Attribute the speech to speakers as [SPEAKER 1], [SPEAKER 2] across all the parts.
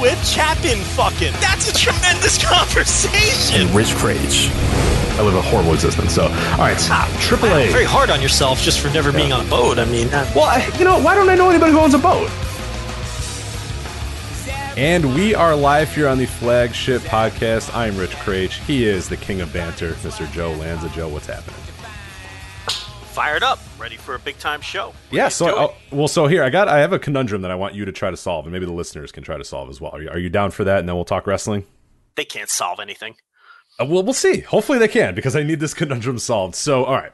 [SPEAKER 1] with Chapin fucking. That's a tremendous conversation.
[SPEAKER 2] and Rich Kraetsch.
[SPEAKER 3] I live a horrible existence. So, all right, stop. Triple A.
[SPEAKER 1] Very hard on yourself just for never being on a boat. I mean, uh,
[SPEAKER 3] Well, I, you know, why don't I know anybody who owns a boat?
[SPEAKER 4] And we are live here on the flagship podcast. I'm Rich Kraetsch. He is the king of banter, Mr. Joe Lanza. Joe, what's happening?
[SPEAKER 1] Fired up, ready for a big time show.
[SPEAKER 4] Yeah, so oh, well, so here I got I have a conundrum that I want you to try to solve, and maybe the listeners can try to solve as well. Are you, are you down for that? And then we'll talk wrestling.
[SPEAKER 1] they can't solve anything.
[SPEAKER 4] Uh, well, we'll see. Hopefully they can because I need this conundrum solved. So, all right,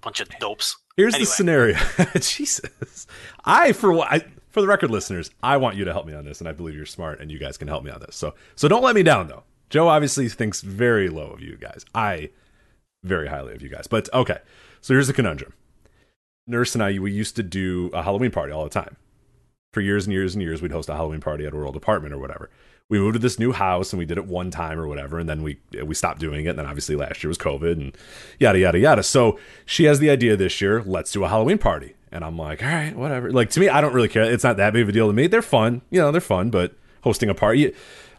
[SPEAKER 1] Bunch of dopes.
[SPEAKER 4] here's
[SPEAKER 1] Anyway.
[SPEAKER 4] the scenario. Jesus, I for what I, for the record, listeners, I want you to help me on this, and I believe you're smart, and you guys can help me on this. So, so don't let me down though. Joe obviously thinks very low of you guys. I very highly of you guys. But okay, so here's the conundrum. Nurse and I, we used to do a Halloween party all the time. For years and years and years, we'd host a Halloween party at a rural apartment or whatever. We moved to this new house and we did it one time or whatever, and then we we stopped doing it. And then obviously last year was COVID and yada yada yada. So she has the idea this year, let's do a Halloween party. And I'm like, all right, whatever. Like to me, I don't really care. It's not that big of a deal to me. They're fun, you know, they're fun, but hosting a party.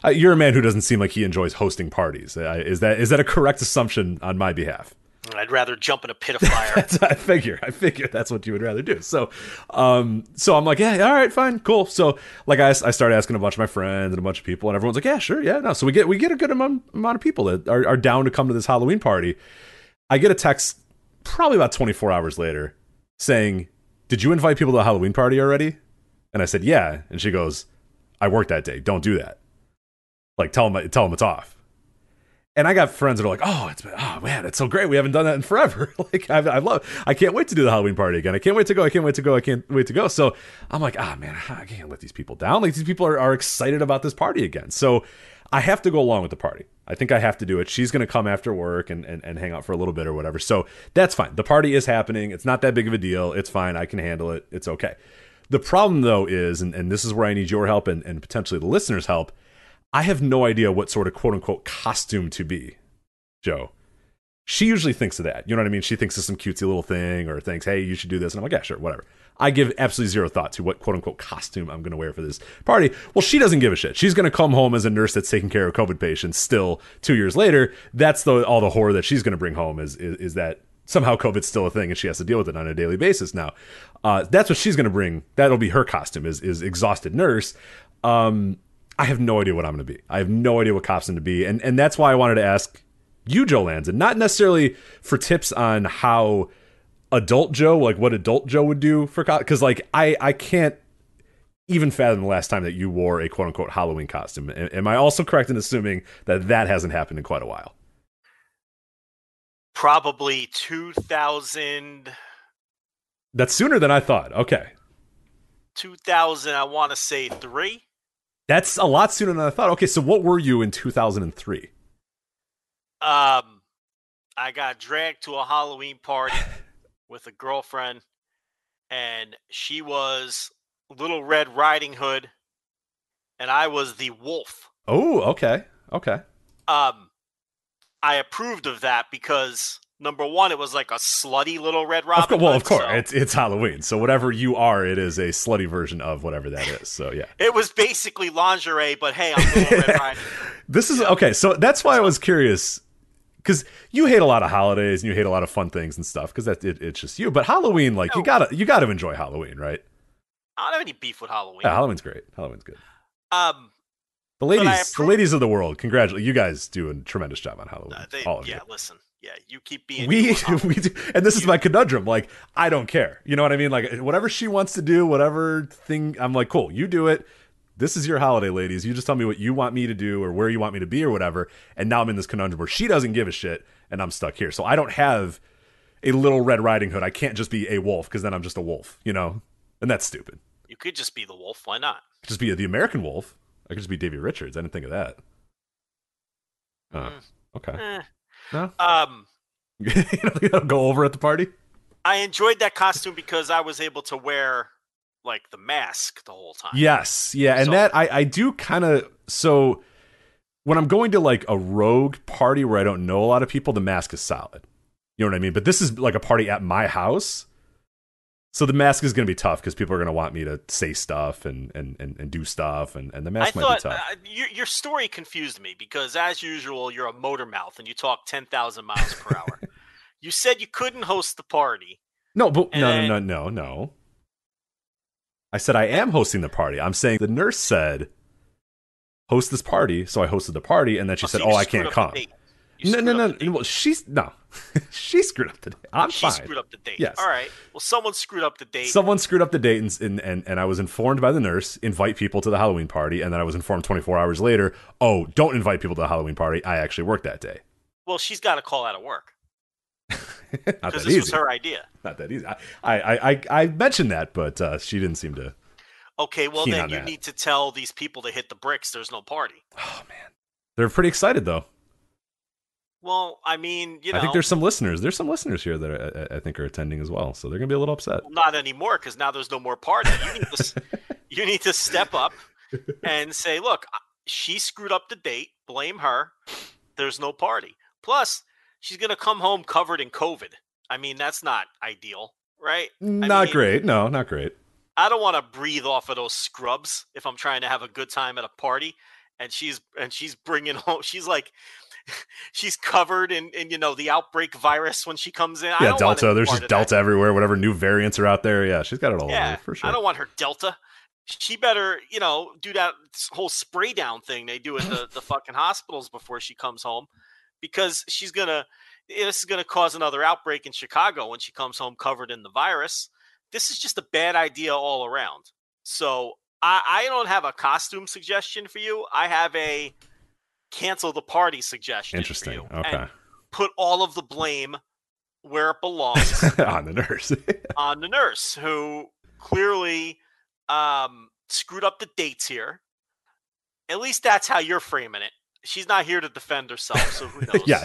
[SPEAKER 4] uh, You're a man who doesn't seem like he enjoys hosting parties. Uh, Is that is that a correct assumption on my behalf?
[SPEAKER 1] I'd rather jump in a pit of fire.
[SPEAKER 4] I figure. I figure that's what you would rather do. So, um, so I'm like, yeah, all right, fine, cool. So, like, I, I started asking a bunch of my friends and a bunch of people, and everyone's like, yeah, sure, yeah, no. So we get we get a good amount, amount of people that are, are down to come to this Halloween party. I get a text probably about 24 hours later saying, "Did you invite people to the Halloween party already?" And I said, "Yeah." And she goes, "I work that day. Don't do that. Like, tell them tell them it's off." And I got friends that are like, "Oh, it's been, oh man, it's so great. We haven't done that in forever. like, I, I love. I can't wait to do the Halloween party again. I can't wait to go. I can't wait to go. I can't wait to go." So I'm like, "Ah, man, I can't let these people down. Like, these people are, are excited about this party again. So I have to go along with the party. I think I have to do it. She's going to come after work and, and, and hang out for a little bit or whatever. So that's fine. The party is happening. It's not that big of a deal. It's fine. I can handle it. It's okay. The problem, though, is, and, and this is where I need your help and, and potentially the listeners' help, I have no idea what sort of quote unquote costume to be, Joe. She usually thinks of that. You know what I mean? She thinks of some cutesy little thing or thinks, hey, you should do this. And I'm like, yeah, sure, whatever. I give absolutely zero thought to what quote unquote costume I'm going to wear for this party. Well, she doesn't give a shit. She's going to come home as a nurse that's taking care of COVID patients still two years later. That's the all the horror that she's going to bring home is, is, is that somehow COVID's still a thing and she has to deal with it on a daily basis now. Uh, that's what she's going to bring. That'll be her costume is, is exhausted nurse. Um, I have no idea what I'm going to be. I have no idea what cop's costume to be. And, and that's why I wanted to ask you, Joe Lanza, not necessarily for tips on how adult Joe, like what adult Joe would do for because like I I can't even fathom the last time that you wore a quote unquote Halloween costume. Am I also correct in assuming that that hasn't happened in quite a while?
[SPEAKER 1] Probably 2000,
[SPEAKER 4] That's sooner than I thought. Okay,
[SPEAKER 1] 2000 I want to say three.
[SPEAKER 4] That's a lot sooner than I thought. Okay, so what were you in 2003?
[SPEAKER 1] Um, I got dragged to a Halloween party with a girlfriend, and she was Little Red Riding Hood, and I was the wolf.
[SPEAKER 4] Oh, okay, okay.
[SPEAKER 1] Um, I approved of that because number one, it was like a slutty Little Red
[SPEAKER 4] Of course, well, of course,
[SPEAKER 1] so
[SPEAKER 4] it's it's Halloween, so whatever you are, it is a slutty version of whatever that is. So yeah.
[SPEAKER 1] it was basically lingerie, but hey, I'm Little Red Riding.
[SPEAKER 4] This is okay. So that's why I was curious because you hate a lot of holidays and you hate a lot of fun things and stuff because that it, it's just you. But Halloween, like you gotta you gotta enjoy Halloween, right?
[SPEAKER 1] I don't have any beef with Halloween.
[SPEAKER 4] Yeah, Halloween's great. Halloween's good.
[SPEAKER 1] Um,
[SPEAKER 4] The ladies, the ladies of the world, congratulate you guys do a tremendous job on Halloween.
[SPEAKER 1] uh, they,
[SPEAKER 4] all of
[SPEAKER 1] yeah, listen, yeah, you keep being
[SPEAKER 4] We
[SPEAKER 1] you
[SPEAKER 4] we do, and this is my conundrum. Like I don't care. You know what I mean? Like whatever she wants to do, whatever thing, I'm like, cool. You do it. This is your holiday, ladies. You just tell me what you want me to do or where you want me to be or whatever. And now I'm in this conundrum where she doesn't give a shit, and I'm stuck here. So I don't have a little Red Riding Hood. I can't just be a wolf because then I'm just a wolf, you know, and that's stupid.
[SPEAKER 1] You could just be the wolf. Why not?
[SPEAKER 4] Just be the American wolf. I could just be Davey Richards. I didn't think of that. Uh, okay.
[SPEAKER 1] Eh.
[SPEAKER 4] No?
[SPEAKER 1] Um,
[SPEAKER 4] you don't think that'll go over at the party?
[SPEAKER 1] I enjoyed that costume because I was able to wear like the mask the whole time.
[SPEAKER 4] Yes, yeah, and
[SPEAKER 1] So-
[SPEAKER 4] that I I do kind of so when I'm going to like a rogue party where I don't know a lot of people, the mask is solid. You know what I mean? But this is like a party at my house. So the mask is going to be tough because people are going to want me to say stuff and and and, and do stuff, and, and the
[SPEAKER 1] I
[SPEAKER 4] mask might
[SPEAKER 1] thought
[SPEAKER 4] be tough.
[SPEAKER 1] uh, your, your story confused me because, as usual, you're a motor mouth and you talk 10,000 miles per hour. you said you couldn't host the party.
[SPEAKER 4] no, but no,
[SPEAKER 1] then-
[SPEAKER 4] no, no, no, no. I said I am hosting the party. I'm saying the nurse said host this party, so I hosted the party, and then she
[SPEAKER 1] so
[SPEAKER 4] said,
[SPEAKER 1] you
[SPEAKER 4] "Oh, I can't come." No, no, no.
[SPEAKER 1] date.
[SPEAKER 4] Well, she's no, she screwed up the date. I'm
[SPEAKER 1] she
[SPEAKER 4] fine.
[SPEAKER 1] screwed up the date.
[SPEAKER 4] Yes.
[SPEAKER 1] All right. Well, someone screwed up the date.
[SPEAKER 4] Someone screwed up the date, and, and and and I was informed by the nurse invite people to the Halloween party, and then I was informed 24 hours later, oh, don't invite people to the Halloween party. I actually worked that day.
[SPEAKER 1] well, she's got to call out of work
[SPEAKER 4] Not that
[SPEAKER 1] this
[SPEAKER 4] easy.
[SPEAKER 1] was her idea.
[SPEAKER 4] Not that easy. I I I, I mentioned that, but uh, she didn't seem to.
[SPEAKER 1] Okay, well then you
[SPEAKER 4] that.
[SPEAKER 1] need to tell these people to hit the bricks. There's no party.
[SPEAKER 4] Oh man, they're pretty excited though.
[SPEAKER 1] Well, I mean, you know,
[SPEAKER 4] I think there's some listeners. There's some listeners here that I, I- I think are attending as well, so they're gonna be a little upset.
[SPEAKER 1] not anymore because now there's no more party. You need to, you need to step up and say, look, she screwed up the date. Blame her. There's no party. Plus, she's gonna come home covered in COVID. I mean, that's not ideal, right?
[SPEAKER 4] Not
[SPEAKER 1] mean-
[SPEAKER 4] great. No, not great.
[SPEAKER 1] I don't want to breathe off of those scrubs if I'm trying to have a good time at a party. And she's and she's bringing home. She's like, she's covered in, in you know the outbreak virus when she comes in. I
[SPEAKER 4] Yeah,
[SPEAKER 1] don't want
[SPEAKER 4] Delta. There's just
[SPEAKER 1] of that.
[SPEAKER 4] Delta everywhere. Whatever new variants are out there. Yeah, she's got it all
[SPEAKER 1] Yeah,
[SPEAKER 4] over for sure.
[SPEAKER 1] I don't want her Delta. She better, you know, do that whole spray down thing they do at the, the fucking hospitals before she comes home, because she's gonna. This is gonna cause another outbreak in Chicago when she comes home covered in the virus. This is just a bad idea all around. So I, I don't have a costume suggestion for you. I have a cancel the party suggestion.
[SPEAKER 4] Interesting. Okay.
[SPEAKER 1] And put all of the blame where it belongs
[SPEAKER 4] on the nurse.
[SPEAKER 1] on the nurse who clearly um, screwed up the dates here. At least that's how you're framing it. She's not here to defend herself, so who knows?
[SPEAKER 4] yeah.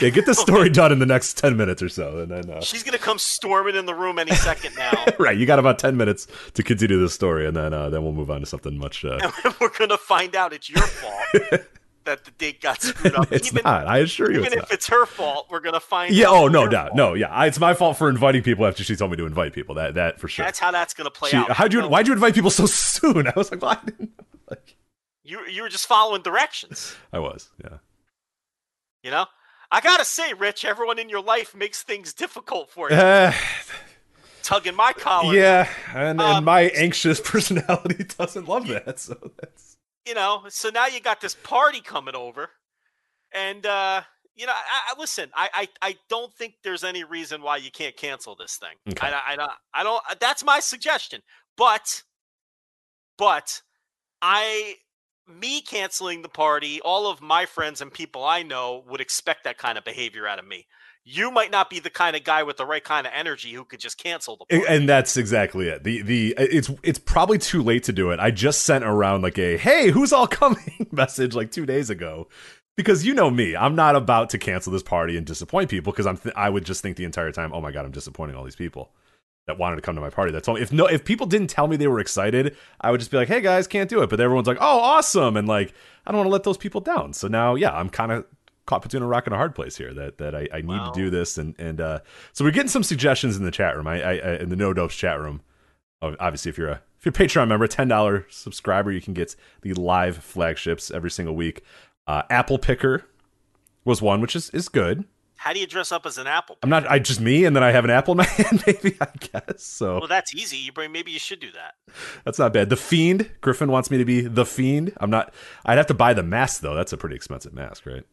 [SPEAKER 4] Yeah, get the story done in the next 10 minutes or so. And then, uh,
[SPEAKER 1] She's gonna come storming in the room any second now,
[SPEAKER 4] right, you got about 10 minutes to continue this story, and then uh, then we'll move on to something much. Uh,
[SPEAKER 1] and we're gonna find out it's your fault that the date got screwed up.
[SPEAKER 4] it's
[SPEAKER 1] even
[SPEAKER 4] not. I assure you
[SPEAKER 1] even
[SPEAKER 4] it's
[SPEAKER 1] if
[SPEAKER 4] not.
[SPEAKER 1] it's her fault, we're gonna find
[SPEAKER 4] Yeah, oh, no doubt.
[SPEAKER 1] fault.
[SPEAKER 4] No, yeah. I- It's my fault for inviting people after she told me to invite people. That that for sure.
[SPEAKER 1] That's how that's gonna play
[SPEAKER 4] She-
[SPEAKER 1] out.
[SPEAKER 4] how'd you, why'd you invite people so soon? I was like, well, I didn't. Like,
[SPEAKER 1] you you were just following directions.
[SPEAKER 4] I was, yeah.
[SPEAKER 1] You know, I gotta say, Rich, everyone in your life makes things difficult for you.
[SPEAKER 4] Uh,
[SPEAKER 1] Tugging my collar.
[SPEAKER 4] yeah, and, and
[SPEAKER 1] Um,
[SPEAKER 4] my anxious personality doesn't love that, so that's.
[SPEAKER 1] you know, so now you got this party coming over, and uh, you know, I, I listen. I, I I don't think there's any reason why you can't cancel this thing.
[SPEAKER 4] Okay.
[SPEAKER 1] I, I don't. I don't. That's my suggestion. But, but, I, me canceling the party, all of my friends and people I know would expect that kind of behavior out of me. You might not be the kind of guy with the right kind of energy who could just cancel the party.
[SPEAKER 4] And that's exactly it. The the uh, it's it's probably too late to do it. I just sent around like a hey, who's all coming message like 2 days ago. Because you know me, I'm not about to cancel this party and disappoint people because I'm th- I would just think the entire time, "Oh my god, I'm disappointing all these people that wanted to come to my party." That's all. If no if people didn't tell me they were excited, I would just be like, "Hey guys, can't do it." But everyone's like, "Oh, awesome." And like, I don't want to let those people down. So now, yeah, I'm kind of caught between a rock and a hard place here that that I, I need
[SPEAKER 1] Wow.
[SPEAKER 4] to do this and and uh so we're getting some suggestions in the chat room. I, I, I in the No Dopes chat room. Obviously, if you're a if you're a Patreon member, ten dollar subscriber, you can get the live flagships every single week. Uh, Apple Picker was one, which is is good.
[SPEAKER 1] How do you dress up as an apple?
[SPEAKER 4] I'm not I just me, and then I have an apple in my hand, maybe I guess. So
[SPEAKER 1] Well, that's easy. You bring. Maybe you should do that.
[SPEAKER 4] that's not bad. The Fiend Griffin wants me to be the Fiend. I'm not. I'd have to buy the mask though. That's a pretty expensive mask, right?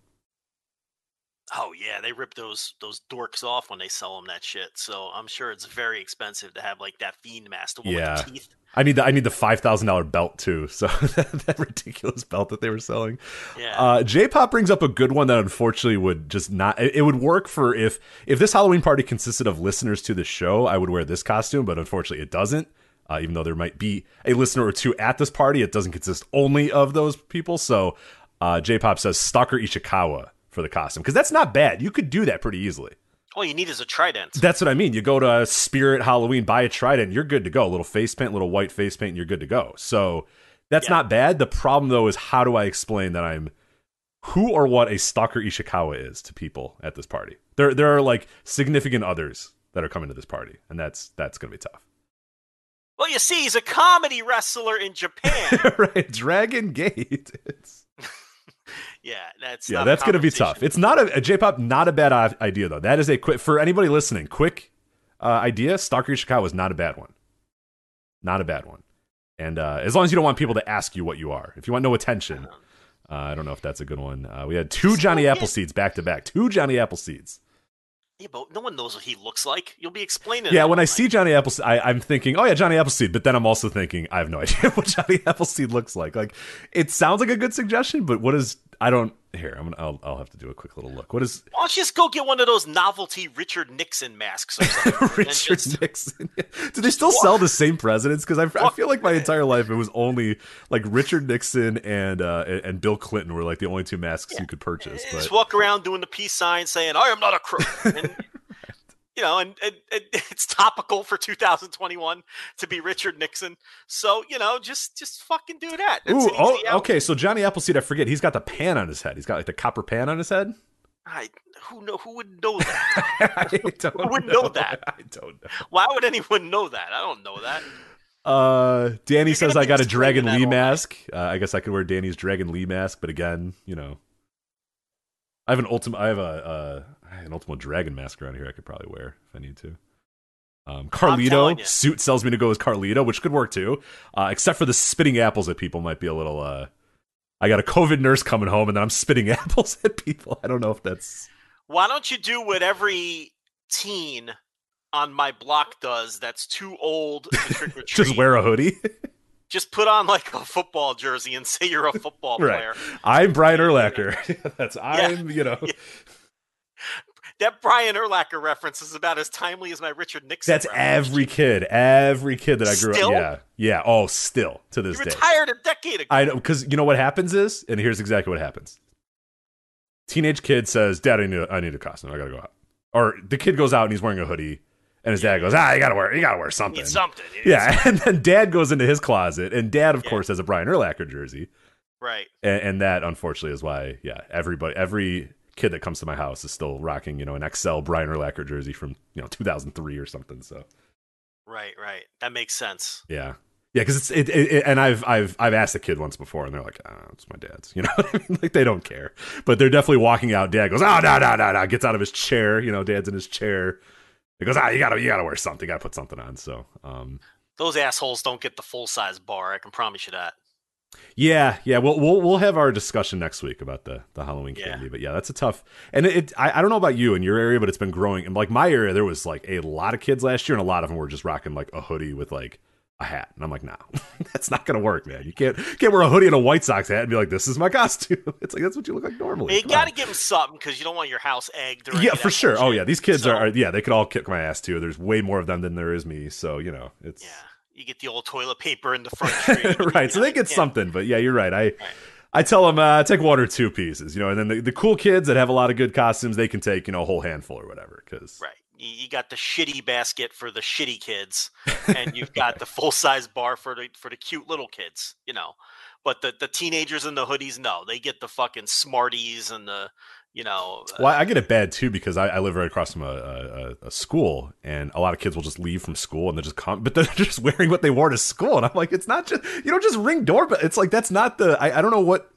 [SPEAKER 1] Oh yeah, they rip those those dorks off when they sell them that shit. So I'm sure it's very expensive to have like that fiend mask,
[SPEAKER 4] Yeah.
[SPEAKER 1] with the teeth.
[SPEAKER 4] I need the I need the five thousand dollar belt too. So that ridiculous belt that they were selling.
[SPEAKER 1] Yeah.
[SPEAKER 4] Uh, J-pop brings up a good one that unfortunately would just not. It, it would work for if if this Halloween party consisted of listeners to the show, I would wear this costume, but unfortunately it doesn't. Uh, even though there might be a listener or two at this party, it doesn't consist only of those people. So Uh, J Pop says Stalker Ichikawa for the costume because that's not bad. You could do that pretty easily.
[SPEAKER 1] All you need is a trident.
[SPEAKER 4] That's what I mean. You go to Spirit Halloween, buy a trident, you're good to go. A little face paint, little white face paint, and you're good to go. So that's
[SPEAKER 1] Yeah.
[SPEAKER 4] not bad. The problem though is how do I explain that I'm who or what a stalker Ichikawa is to people at this party? There there are like significant others that are coming to this party, and that's that's gonna be tough.
[SPEAKER 1] Well, you see, he's a comedy wrestler in Japan.
[SPEAKER 4] right, Dragon Gate. It's,
[SPEAKER 1] yeah, that's
[SPEAKER 4] yeah, that's gonna be tough. It's not a, a J-pop, not a bad idea though. That is a quick for anybody listening. Quick uh, idea. Stalker Chicago is not a bad one. Not a bad one. And uh, as long as you don't want people to ask you what you are, if you want no attention, uh, I don't know if that's a good one. Uh, we had two Johnny
[SPEAKER 1] yeah.
[SPEAKER 4] Appleseeds back to back. Two Johnny Appleseeds.
[SPEAKER 1] Yeah, but no one knows what he looks like. You'll be explaining.
[SPEAKER 4] Yeah, when I
[SPEAKER 1] night.
[SPEAKER 4] see Johnny Appleseed, I, I'm thinking, oh yeah, Johnny Appleseed. But then I'm also thinking, I have no idea what Johnny Appleseed looks like. Like, it sounds like a good suggestion, but what is? I don't. Here, I'm gonna. I'll, I'll have to do a quick little look. What is
[SPEAKER 1] why don't you just go get one of those novelty Richard Nixon masks or something?
[SPEAKER 4] Richard
[SPEAKER 1] just-
[SPEAKER 4] Nixon? Do they still sell the same presidents? Because I, I feel like my entire life it was only like Richard Nixon and uh, and Bill Clinton were like the only two masks you could purchase.
[SPEAKER 1] just walk around doing the peace sign, saying "I am not a crook." And, You know, and, and, and it's topical for 2021 to be Richard Nixon. So you know, just just fucking do that. That's
[SPEAKER 4] ooh, oh,
[SPEAKER 1] out.
[SPEAKER 4] okay. So Johnny Appleseed, I forget. He's got the pan on his head. He's got like the copper pan on his head.
[SPEAKER 1] I, who know who would know that?
[SPEAKER 4] I don't
[SPEAKER 1] Who would know that?
[SPEAKER 4] I don't know.
[SPEAKER 1] Why would anyone know that? I don't know that.
[SPEAKER 4] Uh, Danny
[SPEAKER 1] You're
[SPEAKER 4] says I got a Dragon Lee mask. Uh, I guess I could wear Danny's Dragon Lee mask, but again, you know, I have an ultimate. I have a uh, an ultimate dragon mask around here. I could probably wear if I need to. Um, Carlito suit sells me to go as Carlito, which could work too. Uh, except for the spitting apples that people might be a little. Uh, I got a COVID nurse coming home, and then I'm spitting apples at people. I don't know if that's
[SPEAKER 1] Why don't you do what every teen on my block does that's too old to trick or treat?
[SPEAKER 4] just wear a hoodie.
[SPEAKER 1] Just put on like a football jersey and say you're a football
[SPEAKER 4] right.
[SPEAKER 1] player.
[SPEAKER 4] I'm Brian Urlacher. that's I'm. You know.
[SPEAKER 1] That Brian Urlacher reference is about as timely as my Richard Nixon.
[SPEAKER 4] That's
[SPEAKER 1] reference.
[SPEAKER 4] every kid, every kid that I grew
[SPEAKER 1] Still?
[SPEAKER 4] up. Yeah, yeah. Oh, still to this day.
[SPEAKER 1] retired a decade ago.
[SPEAKER 4] I know because you know what happens is, and here's exactly what happens. Teenage kid says, "Dad, I need, a, I need a costume. I gotta go out." Or the kid goes out and he's wearing a hoodie, and his dad goes, "Ah, you gotta wear, you gotta wear something."
[SPEAKER 1] Something. You
[SPEAKER 4] Yeah, and then dad goes into his closet, and dad, of
[SPEAKER 1] Yeah.
[SPEAKER 4] course, has a Brian Urlacher jersey,
[SPEAKER 1] Right.
[SPEAKER 4] and, and that unfortunately is why, yeah, everybody, every kid that comes to my house is still rocking, you know, an XL Brian Urlacher jersey from you know 2003 or something. So
[SPEAKER 1] Right. Right. That makes sense.
[SPEAKER 4] Yeah, yeah, because it's it, it, it- and I've I've I've asked a kid once before, and they're like, "Oh, it's my dad's," you know, I mean? like they don't care, but they're definitely walking out. Dad goes, "Oh, no, no, no, no," gets out of his chair, you know, dad's in his chair. He goes, "Ah, you gotta you gotta wear something, you gotta put something on." So, um,
[SPEAKER 1] Those assholes don't get the full size bar. I can promise you that.
[SPEAKER 4] Yeah, yeah, we'll we'll we'll have our discussion next week about the the Halloween
[SPEAKER 1] Yeah.
[SPEAKER 4] candy, but yeah, that's a tough. And it, it I, I don't know about you in your area, but it's been growing. And like my area, there was like a lot of kids last year, and a lot of them were just rocking like a hoodie with like a hat, and I'm like, no, that's not gonna work, man. You can't can't wear a hoodie and a White Sox hat and be like, this is my costume. It's like that's what you look like normally.
[SPEAKER 1] You
[SPEAKER 4] Come
[SPEAKER 1] got to
[SPEAKER 4] on.
[SPEAKER 1] give them something because you don't want your house egged. Or
[SPEAKER 4] yeah, for sure. Oh yeah, these kids
[SPEAKER 1] So,
[SPEAKER 4] are, are yeah, they could all kick my ass too. There's way more of them than there is me, so you know, it's
[SPEAKER 1] Yeah, you get the old toilet paper in the front tree.
[SPEAKER 4] right. So they get something, but yeah, you're right. I I tell them uh, take one or two pieces, you know, and then the, the cool kids that have a lot of good costumes, they can take you know a whole handful or whatever. Because
[SPEAKER 1] Right. You, you got the shitty basket for the shitty kids, and you've got the full size bar for the for the cute little kids. You know, but the the teenagers and the hoodies, no, they get the fucking Smarties and the you know. uh,
[SPEAKER 4] well, I get it bad too because I, I live right across from a, a, a- school, and a lot of kids will just leave from school and they just come, but they're just wearing what they wore to school, and I'm like, it's not just you don't just ring doorbell. It's like that's not the I, I don't know what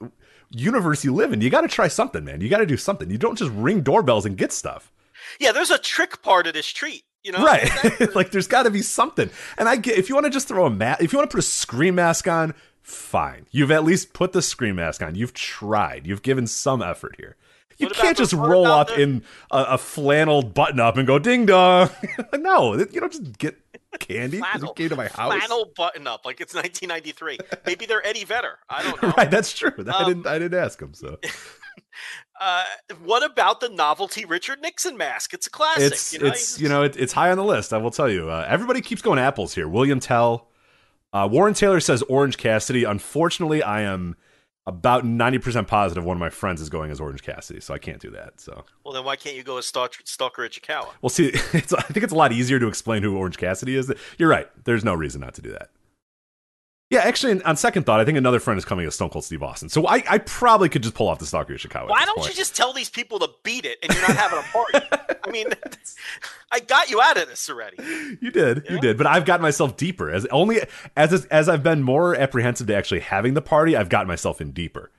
[SPEAKER 4] universe you live in. You got to try something, man. You got to do something. You don't just ring doorbells and get stuff.
[SPEAKER 1] yeah, there's a trick part of this treat. You know,
[SPEAKER 4] right like there's got to be something and i get if you want to just throw a mask if you want to put a screen mask on fine you've at least put the screen mask on you've tried you've given some effort here you can't just roll up in a, a flannel button up and go ding dong no you don't just get candy
[SPEAKER 1] flannel,
[SPEAKER 4] came to my house
[SPEAKER 1] flannel button up like it's 1993. Maybe they're Eddie Vedder. I don't know.
[SPEAKER 4] right that's true i
[SPEAKER 1] Um,
[SPEAKER 4] didn't i didn't ask him so
[SPEAKER 1] Uh, what about the novelty Richard Nixon mask? It's a classic.
[SPEAKER 4] it's
[SPEAKER 1] you know?
[SPEAKER 4] it's you know it, it's high on the list. I will tell you. Uh, everybody keeps going apples here. William Tell, uh, Warren Taylor says Orange Cassidy. Unfortunately, I am about 90% positive one of my friends is going as Orange Cassidy, so I can't do that. So,
[SPEAKER 1] Well, then why can't you go as Stalker, Stalker Ichikawa?
[SPEAKER 4] we'll see. It's, I think it's a lot easier to explain who Orange Cassidy is. You're right. There's no reason not to do that. Yeah, actually, on second thought, I think another friend is coming as Stone Cold Steve Austin. So I, I probably could just pull off the Stalker of Chicago.
[SPEAKER 1] Why don't you just tell these people to beat it and you're not having a party? I mean, I got you out of this already.
[SPEAKER 4] You did, you did, but I've gotten myself deeper as only as as I've been more apprehensive to actually having the party. I've gotten myself in deeper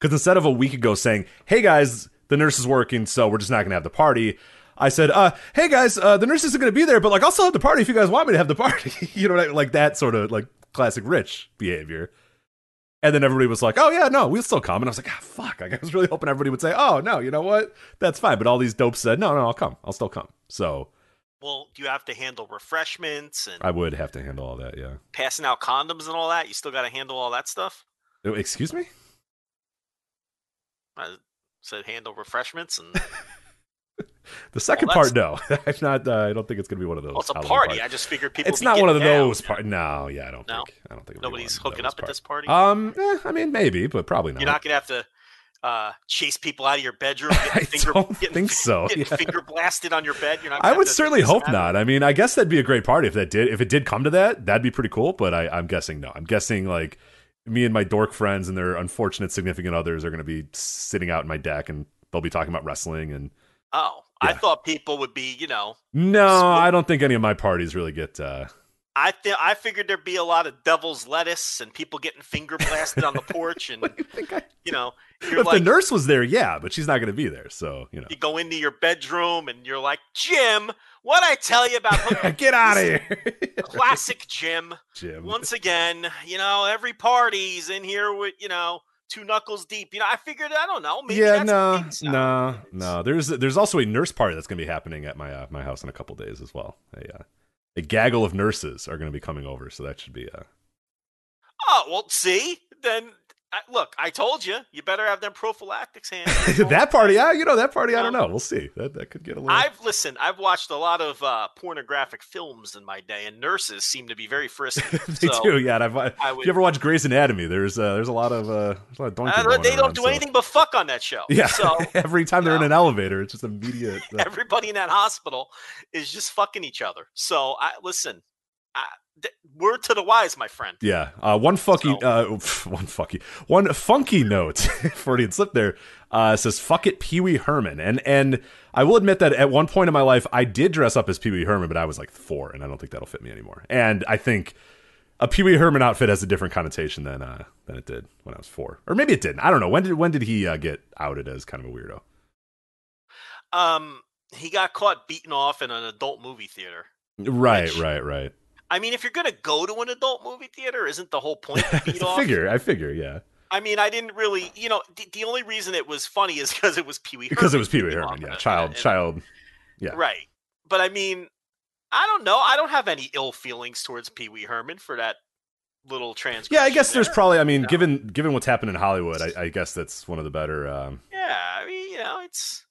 [SPEAKER 4] because instead of a week ago saying, "Hey guys, the nurse is working, so we're just not going to have the party," I said, uh, "Hey guys, uh, the nurse isn't going to be there, but like I'll still have the party if you guys want me to have the party." you know, what I, mean? like that sort of like classic rich behavior. And then everybody was like, "Oh yeah, no, we'll still come." And I was like, "Ah, fuck!" Like, I was really hoping everybody would say, "Oh no, you know what? That's fine." But all these dopes said, "No, no, I'll come. I'll still come." So
[SPEAKER 1] Well, you have to handle refreshments and
[SPEAKER 4] I would have to handle all that. Yeah.
[SPEAKER 1] passing out condoms and all that? You still got to handle all that stuff?
[SPEAKER 4] Oh, Excuse me?
[SPEAKER 1] I said handle refreshments and
[SPEAKER 4] The second
[SPEAKER 1] Well,
[SPEAKER 4] part, no. I'm not. Uh, I don't think it's going to be one of those.
[SPEAKER 1] well, it's a party.
[SPEAKER 4] parties.
[SPEAKER 1] I just figured people.
[SPEAKER 4] It's not one of those parties. No, yeah, I don't
[SPEAKER 1] No?
[SPEAKER 4] think. I don't think
[SPEAKER 1] Nobody's hooking up at this party.
[SPEAKER 4] Um, eh, I mean, maybe, but probably not.
[SPEAKER 1] You're not gonna have to uh, chase people out of your bedroom.
[SPEAKER 4] I
[SPEAKER 1] finger,
[SPEAKER 4] don't
[SPEAKER 1] getting,
[SPEAKER 4] think so, yeah.
[SPEAKER 1] finger blasted on your bed. You're not.
[SPEAKER 4] I would certainly hope not. I mean, I guess that'd be a great party if that did. If it did come to that, that'd be pretty cool. But I, I'm guessing no. I'm guessing like me and my dork friends and their unfortunate significant others are going to be sitting out in my deck and they'll be talking about wrestling and.
[SPEAKER 1] Oh, I thought people would be. You know,
[SPEAKER 4] No. I don't think any of my parties really get. uh
[SPEAKER 1] I th- I figured there'd be a lot of devil's lettuce and people getting finger blasted on the porch, and
[SPEAKER 4] you? I,
[SPEAKER 1] you know, you're
[SPEAKER 4] if
[SPEAKER 1] like,
[SPEAKER 4] the nurse was there, yeah, but she's not going to be there. So you know.
[SPEAKER 1] you go into your bedroom and you're like, Jim, what I tell you about
[SPEAKER 4] Get out of here,
[SPEAKER 1] classic Jim?
[SPEAKER 4] Jim.
[SPEAKER 1] Once again, you know, every party's in here with you know two knuckles deep. You know, I figured I don't know. Maybe
[SPEAKER 4] yeah, no, no, no. There's there's also a nurse party that's going to be happening at my uh, my house in a couple days as well. A uh, a gaggle of nurses are going to be coming over, so that should be uh
[SPEAKER 1] Oh well, see, then I, look, I told you, you better have them prophylactics hands.
[SPEAKER 4] that party. Yeah, you know that party. I don't know. We'll see. That that could get a little.
[SPEAKER 1] I've listened. I've watched a lot of uh, pornographic films in my day, and nurses seem to be very frisky.
[SPEAKER 4] they
[SPEAKER 1] so,
[SPEAKER 4] do. Yeah, I've,
[SPEAKER 1] I
[SPEAKER 4] if
[SPEAKER 1] would-
[SPEAKER 4] you ever watch Grey's Anatomy, there's uh, there's a lot of uh, a lot of
[SPEAKER 1] uh, they don't
[SPEAKER 4] around,
[SPEAKER 1] do
[SPEAKER 4] so-
[SPEAKER 1] anything but fuck on that show.
[SPEAKER 4] Yeah,
[SPEAKER 1] So
[SPEAKER 4] every time they're in an elevator, it's just immediate. uh,
[SPEAKER 1] everybody in that hospital is just fucking each other. So I listen. I, word to the wise, my friend.
[SPEAKER 4] Yeah, uh, one fucky,
[SPEAKER 1] So-
[SPEAKER 4] uh, one fucky, one funky note. Freudian slip there. Uh, says "fuck it, Pee Wee Herman," and and I will admit that at one point in my life I did dress up as Pee Wee Herman, but I was like four, and I don't think that'll fit me anymore. And I think a Pee Wee Herman outfit has a different connotation than uh, than it did when I was four, or maybe it didn't. I don't know. When did when did he uh, get outed as kind of a weirdo?
[SPEAKER 1] Um, he got caught beating off in an adult movie theater.
[SPEAKER 4] Right,
[SPEAKER 1] Which-
[SPEAKER 4] right, right.
[SPEAKER 1] I mean, if you're gonna go to an adult movie theater, isn't the whole point
[SPEAKER 4] I
[SPEAKER 1] off?
[SPEAKER 4] figure, I figure, yeah,
[SPEAKER 1] I mean, I didn't really, you know, the, the only reason it was funny is because it was Pee Wee.
[SPEAKER 4] because it was Pee Wee Herman, yeah, child,
[SPEAKER 1] in a-
[SPEAKER 4] child. yeah.
[SPEAKER 1] Right. But I mean, I don't know. I don't have any ill feelings towards Pee Wee Herman for that little trans.
[SPEAKER 4] Yeah, I guess there's probably. I mean,
[SPEAKER 1] know?
[SPEAKER 4] given given what's happened in Hollywood, I, I guess that's one of the better. Um,
[SPEAKER 1] Yeah, I mean, you know, it's.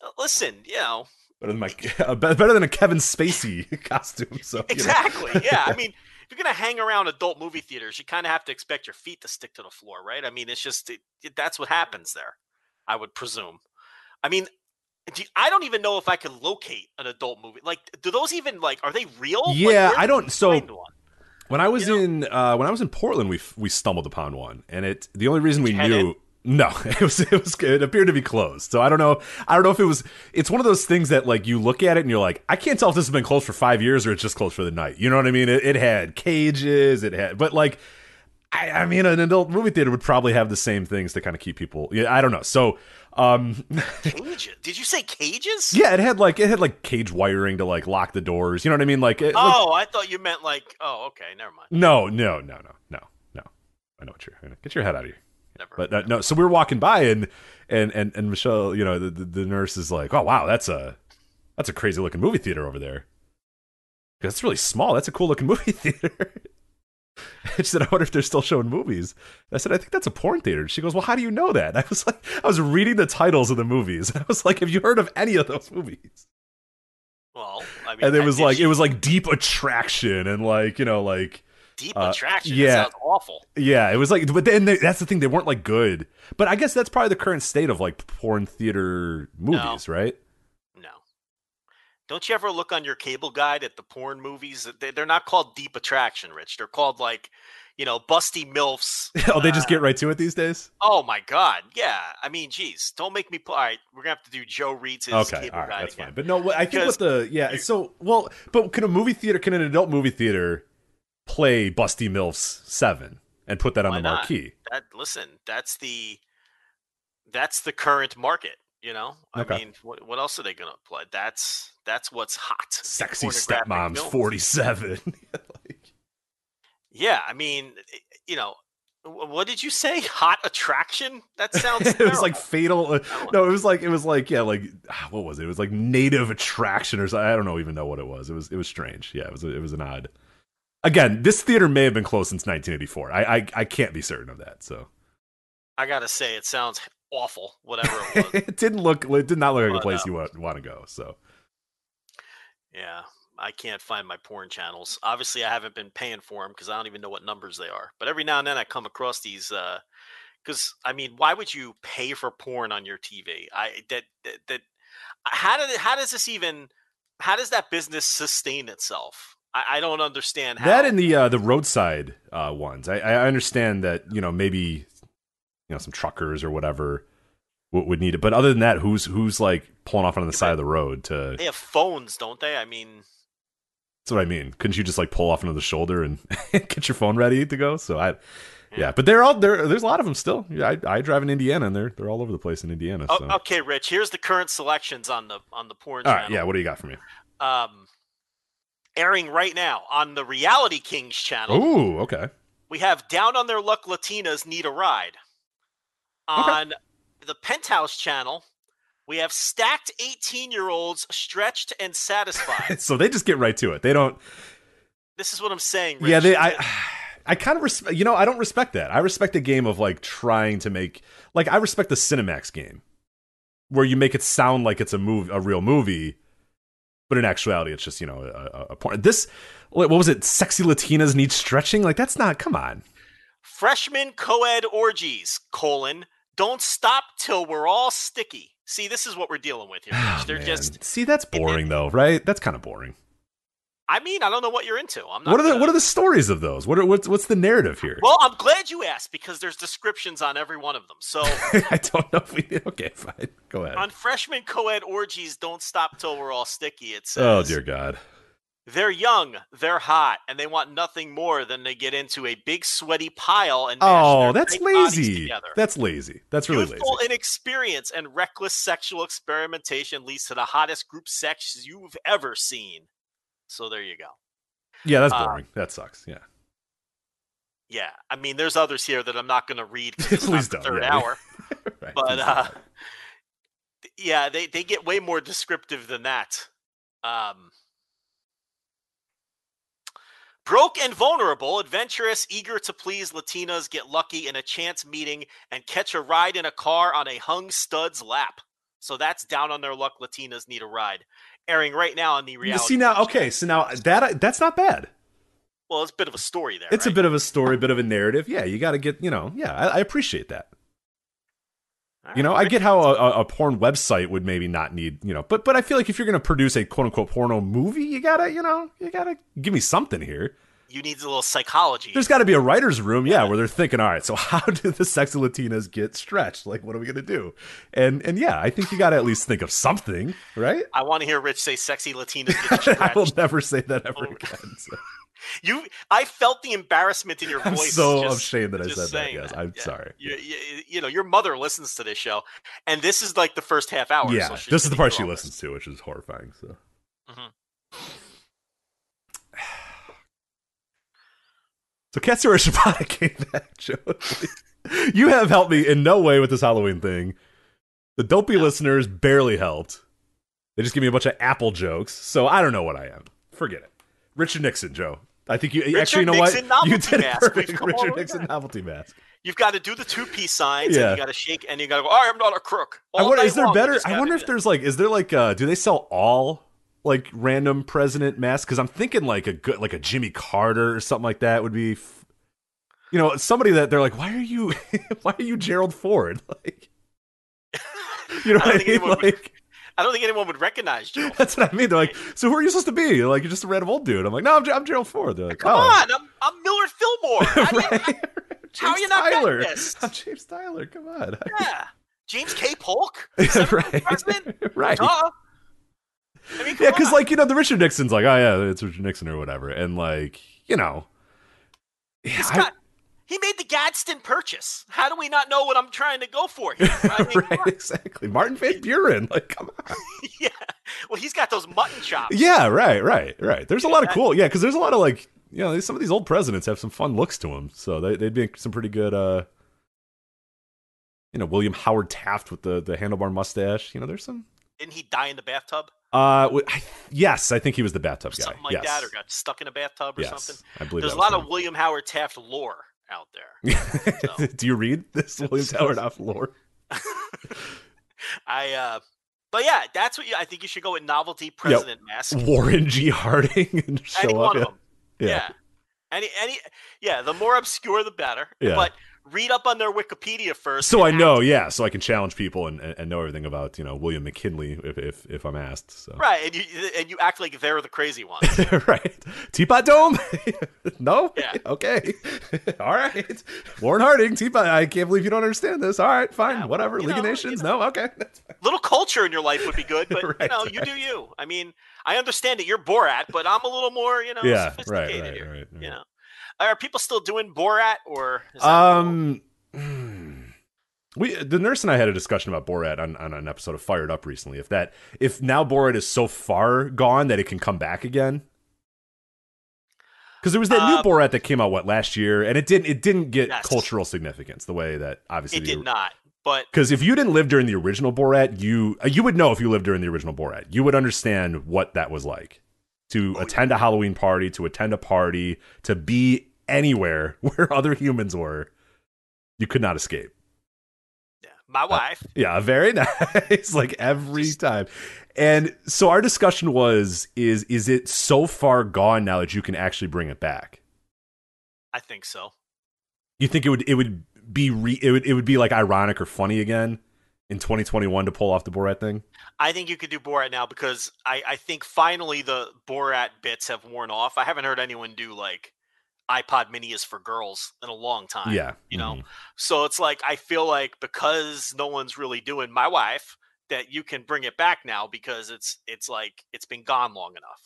[SPEAKER 1] uh, Listen, you know,
[SPEAKER 4] better than my uh, better than a Kevin Spacey costume. So you know.
[SPEAKER 1] exactly. yeah, I mean, if you're gonna hang around adult movie theaters, you kind of have to expect your feet to stick to the floor, right? I mean, it's just it, it- that's what happens there. I would presume. I mean, do I don't even know if I can locate an adult movie. Like, do those even like are they real?
[SPEAKER 4] Yeah,
[SPEAKER 1] where
[SPEAKER 4] I
[SPEAKER 1] do
[SPEAKER 4] don't- so-
[SPEAKER 1] one?
[SPEAKER 4] When I was
[SPEAKER 1] You know?
[SPEAKER 4] in uh, when I was in Portland, we f- we stumbled upon one, and it the only reason we knew. No, it was it was it appeared to be closed. So I don't know. I don't know if it was. It's one of those things that like you look at it and you're like, I can't tell if this has been closed for five years or it's just closed for the night. You know what I mean? It, it had cages. It had, but like, I, I mean, an adult movie theater would probably have the same things to kind of keep people. Yeah, I don't know. So, um,
[SPEAKER 1] Cages? Did you say cages?
[SPEAKER 4] yeah, it had like it had like cage wiring to like lock the doors. You know what I mean? Like, it, like
[SPEAKER 1] Oh, I thought you meant like. Oh, okay, never mind.
[SPEAKER 4] no, no, no, no, no, no. I know what you're. Get your head out of here.
[SPEAKER 1] Never.
[SPEAKER 4] But uh, no, so we were walking by and and and and Michelle, you know, the, the nurse is like, "Oh wow, that's a that's a crazy looking movie theater over there." That's really small. That's a cool looking movie theater. she said, "I wonder if they're still showing movies." I said, "I think that's a porn theater." She goes, "Well, how do you know that?" I was like, I was reading the titles of the movies. I was like, "Have you heard of any of those movies?"
[SPEAKER 1] well, I mean,
[SPEAKER 4] And it was like it was like Deep Attraction and like you know like
[SPEAKER 1] Deep
[SPEAKER 4] Uh,
[SPEAKER 1] attraction.
[SPEAKER 4] yeah.
[SPEAKER 1] That sounds awful.
[SPEAKER 4] Yeah, it was like, but then they, that's the thing; they weren't like good. But I guess that's probably the current state of like porn theater movies, right?
[SPEAKER 1] No. Don't you ever look on your cable guide at the porn movies? They- They're not called deep attraction, Rich. They're called like, you know, busty milfs.
[SPEAKER 4] oh, they just
[SPEAKER 1] Uh,
[SPEAKER 4] get right to it these days.
[SPEAKER 1] Oh my god, yeah. I mean, geez, don't make me. Put, all right, we're gonna have to do Joe reads his
[SPEAKER 4] Okay,
[SPEAKER 1] cable
[SPEAKER 4] all right,
[SPEAKER 1] guide
[SPEAKER 4] that's
[SPEAKER 1] again.
[SPEAKER 4] fine. But no, I think what the yeah. So well, but can a movie theater, can an adult movie theater play Busty Milfs Seven and put that on
[SPEAKER 1] Why
[SPEAKER 4] the
[SPEAKER 1] not?
[SPEAKER 4] marquee?
[SPEAKER 1] That listen, that's the that's the current market. You know, I
[SPEAKER 4] Okay.
[SPEAKER 1] mean, what what else are they gonna play? That's that's what's hot.
[SPEAKER 4] Sexy stepmoms forty seven. like,
[SPEAKER 1] Yeah, I mean, you know, what did you say? Hot attraction? That sounds.
[SPEAKER 4] it was like fatal. uh, No, it was like it was like yeah, like ah, what was it? It was like native attraction or something. I don't know even know what it was. It was it was strange. Yeah, it was it was an odd. Again, this theater may have been closed since 1984. I I, I can't be certain of that. So
[SPEAKER 1] I gotta say, it sounds awful. Whatever it was.
[SPEAKER 4] it didn't look. It did not look like a place
[SPEAKER 1] uh,
[SPEAKER 4] you want want to go. So
[SPEAKER 1] yeah, I can't find my porn channels. Obviously, I haven't been paying for them because I don't even know what numbers they are. But every now and then, I come across these. Because I mean, why would you pay for porn on your TV? I that that, that how did it, how does this even how does that business sustain itself? I, I don't understand how.
[SPEAKER 4] that and the uh, the roadside uh, ones. I, I understand that you know maybe you know some truckers or whatever would, would need it, but other than that, who's who's like pulling off on the side of the road to?
[SPEAKER 1] they have phones, don't they? I mean,
[SPEAKER 4] That's what I mean. Couldn't you just like pull off into the shoulder and get your phone ready to go? So I, yeah, but they're all there. There's a lot of them still. Yeah, I, I drive in Indiana, and they're they're all over the place in Indiana.
[SPEAKER 1] oh, okay, Rich. Here's the current selections on the on the porn
[SPEAKER 4] All right, channel. yeah. What do you got for me?
[SPEAKER 1] um, airing right now on the Reality Kings channel.
[SPEAKER 4] Ooh, okay.
[SPEAKER 1] We have Down on Their Luck Latinas Need a Ride.
[SPEAKER 4] Okay.
[SPEAKER 1] On the Penthouse channel, we have stacked 18 year olds stretched and satisfied.
[SPEAKER 4] So they just get right to it. They don't.
[SPEAKER 1] this is what I'm saying. Rich.
[SPEAKER 4] Yeah, they. I. I kind of respect. You know, I don't respect that. I respect a game of like trying to make like I respect the Cinemax game, where you make it sound like it's a move, a real movie, but in actuality, it's just you know a, a, porn. This, what was it? Sexy Latinas need stretching. Like that's not. Come on.
[SPEAKER 1] Freshman co-ed orgies, colon, don't stop till we're all sticky. See, this is what we're dealing with here.
[SPEAKER 4] Oh,
[SPEAKER 1] They're
[SPEAKER 4] man.
[SPEAKER 1] just
[SPEAKER 4] see that's boring though, right? That's kind of boring.
[SPEAKER 1] I mean, I don't know what you're into. I'm not
[SPEAKER 4] What are the
[SPEAKER 1] gonna-
[SPEAKER 4] What are the stories of those? What are what's what's the narrative here?
[SPEAKER 1] Well, I'm glad you asked because there's descriptions on every one of them. So
[SPEAKER 4] I don't know if we. did. Okay, fine. Go ahead.
[SPEAKER 1] on freshman co-ed orgies, don't stop till we're all sticky. It says,
[SPEAKER 4] Oh dear God.
[SPEAKER 1] They're young, they're hot, and they want nothing more than to get into a big sweaty pile and mash
[SPEAKER 4] Oh,
[SPEAKER 1] their
[SPEAKER 4] that's lazy.
[SPEAKER 1] together.
[SPEAKER 4] That's lazy. That's really
[SPEAKER 1] Youthful
[SPEAKER 4] lazy.
[SPEAKER 1] inexperience and reckless sexual experimentation leads to the hottest group sex you've ever seen. So there you go.
[SPEAKER 4] Yeah, that's
[SPEAKER 1] uh,
[SPEAKER 4] boring. that sucks. Yeah.
[SPEAKER 1] Yeah, I mean, there's others here that I'm not going to read because it's
[SPEAKER 4] Please
[SPEAKER 1] not the
[SPEAKER 4] don't,
[SPEAKER 1] third
[SPEAKER 4] yeah.
[SPEAKER 1] hour.
[SPEAKER 4] Right,
[SPEAKER 1] But uh, yeah, they they get way more descriptive than that. Um, broke and vulnerable, adventurous, eager to please Latinas get lucky in a chance meeting and catch a ride in a car on a hung stud's lap. So that's down on their luck. Latinas need a ride. Airing right now on the reality.
[SPEAKER 4] You see now, okay, so now that that's not bad.
[SPEAKER 1] Well, it's a bit of a story there.
[SPEAKER 4] It's a bit of a story, a bit of a narrative. Yeah, you got to get, you know, yeah, I, I appreciate that.
[SPEAKER 1] All
[SPEAKER 4] You know,
[SPEAKER 1] right,
[SPEAKER 4] I get how a, a- a porn website would maybe not need, you know, but but I feel like if you're going to produce a quote unquote porno movie, you gotta, you know, you gotta give me something here.
[SPEAKER 1] You need a little psychology.
[SPEAKER 4] There's got to be a writer's room, yeah, where they're thinking, all right, so how do the sexy Latinas get stretched? Like, what are we gonna do? And and yeah, I think you got to at least think of something, right?
[SPEAKER 1] I want to hear Rich say "sexy Latinas." Get
[SPEAKER 4] I will never say that ever
[SPEAKER 1] Oh.
[SPEAKER 4] again. so.
[SPEAKER 1] You, I felt the embarrassment in your
[SPEAKER 4] I'm
[SPEAKER 1] voice.
[SPEAKER 4] so
[SPEAKER 1] just-
[SPEAKER 4] ashamed that I said that. Yes,
[SPEAKER 1] that.
[SPEAKER 4] I'm
[SPEAKER 1] Yeah.
[SPEAKER 4] sorry.
[SPEAKER 1] You, you, you know, your mother listens to this show, and this is like the first half hour.
[SPEAKER 4] Yeah,
[SPEAKER 1] so
[SPEAKER 4] this is the part she listens to, which is horrifying. So.
[SPEAKER 1] Mhm.
[SPEAKER 4] So Katsuyori Shibata came back, Joe. you have helped me in no way with this Halloween thing. The dopey listeners barely helped. They just give me a bunch of Apple jokes, so I don't know what I am. Forget it. Richard Nixon, Joe. I think you actually you know
[SPEAKER 1] Nixon
[SPEAKER 4] what you did
[SPEAKER 1] mask.
[SPEAKER 4] Perfect.
[SPEAKER 1] all
[SPEAKER 4] Richard Nixon novelty mask.
[SPEAKER 1] You've got to do the two piece signs,
[SPEAKER 4] Yeah.
[SPEAKER 1] and you got to shake, and you got to go. I am not a crook.
[SPEAKER 4] I wonder is there better? I wonder if there's like is there like uh do they sell all like random president mask? Because I'm thinking like a good like a Jimmy Carter or something like that would be. F- you know, somebody that they're like, why are you, why are you Gerald Ford? Like, you know
[SPEAKER 1] I
[SPEAKER 4] I
[SPEAKER 1] don't think
[SPEAKER 4] mean?
[SPEAKER 1] anyone would-
[SPEAKER 4] Like,
[SPEAKER 1] I don't think anyone would recognize you.
[SPEAKER 4] that's what I mean. They're like, so who are you supposed to be? They're like, you're just a random old dude. I'm like, no, I'm, I'm Gerald Ford. They're like,
[SPEAKER 1] Come
[SPEAKER 4] oh.
[SPEAKER 1] on, I'm I'm Millard Fillmore. I
[SPEAKER 4] right.
[SPEAKER 1] How are
[SPEAKER 4] James
[SPEAKER 1] you not
[SPEAKER 4] Tyler.
[SPEAKER 1] this?
[SPEAKER 4] I'm James Tyler. Come on.
[SPEAKER 1] yeah, James K. Polk,
[SPEAKER 4] right.
[SPEAKER 1] president?
[SPEAKER 4] right.
[SPEAKER 1] Duh. I mean,
[SPEAKER 4] Yeah, because like you know, the Richard Nixon's like, oh yeah, it's Richard Nixon or whatever, and like you know, yeah,
[SPEAKER 1] He's
[SPEAKER 4] I-
[SPEAKER 1] got, he made the Gadsden purchase. How do we not know what I'm trying to go for here? I mean,
[SPEAKER 4] right, exactly. Martin Van Buren, like, come on.
[SPEAKER 1] yeah. Well, he's got those mutton chops.
[SPEAKER 4] Yeah, right, right, right. There's a lot of cool, yeah, because there's a lot of like, you know, some of these old presidents have some fun looks to them, so they, they'd be some pretty good. uh You know, William Howard Taft with the the handlebar mustache. You know, there's some.
[SPEAKER 1] Didn't he die in the bathtub?
[SPEAKER 4] Uh, yes, I think he was the bathtub guy.
[SPEAKER 1] Something like
[SPEAKER 4] yes.
[SPEAKER 1] that, or got stuck in a bathtub or
[SPEAKER 4] yes,
[SPEAKER 1] something.
[SPEAKER 4] I believe
[SPEAKER 1] There's a lot
[SPEAKER 4] was
[SPEAKER 1] of William Howard Taft lore out there.
[SPEAKER 4] him. Do you read this William Howard Taft lore?
[SPEAKER 1] I, uh, but yeah, that's what you, I think you should go with novelty president mask.
[SPEAKER 4] Warren G. Harding and show
[SPEAKER 1] Any
[SPEAKER 4] up.
[SPEAKER 1] one
[SPEAKER 4] yeah.
[SPEAKER 1] of them. Yeah. Any, any, yeah. The more obscure, the better.
[SPEAKER 4] Yeah.
[SPEAKER 1] But read up on their Wikipedia first.
[SPEAKER 4] So I know, yeah, so I can challenge people and, and, know everything about you know William McKinley if if, if I'm asked. So
[SPEAKER 1] Right, and you and you act like they're the crazy ones.
[SPEAKER 4] right, Teapot Dome? no,
[SPEAKER 1] Yeah.
[SPEAKER 4] okay, all right. Warren Harding, Teapot. I can't believe you don't understand this. All right, fine,
[SPEAKER 1] Yeah,
[SPEAKER 4] whatever.
[SPEAKER 1] you
[SPEAKER 4] League of
[SPEAKER 1] know, you
[SPEAKER 4] Nations?
[SPEAKER 1] know.
[SPEAKER 4] No, okay.
[SPEAKER 1] Little culture in your life would be good, but you
[SPEAKER 4] Right,
[SPEAKER 1] know, you do you. I mean, I understand that you're Borat, but I'm a little more, you know,
[SPEAKER 4] Yeah, right,
[SPEAKER 1] sophisticated
[SPEAKER 4] right,
[SPEAKER 1] here.
[SPEAKER 4] right, right.
[SPEAKER 1] You know, are people still doing Borat or? Is that
[SPEAKER 4] Um, hmm. we the nurse and I had a discussion about Borat on, on an episode of Fired Up recently. If that if now Borat is so far gone that it can come back again. Because there was that new
[SPEAKER 1] Um,
[SPEAKER 4] Borat that came out what last year, and it didn't it didn't get
[SPEAKER 1] Yes.
[SPEAKER 4] cultural significance the way that obviously
[SPEAKER 1] it did not. But
[SPEAKER 4] Because if you didn't live during the original Borat, you uh, you would know if you lived during the original Borat. You would understand what that was like to
[SPEAKER 1] Oh,
[SPEAKER 4] attend a Halloween party, to attend a party, to be anywhere where other humans were. You could not escape.
[SPEAKER 1] yeah, my uh, wife,
[SPEAKER 4] Yeah, very nice. like every time. And so our discussion was is is it so far gone now that you can actually bring it back?
[SPEAKER 1] I think so.
[SPEAKER 4] You think it would it would be re, it would it would be like ironic or funny again in 2021 to pull off the Borat thing?
[SPEAKER 1] I think you could do Borat now because I, I think finally the Borat bits have worn off. I haven't heard anyone do like iPod Mini is for girls in a long time.
[SPEAKER 4] yeah.
[SPEAKER 1] you know,
[SPEAKER 4] Mhm.
[SPEAKER 1] So it's like I feel like because no one's really doing my wife that you can bring it back now because it's it's like it's been gone long enough.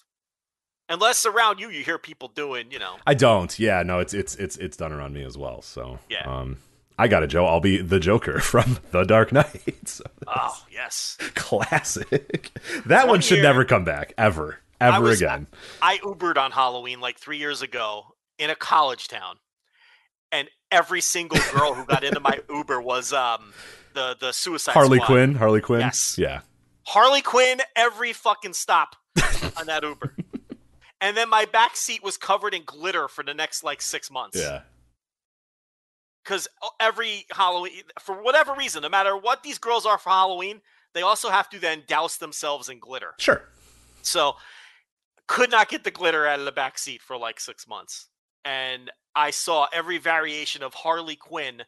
[SPEAKER 1] Unless around you you hear people doing, you know,
[SPEAKER 4] I don't. Yeah, no, it's it's it's it's done around me as well. So
[SPEAKER 1] Yeah.
[SPEAKER 4] um, I got it, Joe. I'll be the Joker from The Dark Knight. So
[SPEAKER 1] oh yes.
[SPEAKER 4] classic. That one
[SPEAKER 1] One
[SPEAKER 4] should never come back ever,
[SPEAKER 1] I
[SPEAKER 4] ever
[SPEAKER 1] was-
[SPEAKER 4] again.
[SPEAKER 1] I Ubered on Halloween like three years ago in a college town, and every single girl who got into my Uber was um the the Suicide
[SPEAKER 4] Harley
[SPEAKER 1] Squad.
[SPEAKER 4] Quinn. Harley Quinn.
[SPEAKER 1] Yes.
[SPEAKER 4] Yeah.
[SPEAKER 1] Harley Quinn every fucking stop on that Uber. And then my back seat was covered in glitter for the next like six months.
[SPEAKER 4] Yeah.
[SPEAKER 1] Because every Halloween, for whatever reason, no matter what these girls are for Halloween, they also have to then douse themselves in glitter.
[SPEAKER 4] Sure.
[SPEAKER 1] So could not get the glitter out of the back seat for like six months. And I saw every variation of Harley Quinn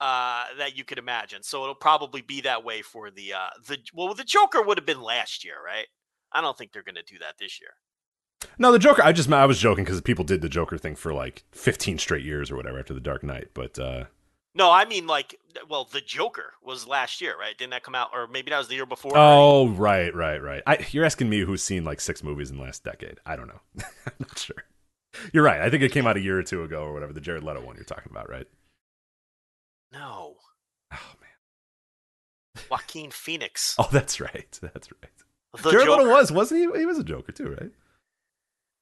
[SPEAKER 1] uh, that you could imagine. So it'll probably be that way for the uh, the well, the Joker would have been last year, right? I don't think they're going to do that this year.
[SPEAKER 4] No, the Joker. I just I was joking because people did the Joker thing for like 15 straight years or whatever after the Dark Knight. But uh,
[SPEAKER 1] No, I mean like, well, the Joker was last year, right? Didn't that come out, or maybe that was the year before?
[SPEAKER 4] oh, right, right, right. I, you're asking me who's seen like six movies in the last decade. I don't know. I'm not sure. You're right. I think it came out a year or two ago or whatever. The Jared Leto one you're talking about, right?
[SPEAKER 1] no,
[SPEAKER 4] Oh man.
[SPEAKER 1] Joaquin Phoenix.
[SPEAKER 4] Oh, that's right. That's right.
[SPEAKER 1] the
[SPEAKER 4] Jared
[SPEAKER 1] Joker.
[SPEAKER 4] Leto was, wasn't he? He was a Joker too, right?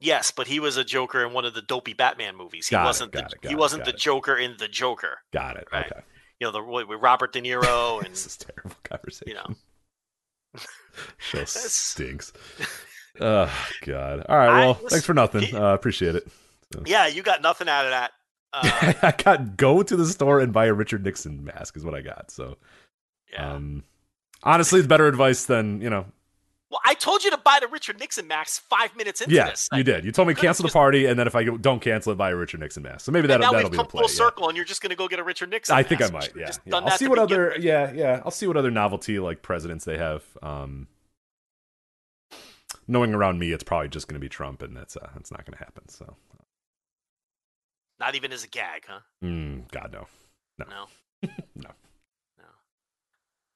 [SPEAKER 1] Yes, but he was a Joker in one of the dopey Batman movies. He
[SPEAKER 4] Got
[SPEAKER 1] wasn't
[SPEAKER 4] got
[SPEAKER 1] the
[SPEAKER 4] it,
[SPEAKER 1] he
[SPEAKER 4] it,
[SPEAKER 1] wasn't the
[SPEAKER 4] it.
[SPEAKER 1] Joker in the Joker.
[SPEAKER 4] Got it.
[SPEAKER 1] Right.
[SPEAKER 4] Okay.
[SPEAKER 1] You know, the with Robert De Niro and
[SPEAKER 4] This is terrible conversation.
[SPEAKER 1] you know.
[SPEAKER 4] Show stinks. Oh God. All right.
[SPEAKER 1] I
[SPEAKER 4] Well, thanks for nothing. Uh, appreciate it.
[SPEAKER 1] Yeah, you got nothing out of that. Uh,
[SPEAKER 4] I got go to the store and buy a Richard Nixon mask is what I got. So,
[SPEAKER 1] yeah.
[SPEAKER 4] um, honestly, it's better advice than you know
[SPEAKER 1] Well, I told you to buy the Richard Nixon mask five minutes into
[SPEAKER 4] Yeah,
[SPEAKER 1] this.
[SPEAKER 4] you did. You told me cancel the party, and then if I don't cancel it, buy a Richard Nixon mask. So maybe
[SPEAKER 1] And
[SPEAKER 4] that'll that'll be the
[SPEAKER 1] come
[SPEAKER 4] play.
[SPEAKER 1] full
[SPEAKER 4] yeah.
[SPEAKER 1] circle, and you're just going to go get a Richard Nixon.
[SPEAKER 4] I think I
[SPEAKER 1] mask.
[SPEAKER 4] Might. Yeah, yeah. I'll see what other.
[SPEAKER 1] with.
[SPEAKER 4] Yeah, yeah. I'll see what other novelty like presidents they have. Um, knowing around me, it's probably just going to be Trump, and that's uh, that's not going to happen. So,
[SPEAKER 1] Not even as a gag, huh?
[SPEAKER 4] mm, God no,
[SPEAKER 1] No.
[SPEAKER 4] no,
[SPEAKER 1] No.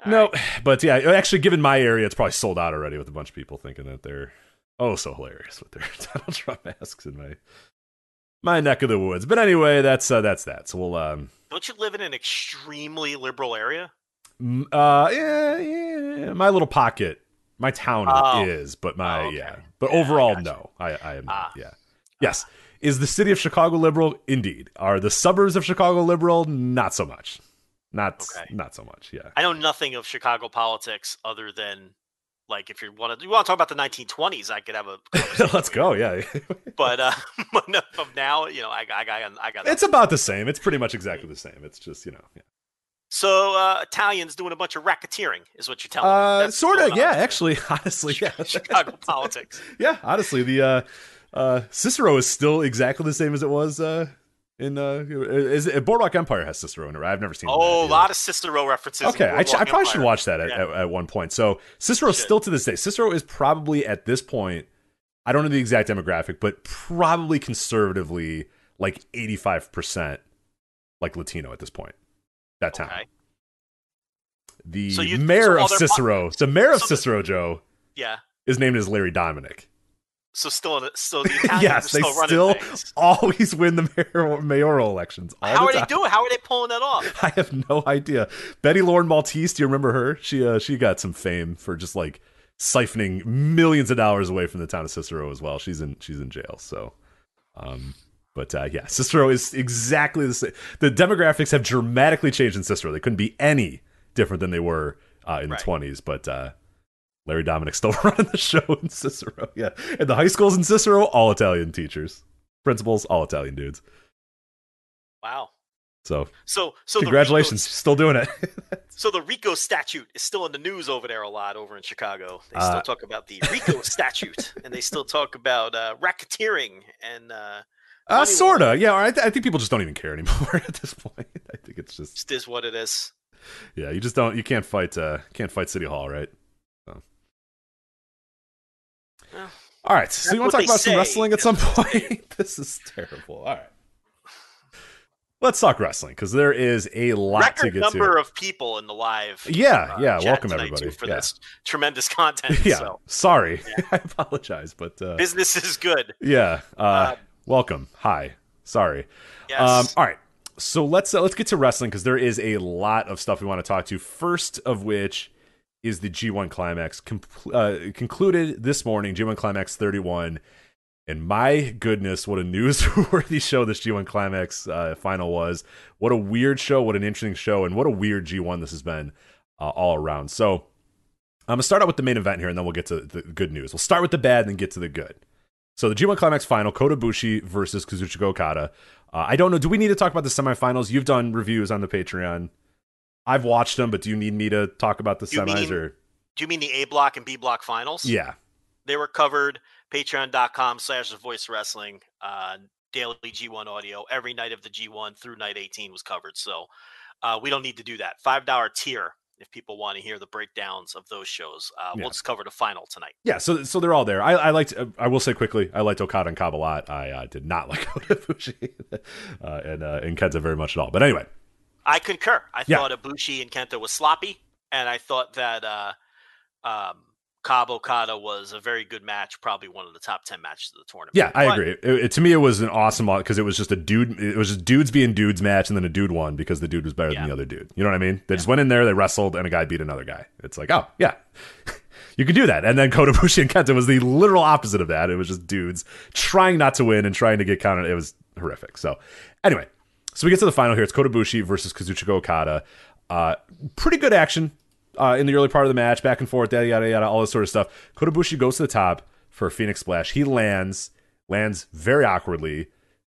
[SPEAKER 1] All
[SPEAKER 4] no.
[SPEAKER 1] right.
[SPEAKER 4] But yeah, actually, given my area, it's probably sold out already with a bunch of people thinking that they're oh so hilarious with their Donald Trump masks in my my neck of the woods. But anyway, that's uh, that's that. So we'll um.
[SPEAKER 1] Don't you live in an extremely liberal area?
[SPEAKER 4] Uh, yeah, yeah, my little pocket, my town
[SPEAKER 1] Oh.
[SPEAKER 4] is, but my
[SPEAKER 1] Oh, okay.
[SPEAKER 4] yeah, but
[SPEAKER 1] Yeah,
[SPEAKER 4] overall,
[SPEAKER 1] gotcha.
[SPEAKER 4] no, I, I am, not,
[SPEAKER 1] Ah.
[SPEAKER 4] yeah, yes. Is the city of Chicago liberal? Indeed. Are the suburbs of Chicago liberal? Not so much. Not,
[SPEAKER 1] Okay.
[SPEAKER 4] not so much. Yeah.
[SPEAKER 1] I know nothing of Chicago politics other than like if you want to you want to talk about the 1920s, I could have a
[SPEAKER 4] Let's go. Yeah,
[SPEAKER 1] But uh, from now, you know, I, I, I, I got
[SPEAKER 4] it's about the same. It's pretty much exactly the same. It's just you know, yeah.
[SPEAKER 1] So uh, Italians doing a bunch of racketeering is what you're telling me.
[SPEAKER 4] uh,
[SPEAKER 1] That's
[SPEAKER 4] sort of. Yeah, actually, honestly, yeah.
[SPEAKER 1] Chicago politics.
[SPEAKER 4] yeah, honestly, the uh, uh, Cicero is still exactly the same as it was uh, in uh, is it, Boardwalk Empire has Cicero in it. I've never seen.
[SPEAKER 1] Oh, a lot of Cicero references. in
[SPEAKER 4] Okay, I, ch- I probably should watch that at,
[SPEAKER 1] Yeah.
[SPEAKER 4] at, at one point. So Cicero still to this day, Cicero is probably at this point. I don't know the exact demographic, but probably conservatively like eighty five percent like Latino at this point. That town.
[SPEAKER 1] Okay.
[SPEAKER 4] The
[SPEAKER 1] So you-
[SPEAKER 4] mayor
[SPEAKER 1] so
[SPEAKER 4] of Cicero, the mayor of
[SPEAKER 1] so
[SPEAKER 4] Cicero, Joe,
[SPEAKER 1] Yeah.
[SPEAKER 4] is named as Larry Dominick.
[SPEAKER 1] So still, so the Italians
[SPEAKER 4] yes,
[SPEAKER 1] are
[SPEAKER 4] they
[SPEAKER 1] still running
[SPEAKER 4] still
[SPEAKER 1] things.
[SPEAKER 4] always win the mayor, mayoral elections.
[SPEAKER 1] How
[SPEAKER 4] the
[SPEAKER 1] are they doing? How are they pulling that off?
[SPEAKER 4] I have no idea. Betty Loren Maltese, do you remember her? She uh, she got some fame for just like siphoning millions of dollars away from the town of Cicero as well. She's in she's in jail. So, um, but uh, yeah, Cicero is exactly the same. The demographics have dramatically changed in Cicero. They couldn't be any different than they were uh, in
[SPEAKER 1] Right.
[SPEAKER 4] the twenties. But uh, Larry Dominick's still running the show in Cicero. Yeah, and the high schools in Cicero, all Italian teachers, principals, all Italian dudes.
[SPEAKER 1] Wow.
[SPEAKER 4] So,
[SPEAKER 1] So, so
[SPEAKER 4] congratulations,
[SPEAKER 1] Rico,
[SPEAKER 4] still doing it.
[SPEAKER 1] so the RICO statute is still in the news over there a lot over in Chicago. They
[SPEAKER 4] Uh,
[SPEAKER 1] still talk about the RICO statute, and they still talk about uh, racketeering and uh,
[SPEAKER 4] Uh, sorta. Yeah. I, th- I think people just don't even care anymore at this point. I think it's just
[SPEAKER 1] just is what it is.
[SPEAKER 4] yeah. You just don't. You can't fight. Uh, can't fight City Hall, right? So.
[SPEAKER 1] Well,
[SPEAKER 4] All right. So you want to talk about some wrestling at some point? this is terrible. All right. Let's talk wrestling because there is a lot to
[SPEAKER 1] Record
[SPEAKER 4] get
[SPEAKER 1] number
[SPEAKER 4] to.
[SPEAKER 1] of people in the live.
[SPEAKER 4] Yeah,
[SPEAKER 1] uh,
[SPEAKER 4] yeah. Welcome everybody.
[SPEAKER 1] for
[SPEAKER 4] yeah.
[SPEAKER 1] this tremendous content.
[SPEAKER 4] yeah.
[SPEAKER 1] So
[SPEAKER 4] Sorry, I apologize, but uh,
[SPEAKER 1] business is good.
[SPEAKER 4] yeah. Uh,
[SPEAKER 1] Um,
[SPEAKER 4] welcome. Hi. Sorry.
[SPEAKER 1] Yes.
[SPEAKER 4] Um, all right, so let's uh, let's get to wrestling because there is a lot of stuff we want to talk to. First of which is the G1 Climax compl- uh, concluded this morning. G1 Climax 31, and my goodness, what a newsworthy show this G1 Climax uh, final was. What a weird show. What an interesting show, and what a weird G1 this has been uh, all around. So. I'm gonna start out with the main event here, and then we'll get to the good news. We'll start with the bad, and then get to the good. So the G1 Climax final, Kota Ibushi versus Kazuchika Okada. Uh, I don't know. Do we need to talk about the semifinals? You've done reviews on the Patreon. I've watched them, but do you need me to talk about the
[SPEAKER 1] You
[SPEAKER 4] semis
[SPEAKER 1] mean-
[SPEAKER 4] or?
[SPEAKER 1] Do you mean the A block and B block finals?
[SPEAKER 4] Yeah,
[SPEAKER 1] They were covered. Patreon.com slash the voice wrestling. Uh, daily G1 audio. Every night of the G1 through night 18 was covered. So uh, we don't need to do that. $5 tier if people want to hear the breakdowns of those shows. Uh,
[SPEAKER 4] Yeah.
[SPEAKER 1] We'll just cover the final tonight.
[SPEAKER 4] yeah. So so they're all there. I, I liked. Uh, I will say quickly, I liked Okada and Cobb a lot. I uh, did not like Kota Ibushi uh, and uh, and Kenta very much at all. But anyway,
[SPEAKER 1] I concur. I
[SPEAKER 4] Yeah.
[SPEAKER 1] thought Ibushi and Kenta was sloppy, and I thought that uh, um, Cobb Okada was a very good match, probably one of the top ten matches of the tournament.
[SPEAKER 4] yeah, I
[SPEAKER 1] But-
[SPEAKER 4] agree. It, it- to me, it was an awesome because it was just a dude. It was just dudes being dudes match, and then a dude won because the dude was better
[SPEAKER 1] Yeah.
[SPEAKER 4] than the other dude. You know what I mean? They just went in there, they wrestled, and a guy beat another guy. It's like, oh yeah, you can do that. And then Kota Ibushi and Kenta was the literal opposite of that. It was just dudes trying not to win and trying to get counted. It was horrific. So anyway, so we get to the final here. It's Kota Ibushi versus Kazuchika Okada. Uh, pretty good action uh, in the early part of the match, back and forth, yada yada yada, all this sort of stuff. Kota Ibushi goes to the top for a Phoenix Splash. He lands, lands very awkwardly.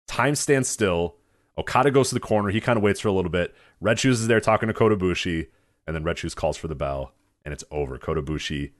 [SPEAKER 4] Time stands still. Okada goes to the corner. He kind of waits for a little bit. Red Shoes is there talking to Kota Ibushi, and then Red Shoes calls for the bell, and it's over. Kota Ibushi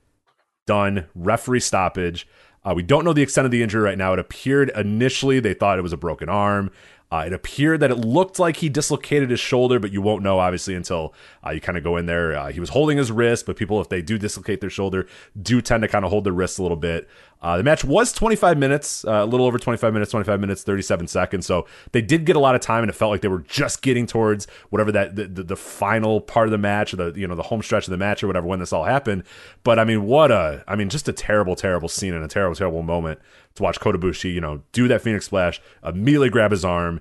[SPEAKER 4] done. Referee stoppage. Uh, we don't know the extent of the injury right now. It appeared initially they thought it was a broken arm. Uh, it appeared that it looked like he dislocated his shoulder, but you won't know obviously until uh, you kind of go in there. Uh, he was holding his wrist, but people, if they do dislocate their shoulder, do tend to kind of hold their wrists a little bit. Uh, the match was 25 minutes, uh, a little over 25 minutes, 25 minutes, 37 seconds. So they did get a lot of time, and it felt like they were just getting towards whatever that the, the, the final part of the match, or the you know the home stretch of the match, or whatever when this all happened. But I mean, what a, I mean, just a terrible, terrible scene and a terrible, terrible moment to watch Kota Ibushi, you know, do that Phoenix Splash, immediately grab his arm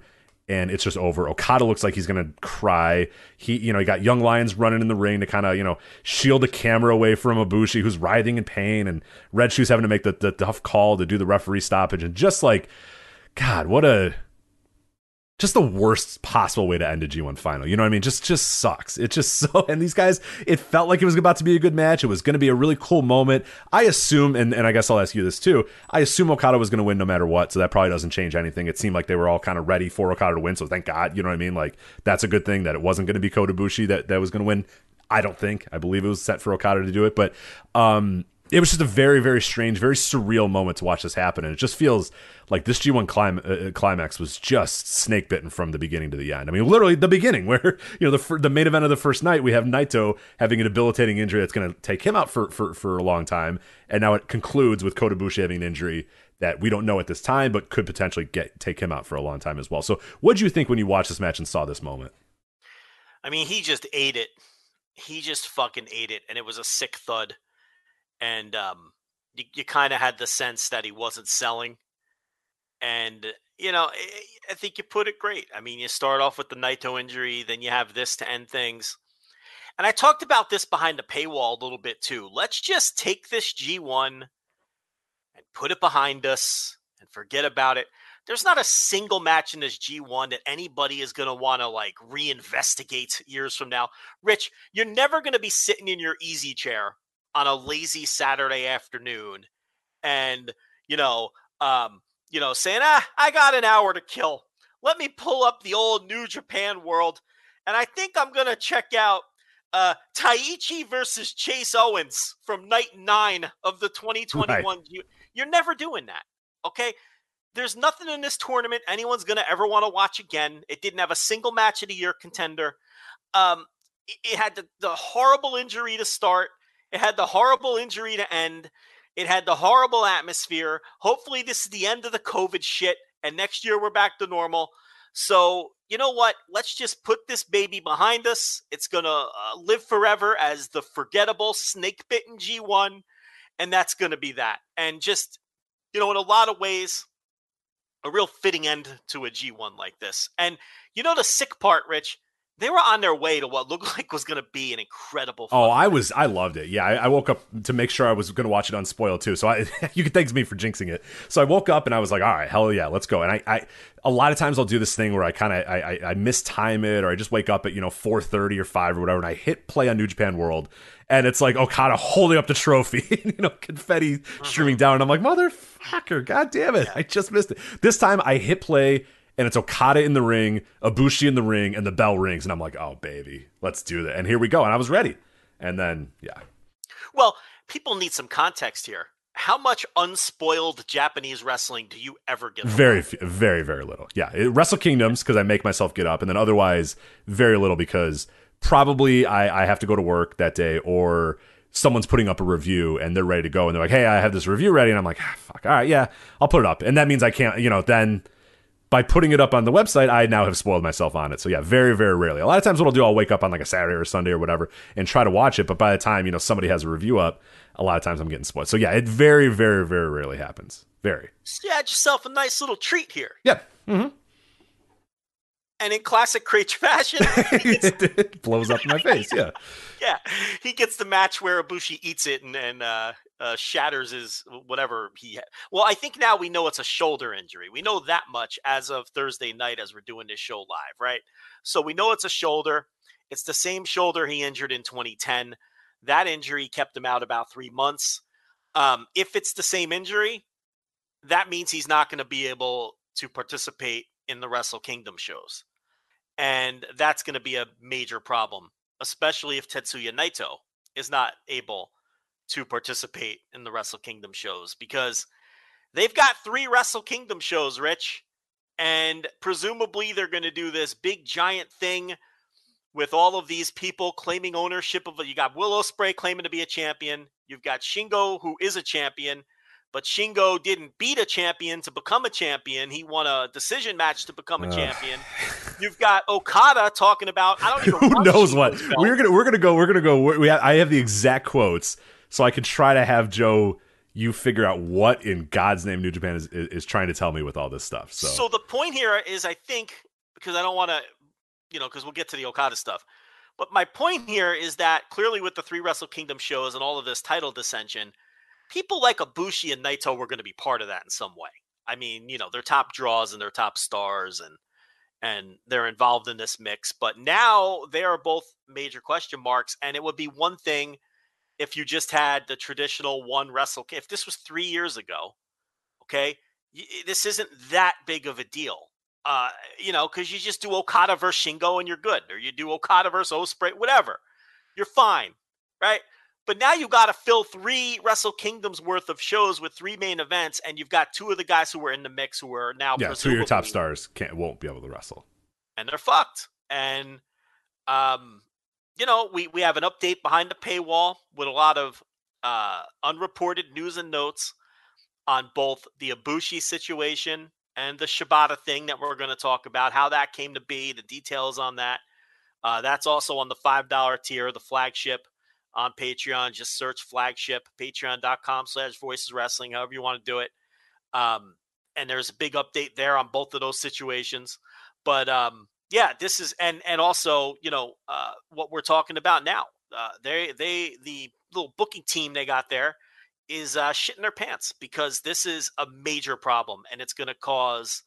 [SPEAKER 4] and it's just over. Okada looks like he's gonna cry. He, you know, he got young lions running in the ring to kind of, you know, shield the camera away from Ibushi, who's writhing in pain, and Red Shoes having to make the, the tough call to do the referee stoppage, and just like, God, what a just the worst possible way to end a G1 final. You know what I mean? Just just sucks. It just so and these guys, it felt like it was about to be a good match. It was going to be a really cool moment. I assume, and, and I guess I'll ask you this too. I assume Okada was going to win no matter what, so that probably doesn't change anything. It seemed like they were all kind of ready for Okada to win, so thank God. You know what I mean? Like that's a good thing that it wasn't going to be Kota Ibushi that that was going to win. I don't think. I believe it was set for Okada to do it, but um it was just a very very strange very surreal moment to watch this happen and it just feels like this g1 clim- uh, climax was just snake bitten from the beginning to the end. I mean literally the beginning where you know the, the main event of the first night we have naito having a debilitating injury that's going to take him out for, for, for a long time. And now it concludes with kota Ibushi having an injury that we don't know at this time but could potentially get take him out for a long time as well. So what do you think when you watched this match and saw this moment?
[SPEAKER 1] I mean he just ate it. He just fucking ate it and it was a sick thud. And um, you, you kind of had the sense that he wasn't selling. And you know, I think you put it great. I mean, you start off with the Naito injury, then you have this to end things. And I talked about this behind the paywall a little bit too. Let's just take this G1 and put it behind us and forget about it. There's not a single match in this G1 that anybody is going to want to like reinvestigate years from now. Rich, you're never going to be sitting in your easy chair on a lazy Saturday afternoon and, you know, um, you know, saying, ah, I got an hour to kill. Let me pull up the old New Japan world. And I think I'm going to check out uh, Taichi versus Chase Owens from night nine of the 2021. Right. You're never doing that. Okay. There's nothing in this tournament anyone's going to ever want to watch again. It didn't have a single match of the year contender. Um, it, it had the, the horrible injury to start. It had the horrible injury to end. It had the horrible atmosphere. Hopefully, this is the end of the COVID shit, and next year we're back to normal. So, you know what? Let's just put this baby behind us. It's going to uh, live forever as the forgettable snake bitten G1, and that's going to be that. And just, you know, in a lot of ways, a real fitting end to a G1 like this. And you know, the sick part, Rich, they were on their way to what looked like was going to be an incredible.
[SPEAKER 4] Oh, I was, I loved it. Yeah, I, I, woke up to make sure I was going to watch it unspoiled too. So I, you can thank me for jinxing it. So I woke up and I was like, all right, hell yeah, let's go. And I, I a lot of times I'll do this thing where I kind of I, I, I mistime it or I just wake up at you know four thirty or five or whatever, and I hit play on New Japan World, and it's like Okada holding up the trophy, you know, confetti uh-huh. streaming down, and I'm like, motherfucker, god damn it, I just missed it. This time I hit play and it's Okada in the ring, Ibushi in the ring, and the bell rings, and I'm like, oh baby, let's do that. And here we go. And I was ready. And then yeah.
[SPEAKER 1] Well, people need some context here. How much unspoiled Japanese wrestling do you ever get?
[SPEAKER 4] Very, very, very little. Yeah, it, Wrestle Kingdoms because I make myself get up, and then otherwise very little because probably I, I have to go to work that day or someone's putting up a review and they're ready to go and they're like, hey, I have this review ready, and I'm like, ah, fuck, all right, yeah, I'll put it up, and that means I can't, you know, then by putting it up on the website, I now have spoiled myself on it. So yeah, very, very rarely. A lot of times what I'll do, I'll wake up on like a Saturday or Sunday or whatever and try to watch it. But by the time, you know, somebody has a review up, a lot of times I'm getting spoiled. So yeah, it very, very, very rarely happens. Very.
[SPEAKER 1] Just had yourself a nice little treat here.
[SPEAKER 4] Yeah. Mm-hmm.
[SPEAKER 1] And in classic Kraetsch fashion,
[SPEAKER 4] it blows up in my face. Yeah.
[SPEAKER 1] yeah. He gets the match where Ibushi eats it and, and uh, uh, shatters his whatever he. Ha- well, I think now we know it's a shoulder injury. We know that much as of Thursday night as we're doing this show live, right? So we know it's a shoulder. It's the same shoulder he injured in 2010. That injury kept him out about three months. Um, if it's the same injury, that means he's not going to be able to participate in the Wrestle Kingdom shows. And that's going to be a major problem, especially if Tetsuya Naito is not able to participate in the Wrestle Kingdom shows because they've got three Wrestle Kingdom shows, Rich, and presumably they're going to do this big giant thing with all of these people claiming ownership of it. You got Will Ospreay claiming to be a champion. You've got Shingo, who is a champion, but Shingo didn't beat a champion to become a champion. He won a decision match to become a champion. You've got Okada talking about I don't even
[SPEAKER 4] Who knows
[SPEAKER 1] Shingo's
[SPEAKER 4] what?
[SPEAKER 1] belt.
[SPEAKER 4] We're gonna we're gonna go. We're gonna go. We have, I have the exact quotes, so I could try to have Joe. You figure out what in God's name New Japan is is, trying to tell me with all this stuff. So,
[SPEAKER 1] So the point here is, I think, because I don't want to, you know, because we'll get to the Okada stuff. But my point here is that clearly with the three Wrestle Kingdom shows and all of this title dissension, people like Ibushi and Naito were going to be part of that in some way. I mean, you know, they're top draws and they're top stars and and they're involved in this mix. But now they are both major question marks. And it would be one thing if you just had the traditional one Wrestle. If this was three years ago, okay, this isn't that big of a deal. Uh, you know, because you just do Okada versus Shingo and you're good, or you do Okada versus Ospreay, whatever, you're fine, right? But now you got to fill three Wrestle Kingdoms worth of shows with three main events, and you've got two of the guys who were in the mix who are now
[SPEAKER 4] yeah, two of your top stars can't won't be able to wrestle.
[SPEAKER 1] and they're fucked. And um, you know, we we have an update behind the paywall with a lot of uh unreported news and notes on both the Ibushi situation and the Shibata thing that we're going to talk about, how that came to be, the details on that. Uh, that's also on the five dollar tier, the flagship on Patreon. Just search flagship, patreon.com slash voices wrestling, however you want to do it. Um, and there's a big update there on both of those situations. But um, yeah, this is and and also you know uh, what we're talking about now. Uh, they they the little booking team they got there is uh, shitting their pants because this is a major problem and it's going to cause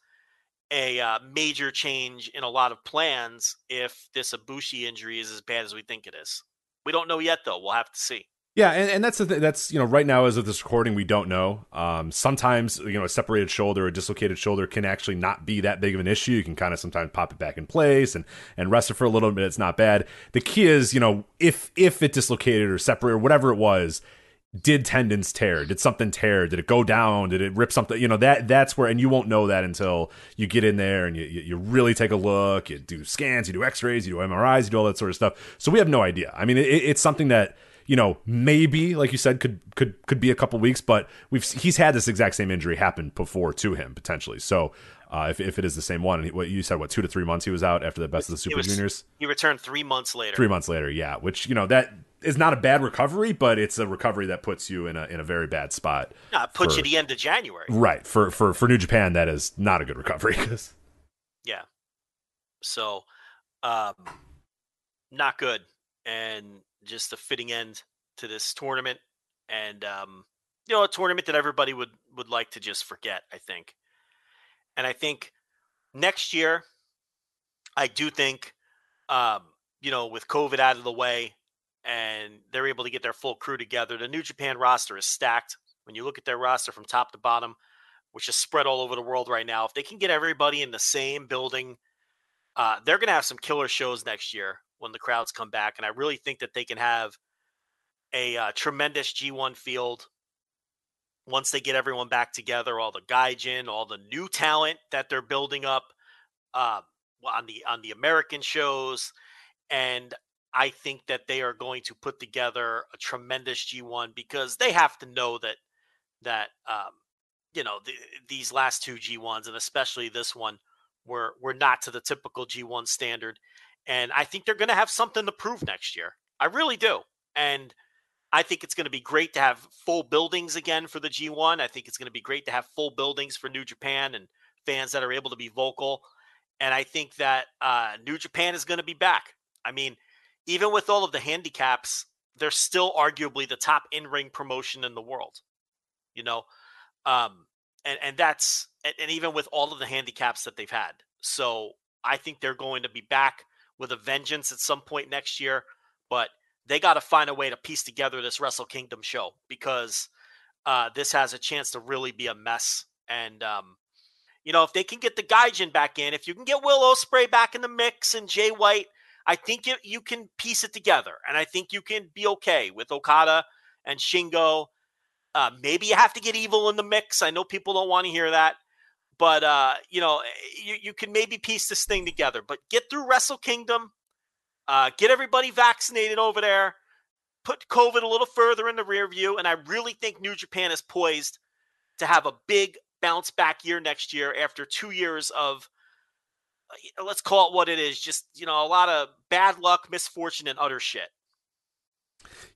[SPEAKER 1] a uh, major change in a lot of plans if this Ibushi injury is as bad as we think it is. We don't know yet though. We'll have to see.
[SPEAKER 4] Yeah, and, and that's the th- that's you know right now as of this recording we don't know. Um, sometimes you know a separated shoulder a dislocated shoulder can actually not be that big of an issue. You can kind of sometimes pop it back in place and and rest it for a little bit. It's not bad. The key is you know if if it dislocated or separated or whatever it was, did tendons tear? Did something tear? Did it go down? Did it rip something? You know that that's where and you won't know that until you get in there and you you, really take a look. You do scans, you do X-rays, you do MRIs, you do all that sort of stuff. So we have no idea. I mean, it, it's something that you know, maybe like you said, could could could be a couple weeks, but we've he's had this exact same injury happen before to him potentially. So uh, if if it is the same one, and he, what you said, what two to three months he was out after the best of the Super
[SPEAKER 1] was-
[SPEAKER 4] Juniors,
[SPEAKER 1] He returned three months later.
[SPEAKER 4] three months later, yeah, which you know that is not a bad recovery, but it's a recovery that puts you in a in a very bad spot.
[SPEAKER 1] No, it puts
[SPEAKER 4] for-
[SPEAKER 1] you the end of January.
[SPEAKER 4] Right for for for New Japan, that is not a good recovery. 'cause-
[SPEAKER 1] Yeah. So, um, not good, and just a fitting end to this tournament, and um, you know, a tournament that everybody would would like to just forget. I think, and I think next year, I do think, um, you know, with COVID out of the way, and they're able to get their full crew together, the New Japan roster is stacked. When you look at their roster from top to bottom, which is spread all over the world right now, if they can get everybody in the same building uh, they're going to have some killer shows next year when the crowds come back, and I really think that they can have a uh, tremendous G1 field once they get everyone back together. All the gaijin, all the new talent that they're building up uh, on the on the American shows, and I think that they are going to put together a tremendous G1 because they have to know that that um, you know the, these last two G1s and especially this one were were not to the typical G1 standard. And I think they're going to have something to prove next year. I really do. And I think it's going to be great to have full buildings again for the G1. I think it's going to be great to have full buildings for New Japan and fans that are able to be vocal. And I think that uh, New Japan is going to be back. I mean, even with all of the handicaps, they're still arguably the top in-ring promotion in the world. You know, um, and and that's and, and even with all of the handicaps that they've had. So I think they're going to be back with a vengeance at some point next year. But they got to find a way to piece together this Wrestle Kingdom show because uh, this has a chance to really be a mess. And um, you know, if they can get the Gaijin back in, if you can get Will Ospreay back in the mix and Jay White, I think you, you can piece it together. And I think you can be okay with Okada and Shingo. Uh, maybe you have to get Evil in the mix. I know people don't want to hear that, but uh, you know you, you can maybe piece this thing together. But get through Wrestle Kingdom, uh, get everybody vaccinated over there, put COVID a little further in the rear view, and I really think New Japan is poised to have a big bounce back year next year after two years of uh, let's call it what it is just you know a lot of bad luck misfortune and utter shit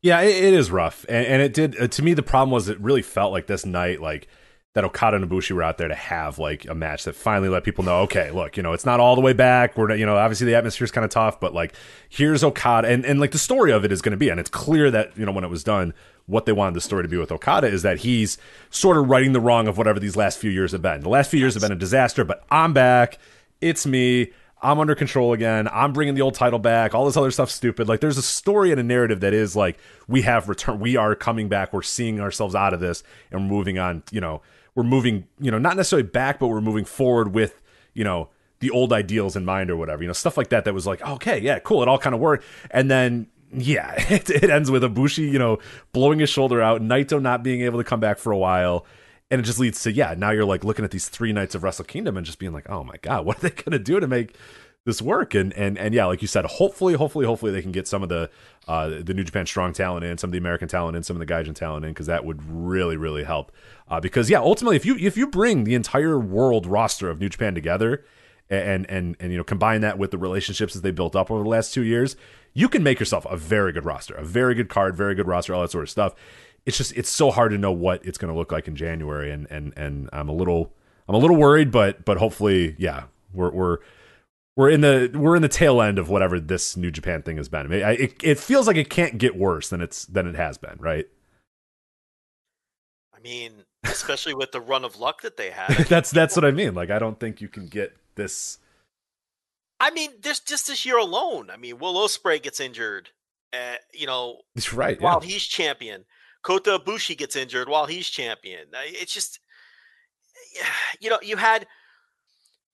[SPEAKER 4] yeah it, it is rough and, and it did uh, to me the problem was it really felt like this night like that Okada and Ibushi were out there to have like a match that finally let people know, okay, look, you know, it's not all the way back. We're, you know, obviously the atmosphere is kind of tough, but like here's Okada, and and like the story of it is going to be, and it's clear that you know when it was done, what they wanted the story to be with Okada is that he's sort of righting the wrong of whatever these last few years have been. The last few years have been a disaster, but I'm back. It's me. I'm under control again. I'm bringing the old title back. All this other stuff stupid. Like there's a story and a narrative that is like we have returned. We are coming back. We're seeing ourselves out of this and moving on. You know, we're moving. You know, not necessarily back, but we're moving forward with you know the old ideals in mind or whatever. You know, stuff like that. That was like okay, yeah, cool. It all kind of worked. And then yeah, it, it ends with Ibushi, you know, blowing his shoulder out, Naito not being able to come back for a while. And it just leads to, yeah, now you're like looking at these three nights of Wrestle Kingdom and just being like, oh my God, what are they going to do to make this work? And, and, and yeah, like you said, hopefully, hopefully, hopefully they can get some of the, uh, the New Japan strong talent in, some of the American talent in, some of the Gaijin talent in, because that would really, really help. Uh, because yeah, ultimately, if you, if you bring the entire world roster of New Japan together and, and, and, you know, combine that with the relationships that they built up over the last two years, you can make yourself a very good roster, a very good card, very good roster, all that sort of stuff. It's just it's so hard to know what it's going to look like in January, and and and I'm a little I'm a little worried, but but hopefully, yeah, we're we're we're in the we're in the tail end of whatever this New Japan thing has been. It, it, it feels like it can't get worse than it's than it has been, right?
[SPEAKER 1] I mean, especially with the run of luck that they had.
[SPEAKER 4] that's that's what I mean. Like, I don't think you can get this
[SPEAKER 1] I mean, this just this year alone. I mean, Will Ospreay gets injured. Uh, you know,
[SPEAKER 4] That's right.
[SPEAKER 1] While
[SPEAKER 4] yeah.
[SPEAKER 1] he's champion, Kota Ibushi gets injured while he's champion. It's just, you know, you had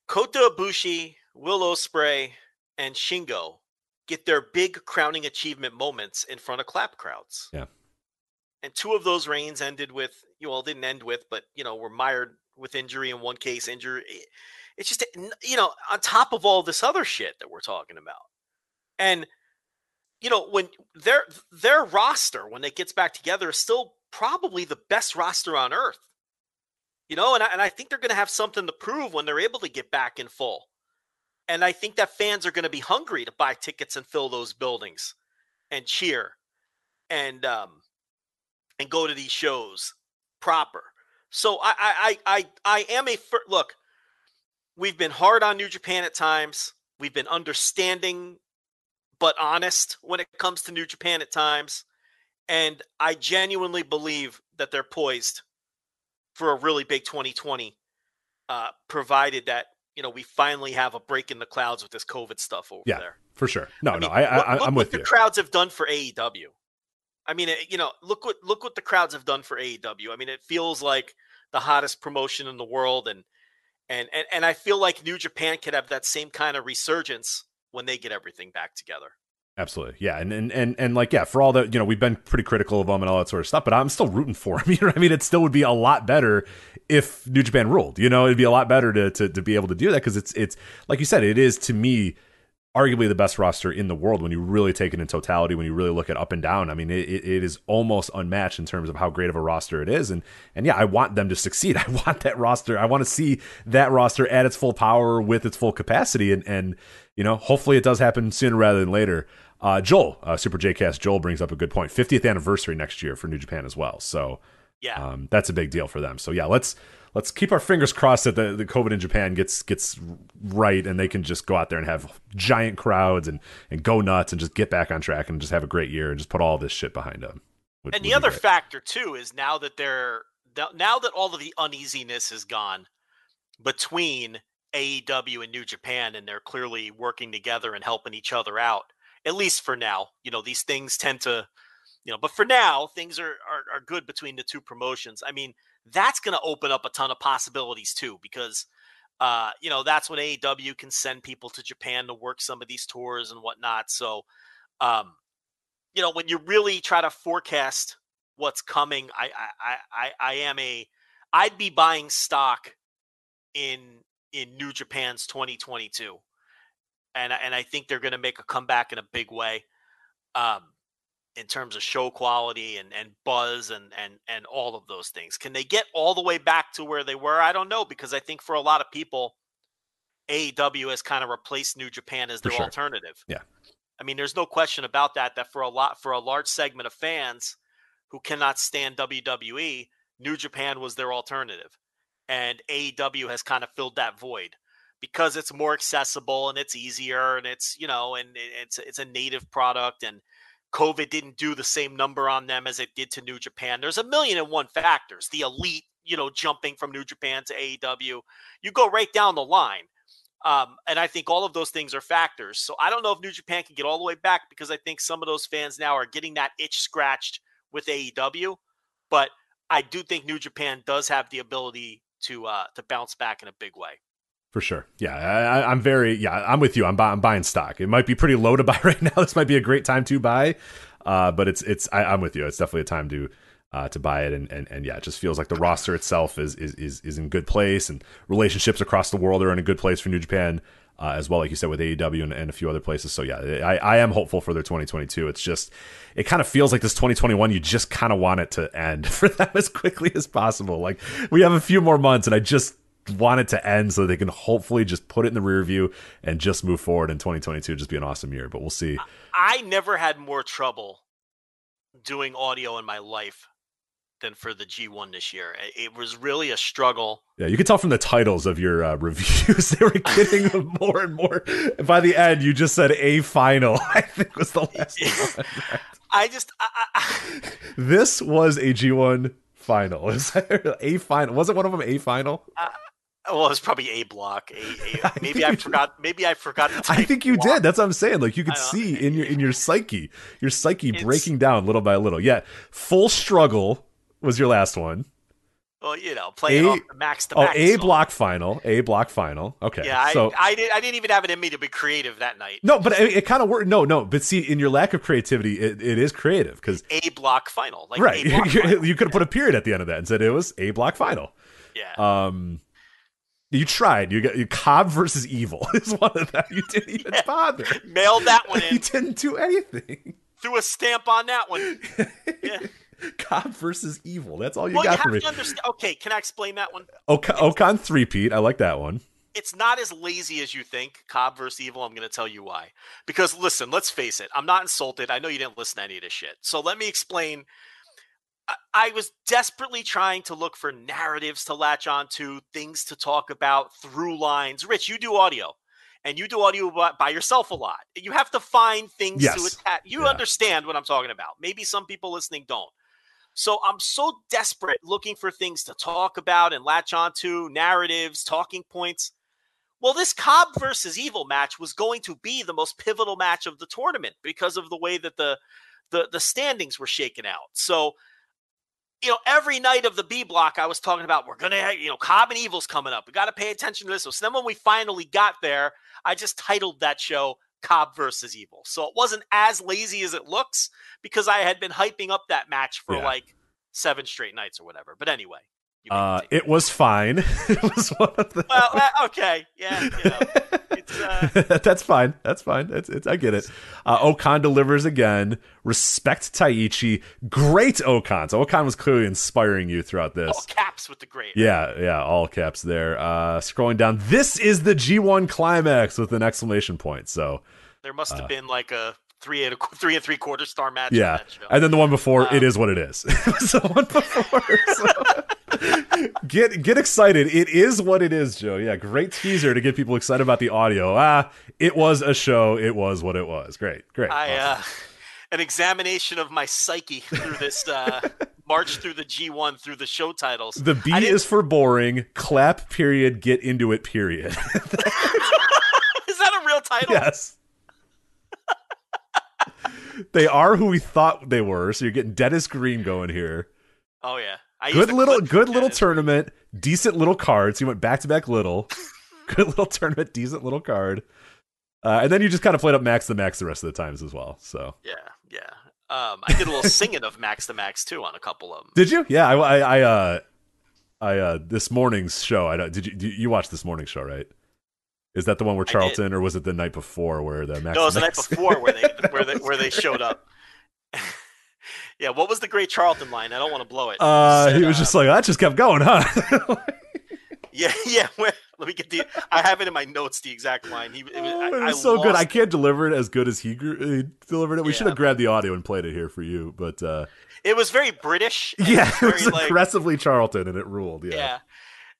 [SPEAKER 1] Kota Ibushi, Will Ospreay, and Shingo get their big crowning achievement moments in front of clap crowds.
[SPEAKER 4] Yeah.
[SPEAKER 1] And two of those reigns ended with, you well, didn't end with, but you know, were mired with injury in one case. Injury eh, it's just eh, you know on top of all this other shit that we're talking about, and you know when their their roster when it gets back together is still probably the best roster on earth. You know, and I, and I think they're going to have something to prove when they're able to get back in full. And I think that fans are going to be hungry to buy tickets and fill those buildings and cheer and um and go to these shows proper. So I I I I am a look we've been hard on New Japan at times. We've been understanding but honest when it comes to New Japan at times. And I genuinely believe that they're poised for a really big 2020, uh, provided that you know we finally have a break in the clouds with this COVID stuff over
[SPEAKER 4] yeah,
[SPEAKER 1] there.
[SPEAKER 4] For sure. No, I mean, no, I, I,
[SPEAKER 1] look
[SPEAKER 4] I'm
[SPEAKER 1] with
[SPEAKER 4] you.
[SPEAKER 1] the crowds have done for AEW. I mean, you know, look what look what the crowds have done for AEW. I mean, it feels like the hottest promotion in the world, and and, and and I feel like New Japan could have that same kind of resurgence when they get everything back together.
[SPEAKER 4] Absolutely, yeah, and and and and like yeah, for all that you know, we've been pretty critical of them and all that sort of stuff, but I'm still rooting for them. You know, I mean, it still would be a lot better if New Japan ruled. You know, it'd be a lot better to to, to be able to do that because it's it's like you said, it is to me arguably the best roster in the world when you really take it in totality when you really look at up and down. I mean it, it is almost unmatched in terms of how great of a roster it is. And and yeah i want them to succeed. I want that roster i want to see that roster at its full power with its full capacity. And and you know hopefully it does happen sooner rather than later uh, joel uh, super jcast joel brings up a good point 50th anniversary next year for new japan as well so
[SPEAKER 1] yeah
[SPEAKER 4] um, that's a big deal for them so yeah let's let's keep our fingers crossed that the, the COVID in Japan gets gets right and they can just go out there and have giant crowds and, and go nuts and just get back on track and just have a great year and just put all this shit behind them.
[SPEAKER 1] Would, and the other great. factor too is now that they're now that all of the uneasiness is gone between AEW and New Japan and they're clearly working together and helping each other out. At least for now, you know these things tend to, you know, but for now things are are, are good between the two promotions. I mean, that's going to open up a ton of possibilities too, because uh, you know that's when AEW can send people to Japan to work some of these tours and whatnot. So, um, you know, when you really try to forecast what's coming, I I I, I am a I'd be buying stock in in New Japan's 2022, and and I think they're going to make a comeback in a big way, um, in terms of show quality and and buzz and and and all of those things. Can they get all the way back to where they were? I don't know because I think for a lot of people, AEW has kind of replaced New Japan as
[SPEAKER 4] For
[SPEAKER 1] their
[SPEAKER 4] sure.
[SPEAKER 1] alternative.
[SPEAKER 4] Yeah.
[SPEAKER 1] I mean, there's no question about that. That for a lot for a large segment of fans who cannot stand WWE, New Japan was their alternative, and AEW has kind of filled that void because it's more accessible and it's easier and it's you know and it's it's a native product and COVID didn't do the same number on them as it did to New Japan. There's a million and one factors. The elite, you know, jumping from New Japan to AEW, you go right down the line. Um, and I think all of those things are factors. So I don't know if New Japan can get all the way back because I think some of those fans now are getting that itch scratched with AEW. But I do think New Japan does have the ability to uh, to bounce back in a big way.
[SPEAKER 4] For sure. Yeah, I, I'm very, yeah, I'm with you. I'm, I'm buying stock. It might be pretty low to buy right now. This might be a great time to buy, uh, but it's, it's, I, I'm with you. It's definitely a time to, uh, to buy it. And, and, and yeah, it just feels like the roster itself is, is, is, is in good place and relationships across the world are in a good place for New Japan, uh, as well, like you said, with AEW and, and a few other places. So yeah, I, I am hopeful for their 2022. It's just, it kind of feels like this 2021, you just kind of want it to end for them as quickly as possible. Like we have a few more months and I just, want it to end so they can hopefully just put it in the rear view and just move forward in 2022 just be an awesome year but we'll see.
[SPEAKER 1] I never had more trouble doing audio in my life than for the G1 this year. It- was really a struggle.
[SPEAKER 4] yeah you can tell from the titles of your uh, reviews they were getting more and more. And by the end you just said a final i think was the last one.
[SPEAKER 1] I just I, I,
[SPEAKER 4] this was a g1 final. Is a final? Wasn't one of them a final
[SPEAKER 1] well, it's probably a block. A, a-
[SPEAKER 4] I
[SPEAKER 1] maybe I forgot. Maybe I forgot. To
[SPEAKER 4] I think you
[SPEAKER 1] block.
[SPEAKER 4] did. That's what I'm saying. Like you could
[SPEAKER 1] I
[SPEAKER 4] see in your in your psyche, your psyche
[SPEAKER 1] It's-
[SPEAKER 4] breaking down little by little. Yeah, full struggle was your last one.
[SPEAKER 1] Well, you know, playing
[SPEAKER 4] A-
[SPEAKER 1] max to
[SPEAKER 4] Oh,
[SPEAKER 1] max.
[SPEAKER 4] a block final, a block final. Okay,
[SPEAKER 1] Yeah,
[SPEAKER 4] so
[SPEAKER 1] I did. I didn't even have it in me to be creative that night.
[SPEAKER 4] no, but it, it kind of worked. No, no, but see, in your lack of creativity, it, it is creative because
[SPEAKER 1] A block final, like
[SPEAKER 4] right,
[SPEAKER 1] A block final.
[SPEAKER 4] you could have put a period at the end of that and said it was a block final.
[SPEAKER 1] yeah.
[SPEAKER 4] Um, you tried. You got you Cobb versus Evil is one of them. You didn't even bother.
[SPEAKER 1] Mailed that one in.
[SPEAKER 4] You didn't do anything.
[SPEAKER 1] Threw a stamp on that one. Yeah.
[SPEAKER 4] Cobb versus Evil. That's all you
[SPEAKER 1] well, you
[SPEAKER 4] got
[SPEAKER 1] have
[SPEAKER 4] for me.
[SPEAKER 1] to understand. Okay, can I explain that one?
[SPEAKER 4] Ok- Okan three Pete. I like that one.
[SPEAKER 1] it's not as lazy as you think. Cobb versus Evil. I'm going to tell you why. Because listen, let's face it. I'm not insulted. I know you didn't listen to any of this shit. So let me explain. I, was desperately trying to look for narratives to latch onto, things to talk about, through lines. Rich, you do audio. And you do audio by, yourself a lot. You have to find things to
[SPEAKER 4] Yes.
[SPEAKER 1] attach. You
[SPEAKER 4] Yeah.
[SPEAKER 1] understand what I'm talking about. Maybe some people listening don't. So I'm so desperate looking for things to talk about and latch onto, narratives, talking points. Well, this Cobb versus Evil match was going to be the most pivotal match of the tournament because of the way that the the, the standings were shaken out. So, you know, every night of the B block, I was talking about we're gonna, have, you know, Cobb and Evil's coming up. We got to pay attention to this. So then when we finally got there, I just titled that show Cobb versus Evil. So it wasn't as lazy as it looks because I had been hyping up that match for
[SPEAKER 4] Yeah.
[SPEAKER 1] like seven straight nights or whatever. But anyway,
[SPEAKER 4] Uh, it was fine. it was one of the.
[SPEAKER 1] well, uh, okay, yeah, you know, it's, uh,
[SPEAKER 4] That's fine. That's fine. It's, it's I get it. Uh, Okan delivers again. Respect Taichi. Great Okan. So Okan was clearly inspiring you throughout this.
[SPEAKER 1] all caps with the great.
[SPEAKER 4] Yeah, yeah, all caps there. Uh, scrolling down, this is the G1 climax with an exclamation point. So
[SPEAKER 1] There must have been like a three and a three and three quarter star match.
[SPEAKER 4] Uh, yeah, and then the one before,
[SPEAKER 1] Um,
[SPEAKER 4] it is what it is. it was the one before. so- get get excited! It is what it is, Joe. Yeah, great teaser to get people excited about the audio. Ah, it was a show. It was what it was. Great, great.
[SPEAKER 1] I
[SPEAKER 4] awesome.
[SPEAKER 1] uh, an examination of my psyche through this uh, march through the G1 through the show titles.
[SPEAKER 4] the B is for boring. Clap. Period. Get into it. Period.
[SPEAKER 1] Is that a real title?
[SPEAKER 4] yes. they are who we thought they were. So you're getting Dennis Green going here.
[SPEAKER 1] Oh yeah. I
[SPEAKER 4] good little good little tournament decent little cards you went back to back little good little tournament decent little card uh, and then you just kind of played up max the max the rest of the times as well so
[SPEAKER 1] Yeah, yeah. Um, I did a little singing of Max the Max too on a couple of them.
[SPEAKER 4] Did you? Yeah, I, I, I uh, I uh, this morning's show. I don't. Did you? Did you watch this morning's show? Right? Is that the one where Charlton, or was it the night before where the Max?
[SPEAKER 1] No, it was the night before where they where they where they showed up. Yeah, what was the great Charlton line? I don't want to blow it.
[SPEAKER 4] Uh,
[SPEAKER 1] said,
[SPEAKER 4] he was
[SPEAKER 1] uh,
[SPEAKER 4] just like that. Just kept going, huh?
[SPEAKER 1] Yeah, yeah. Where, let me get the. I have it in my notes. The exact line. He. It was,
[SPEAKER 4] Oh,
[SPEAKER 1] I,
[SPEAKER 4] it
[SPEAKER 1] I
[SPEAKER 4] was so good. I can't deliver it as good as he, he delivered it. We should have grabbed the audio and played it here for you, but uh,
[SPEAKER 1] It was very British.
[SPEAKER 4] yeah, it
[SPEAKER 1] very,
[SPEAKER 4] was
[SPEAKER 1] like,
[SPEAKER 4] aggressively Charlton, and it ruled. Yeah.
[SPEAKER 1] Yeah.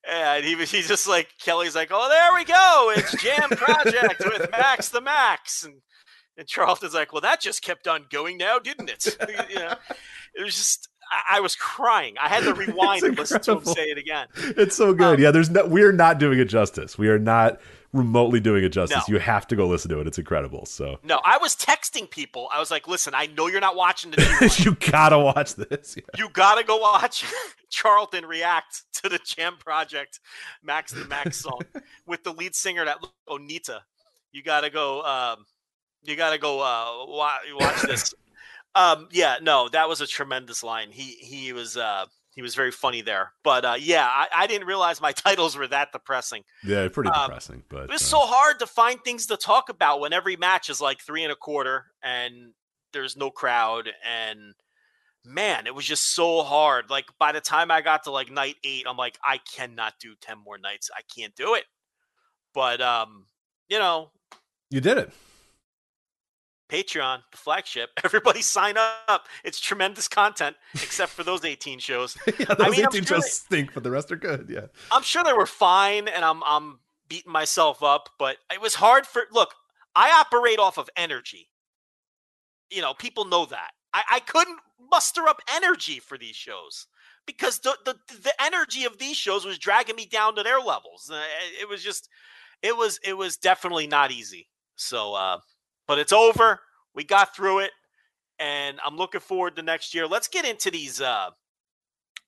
[SPEAKER 1] And he was he's just like Kelly's like, Oh, there we go. It's Jam Project with Max the Max. And and Charlton's like, Well, that just kept on going now, didn't it? you know, it was just I, I was crying. I had to rewind and listen to him say it again.
[SPEAKER 4] It's so good.
[SPEAKER 1] Um,
[SPEAKER 4] yeah, there's no. We're not doing it justice. We are not remotely doing it justice.
[SPEAKER 1] No.
[SPEAKER 4] You have to go listen to it. It's incredible. So
[SPEAKER 1] No, I was texting people. I was like, listen, I know you're not watching the new
[SPEAKER 4] you gotta watch this. Yeah.
[SPEAKER 1] You gotta go watch Charlton react to the Jam Project Max the Max song with the lead singer that Onita. You gotta go. Um, you gotta go uh, wa- watch this. um, yeah, no, that was a tremendous line. He he was uh, he was very funny there. But uh, yeah, I, I didn't realize my titles were that depressing.
[SPEAKER 4] Yeah, pretty
[SPEAKER 1] Um,
[SPEAKER 4] depressing. But
[SPEAKER 1] it's
[SPEAKER 4] uh,
[SPEAKER 1] so hard to find things to talk about when every match is like three and a quarter and there's no crowd and man, it was just so hard. Like by the time I got to like night eight, I'm like, I cannot do ten more nights. I can't do it. But um, you know,
[SPEAKER 4] you did it.
[SPEAKER 1] Patreon, the flagship, everybody sign up. It's tremendous content, except for those 18 shows.
[SPEAKER 4] yeah, those
[SPEAKER 1] I'm
[SPEAKER 4] 18
[SPEAKER 1] sure
[SPEAKER 4] shows
[SPEAKER 1] they-
[SPEAKER 4] stink, but the rest are good. Yeah.
[SPEAKER 1] I'm sure they were fine, and I'm I'm beating myself up, but it was hard for. Look, I operate off of energy. You know, people know that. I, I couldn't muster up energy for these shows because the, the the energy of these shows was dragging me down to their levels. Uh, It was just, it was it was definitely not easy. So, uh, but it's over. We got through it, and I'm looking forward to next year. Let's get into these. Uh,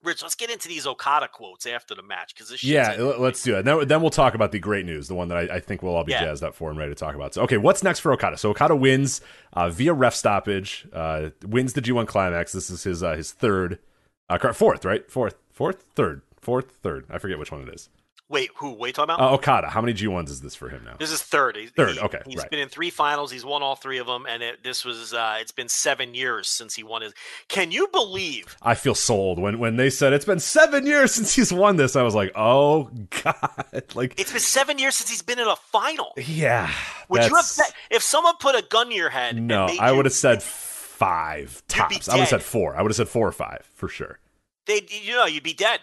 [SPEAKER 1] Rich, let's get into these Okada quotes after the match because this.
[SPEAKER 4] Yeah, let's do it. Then, then we'll talk about the great news, the one that I, I think we'll all be
[SPEAKER 1] Yeah.
[SPEAKER 4] jazzed up for and ready to talk about. So, okay, what's next for Okada? So, Okada wins uh, via ref stoppage, uh, wins the G1 Climax. This is his uh, his third, uh, fourth, right? Fourth, fourth, third, fourth, third. I forget which one it is.
[SPEAKER 1] Wait, who? What are you talking about?
[SPEAKER 4] Uh, Okada. How many G1s is this for him now?
[SPEAKER 1] this is third. He's,
[SPEAKER 4] Third,
[SPEAKER 1] he-
[SPEAKER 4] okay,
[SPEAKER 1] He's
[SPEAKER 4] right.
[SPEAKER 1] been in three finals. He's won all three of them, and it, this was. Uh, it's been seven years since he won his. Can you believe?
[SPEAKER 4] I feel sold when when they said it's been seven years since he's won this. I was like, oh god, like
[SPEAKER 1] It's been seven years since he's been in a final.
[SPEAKER 4] yeah.
[SPEAKER 1] Would you have bet if someone put a gun to your head?
[SPEAKER 4] No, I would have said five tops. I would have said four. I would have said four or five for sure.
[SPEAKER 1] They, you know, you'd be dead.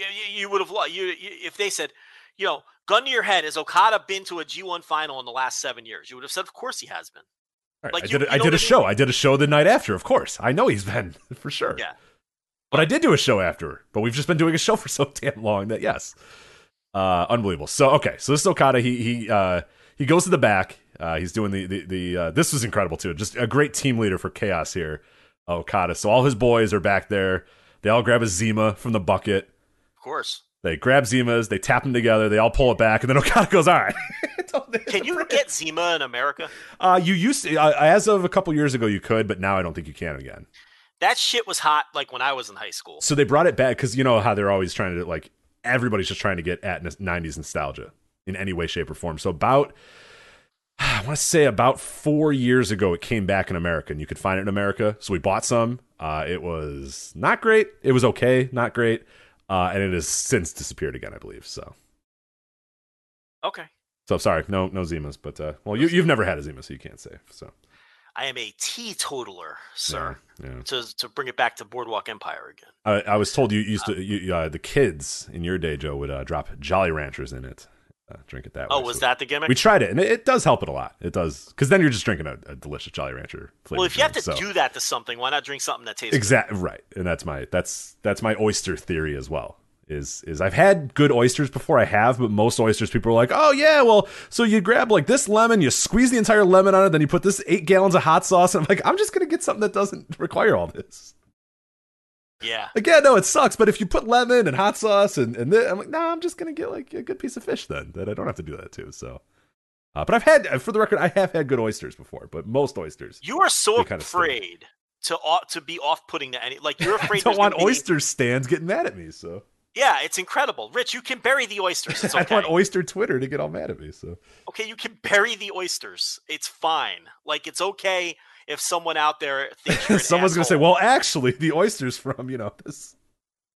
[SPEAKER 1] You, you, would have. You, you, if they said, you know, gun to your head, has Okada been to a G1 final in the last seven years? You would have said, of course he has been.
[SPEAKER 4] Right,
[SPEAKER 1] Like,
[SPEAKER 4] I
[SPEAKER 1] you-
[SPEAKER 4] did. a-
[SPEAKER 1] you
[SPEAKER 4] I did a
[SPEAKER 1] mean?
[SPEAKER 4] show. I did a show the night after. Of course, I know he's been for sure.
[SPEAKER 1] Yeah.
[SPEAKER 4] But I did do a show after. But we've just been doing a show for so damn long that yes, uh, unbelievable. So okay, so this is Okada. He he uh, he goes to the back. Uh, he's doing the the, the uh, this was incredible too. Just a great team leader for chaos here, Okada. So all his boys are back there. They all grab a Zima from the bucket.
[SPEAKER 1] Of course.
[SPEAKER 4] They grab Zimas. They tap them together. They all pull it back, and then Okada goes, "All right."
[SPEAKER 1] Can you get Zima in America?
[SPEAKER 4] Uh, you used to, uh, as of a couple years ago, you could, but now I don't think you can again.
[SPEAKER 1] That shit was hot like when I was in high school.
[SPEAKER 4] So they brought it back because you know how they're always trying to like everybody's just trying to get at '90s nostalgia in any way, shape, or form. So about I want to say about four years ago, it came back in America, and you could find it in America. So we bought some. Uh, it was not great. It was okay, not great, uh, and it has since disappeared again, I believe. So,
[SPEAKER 1] Okay.
[SPEAKER 4] so sorry, no, no Zimas, but uh, well, you, you've never had a Zima, so you can't say. So,
[SPEAKER 1] I am a teetotaler, sir.
[SPEAKER 4] yeah, yeah.
[SPEAKER 1] To to bring it back to Boardwalk Empire again.
[SPEAKER 4] I, I was told you used to you, uh, the kids in your day, Joe, would uh, drop Jolly Ranchers in it, uh, drink it that way.
[SPEAKER 1] Oh, was
[SPEAKER 4] So
[SPEAKER 1] that the gimmick?
[SPEAKER 4] We tried it, and it, it does help it a lot. It does because then you're just drinking a, a delicious Jolly Rancher.
[SPEAKER 1] well, if you have to
[SPEAKER 4] so-
[SPEAKER 1] do that to something, why not drink something that tastes
[SPEAKER 4] exactly right, and that's my that's that's my oyster theory as well. Is is I've had good oysters before, I have, but most oysters people are like, oh yeah, well, so you grab like this lemon, you squeeze the entire lemon on it, then you put this eight gallons of hot sauce, and I'm like, I'm just gonna get something that doesn't require all this.
[SPEAKER 1] Yeah.
[SPEAKER 4] Like, yeah, no, it sucks, but if you put lemon and hot sauce and and thi- I'm like, nah, I'm just gonna get like a good piece of fish then that I don't have to do that too. So, uh, but I've had, for the record, I have had good oysters before, but most oysters.
[SPEAKER 1] You are so afraid to au- to be off-putting to any. Like you're afraid.
[SPEAKER 4] I
[SPEAKER 1] don't
[SPEAKER 4] want
[SPEAKER 1] gonna be-
[SPEAKER 4] oyster stands getting mad at me. So
[SPEAKER 1] Yeah, it's incredible, Rich. You can bury the oysters. It's
[SPEAKER 4] I
[SPEAKER 1] okay.
[SPEAKER 4] don't want oyster Twitter to get all mad at me. So
[SPEAKER 1] okay, you can bury the oysters. It's fine. Like it's okay if someone out there thinks you're an
[SPEAKER 4] someone's gonna say, "Well, actually, the oysters from you know this."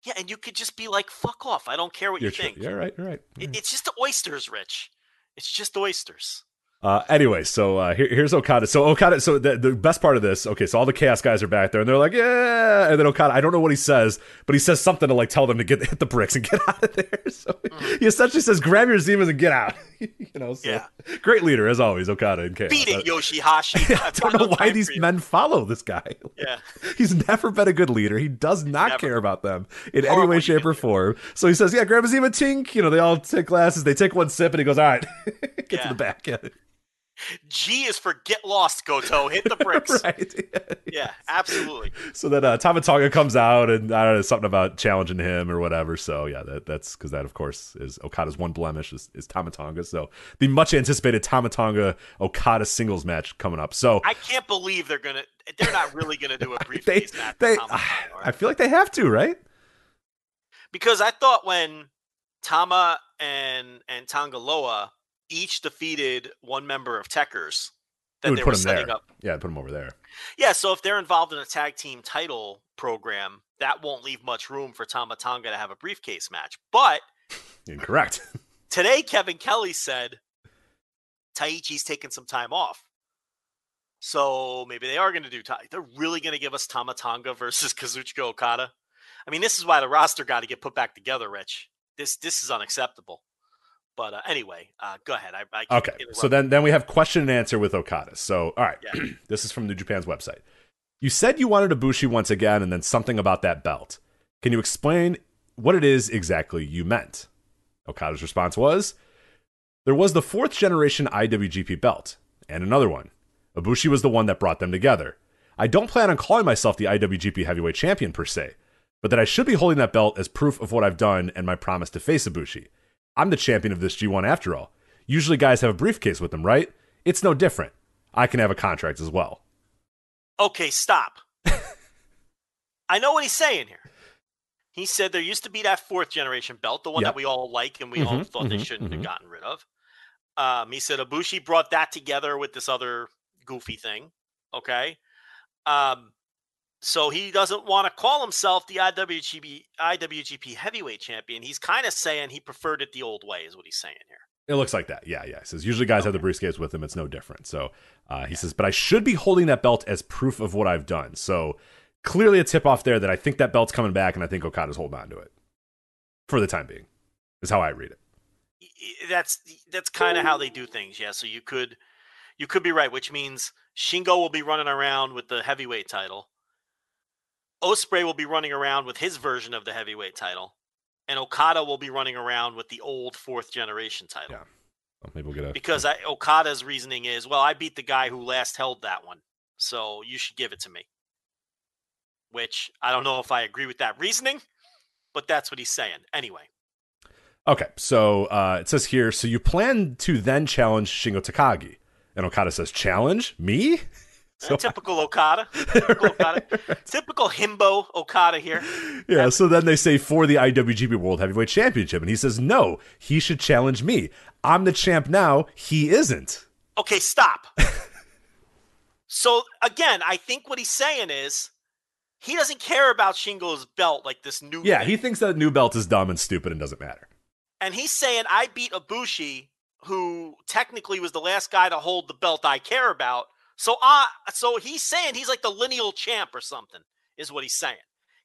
[SPEAKER 1] yeah, and you could just be like, "Fuck off! I don't care what
[SPEAKER 4] You're
[SPEAKER 1] you think."
[SPEAKER 4] You're right. You're right.
[SPEAKER 1] It, it's just the oysters, Rich. It's just oysters.
[SPEAKER 4] Uh, anyway, so uh, here, here's Okada. So Okada. So the, the best part of this, okay. So all the chaos guys are back there, and they're like, "Yeah!" And then Okada, I don't know what he says, but he says something to like tell them to get hit the bricks and get out of there. So he essentially says, "Grab your Zemas and get out." you know. So
[SPEAKER 1] Yeah.
[SPEAKER 4] great leader as always, Okada in chaos.
[SPEAKER 1] Beat it,
[SPEAKER 4] I-
[SPEAKER 1] Yoshihashi.
[SPEAKER 4] I don't know why these men follow this guy.
[SPEAKER 1] Yeah.
[SPEAKER 4] He's never been a good leader. He does not
[SPEAKER 1] Never.
[SPEAKER 4] care about them in any way, shape, or form. So he says, "Yeah, grab a Zima Tink." You know, they all take glasses. They take one sip, and he goes, "All right, get to the back." Yeah.
[SPEAKER 1] G is for get lost, Goto. Hit the bricks.
[SPEAKER 4] right.
[SPEAKER 1] Yeah, absolutely.
[SPEAKER 4] So then uh, Tama Tonga comes out, and I don't know something about challenging him or whatever. So yeah, that, that's because that of course is Okada's one blemish is, is Tama Tonga. So the much anticipated Tama Tonga Okada singles match coming up. So
[SPEAKER 1] I can't believe they're gonna. They're not really gonna do a
[SPEAKER 4] they
[SPEAKER 1] briefcase match.
[SPEAKER 4] they
[SPEAKER 1] Tama
[SPEAKER 4] I, feel like they have to, right?
[SPEAKER 1] because I thought when Tama and and Tangaloa each defeated one member of
[SPEAKER 4] Tekkers,
[SPEAKER 1] that they
[SPEAKER 4] put
[SPEAKER 1] were setting
[SPEAKER 4] there.
[SPEAKER 1] up.
[SPEAKER 4] Yeah, put him over there.
[SPEAKER 1] Yeah, so if they're involved in a tag team title program, that won't leave much room for Tama Tonga to have a briefcase match. But
[SPEAKER 4] Incorrect.
[SPEAKER 1] today, Kevin Kelly said Taichi's taking some time off. So maybe they are going to do. Ta- They're really going to give us Tama Tonga versus Kazuchika Okada. I mean, this is why the roster got to get put back together, Rich. This this is unacceptable. But uh, anyway, uh, go ahead. I, I
[SPEAKER 4] Okay, so then then we have question and answer with Okada. So all right,
[SPEAKER 1] Yeah.
[SPEAKER 4] this is from New Japan's website. You said you wanted Ibushi once again, and then something about that belt. Can you explain what it is exactly you meant? Okada's response was, "There was the fourth generation IWGP belt, and another one. Ibushi was the one that brought them together. I don't plan on calling myself the IWGP Heavyweight Champion per se, but that I should be holding that belt as proof of what I've done and my promise to face Ibushi. I'm the champion of this G1 after all. Usually guys have a briefcase with them, right? It's no different. I can have a contract as well.
[SPEAKER 1] Okay, stop. I know what he's saying here. He said there used to be that fourth generation belt, the one
[SPEAKER 4] Yep.
[SPEAKER 1] that we all like and we all
[SPEAKER 4] Mhm,
[SPEAKER 1] thought they
[SPEAKER 4] mhm,
[SPEAKER 1] shouldn't
[SPEAKER 4] mhm.
[SPEAKER 1] have gotten rid of. Um, he said Ibushi brought that together with this other goofy thing. Okay. Um, so he doesn't want to call himself the IWGP IWGP heavyweight champion. He's kind of saying he preferred it the old way, is what he's saying here.
[SPEAKER 4] It looks like that. Yeah, yeah. He says usually guys have the briefcase with them. It's no different. So uh, he says, but I should be holding that belt as proof of what I've done. So clearly a tip off there that I think that belt's coming back, and I think Okada's holding on to it for the time being. Is how I read it.
[SPEAKER 1] that's that's kind of how they do things. Yeah, so you could you could be right, which means Shingo will be running around with the heavyweight title. Ospreay will be running around with his version of the heavyweight title, and Okada will be running around with the old fourth generation title.
[SPEAKER 4] Yeah. Well, maybe we'll get a
[SPEAKER 1] Because I, Okada's reasoning is, well, I beat the guy who last held that one, so you should give it to me. Which I don't know if I agree with that reasoning, but that's what he's saying. Anyway,
[SPEAKER 4] Okay, so uh, it says here, so you plan to then challenge Shingo Takagi. And Okada says, challenge? Me?
[SPEAKER 1] Uh, typical Okada. Typical, Okada. typical himbo Okada here.
[SPEAKER 4] Yeah, so then they say for the IWGP World Heavyweight Championship. And he says, no, he should challenge me. I'm the champ now. He isn't.
[SPEAKER 1] Okay, stop. so again, I think what he's saying is he doesn't care about Shingo's belt like this new.
[SPEAKER 4] Yeah,
[SPEAKER 1] thing.
[SPEAKER 4] he thinks that new belt is dumb and stupid and doesn't matter.
[SPEAKER 1] and he's saying I beat Ibushi, who technically was the last guy to hold the belt I care about. So I, so he's saying he's like the lineal champ or something, is what he's saying.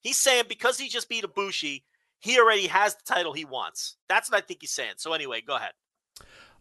[SPEAKER 1] He's saying because he just beat Ibushi, he already has the title he wants. That's what I think he's saying. So anyway, go ahead.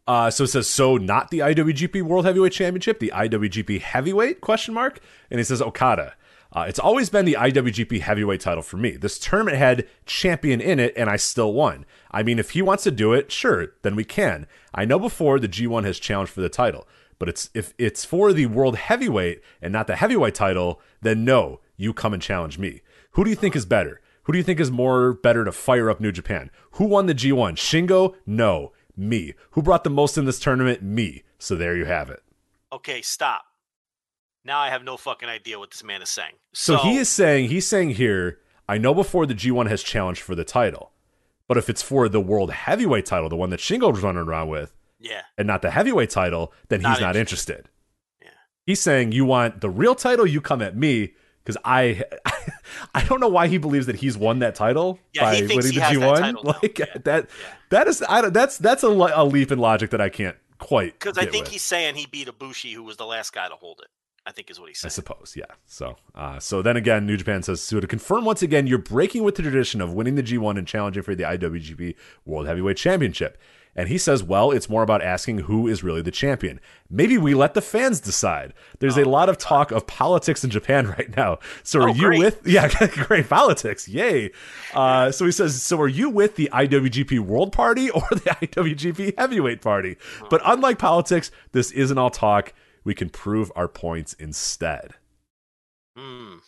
[SPEAKER 4] Uh, so it says, so not the IWGP World Heavyweight Championship, the IWGP Heavyweight question mark, and he says Okada. Uh, it's always been the IWGP Heavyweight title for me. This tournament had champion in it, and I still won. I mean, if he wants to do it, sure, then we can. I know before the G1 has challenged for the title, but it's if it's for the World Heavyweight and not the Heavyweight title, then no, you come and challenge me. Who do you think is better? Who do you think is more better to fire up New Japan? Who won the G1? Shingo? No, me. Who brought the most in this tournament? Me. So there you have it.
[SPEAKER 1] Okay, stop. Now I have no fucking idea what this man is saying.
[SPEAKER 4] So, he is saying he's saying here, I know before the G1 has challenged for the title, but if it's for the world heavyweight title, the one that Shingo's running around with,
[SPEAKER 1] Yeah.
[SPEAKER 4] and not the heavyweight title, then
[SPEAKER 1] Not
[SPEAKER 4] he's not
[SPEAKER 1] interested.
[SPEAKER 4] interested.
[SPEAKER 1] Yeah.
[SPEAKER 4] He's saying you want the real title, you come at me because I I don't know why he believes that he's won that title
[SPEAKER 1] Yeah,
[SPEAKER 4] by
[SPEAKER 1] he thinks
[SPEAKER 4] winning
[SPEAKER 1] he
[SPEAKER 4] the G1.
[SPEAKER 1] that title now.
[SPEAKER 4] like
[SPEAKER 1] Yeah.
[SPEAKER 4] that
[SPEAKER 1] Yeah.
[SPEAKER 4] that is I don't, that's that's a, a leap in logic that I can't quite
[SPEAKER 1] Because I think
[SPEAKER 4] with.
[SPEAKER 1] he's saying he beat Ibushi, who was the last guy to hold it. I think is what he he's
[SPEAKER 4] I suppose, yeah. So, uh, so then again, New Japan says so to confirm once again, you're breaking with the tradition of winning the G1 and challenging for the IWGP World Heavyweight Championship. And he says, well, it's more about asking who is really the champion. Maybe we let the fans decide. There's a lot of talk of politics in Japan right now. So are
[SPEAKER 1] Oh,
[SPEAKER 4] you
[SPEAKER 1] great.
[SPEAKER 4] with? Yeah, great politics, yay. Uh, so he says, so are you with the IWGP World Party or the IWGP Heavyweight Party? But unlike politics, this isn't all talk. We can prove our points instead.
[SPEAKER 1] Hmm.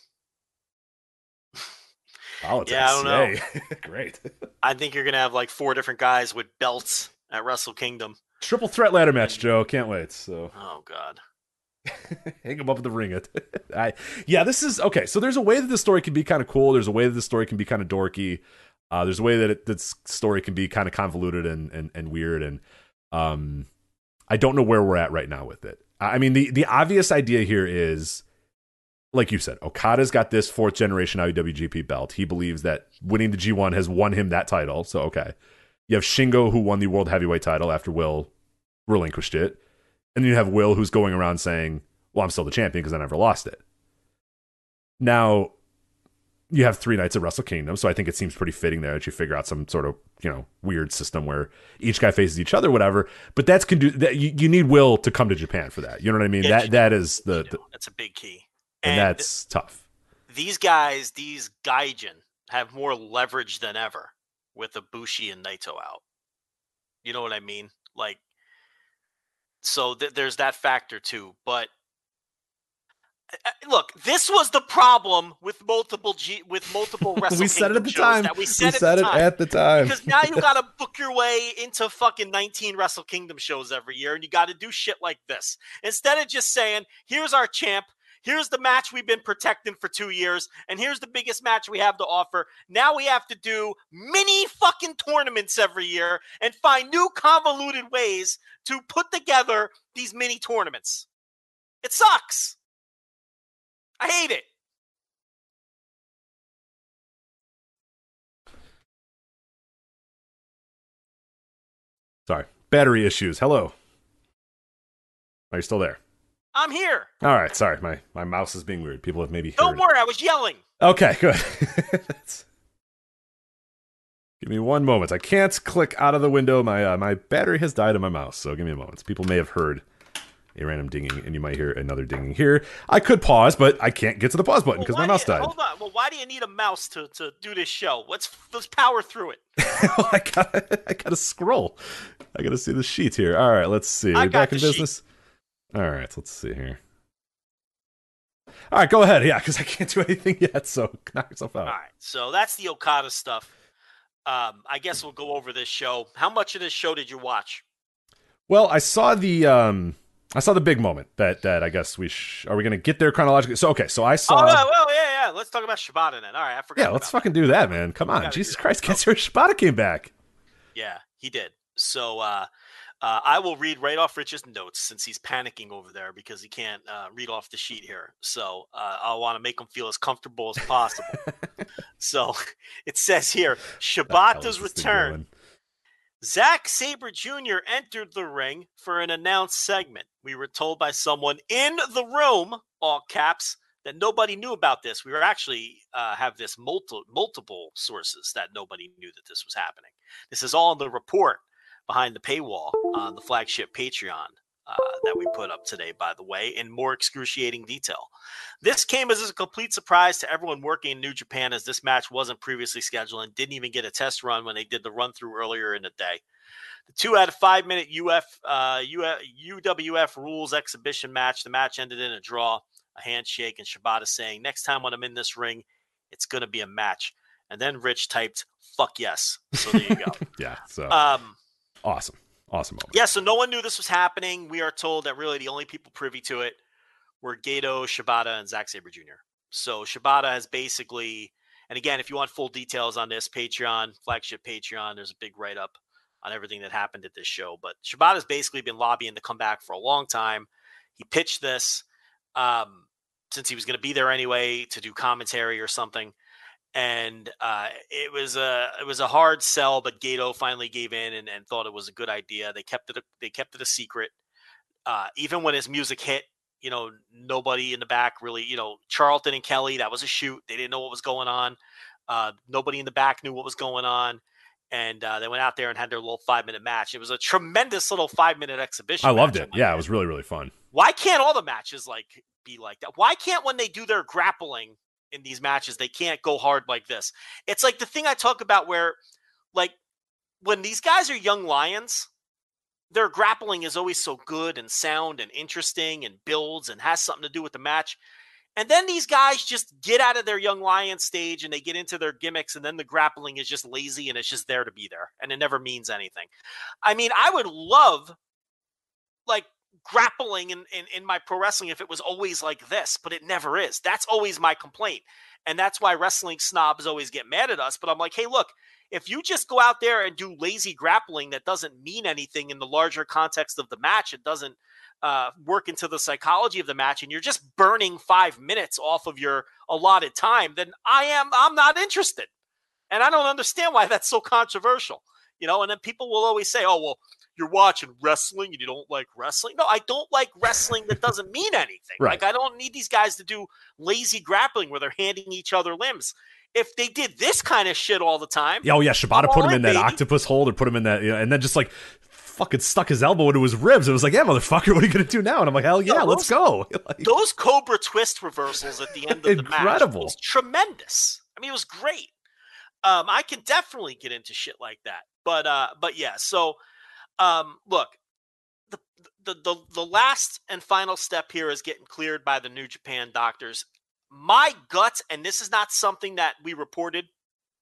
[SPEAKER 4] Politics.
[SPEAKER 1] Yeah, I don't know.
[SPEAKER 4] Great.
[SPEAKER 1] I think you're gonna have like four different guys with belts at Wrestle Kingdom.
[SPEAKER 4] Triple threat ladder match, Joe. Can't wait. So
[SPEAKER 1] Oh God.
[SPEAKER 4] hang them up in the ring. It. I, yeah, this is okay. So there's a way that this story can be kind of cool. There's a way that this story can be kind of dorky. Uh, there's a way that it, this story can be kind of convoluted and, and, and weird. And um, I don't know where we're at right now with it. I I mean, the, the obvious idea here is, like you said, Okada's got this fourth generation IWGP belt. He believes that winning the G1 has won him that title. So, okay. You have Shingo, who won the World Heavyweight title after Will relinquished it. And then you have Will, who's going around saying, Well, I'm still the champion because I never lost it. Now, you have three nights at Wrestle Kingdom, so I think it seems pretty fitting there that you figure out some sort of you know weird system where each guy faces each other, whatever. But that's can do that. You, you need Will to come to Japan for that. You know what I mean?
[SPEAKER 1] Yeah,
[SPEAKER 4] that that is the, the
[SPEAKER 1] that's a big key.
[SPEAKER 4] and that's tough.
[SPEAKER 1] these guys, these Gaijin, have more leverage than ever with Ibushi and Naito out. You know what I mean? Like, so th- there's that factor too. But look, this was the problem with multiple G with multiple Wrestle
[SPEAKER 4] we said it at the time.
[SPEAKER 1] That we
[SPEAKER 4] we
[SPEAKER 1] said,
[SPEAKER 4] said it at the time.
[SPEAKER 1] because now you got to book your way into fucking 19 Wrestle Kingdom shows every year, and you got to do shit like this instead of just saying, "Here's our champ." Here's the match we've been protecting for two years, and here's the biggest match we have to offer. Now we have to do mini fucking tournaments every year and find new convoluted ways to put together these mini tournaments. It sucks. I hate it.
[SPEAKER 4] Sorry, battery issues. Hello. Are you still there?
[SPEAKER 1] I'm here.
[SPEAKER 4] All right. Sorry, my my mouse is being weird. People have maybe heard.
[SPEAKER 1] Don't
[SPEAKER 4] it.
[SPEAKER 1] worry, I was yelling.
[SPEAKER 4] Okay, good. Give me one moment. I can't click out of the window. My uh, my battery has died on my mouse, so give me a moment. People may have heard a random dinging, and you might hear another dinging here. I could pause, but I can't get to the pause button because
[SPEAKER 1] why
[SPEAKER 4] my mouse
[SPEAKER 1] you-
[SPEAKER 4] died.
[SPEAKER 1] Hold on. Well, why do you need a mouse to, to do this show? Let's let's power through it.
[SPEAKER 4] I got I got to scroll. I got to see the sheet here. All right, let's see.
[SPEAKER 1] I got
[SPEAKER 4] back in
[SPEAKER 1] the sheet.
[SPEAKER 4] All right, let's see here. All right, go ahead. Yeah, because I can't do anything yet. So knock yourself out.
[SPEAKER 1] All right. So that's the Okada stuff. Um, I guess we'll go over this show. How much of this show did you watch?
[SPEAKER 4] Well, I saw the um I saw the big moment that that I guess we sh- are we going to get there chronologically. So okay, so I saw
[SPEAKER 1] oh, yeah, well, yeah, yeah. Let's talk about Shibata then. All right, I forgot.
[SPEAKER 4] Yeah, let's fucking do that, man. Come on. Jesus
[SPEAKER 1] that.
[SPEAKER 4] Christ, Katsuyori Shibata came back.
[SPEAKER 1] Yeah, he did. So uh, uh, I will read right off Rich's notes since he's panicking over there because he can't uh, read off the sheet here. So uh, I want to make him feel as comfortable as possible. so it says here Shibata's return. Zack Sabre Jr. entered the ring for an announced segment. We were told by someone in the room, all caps, that nobody knew about this. We were actually uh, have this multiple multiple sources that nobody knew that this was happening. This is all in the report behind the paywall on the flagship Patreon uh, that we put up today, by the way, in more excruciating detail. This came as a complete surprise to everyone working in New Japan, as this match wasn't previously scheduled and didn't even get a test run when they did the run through earlier in the day. The two out of five minute UF, uh, UWF rules exhibition match. The match ended in a draw, a handshake, and Shibata saying, Next time when I'm in this ring, it's going to be a match. And then Rich typed, Fuck yes. So there you go.
[SPEAKER 4] Yeah, so
[SPEAKER 1] um,
[SPEAKER 4] awesome. Awesome moment.
[SPEAKER 1] yeah, so no one knew this was happening. We are told that really the only people privy to it were Gedo, Shibata, and Zack Sabre Jr. So Shibata has basically, and again, if you want full details on this, Patreon, flagship Patreon, there's a big write up on everything that happened at this show. But Shibata's basically been lobbying to come back for a long time. He pitched this um, since he was going to be there anyway to do commentary or something. And uh, it was a it was a hard sell, but Gedo finally gave in and, and thought it was a good idea. They kept it a, they kept it a secret. Uh, even when his music hit, you know, nobody in the back really, you know, Charlton and Kelly, that was a shoot. They didn't know what was going on. Uh, nobody in the back knew what was going on. And uh, they went out there and had their little five minute match. It was a tremendous little five minute exhibition.
[SPEAKER 4] I loved it. Yeah, it was really really fun.
[SPEAKER 1] Why can't all the matches like be like that? Why can't when they do their grappling in these matches, they can't go hard like this? It's like the thing I talk about where, like, when these guys are young lions, their grappling is always so good and sound and interesting and builds and has something to do with the match. And then these guys just get out of their young lion stage and they get into their gimmicks, and then the grappling is just lazy and it's just there to be there and it never means anything. I mean, I would love grappling in, in, in my pro wrestling if it was always like this, but it never is. That's always my complaint. And that's why wrestling snobs always get mad at us. But I'm like, hey, look, if you just go out there and do lazy grappling that doesn't mean anything in the larger context of the match, it doesn't uh, work into the psychology of the match, and you're just burning five minutes off of your allotted time, then I am I'm not interested, and I don't understand why that's so controversial. You know, and then people will always say, "Oh, well, you're watching wrestling and you don't like wrestling." No, I don't like wrestling that doesn't mean anything.
[SPEAKER 4] Right.
[SPEAKER 1] Like I don't need these guys to do lazy grappling where they're handing each other limbs. If they did this kind of shit all the time,
[SPEAKER 4] Oh yeah, Shibata put him in that
[SPEAKER 1] baby.
[SPEAKER 4] octopus hold or put him in that, you know, and then just like fucking stuck his elbow into his ribs. It was like, yeah, motherfucker, what are you gonna do now? And I'm like, hell yeah,
[SPEAKER 1] No,
[SPEAKER 4] let's go. Like,
[SPEAKER 1] those Cobra twist reversals at the end of the match
[SPEAKER 4] Incredible.
[SPEAKER 1] was tremendous. I mean, it was great. Um, I can definitely get into shit like that. But uh, but yeah, so um, look, the, the the the last and final step here is getting cleared by the New Japan doctors. My gut, and this is not something that we reported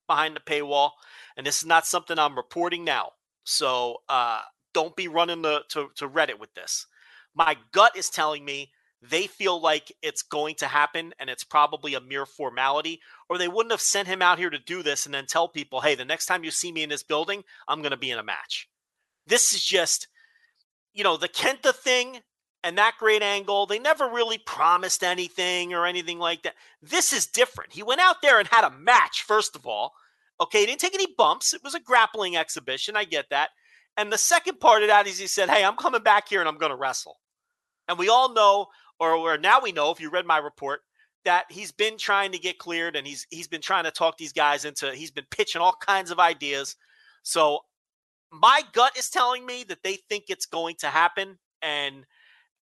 [SPEAKER 1] behind the paywall, and this is not something I'm reporting now. So uh, don't be running the, to to Reddit with this. My gut is telling me they feel like it's going to happen and it's probably a mere formality, or they wouldn't have sent him out here to do this and then tell people, hey, the next time you see me in this building, I'm going to be in a match. This is just, you know, the Kenta thing and that great angle. They never really promised anything or anything like that. This is different. He went out there and had a match, first of all. Okay, he didn't take any bumps. It was a grappling exhibition. I get that. And the second part of that is he said, hey, I'm coming back here and I'm going to wrestle. And we all know, or, now we know, if you read my report, that he's been trying to get cleared and he's he's been trying to talk these guys into he's been pitching all kinds of ideas. So my gut is telling me that they think it's going to happen. And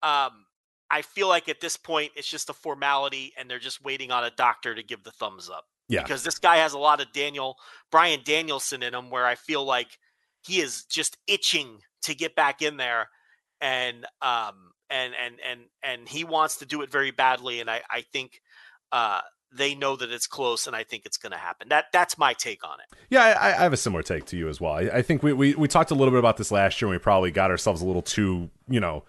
[SPEAKER 1] um I feel like at this point it's just a formality and they're just waiting on a doctor to give the thumbs up.
[SPEAKER 4] Yeah.
[SPEAKER 1] Because this guy has a lot of Daniel Brian Danielson in him where I feel like he is just itching to get back in there and um and and and and he wants to do it very badly and i i think uh they know that it's close and i think it's going to happen that that's my take on it
[SPEAKER 4] Yeah, I, I have a similar take to you as well. I, I think we, we we talked a little bit about this last year. and We probably got ourselves a little too, you know,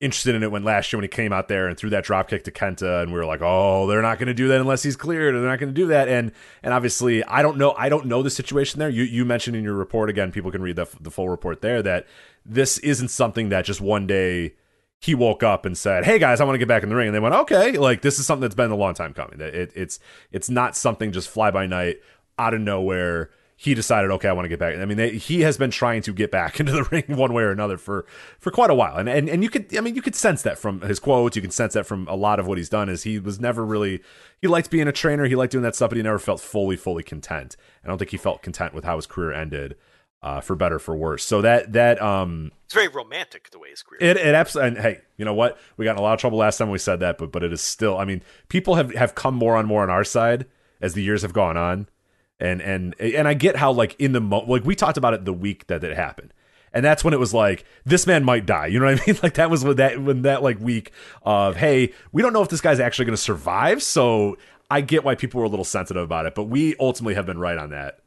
[SPEAKER 4] interested in it when last year when he came out there and threw that drop kick to Kenta, and we were like, oh, they're not going to do that unless he's cleared, they're not going to do that. And and obviously, I don't know, I don't know the situation there. You you mentioned in your report again, people can read the the full report there that this isn't something that just one day he woke up and said, "Hey guys, I want to get back in the ring," and they went, "Okay." Like this is something that's been a long time coming. It, it's it's not something just fly by night out of nowhere. He decided, okay, I want to get back. I mean, they, he has been trying to get back into the ring one way or another for for quite a while, and and and you could, I mean, you could sense that from his quotes. You can sense that from a lot of what he's done. Is he was never really he liked being a trainer. He liked doing that stuff, but he never felt fully fully content. I don't think he felt content with how his career ended, uh, for better for worse. So that that um
[SPEAKER 1] it's very romantic the way his career
[SPEAKER 4] it, it absolutely. And hey, you know what? We got in a lot of trouble last time we said that, but but it is still. I mean, people have have come more and more on our side as the years have gone on, and and and I get how like in the mo like we talked about it the week that it happened. And that's when it was like, this man might die. You know what I mean? Like that was when that when that like week of, hey, we don't know if this guy's actually going to survive. So I get why people were a little sensitive about it, but we ultimately have been right on that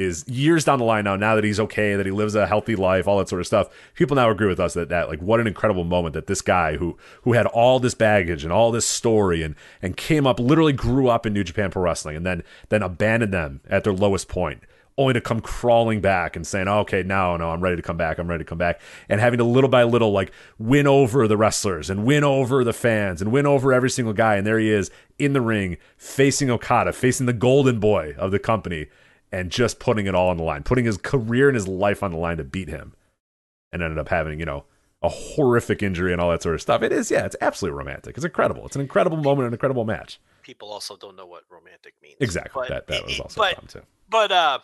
[SPEAKER 4] is years down the line now. Now that he's okay, that he lives a healthy life, all that sort of stuff. People now agree with us that that like what an incredible moment that this guy who who had all this baggage and all this story and and came up, literally grew up in New Japan Pro Wrestling, and then then abandoned them at their lowest point only to come crawling back and saying, oh, okay, now, no, I'm ready to come back. I'm ready to come back. And having to little by little, like, win over the wrestlers and win over the fans and win over every single guy. And there he is in the ring facing Okada, facing the golden boy of the company, and just putting it all on the line, putting his career and his life on the line to beat him. And ended up having, you know, a horrific injury and all that sort of stuff. It is, yeah, it's absolutely romantic. It's incredible. It's an incredible moment, an incredible match.
[SPEAKER 1] People also don't know what romantic means.
[SPEAKER 4] Exactly.
[SPEAKER 1] But
[SPEAKER 4] that that was also
[SPEAKER 1] but,
[SPEAKER 4] fun too.
[SPEAKER 1] but uh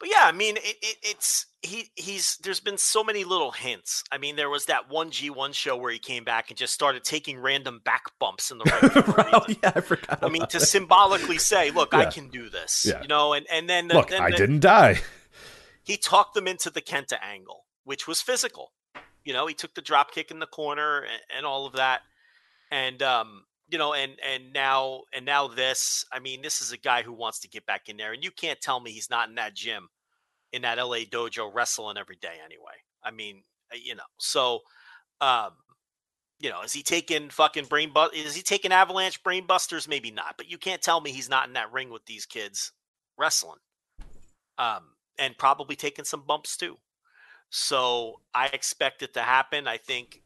[SPEAKER 1] but yeah i mean it, it, it's he he's there's been so many little hints i mean there was that one g1 show where he came back and just started taking random back bumps in the
[SPEAKER 4] oh, yeah, I forgot.
[SPEAKER 1] i mean to
[SPEAKER 4] that.
[SPEAKER 1] symbolically say look i can do this
[SPEAKER 4] Yeah.
[SPEAKER 1] you know and and then
[SPEAKER 4] Look,
[SPEAKER 1] then
[SPEAKER 4] I didn't die.
[SPEAKER 1] he talked them into the kenta angle which was physical you know he took the drop kick in the corner and, and all of that and um you know and and now and now this i mean this is a guy who wants to get back in there and you can't tell me he's not in that gym in that la dojo wrestling every day anyway. I mean uh, you know so um you know is he taking fucking brain bu- is he taking avalanche brain busters maybe not but you can't tell me he's not in that ring with these kids wrestling um and probably taking some bumps too. So i expect it to happen. I think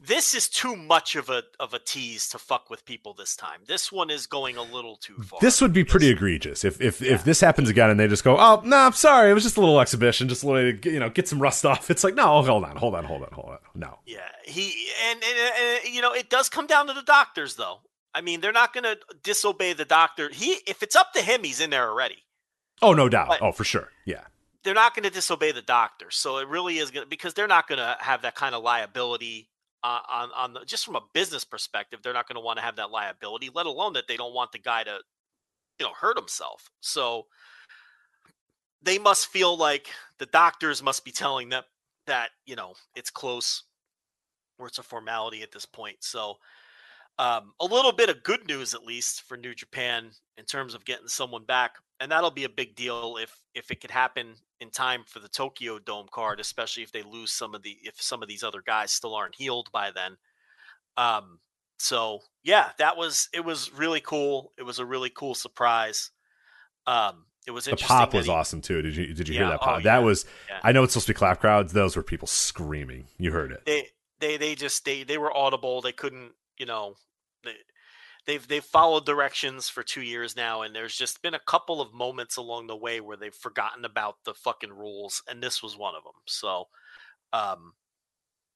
[SPEAKER 1] this is too much of a of a tease to fuck with people this time. This one is going a little too far.
[SPEAKER 4] This would be pretty egregious if if, if this happens again and they just go, oh no, I'm sorry, it was just a little exhibition, just a little way to you know get some rust off. It's like no, hold on, hold on, hold on, hold on, no.
[SPEAKER 1] yeah, he and, and, and you know it does come down to the doctors though. I mean, they're not going to disobey the doctor. He if it's up to him, he's in there already.
[SPEAKER 4] Oh no doubt,
[SPEAKER 1] But-
[SPEAKER 4] oh for sure, yeah.
[SPEAKER 1] They're not going to disobey the doctor. So it really is going to because they're not going to have that kind of liability uh, on on the, just from a business perspective. They're not going to want to have that liability, let alone that they don't want the guy to you know hurt himself. So they must feel like the doctors must be telling them that you know it's close or it's a formality at this point. So um, a little bit of good news at least for New Japan in terms of getting someone back, and that'll be a big deal if if it could happen in time for the Tokyo Dome card, especially if they lose some of the if some of these other guys still aren't healed by then. Um, so yeah, that was it was really cool. It was a really cool surprise. Um, it was
[SPEAKER 4] The pop was
[SPEAKER 1] he-
[SPEAKER 4] awesome too. Did you did you
[SPEAKER 1] Yeah,
[SPEAKER 4] hear that
[SPEAKER 1] oh,
[SPEAKER 4] pop?
[SPEAKER 1] yeah,
[SPEAKER 4] That was
[SPEAKER 1] yeah.
[SPEAKER 4] I know it's supposed to be clap crowds. Those were people screaming. You heard it.
[SPEAKER 1] they they they just they they were audible. They couldn't, you know, they they've they've followed directions for two years now, and there's just been a couple of moments along the way where they've forgotten about the fucking rules, and this was one of them. So, um,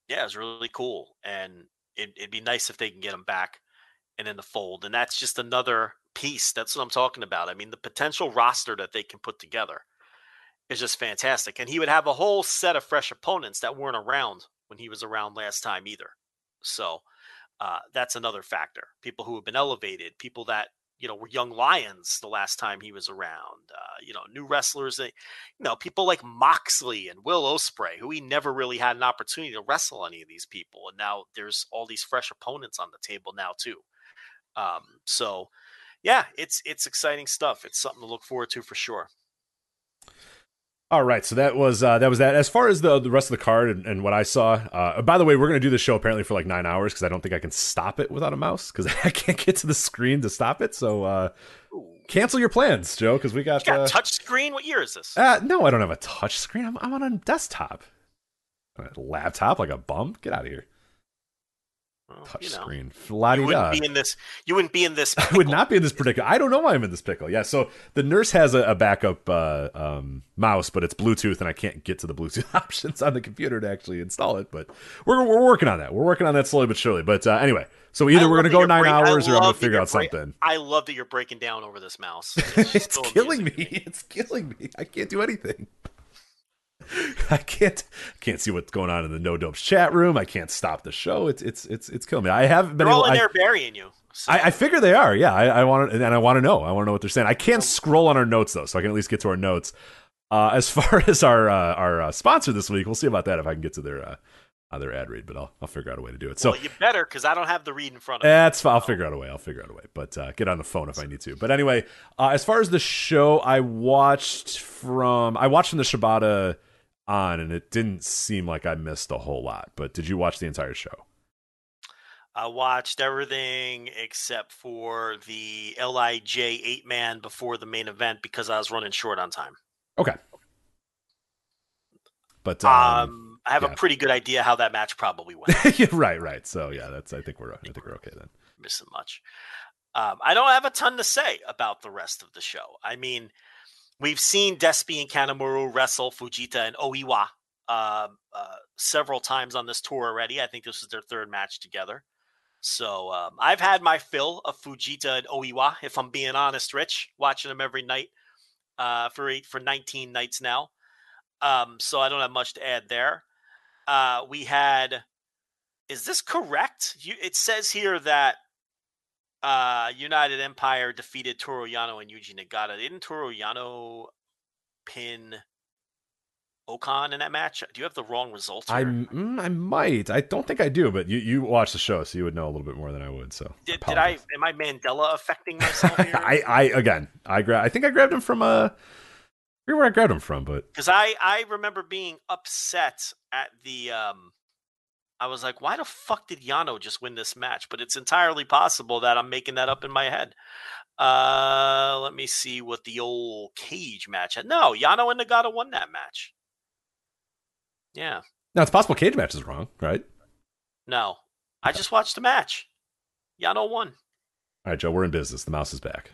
[SPEAKER 1] yeah, it was really cool, and it, it'd be nice if they can get them back and in the fold, and that's just another piece. That's what I'm talking about. I mean, the potential roster that they can put together is just fantastic, and he would have a whole set of fresh opponents that weren't around when he was around last time either. So uh, that's another factor. People who have been elevated, people that you know were young lions the last time he was around. Uh, you know, new wrestlers. That, you know, people like Moxley and Will Ospreay, who he never really had an opportunity to wrestle any of these people, and now there's all these fresh opponents on the table now too. Um, so yeah, it's it's exciting stuff. It's something to look forward to for sure.
[SPEAKER 4] All right, so that was uh, that was that. As far as the the rest of the card and, and what I saw, uh, by the way, we're gonna do this show apparently for like nine hours because I don't think I can stop it without a mouse because I can't get to the screen to stop it. So uh, cancel your plans, Joe, because we got.
[SPEAKER 1] You got
[SPEAKER 4] uh,
[SPEAKER 1] touch screen. What year is this?
[SPEAKER 4] uh, no, I don't have a touch screen. I'm, I'm on a desktop, a laptop, like a bum. Get out of here.
[SPEAKER 1] Well,
[SPEAKER 4] Touch
[SPEAKER 1] you know,
[SPEAKER 4] screen,
[SPEAKER 1] you wouldn't be in this. You wouldn't be in this.
[SPEAKER 4] I would not be in this predicament. I don't know why I'm in this pickle. Yeah, so the nurse has a, a backup uh, um, mouse, but it's Bluetooth, and I can't get to the Bluetooth options on the computer to actually install it. But we're we're working on that. We're working on that slowly but surely. But uh, anyway, so either we're gonna go nine
[SPEAKER 1] break-
[SPEAKER 4] hours, or I'm gonna figure out
[SPEAKER 1] break-
[SPEAKER 4] something.
[SPEAKER 1] I love that you're breaking down over this mouse. It's
[SPEAKER 4] it's killing me. It's killing me. I can't do anything. I can't can't see what's going on in the No Dopes chat room. I can't stop the show. It's it's it's it's killing me. I haven't been
[SPEAKER 1] They're all
[SPEAKER 4] able.
[SPEAKER 1] in
[SPEAKER 4] I-
[SPEAKER 1] there burying you. So,
[SPEAKER 4] I, I figure they are. Yeah, I, I want to, and I want to know. I want to know what they're saying. I can't scroll on our notes though, so I can at least get to our notes. Uh, as far as our uh, our uh, sponsor this week, we'll see about that if I can get to their uh, their ad read, but I'll I'll figure out a way to do it. So
[SPEAKER 1] well, you better because I don't have the read in front of me.
[SPEAKER 4] that's. I'll figure out a way. I'll figure out a way. But uh, get on the phone if I need to. But anyway, uh, as far as the show, I watched from I watched from the Shibata on, and it didn't seem like I missed a whole lot. But did you watch the entire show?
[SPEAKER 1] I watched everything except for the Lij eight man before the main event because I was running short on time.
[SPEAKER 4] Okay. But um,
[SPEAKER 1] Um, I have
[SPEAKER 4] yeah.
[SPEAKER 1] a pretty good idea how that match probably went.
[SPEAKER 4] yeah, right, right. So yeah, that's I think we're I think we're okay then.
[SPEAKER 1] missing much. Um, I don't have a ton to say about the rest of the show. I mean, we've seen Despi and Kanemaru wrestle Fujita and Oiwa uh, uh, several times on this tour already. I think this is their third match together. So um, I've had my fill of Fujita and Oiwa, if I'm being honest, Rich, watching them every night uh, for eight, for 19 nights now. Um, so I don't have much to add there. Uh, we had, is this correct? You, it says here that uh, United Empire defeated Toru Yano and Yuji Nagata. Didn't Toru Yano pin Okan in that match? Do you have the wrong results?
[SPEAKER 4] I mm, I might. I don't think I do, but you you watch the show, so you would know a little bit more than I would. So
[SPEAKER 1] did, did I? Am I Mandela affecting myself here?
[SPEAKER 4] I I again I gra- I think I grabbed him from uh, I forget where I grabbed him from, but
[SPEAKER 1] because I I remember being upset at the um I was like, why the fuck did Yano just win this match? But it's entirely possible that I'm making that up in my head. Uh let me see what the old cage match had. No, Yano and Nagata won that match. Yeah.
[SPEAKER 4] now it's possible cage match is wrong, right?
[SPEAKER 1] No. I just watched the match. Yano won.
[SPEAKER 4] All right, Joe, we're in business. The mouse is back.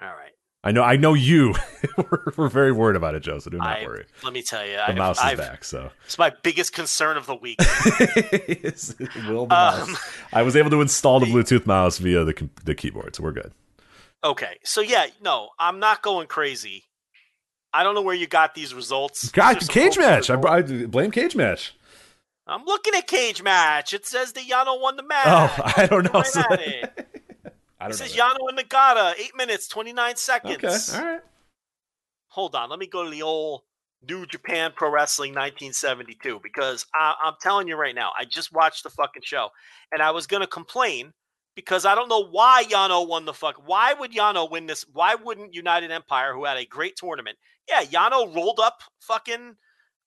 [SPEAKER 1] All right.
[SPEAKER 4] I know. I know you. we're, we're very worried about it, Joe. So do not
[SPEAKER 1] I,
[SPEAKER 4] worry.
[SPEAKER 1] let me tell you,
[SPEAKER 4] The
[SPEAKER 1] I've,
[SPEAKER 4] mouse is
[SPEAKER 1] I've,
[SPEAKER 4] back. So
[SPEAKER 1] it's my biggest concern of the week.
[SPEAKER 4] Will the
[SPEAKER 1] Um,
[SPEAKER 4] mouse. I was able to install the Bluetooth mouse via the the keyboard, so we're good.
[SPEAKER 1] Okay, so yeah, no, I'm not going crazy. I don't know where you got these results.
[SPEAKER 4] God, cage match. I, I blame cage match.
[SPEAKER 1] I'm looking at cage match. It says that Yano won the match.
[SPEAKER 4] Oh, I don't know.
[SPEAKER 1] Right
[SPEAKER 4] So-
[SPEAKER 1] at it.
[SPEAKER 4] I don't
[SPEAKER 1] says
[SPEAKER 4] know.
[SPEAKER 1] Yano and Nagata, eight minutes, 29 seconds.
[SPEAKER 4] Okay, all right.
[SPEAKER 1] Hold on, let me go to the old New Japan Pro Wrestling 1972 because I, I'm telling you right now, I just watched the fucking show and I was gonna complain because I don't know why Yano won the fuck. Why would Yano win this? Why wouldn't United Empire, who had a great tournament, yeah, Yano rolled up fucking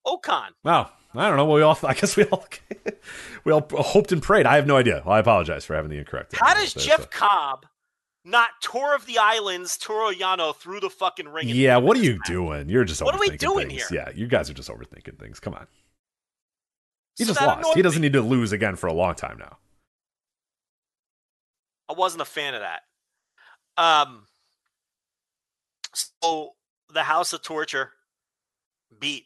[SPEAKER 1] Okan.
[SPEAKER 4] Wow. I don't know. We all. I guess we all. we all hoped and prayed. I have no idea. Well, I apologize for having the incorrect.
[SPEAKER 1] How does
[SPEAKER 4] there,
[SPEAKER 1] Jeff
[SPEAKER 4] so-
[SPEAKER 1] Cobb not tour of the islands, Toru Yano through the fucking ring?
[SPEAKER 4] Yeah. What are you
[SPEAKER 1] match?
[SPEAKER 4] doing? You're just.
[SPEAKER 1] What are we
[SPEAKER 4] overthinking
[SPEAKER 1] doing
[SPEAKER 4] things.
[SPEAKER 1] here?
[SPEAKER 4] Yeah, you guys are just overthinking things. Come on. He
[SPEAKER 1] So
[SPEAKER 4] just lost. He doesn't need to lose again for a long time now.
[SPEAKER 1] I wasn't a fan of that. Um, so the House of Torture beat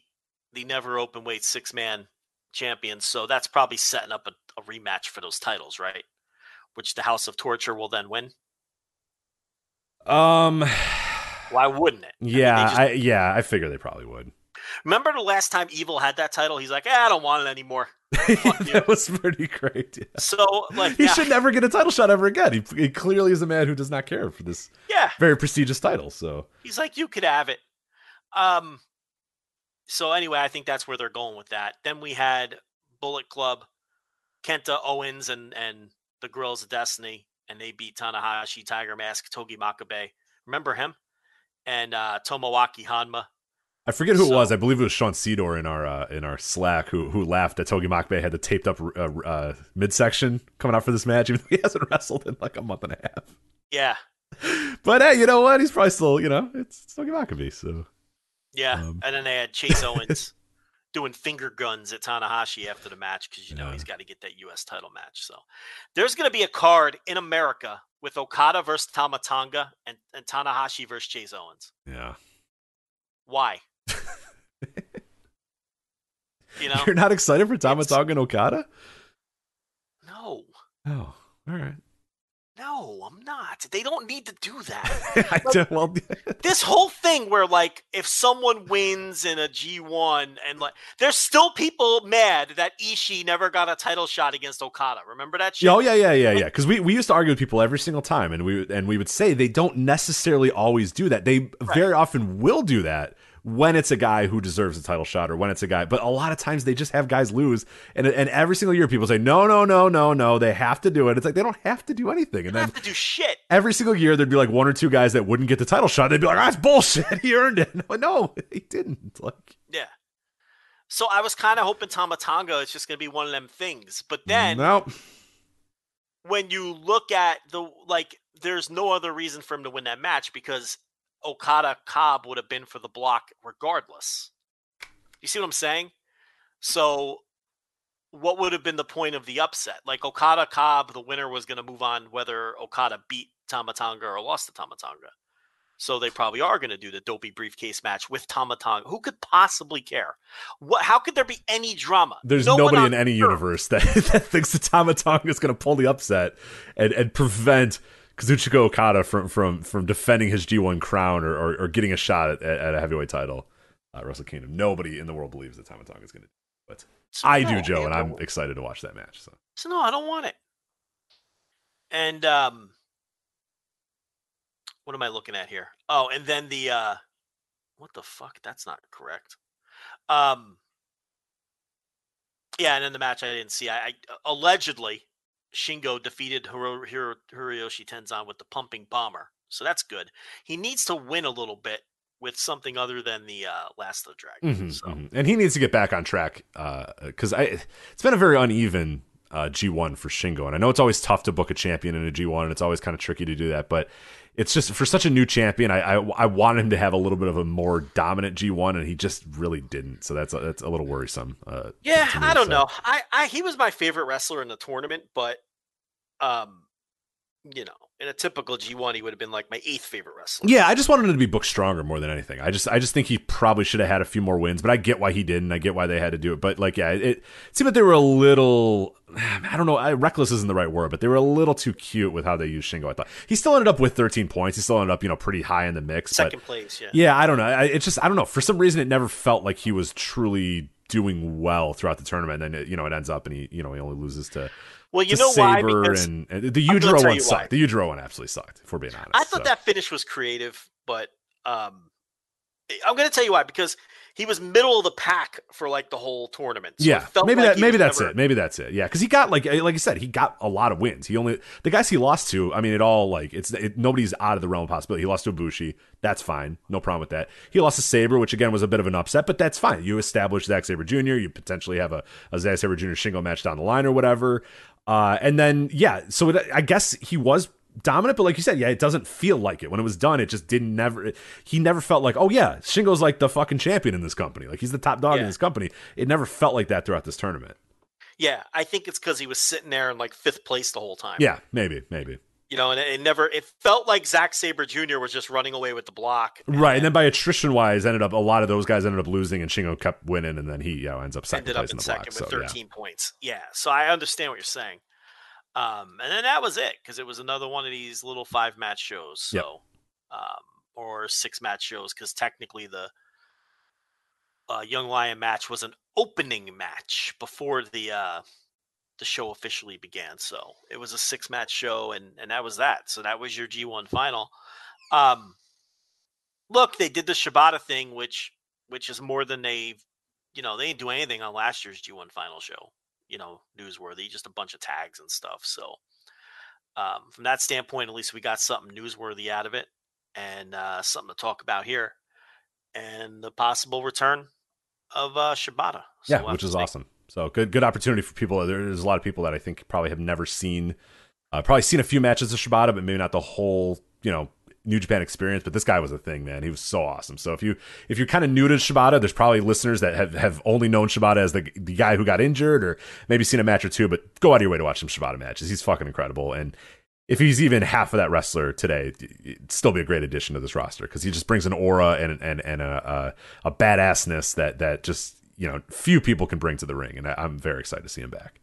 [SPEAKER 1] the never open weight six man champions. So that's probably setting up a, a rematch for those titles, right? Which the House of Torture will then win.
[SPEAKER 4] Um.
[SPEAKER 1] Why wouldn't it? I mean,
[SPEAKER 4] Yeah.
[SPEAKER 1] just-
[SPEAKER 4] I, yeah. I figure they probably would.
[SPEAKER 1] remember the last time Evil had that title. He's like, eh, I don't want it anymore.
[SPEAKER 4] That was pretty great. Yeah.
[SPEAKER 1] So like,
[SPEAKER 4] He
[SPEAKER 1] yeah,
[SPEAKER 4] should never get a title shot ever again. He, he clearly is a man who does not care for this
[SPEAKER 1] yeah.
[SPEAKER 4] very prestigious title. So
[SPEAKER 1] He's like, you could have it. Um. So anyway, I think that's where they're going with that. Then we had Bullet Club, Kenta Owens, and and the Guerrillas of Destiny, and they beat Tanahashi, Tiger Mask, Togi Makabe. Remember him? And uh, Tomoaki Honma.
[SPEAKER 4] I forget who it was. I believe it was Sean Sidor in our uh, in our Slack who who laughed that Togi Makabe had the taped up uh, uh, midsection coming out for this match, even though he hasn't wrestled in like a month and a half.
[SPEAKER 1] Yeah,
[SPEAKER 4] But hey, you know what? He's probably still you know it's, it's Togi Makabe. So
[SPEAKER 1] yeah.
[SPEAKER 4] Um.
[SPEAKER 1] and then they had Chase Owens doing finger guns at Tanahashi after the match because you know
[SPEAKER 4] Yeah.
[SPEAKER 1] he's got to get that U.S. title match. So there's going to be a card in America with Okada versus Tama Tonga and, and Tanahashi versus Chase Owens.
[SPEAKER 4] yeah,
[SPEAKER 1] Why? you know,
[SPEAKER 4] you're not excited for
[SPEAKER 1] Tama
[SPEAKER 4] Tonga and Okada?
[SPEAKER 1] no,
[SPEAKER 4] Oh, all right.
[SPEAKER 1] No, I'm not. They don't need to do that.
[SPEAKER 4] I don't, well,
[SPEAKER 1] this whole thing where like if someone wins in a G1 and like there's still people mad that Ishii never got a title shot against Okada. Remember that shit?
[SPEAKER 4] Oh yeah, yeah, yeah, yeah. Because we, we used to argue with people every single time, and we and we would say they don't necessarily always do that. They very often will do that when it's a guy who deserves a title shot or when it's a guy. But a lot of times they just have guys lose, and and every single year people say no, no, no, no, no, they have to do it. It's like they don't have to do anything, and
[SPEAKER 1] They
[SPEAKER 4] then
[SPEAKER 1] have to do shit.
[SPEAKER 4] every single year there'd be like one or two guys that wouldn't get the title shot. They'd be like, ah, that's bullshit. He earned it." No, no, he didn't. Like,
[SPEAKER 1] Yeah. So I was kind of hoping Tama Tonga is just going to be one of them things. But then
[SPEAKER 4] no,
[SPEAKER 1] when you look at the like, there's no other reason for him to win that match because Okada Cobb would have been for the block regardless. You see what I'm saying? So what would have been the point of the upset? Like Okada Cobb, the winner was going to move on whether Okada beat Tama Tonga or lost to Tama Tonga. So they probably are going to do the dopey briefcase match with Tama Tonga. Who could possibly care? What? How could there be any drama?
[SPEAKER 4] there's
[SPEAKER 1] No
[SPEAKER 4] nobody in any
[SPEAKER 1] earth-
[SPEAKER 4] universe that, that thinks that Tama Tonga is going to pull the upset and, and prevent Kazuchika Okada from from from defending his G1 crown or, or, or getting a shot at, at a heavyweight title at Wrestle Kingdom. Nobody in the world believes that Tama Tonga is going to do it. But
[SPEAKER 1] So
[SPEAKER 4] I
[SPEAKER 1] no,
[SPEAKER 4] do, Joe, and I'm excited to watch that match. So
[SPEAKER 1] So no, I don't want it. And um what am I looking at here? Oh, and then the uh what the fuck? That's not correct. Um Yeah, and then the match I didn't see. I, I allegedly Shingo defeated Hiro, Hiro, Hiroyoshi Tenzan with the pumping bomber. So that's good. He needs to win a little bit with something other than the uh, Last of the Dragon.
[SPEAKER 4] Mhm,
[SPEAKER 1] so
[SPEAKER 4] mhm. and he needs to get back on track because I it's been a very uneven uh, G1 for Shingo, and I know it's always tough to book a champion in a G1, and it's always kind of tricky to do that, but. It's just for such a new champion. I, I I want him to have a little bit of a more dominant G1, and he just really didn't. So that's a, that's a little worrisome. Uh,
[SPEAKER 1] Yeah,
[SPEAKER 4] me,
[SPEAKER 1] I don't
[SPEAKER 4] so.
[SPEAKER 1] know. I, I he was my favorite wrestler in the tournament, but um, you know, in a typical G one, he would have been like my eighth favorite wrestler.
[SPEAKER 4] Yeah, I just wanted him to be booked stronger more than anything. I just I just think he probably should have had a few more wins, but I get why he didn't. I get why they had to do it. But like, yeah, it, it seemed like they were a little I don't know, I, reckless isn't the right word, but they were a little too cute with how they used Shingo. I thought he still ended up with 13 points. He still ended up, you know, pretty high in the mix.
[SPEAKER 1] Second
[SPEAKER 4] but
[SPEAKER 1] place, yeah.
[SPEAKER 4] yeah, I don't know. I, it's just I don't know. For some reason, it never felt like he was truly doing well throughout the tournament. And then it, you know it ends up and he you know he only loses to,
[SPEAKER 1] Well, you know why? Because
[SPEAKER 4] and, and the
[SPEAKER 1] gonna
[SPEAKER 4] Udro
[SPEAKER 1] tell
[SPEAKER 4] one sucked.
[SPEAKER 1] why.
[SPEAKER 4] The Udro one absolutely sucked. If we're being honest,
[SPEAKER 1] I thought
[SPEAKER 4] So-
[SPEAKER 1] that finish was creative, but um, I'm going to tell you why because he was middle of the pack for like the whole tournament. So
[SPEAKER 4] yeah, maybe
[SPEAKER 1] like
[SPEAKER 4] that maybe that's
[SPEAKER 1] never-
[SPEAKER 4] it. Maybe that's it. Yeah, because he got like like I said, he got a lot of wins. He only the guys he lost to. I mean, it all like it's it, nobody's out of the realm of possibility. He lost to Ibushi. That's fine, no problem with that. He lost to Sabre, which again was a bit of an upset, but that's fine. You establish Zack Sabre Jr. You potentially have a, a Zack Sabre Jr. Shingo match down the line or whatever. Uh, and then yeah, so it, I guess he was dominant, but like you said, yeah, it doesn't feel like it. When it was done, it just didn't never. He never felt like, oh yeah, Shingo's like the fucking champion in this company. Like he's the top dog in this company. It never felt like that throughout this tournament.
[SPEAKER 1] Yeah, I think it's because he was sitting there in like fifth place the whole time.
[SPEAKER 4] Yeah, maybe, maybe.
[SPEAKER 1] You know, and it, it never. It felt like Zack Sabre Jr. was just running away with the block.
[SPEAKER 4] Right, and then by attrition wise, ended up a lot of those guys ended up losing, and Shingo kept winning, and then he you know, ends up second
[SPEAKER 1] ended
[SPEAKER 4] place
[SPEAKER 1] up in
[SPEAKER 4] in the
[SPEAKER 1] second
[SPEAKER 4] block.
[SPEAKER 1] with
[SPEAKER 4] So,
[SPEAKER 1] 13 points. Yeah, so I understand what you're saying. Um, and then that was it because it was another one of these little five match shows. So,
[SPEAKER 4] Yep.
[SPEAKER 1] um, or six match shows because technically the uh, Young Lion match was an opening match before the uh, the show officially began. So it was a six match show, and and that was that. So that was your G1 final. Um, look, they did the Shibata thing, which which is more than they, you know, they didn't do anything on last year's G1 final show. You know, newsworthy, just a bunch of tags and stuff. So um, from that standpoint, at least we got something newsworthy out of it, and uh, something to talk about here, and the possible return of uh, Shibata. So
[SPEAKER 4] yeah,
[SPEAKER 1] we'll
[SPEAKER 4] which is awesome. So good, good opportunity for people. There's a lot of people that I think probably have never seen, uh, probably seen a few matches of Shibata, but maybe not the whole, you know, New Japan experience. But this guy was a thing, man. He was so awesome. So if you if you're kind of new to Shibata, there's probably listeners that have, have only known Shibata as the the guy who got injured, or maybe seen a match or two. But go out of your way to watch some Shibata matches. He's fucking incredible, and if he's even half of that wrestler today, it'd still be a great addition to this roster because he just brings an aura and and and a, a a badassness that that just you know few people can bring to the ring, and I, I'm very excited to see him back.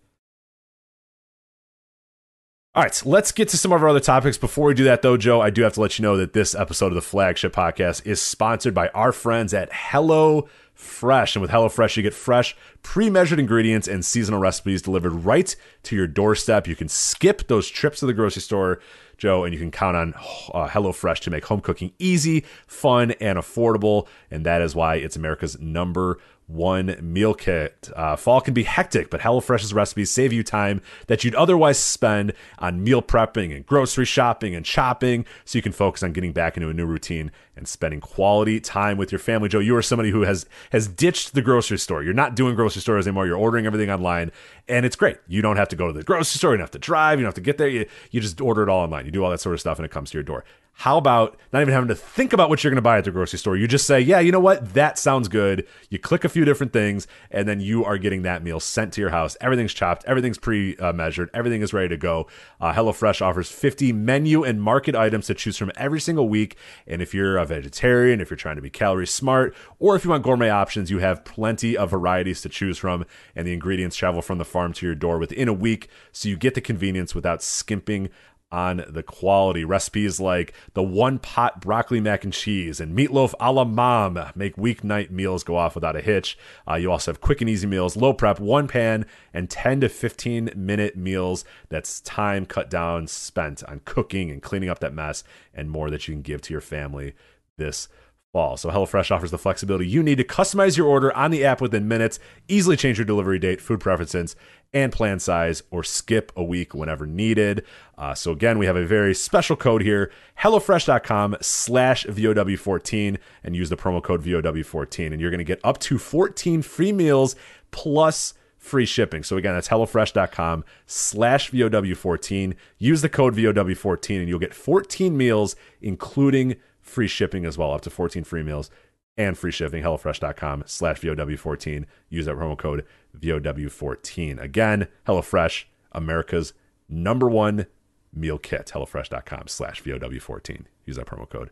[SPEAKER 4] All right, let's get to some of our other topics. Before we do that, though, Joe, I do have to let you know that this episode of the flagship podcast is sponsored by our friends at Hello Fresh. And with Hello Fresh, you get fresh, pre measured ingredients and seasonal recipes delivered right to your doorstep. You can skip those trips to the grocery store, Joe, and you can count on uh, HelloFresh to make home cooking easy, fun, and affordable. And that is why it's America's number one meal kit. Uh, fall can be hectic, but HelloFresh's recipes save you time that you'd otherwise spend on meal prepping and grocery shopping and shopping, so you can focus on getting back into a new routine and spending quality time with your family. Joe, you are somebody who has has ditched the grocery store. You're not doing grocery stores anymore. You're ordering everything online, and it's great. You don't have to go to the grocery store. You don't have to drive. You don't have to get there. You, you just order it all online. You do all that sort of stuff, and it comes to your door. How about not even having to think about what you're going to buy at the grocery store? You just say, yeah, you know what? That sounds good. You click a few different things, and then you are getting that meal sent to your house. Everything's chopped, everything's pre measured, everything is ready to go. Uh, HelloFresh offers 50 menu and market items to choose from every single week. And if you're a vegetarian, if you're trying to be calorie smart, or if you want gourmet options, you have plenty of varieties to choose from. And the ingredients travel from the farm to your door within a week. So you get the convenience without skimping on the quality. Recipes like the one pot broccoli mac and cheese and meatloaf a la mom make weeknight meals go off without a hitch. Uh, you also have quick and easy meals, low prep, one pan, and 10 to 15 minute meals. That's time cut down, spent on cooking and cleaning up that mess, and more that you can give to your family this fall. So HelloFresh offers the flexibility you need to customize your order on the app within minutes, easily change your delivery date, food preferences, and plan size, or skip a week whenever needed. Uh, so again, we have a very special code here, HelloFresh.com slash VOW14, and use the promo code VOW14, and you're going to get up to 14 free meals plus free shipping. So again, that's HelloFresh.com slash VOW14. Use the code VOW14, and you'll get 14 meals, including free shipping as well, up to 14 free meals and free shipping. HelloFresh.com slash VOW14. Use that promo code VOW14. Again, HelloFresh, America's number one meal kit. HelloFresh.com slash VOW14. Use that promo code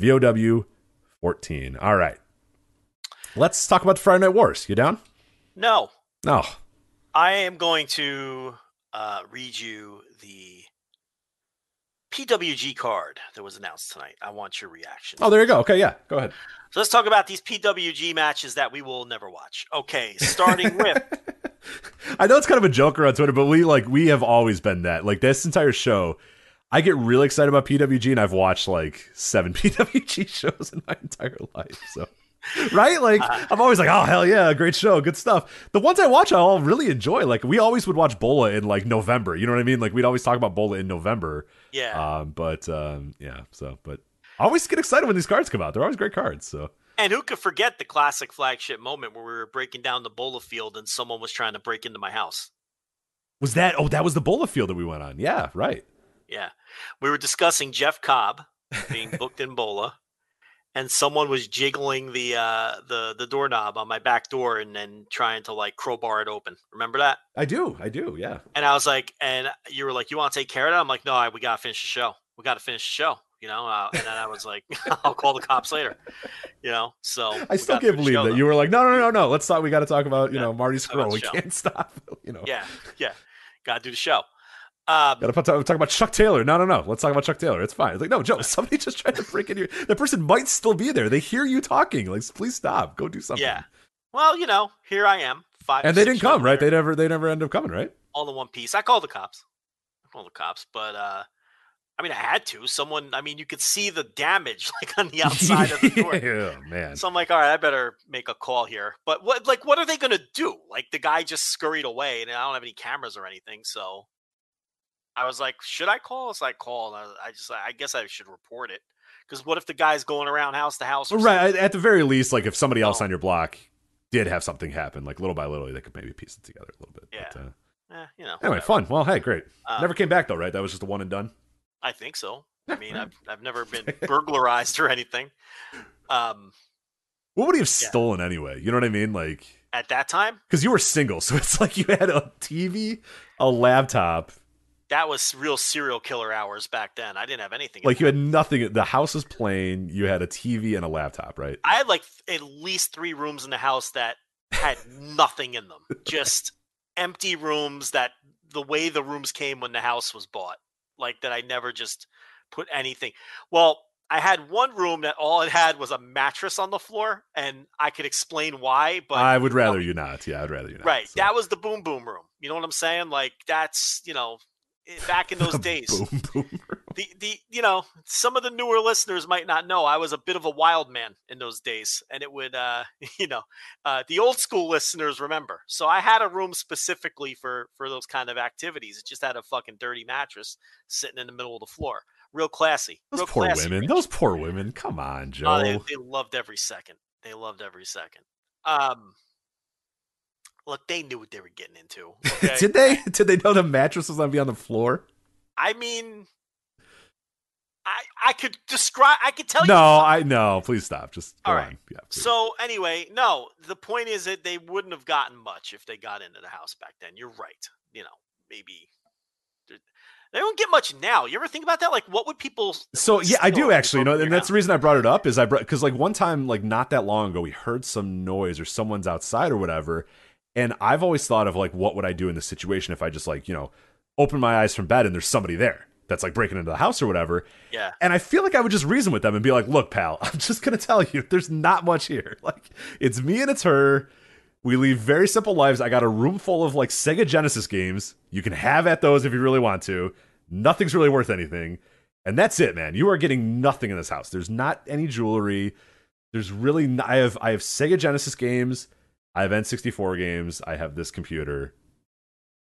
[SPEAKER 4] VOW14. All right. Let's talk about the Friday Night Wars. You down?
[SPEAKER 1] No,
[SPEAKER 4] No.
[SPEAKER 1] I am going to uh, read you the PWG card that was announced tonight. I want your reaction.
[SPEAKER 4] Oh, there you go. Okay, yeah. Go ahead.
[SPEAKER 1] So let's talk about these PWG matches that we will never watch. Okay, starting with
[SPEAKER 4] I know it's kind of a joker on Twitter, but we like we have always been that. Like this entire show, I get really excited about PWG, and I've watched like seven PWG shows in my entire life. So, right? Like I'm always like, oh hell yeah, great show, good stuff. The ones I watch, I all really enjoy. Like we always would watch Bola in like November. You know what I mean? Like we'd always talk about Bola in November.
[SPEAKER 1] yeah,
[SPEAKER 4] Um, but um, yeah. So, but I always get excited when these cards come out. They're always great cards. So.
[SPEAKER 1] and who could forget the classic flagship moment where we were breaking down the Bola field and someone was trying to break into my house.
[SPEAKER 4] Was that? Oh, that was the Bola field that we went on. Yeah, right.
[SPEAKER 1] Yeah, we were discussing Jeff Cobb being booked in Bola, and someone was jiggling the uh, the the doorknob on my back door and then trying to like crowbar it open. Remember that?
[SPEAKER 4] I do. I do. Yeah.
[SPEAKER 1] And I was like, and you were like, you want to take care of that? I'm like, no, I, we gotta finish the show. We gotta finish the show. You know, uh, and then I was like, I'll call the cops later. You know, so
[SPEAKER 4] I still can't believe
[SPEAKER 1] show,
[SPEAKER 4] that
[SPEAKER 1] though.
[SPEAKER 4] you were like, no, no, no, no. Let's talk. We got to talk about you
[SPEAKER 1] Yeah,
[SPEAKER 4] know Marty
[SPEAKER 1] talk about
[SPEAKER 4] Scurll.
[SPEAKER 1] the
[SPEAKER 4] We
[SPEAKER 1] show.
[SPEAKER 4] can't stop. You know.
[SPEAKER 1] Yeah, yeah, gotta do the show. Um,
[SPEAKER 4] Got to talk, talk about Chuck Taylor. No, no, no. Let's talk about Chuck Taylor. It's fine. It's like, no, Joe. Somebody just tried to break in here. The person might still be there. They hear you talking. Like, please stop. Go do something.
[SPEAKER 1] yeah. Well, you know, here I am. Five.
[SPEAKER 4] And they didn't come, right? They never, they never end up coming, right?
[SPEAKER 1] all in one piece. I called the cops. I called the cops, but uh I mean I had to. Someone I mean you could see the damage like on the outside of the door.
[SPEAKER 4] yeah, man.
[SPEAKER 1] So I'm like, all right, I better make a call here. But what like what are they gonna do? Like the guy just scurried away and I don't have any cameras or anything, so I was like, should I call? So I called. I, I just I guess I should report it. Because what if the guy's going around house to house?
[SPEAKER 4] Right. At the very least, like if somebody else
[SPEAKER 1] Oh.
[SPEAKER 4] on your block did have something happen, like little by little, they could maybe piece it together a little bit.
[SPEAKER 1] Yeah.
[SPEAKER 4] But, uh.
[SPEAKER 1] Eh, you know.
[SPEAKER 4] anyway,
[SPEAKER 1] whatever.
[SPEAKER 4] fun. Well, hey, great.
[SPEAKER 1] Um,
[SPEAKER 4] never came back though, right? That was just a one and done.
[SPEAKER 1] I think so. I mean, I've I've never been burglarized or anything. Um,
[SPEAKER 4] What would he have
[SPEAKER 1] Yeah.
[SPEAKER 4] stolen anyway? You know what I mean? Like,
[SPEAKER 1] at that time,
[SPEAKER 4] because you were single, so it's like you had a TV, a laptop,
[SPEAKER 1] that was real serial killer hours back then. I didn't have anything.
[SPEAKER 4] like you had nothing. The house was plain. You had a TV and a laptop, right?
[SPEAKER 1] I had like at least three rooms in the house that had nothing in them, just empty rooms. That the way the rooms came when the house was bought, like that. I never just put anything. Well, I had one room that all it had was a mattress on the floor, and I could explain why. But
[SPEAKER 4] I would rather you not. Yeah, I'd rather you not.
[SPEAKER 1] right,
[SPEAKER 4] so.
[SPEAKER 1] that was the boom boom room. You know what I'm saying? Like that's you know, back in those days.
[SPEAKER 4] boom
[SPEAKER 1] the the you know some of the newer listeners might not know I was a bit of a wild man in those days, and it would uh you know uh, the old school listeners remember. So I had a room specifically for for those kind of activities. It just had a fucking dirty mattress sitting in the middle of the floor, real classy.
[SPEAKER 4] Those
[SPEAKER 1] real
[SPEAKER 4] poor
[SPEAKER 1] classy,
[SPEAKER 4] women.
[SPEAKER 1] Rich.
[SPEAKER 4] Those poor women. Come on, Joe.
[SPEAKER 1] Oh, they, they loved every second. They loved every second. Um, look, they knew what they were getting into. okay?
[SPEAKER 4] Did they? Did they know the mattress was gonna be on the floor?
[SPEAKER 1] I mean, I I could describe. I could tell you.
[SPEAKER 4] No, I no. Please stop. Just go
[SPEAKER 1] All right.
[SPEAKER 4] on. Yeah.
[SPEAKER 1] So anyway, no. The point is that they wouldn't have gotten much if they got into the house back then. You're right. You know, maybe they don't get much now. You ever think about that? Like, what would people?
[SPEAKER 4] So yeah, I do actually. You know, and that's the reason I brought it up is I brought because like one time, like not that long ago, we heard some noise or someone's outside or whatever, and I've always thought of like what would I do in this situation if I just like you know open my eyes from bed and there's somebody there that's like breaking into the house or whatever.
[SPEAKER 1] Yeah.
[SPEAKER 4] And I feel like I would just reason with them and be like, look, pal, I'm just going to tell you, there's not much here. Like, it's me and it's her. We lead very simple lives. I got a room full of like Sega Genesis games. You can have at those if you really want to. Nothing's really worth anything. And that's it, man. You are getting nothing in this house. There's not any jewelry. There's really I have I have Sega Genesis games. I have N64 games. I have this computer.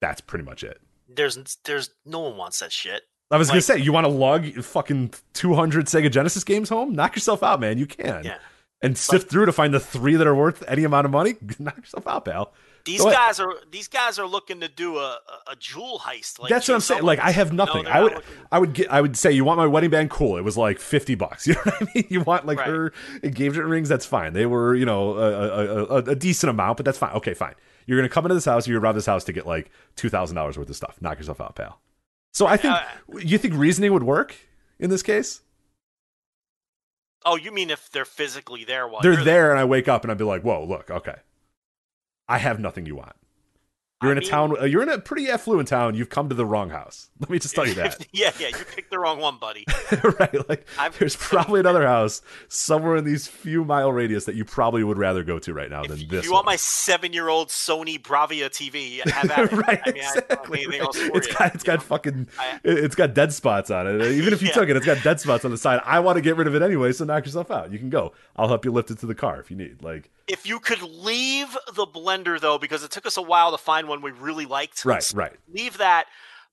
[SPEAKER 4] That's pretty much it.
[SPEAKER 1] There's there's no one wants that shit.
[SPEAKER 4] I was gonna say, you want to lug fucking 200 Sega Genesis games home? Knock yourself out, man. You can.
[SPEAKER 1] Yeah.
[SPEAKER 4] And sift through to find the three that are worth any amount of money. Knock yourself out, pal.
[SPEAKER 1] These guys are these guys are looking to do a, a, jewel heist. Like
[SPEAKER 4] That's what I'm saying. Like, I have nothing.
[SPEAKER 1] they're
[SPEAKER 4] I would,
[SPEAKER 1] looking-
[SPEAKER 4] I would get, I would say, you want my wedding band? Cool. It was like 50 bucks. You know what I mean? You want like
[SPEAKER 1] Right.
[SPEAKER 4] her engagement rings? That's fine. They were, you know, a, a, a, decent amount, but that's fine. Okay, fine. You're gonna come into this house. You're gonna rob this house to get like two thousand dollars worth of stuff. Knock yourself out, pal. So I think
[SPEAKER 1] Uh,
[SPEAKER 4] you think reasoning would work in this case.
[SPEAKER 1] Oh, you mean if they're physically there while
[SPEAKER 4] they're there and I wake up and I'd be like, "Whoa, look, okay, I have nothing you want. You're
[SPEAKER 1] I
[SPEAKER 4] in a
[SPEAKER 1] mean-
[SPEAKER 4] town. uh, You're in a pretty affluent town. You've come to the wrong house. Let me just tell you that,
[SPEAKER 1] yeah, yeah, you picked the wrong one, buddy.
[SPEAKER 4] right? Like,
[SPEAKER 1] I've-
[SPEAKER 4] there's probably another house somewhere in these few mile radius that you probably would rather go to right now than this.
[SPEAKER 1] you want
[SPEAKER 4] one.
[SPEAKER 1] my seven-year-old Sony Bravia TV, have at it.
[SPEAKER 4] right,
[SPEAKER 1] I mean,
[SPEAKER 4] exactly.
[SPEAKER 1] anything
[SPEAKER 4] right. It's
[SPEAKER 1] you,
[SPEAKER 4] got it's got
[SPEAKER 1] know?
[SPEAKER 4] fucking
[SPEAKER 1] I-
[SPEAKER 4] it- it's got dead spots on it. Even if you
[SPEAKER 1] Yeah.
[SPEAKER 4] took it, it's got dead spots on the side. I want to get rid of it anyway, so knock yourself out. You can go. I'll help you lift it to the car if you need. Like
[SPEAKER 1] If you could leave the blender though, because it took us a while to find one we really liked.
[SPEAKER 4] right, right.
[SPEAKER 1] Leave that.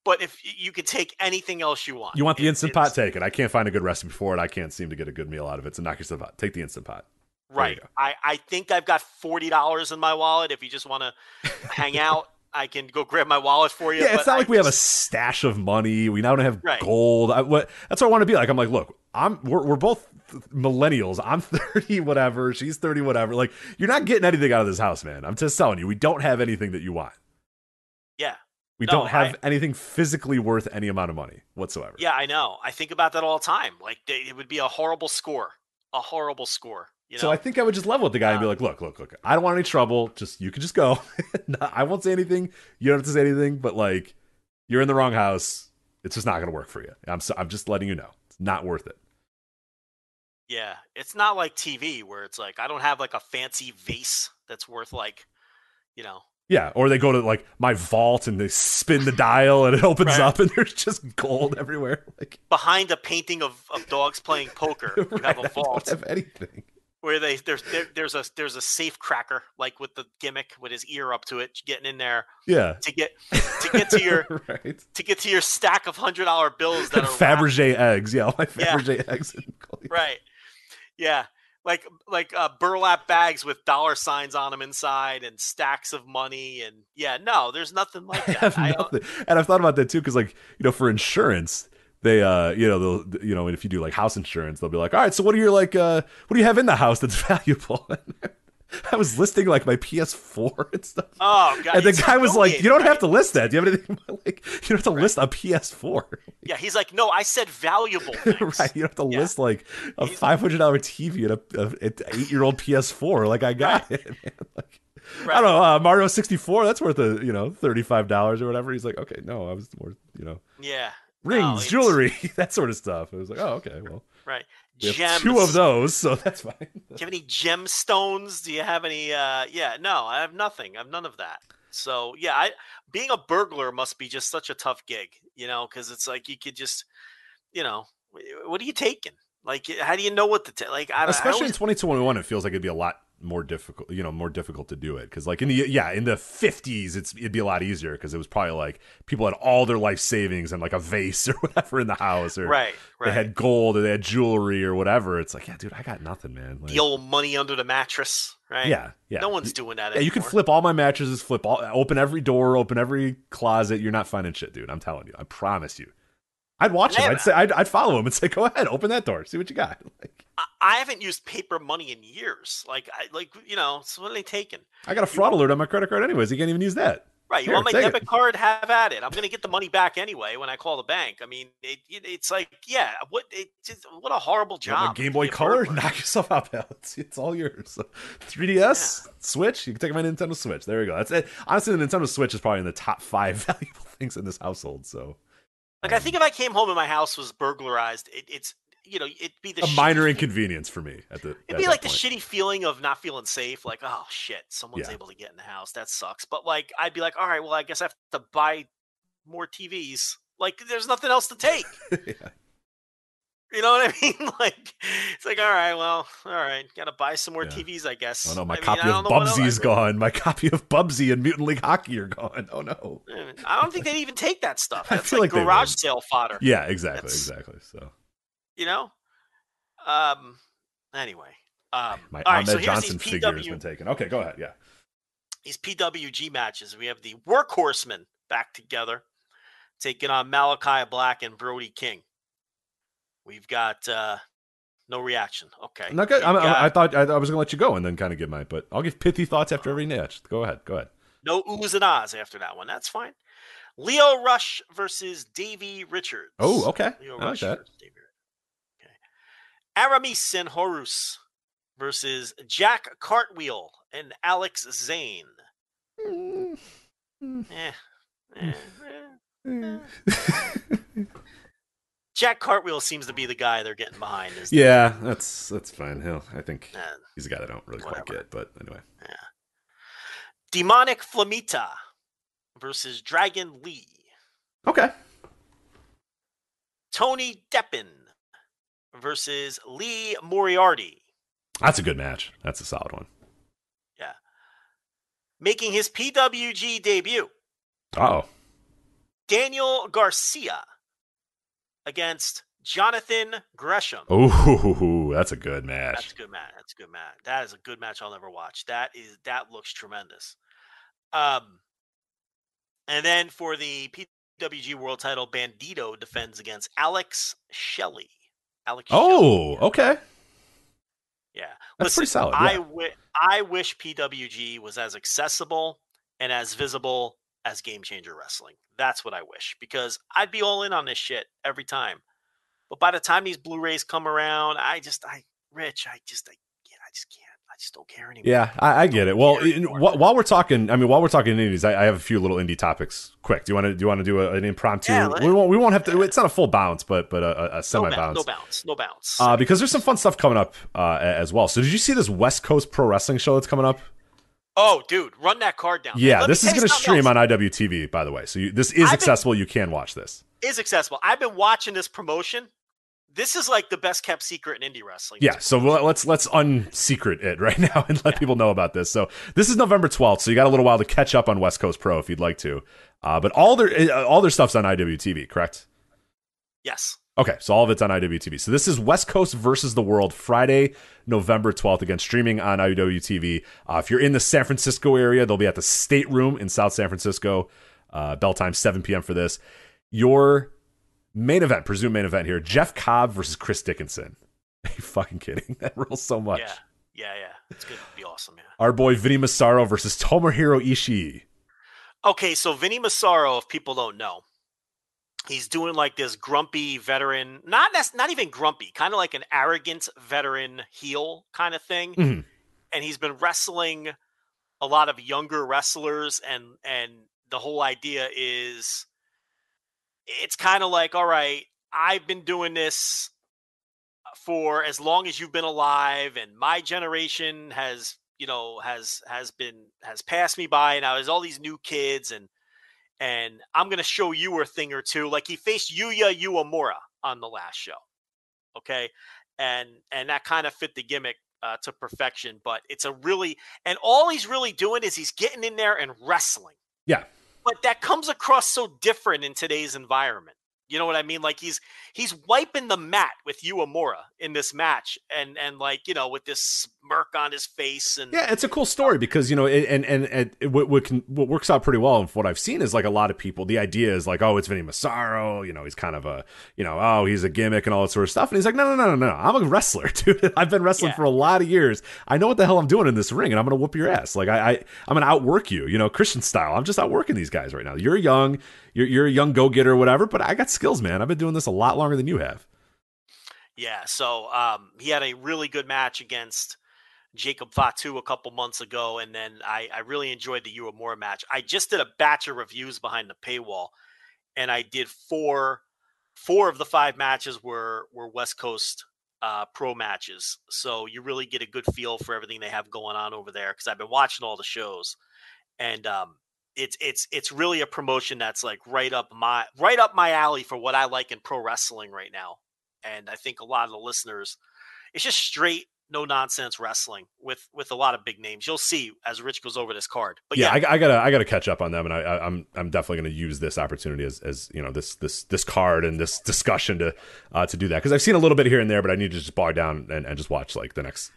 [SPEAKER 1] But if you could take anything else you want,
[SPEAKER 4] You want the instant
[SPEAKER 1] it's-
[SPEAKER 4] pot? Take it. I can't find a good recipe for it. I can't seem to get a good meal out of it. So knock yourself out. Take the instant pot.
[SPEAKER 1] Right. I, I think I've got forty dollars in my wallet. If you just want to hang out, I can go grab my wallet for you.
[SPEAKER 4] Yeah, it's not
[SPEAKER 1] I
[SPEAKER 4] like we have a stash of money. We now don't have
[SPEAKER 1] Right.
[SPEAKER 4] gold. I, what, that's what I want to be like. I'm like, look, I'm we're, we're both millennials. I'm 30, whatever. She's 30, whatever. Like, you're not getting anything out of this house, man. I'm just telling you, we don't have anything that you want.
[SPEAKER 1] Yeah.
[SPEAKER 4] We
[SPEAKER 1] No,
[SPEAKER 4] don't have
[SPEAKER 1] I-
[SPEAKER 4] anything physically worth any amount of money whatsoever.
[SPEAKER 1] Yeah, I know. I think about that all the time. Like they, it would be a horrible score. A horrible score. You know.
[SPEAKER 4] So I think I would just level with the guy and be like, look, look, look. I don't want any trouble. Just you can just go. I won't say anything. You don't have to say anything. But like, you're in the wrong house. It's just not going to work for you. I'm so, I'm just letting you know. It's not worth it.
[SPEAKER 1] yeah, it's not like TV where it's like I don't have like a fancy vase that's worth like, you know,
[SPEAKER 4] Yeah. Or they go to like my vault and they spin the dial and it opens
[SPEAKER 1] Right.
[SPEAKER 4] up and there's just gold everywhere. Like,
[SPEAKER 1] behind a painting of, of dogs playing poker, you
[SPEAKER 4] right,
[SPEAKER 1] have
[SPEAKER 4] I
[SPEAKER 1] a
[SPEAKER 4] don't
[SPEAKER 1] vault
[SPEAKER 4] have anything.
[SPEAKER 1] where they there's there, there's a there's a safe cracker like with the gimmick with his ear up to it, getting in there
[SPEAKER 4] Yeah.
[SPEAKER 1] to get to get to your
[SPEAKER 4] right.
[SPEAKER 1] to get to your stack of hundred dollar bills that are wrapped-
[SPEAKER 4] Fabergé eggs. Yeah. All my
[SPEAKER 1] Yeah.
[SPEAKER 4] Fabergé eggs. And
[SPEAKER 1] right yeah like like uh, burlap bags with dollar signs on them inside and stacks of money and yeah no there's nothing like
[SPEAKER 4] I
[SPEAKER 1] that I
[SPEAKER 4] nothing. And I've thought about that too, because like you know, for insurance, they uh, you know, they'll you know, if you do like house insurance, they'll be like, all right, so what are your like, uh, what do you have in the house that's valuable? I was listing like my PS4 and stuff.
[SPEAKER 1] oh god
[SPEAKER 4] and the guy was like, "You don't have to list that. Do you have anything like you don't have to list a PS4,
[SPEAKER 1] yeah he's like no i said valuable
[SPEAKER 4] right? You don't have to
[SPEAKER 1] Yeah.
[SPEAKER 4] list like a five hundred dollar TV and a, a, an eight year old PS4. Like I got it. Man. Like, I don't know uh, Mario sixty four. That's worth a you know thirty five dollars or whatever. He's like, okay, no, I was more you know
[SPEAKER 1] yeah
[SPEAKER 4] rings,
[SPEAKER 1] No,
[SPEAKER 4] jewelry, that sort of stuff. I was like, oh, okay, well,
[SPEAKER 1] right
[SPEAKER 4] we
[SPEAKER 1] gems
[SPEAKER 4] two of those, so that's fine.
[SPEAKER 1] do you have any gemstones do you have any uh yeah no i have nothing i have none of that so yeah i being a burglar must be just such a tough gig you know because it's like you could just you know, what are you taking? Like, how do you know what to take? Like, I, I
[SPEAKER 4] Especially
[SPEAKER 1] always-
[SPEAKER 4] in 2021, it feels like it'd be a lot more difficult, you know, more difficult to do it. Because like in the yeah, in the 50s, it's it'd be a lot easier because it was probably like people had all their life savings and like a vase or whatever in the house, or
[SPEAKER 1] right,
[SPEAKER 4] they
[SPEAKER 1] right.
[SPEAKER 4] had gold or they had jewelry or whatever. It's like, yeah, dude, I got nothing, man. Like,
[SPEAKER 1] the old money under the mattress, right?
[SPEAKER 4] yeah, yeah.
[SPEAKER 1] No one's doing that.
[SPEAKER 4] Yeah, you can flip all my mattresses, flip all, open every door, open every closet. You're not finding shit, dude. I'm telling you. I promise you. I'd watch him. I'd say, I'd, I'd follow him and say, "Go ahead, open that door, see what you got." Like,
[SPEAKER 1] I, haven't used paper money in years. Like, I like you know, so what are they taking?
[SPEAKER 4] I got a fraud alert on my credit card, anyways. You can't even use that.
[SPEAKER 1] Right. You
[SPEAKER 4] Here,
[SPEAKER 1] want my
[SPEAKER 4] take it.
[SPEAKER 1] debit card? Have at it. I'm going to get the money back anyway when I call the bank. I mean, it, it, it's like, yeah, what it just what a horrible
[SPEAKER 4] You
[SPEAKER 1] job.
[SPEAKER 4] Game Boy Color, knock yourself out, pal. It's, it's all yours. 3DS, Switch. You can take my Nintendo Switch. There we go. That's it. Honestly, the Nintendo Switch is probably in the top five valuable things in this household. So
[SPEAKER 1] Like, I think if I came home and my house was burglarized, it, it's you know, it'd be the
[SPEAKER 4] a minor inconvenience for me at the.
[SPEAKER 1] It'd
[SPEAKER 4] at
[SPEAKER 1] be like the shitty feeling of not feeling safe. Like, oh shit, someone's
[SPEAKER 4] Yeah.
[SPEAKER 1] able to get in the house. That sucks. But like, I'd be like, all right, well, I guess I have to buy more TVs. Like, there's nothing else to take.
[SPEAKER 4] yeah.
[SPEAKER 1] You know what I mean? Like, it's like, all right, well, all right, gotta buy some more
[SPEAKER 4] Yeah.
[SPEAKER 1] TVs, I guess.
[SPEAKER 4] Oh no, my
[SPEAKER 1] I
[SPEAKER 4] copy
[SPEAKER 1] I
[SPEAKER 4] of
[SPEAKER 1] don't know what else-
[SPEAKER 4] Bubsy's
[SPEAKER 1] I-
[SPEAKER 4] gone. My copy of Bubsy and Mutant League Hockey are gone. Oh no.
[SPEAKER 1] I don't think they'd even take that stuff.
[SPEAKER 4] I
[SPEAKER 1] That's
[SPEAKER 4] feel
[SPEAKER 1] like,
[SPEAKER 4] like
[SPEAKER 1] garage sale fodder.
[SPEAKER 4] Yeah, exactly,
[SPEAKER 1] That's-
[SPEAKER 4] exactly. So
[SPEAKER 1] You know. Um. Anyway. Um.
[SPEAKER 4] my
[SPEAKER 1] all right,
[SPEAKER 4] Ahmed
[SPEAKER 1] so
[SPEAKER 4] Johnson figure has been taken. Okay, go ahead. Yeah.
[SPEAKER 1] these PWG matches. We have the Workhorsemen back together, taking on Malakai Black and Brody King. We've got uh no reaction. Okay.
[SPEAKER 4] I'm not good. I'm,
[SPEAKER 1] got
[SPEAKER 4] I thought I, I was gonna let you go and then kind of give my, but I'll give pithy thoughts after every match. Go ahead. Go ahead.
[SPEAKER 1] no oohs and ahs after that one. That's fine. Lio Rush versus Davey Richards.
[SPEAKER 4] Oh, okay.
[SPEAKER 1] Leo
[SPEAKER 4] I like that.
[SPEAKER 1] versus Davey Okay. Aramis and Horus versus Jack Cartwheel and Alex Zayne.
[SPEAKER 4] Mm,
[SPEAKER 1] Eh, eh, eh, eh. Jack Cartwheel seems to be the guy they're getting behind.
[SPEAKER 4] Yeah, that's that's fine. Hell, I think
[SPEAKER 1] uh,
[SPEAKER 4] he's a guy I don't really quite
[SPEAKER 1] Whatever.
[SPEAKER 4] get, but anyway. Yeah.
[SPEAKER 1] Demonic Flamita versus Dragon Lee.
[SPEAKER 4] Okay.
[SPEAKER 1] Tony Deppen versus Lee Moriarty.
[SPEAKER 4] That's a good match. That's a solid one. Yeah.
[SPEAKER 1] Making his PWG debut,
[SPEAKER 4] Oh,
[SPEAKER 1] Daniel Garcia against Jonathan Gresham.
[SPEAKER 4] oh, that's a good match.
[SPEAKER 1] That's a good match. That's a good match. That is a good match I'll never watch. That is that looks tremendous. Um, and then for the PWG World Title, Bandito defends against Alex Shelley. Alex. Shelley.
[SPEAKER 4] Oh, okay.
[SPEAKER 1] yeah.
[SPEAKER 4] That's pretty solid,
[SPEAKER 1] I
[SPEAKER 4] yeah.
[SPEAKER 1] wi- I wish PWG was as accessible and as visible as Game Changer Wrestling. That's what I wish because I'd be all in on this shit every time. But by the time these Blu-rays come around, I just I Rich, I just I, yeah, I just can't. I just don't care anymore.
[SPEAKER 4] Yeah, I, I get it. Well, in, wh- while we're talking, I mean, while we're talking indies, I, I have a few little indie topics. Quick, do you want to do you want to do a, an impromptu?
[SPEAKER 1] Yeah,
[SPEAKER 4] we won't we won't have to. It's not a full bounce, but but a, a- semi
[SPEAKER 1] bounce,
[SPEAKER 4] bounce.
[SPEAKER 1] no bounce, no bounce.
[SPEAKER 4] Uh, because there's some fun stuff coming up uh, as well. So, did you see this West Coast Pro Wrestling show that's coming up?
[SPEAKER 1] Oh, dude, run that card down.
[SPEAKER 4] Yeah,
[SPEAKER 1] Let
[SPEAKER 4] this is going to stream
[SPEAKER 1] else.
[SPEAKER 4] on IWTV, by the way. So, you, this is
[SPEAKER 1] I've been-
[SPEAKER 4] accessible. You can watch this.
[SPEAKER 1] Is accessible. I've been watching this promotion. This is like the best kept secret in indie wrestling.
[SPEAKER 4] Yeah, so let's let's unsecret it right now and let people know about this. So this is November twelfth, so you got a little while to catch up on West Coast Pro if you'd like to. Uh, but all their uh, all their stuff's on IWTV, correct?
[SPEAKER 1] Yes.
[SPEAKER 4] Okay, so all of it's on IWTV. So this is West Coast versus the World, Friday, November 12th, again, streaming on IWTV. Uh, if you're in the San Francisco area, they'll be at the State Room in South San Francisco. Uh, bell time, 7 p.m. for this. Your main event, presumed main event here, Jeff Cobb versus Chris Dickinson. Are you fucking kidding? That rules so much.
[SPEAKER 1] Yeah. Yeah. Yeah. It's gonna be awesome. Yeah.
[SPEAKER 4] Our boy Vinny Massaro versus Tomohiro Ishii.
[SPEAKER 1] Okay, so Vinny Massaro, if people don't know, he's doing like this grumpy veteran, not nec- not even grumpy, kind of like an arrogant veteran heel kind of thing.
[SPEAKER 4] Mhm.
[SPEAKER 1] And he's been wrestling a lot of younger wrestlers, and and the whole idea is, it's kind of like, all right, I've been doing this for as long as you've been alive, and my generation has you know has has been has passed me by and now there's all these new kids and and i'm going to show you a thing or two like he faced yuya uemura on the last show. Okay, and and that kind of fit the gimmick uh, to perfection. But it's a really and all he's really doing is he's getting in there and wrestling.
[SPEAKER 4] Yeah.
[SPEAKER 1] But that comes across so different in today's environment. You know what I mean? Like he's he's wiping the mat with Uemura in this match, and and like you know with this smirk on his face, and
[SPEAKER 4] Yeah, it's a cool story because you know, it, and and, and it, what what, can, what works out pretty well. Of what I've seen is like a lot of people. The idea is like, oh, it's Vinny Massaro. You know, he's kind of a, you know, oh, he's a gimmick and all that sort of stuff. And he's like, no, no, no, no, no. I'm a wrestler, dude. I've been wrestling
[SPEAKER 1] Yeah.
[SPEAKER 4] for a lot of years. I know what the hell I'm doing in this ring, and I'm gonna whoop your ass. Like I, I I'm gonna outwork you. You know, Christian style. I'm just outworking these guys right now. You're young. You're you're a young go getter or whatever. But I got skills, man. I've been doing this a lot longer than you have.
[SPEAKER 1] Yeah, so um, he had a really good match against Jacob Fatu a couple months ago, and then I, I really enjoyed the Uemura match. I just did a batch of reviews behind the paywall, and I did four four of the five matches were were West Coast uh, pro matches. So you really get a good feel for everything they have going on over there because I've been watching all the shows, and um, it's it's it's really a promotion that's like right up my right up my alley for what I like in pro wrestling right now and I think a lot of the listeners, it's just straight no nonsense wrestling with with a lot of big names. You'll see as Rich goes over this card. But
[SPEAKER 4] yeah,
[SPEAKER 1] yeah,
[SPEAKER 4] I, I gotta I gotta catch up on them, and I, I, I'm I'm definitely gonna use this opportunity as as you know this this this card and this discussion to uh, to do that because I've seen a little bit here and there, but I need to just bog down and, and just watch like the next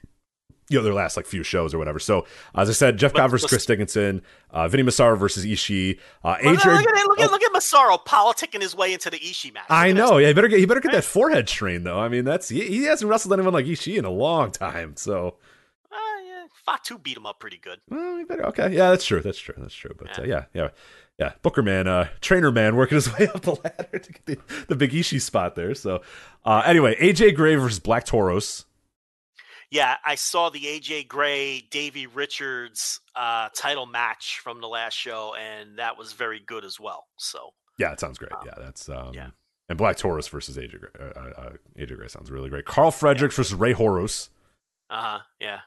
[SPEAKER 4] you know their last like few shows or whatever. So as I said, Jeff Cobb versus Chris Dickinson, uh, Vinny Massaro versus Ishii, uh,
[SPEAKER 1] look,
[SPEAKER 4] Adrian.
[SPEAKER 1] look at look at look at Massaro politicking his way into the Ishii match.
[SPEAKER 4] I
[SPEAKER 1] Look at
[SPEAKER 4] know. Yeah, he better get he better get that forehead strain though. I mean, that's he, he hasn't wrestled anyone like Ishii in a long time. So
[SPEAKER 1] Uh, yeah, Fatu beat him up pretty good.
[SPEAKER 4] Well, we better, okay, yeah, that's true. That's true. That's true. But uh, yeah, yeah, yeah. Booker man, uh, trainer man, working his way up the ladder to get the, the Big Ishii spot there. So, uh, anyway, AJ Gray versus Black Taurus.
[SPEAKER 1] Yeah, I saw the AJ Gray Davey Richards uh, title match from the last show, and that was very good as well. So
[SPEAKER 4] Yeah, it sounds great. Yeah, that's um,
[SPEAKER 1] yeah.
[SPEAKER 4] And Black Taurus versus AJ Gray. Uh, uh, AJ Gray sounds really great. Carl Fredericks versus Rey Horus.
[SPEAKER 1] uh huh, yeah.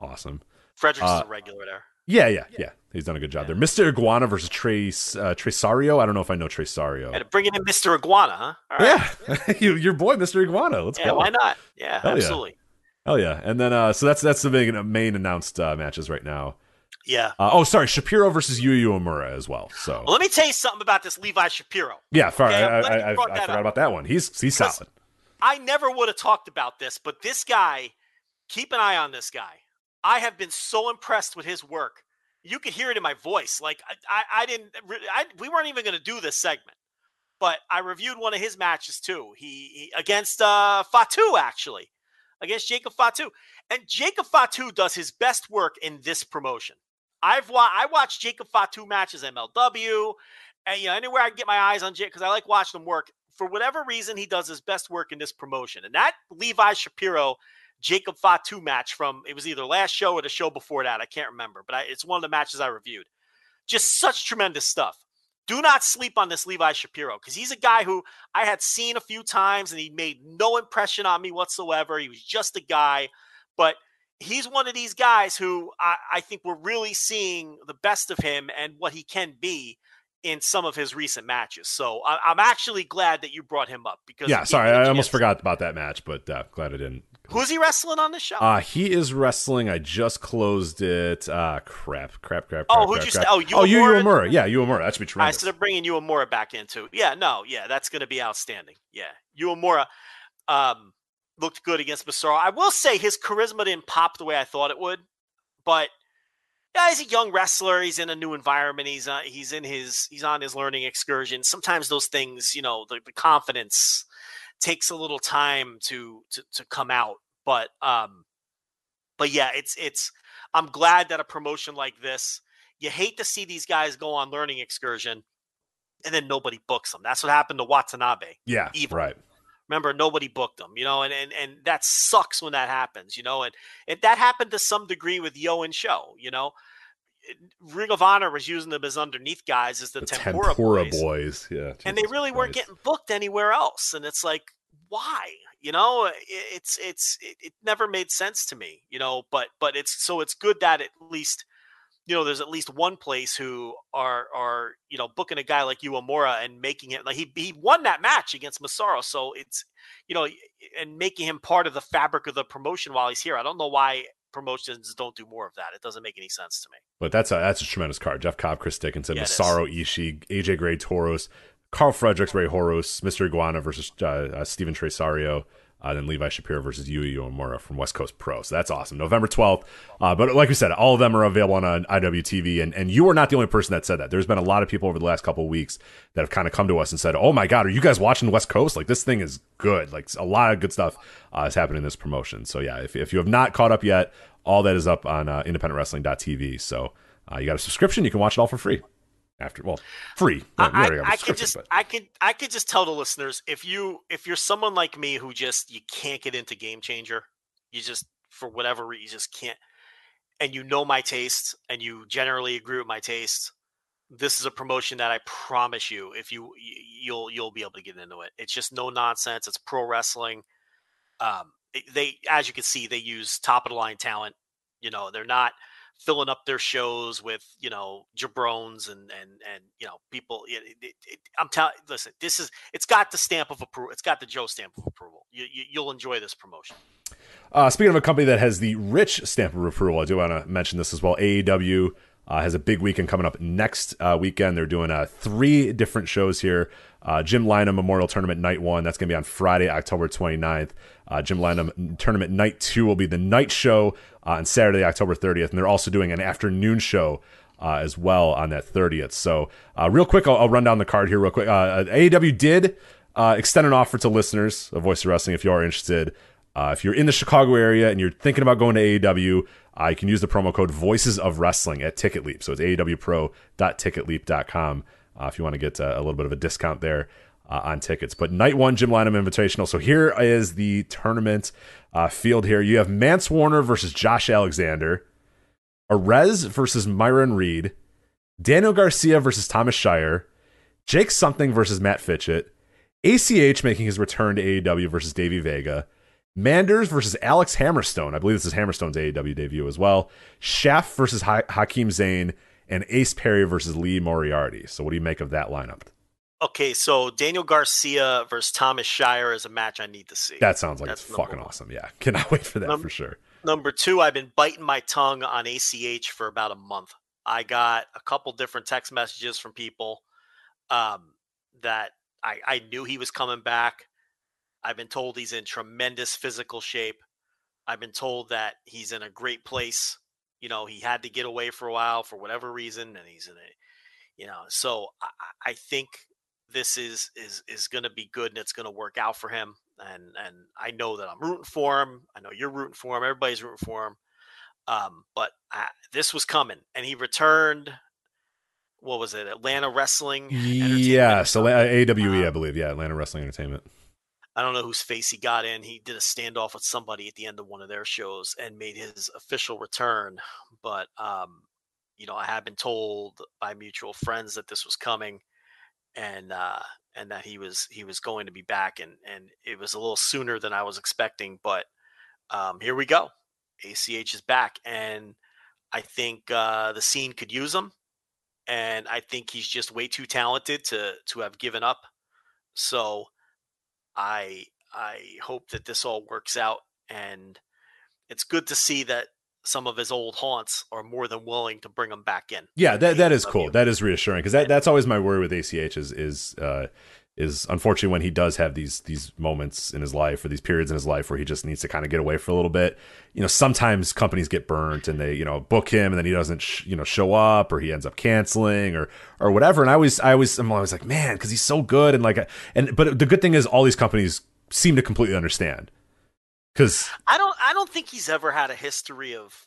[SPEAKER 4] Awesome.
[SPEAKER 1] Fredericks
[SPEAKER 4] Uh,
[SPEAKER 1] is a regular there.
[SPEAKER 4] Yeah, yeah, yeah. He's done a good job there. Mr. Iguana versus Trace uh, Tresario. I don't know if I know Tresario.
[SPEAKER 1] And bringing in Mr. Iguana, huh? Right.
[SPEAKER 4] Yeah, you, your boy, Mr. Iguana. Let's
[SPEAKER 1] Yeah,
[SPEAKER 4] go.
[SPEAKER 1] why not? Yeah,
[SPEAKER 4] Hell yeah.
[SPEAKER 1] absolutely.
[SPEAKER 4] Hell yeah! And then uh, so that's that's the main main announced uh, matches right now.
[SPEAKER 1] Yeah.
[SPEAKER 4] Uh, oh, sorry, Shapiro versus Yuya Uemura as well. So
[SPEAKER 1] Well, let me tell you something about this Levi Shapiro.
[SPEAKER 4] yeah, sorry,
[SPEAKER 1] Okay,
[SPEAKER 4] I, I, I, I forgot
[SPEAKER 1] up.
[SPEAKER 4] about that one. He's he's solid.
[SPEAKER 1] I never would have talked about this, but this guy, keep an eye on this guy. I have been so impressed with his work. You could hear it in my voice. Like I, I, I didn't. I, we weren't even going to do this segment, but I reviewed one of his matches too. He, he against uh, Fatu actually, against Jacob Fatu, and Jacob Fatu does his best work in this promotion. I've wa- I watched Jacob Fatu matches MLW, and you know anywhere I can get my eyes on Jake because I like watching him work. For whatever reason, he does his best work in this promotion, and that Levi Shapiro Jacob Fatu match from it was either last show or the show before that. I can't remember, but I, it's one of the matches I reviewed. Just such tremendous stuff. Do not sleep on this Levi Shapiro because he's a guy who I had seen a few times and he made no impression on me whatsoever. He was just a guy, but he's one of these guys who I, I think we're really seeing the best of him and what he can be in some of his recent matches. So I, I'm actually glad that you brought him up because
[SPEAKER 4] Yeah, sorry, I almost forgot about that match, but uh, glad I didn't.
[SPEAKER 1] Who's he wrestling on the show?
[SPEAKER 4] Uh, he is wrestling. I just closed it. Uh, crap, crap, crap.
[SPEAKER 1] Oh,
[SPEAKER 4] crap,
[SPEAKER 1] who'd
[SPEAKER 4] crap,
[SPEAKER 1] you
[SPEAKER 4] crap.
[SPEAKER 1] say- oh, Yu
[SPEAKER 4] oh,
[SPEAKER 1] Amura?
[SPEAKER 4] Amura. Yeah, Yu Amura. That should be true.
[SPEAKER 1] I
[SPEAKER 4] tremendous.
[SPEAKER 1] instead of bringing Uemura back into. Yeah, no, yeah, that's going to be outstanding. Yeah, Uemura um, looked good against Massaro. I will say his charisma didn't pop the way I thought it would, but yeah, he's a young wrestler. He's in a new environment. He's uh, he's in his he's on his learning excursion. Sometimes those things, you know, the, the confidence takes a little time to to to come out. But um, but yeah, it's it's. I'm glad that a promotion like this. You hate to see these guys go on learning excursion, and then nobody books them. That's what happened to Watanabe.
[SPEAKER 4] yeah,
[SPEAKER 1] evil.
[SPEAKER 4] right.
[SPEAKER 1] Remember, nobody booked them, you know, and and and that sucks when that happens, you know, and and that happened to some degree with YOH and SHO, you know. Ring of Honor was using them as underneath guys as the,
[SPEAKER 4] The
[SPEAKER 1] Tempura,
[SPEAKER 4] Tempura
[SPEAKER 1] boys,
[SPEAKER 4] boys. Yeah,
[SPEAKER 1] and they
[SPEAKER 4] Jesus
[SPEAKER 1] really weren't getting booked anywhere else. And it's like, why? You know, it's it's it, it never made sense to me, you know. But but it's so it's good that at least you know, there's at least one place who are are you know booking a guy like Uemura and making it like he he won that match against Massaro, so it's you know and making him part of the fabric of the promotion while he's here. I don't know why promotions don't do more of that. It doesn't make any sense to me.
[SPEAKER 4] But that's a that's a tremendous card. Jeff Cobb, Chris Dickinson,
[SPEAKER 1] Yeah, it is.
[SPEAKER 4] Massaro Ishii, AJ Gray, Taurus, Carl Fredericks, Rey Horus, Mr. Iguana versus uh, uh, Steven Tresario, uh, then Levi Shapiro versus Yuya Uemura from West Coast Pro. So that's awesome. November 12th. Uh, but like we said, all of them are available on uh, IWTV. And, and you are not the only person that said that. There's been a lot of people over the last couple of weeks that have kind of come to us and said, oh my God, are you guys watching West Coast? Like this thing is good. Like a lot of good stuff uh, is happening in this promotion. So yeah, if, if you have not caught up yet, all that is up on uh, independentwrestling.tv. So uh, you got a subscription, you can watch it all for free. After well, free.
[SPEAKER 1] I,
[SPEAKER 4] already have a
[SPEAKER 1] I, I could just
[SPEAKER 4] but-
[SPEAKER 1] I could I could just tell the listeners if you if you're someone like me who just you can't get into Game Changer, you just for whatever reason you just can't, and you know my taste and you generally agree with my taste. This is a promotion that I promise you, if you you'll you'll be able to get into it. It's just no nonsense. It's pro wrestling. Um, they as you can see, they use top of the line talent. You know, they're not filling up their shows with you know jabrones and and and you know people. It, it, it, I'm telling. Listen, this is it's got the stamp of approval. It's got the Joe stamp of approval. You, you you'll enjoy this promotion.
[SPEAKER 4] Uh, speaking of a company that has the rich stamp of approval, I do want to mention this as well. AAW uh, has a big weekend coming up next uh, weekend. They're doing uh, three different shows here. Uh, Jim Lynam Memorial Tournament Night 1, that's going to be on Friday, October 29th. Uh, Jim Lynam Tournament Night 2 will be the night show uh, on Saturday, October 30th. And they're also doing an afternoon show uh, as well on that 30th. So, uh, real quick, I'll, I'll run down the card here real quick. Uh, AAW did uh, extend an offer to listeners of Voice of Wrestling if you are interested. Uh, if you're in the Chicago area and you're thinking about going to AAW, uh, you can use the promo code Voices of Wrestling at Ticket Leap. So it's AAWPro.ticketleap.com uh, if you want to get uh, a little bit of a discount there uh, on tickets. But night one, Jim Lynam Invitational. So here is the tournament uh, field here. You have Mance Warner versus Josh Alexander, Arez versus Myron Reed, Daniel Garcia versus Thomas Shire, Jake Something versus Matt Fitchett, ACH making his return to AAW versus Davey Vega, Manders versus Alex Hammerstone. I believe this is Hammerstone's AAW debut as well. Shaft versus ha- Hakim Zane, and Ace Perry versus Lee Moriarty. So, what do you make of that lineup?
[SPEAKER 1] Okay, so Daniel Garcia versus Thomas Shire is a match I need to see.
[SPEAKER 4] That sounds like
[SPEAKER 1] That's
[SPEAKER 4] it's fucking
[SPEAKER 1] one.
[SPEAKER 4] awesome. Yeah, cannot wait for that for sure.
[SPEAKER 1] Number two, I've been biting my tongue on ACH for about a month. I got a couple different text messages from people um, that I, I knew he was coming back. I've been told he's in tremendous physical shape. I've been told that he's in a great place. You know, he had to get away for a while for whatever reason, and he's in it. you know, so I I think this is is is going to be good and it's going to work out for him. And and I know that I'm rooting for him. I know you're rooting for him. Everybody's rooting for him. Um, but I, this was coming, and he returned. What was it? Atlanta Wrestling.
[SPEAKER 4] Yeah, so. AWE, I
[SPEAKER 1] Um,
[SPEAKER 4] believe. Yeah, Atlanta Wrestling Entertainment.
[SPEAKER 1] I don't know whose face he got in. He did a standoff with somebody at the end of one of their shows and made his official return. But um, you know, I have been told by mutual friends that this was coming, and uh, and that he was he was going to be back, and and it was a little sooner than I was expecting. But um, here we go. ACH is back, and I think uh, the scene could use him, and I think he's just way too talented to to have given up. So I I hope that this all works out and it's good to see that some of his old haunts are more than willing to bring him back in.
[SPEAKER 4] Yeah, that that is cool. That is reassuring because that, that's always my worry with ACH is is uh, is unfortunately when he does have these these moments in his life or these periods in his life where he just needs to kind of get away for a little bit. You know, sometimes companies get burnt and they you know book him and then he doesn't sh- you know show up or he ends up canceling or or whatever. And I always I always I'm always like man because he's so good and like and but the good thing is all these companies seem to completely understand because
[SPEAKER 1] I don't I don't think he's ever had a history of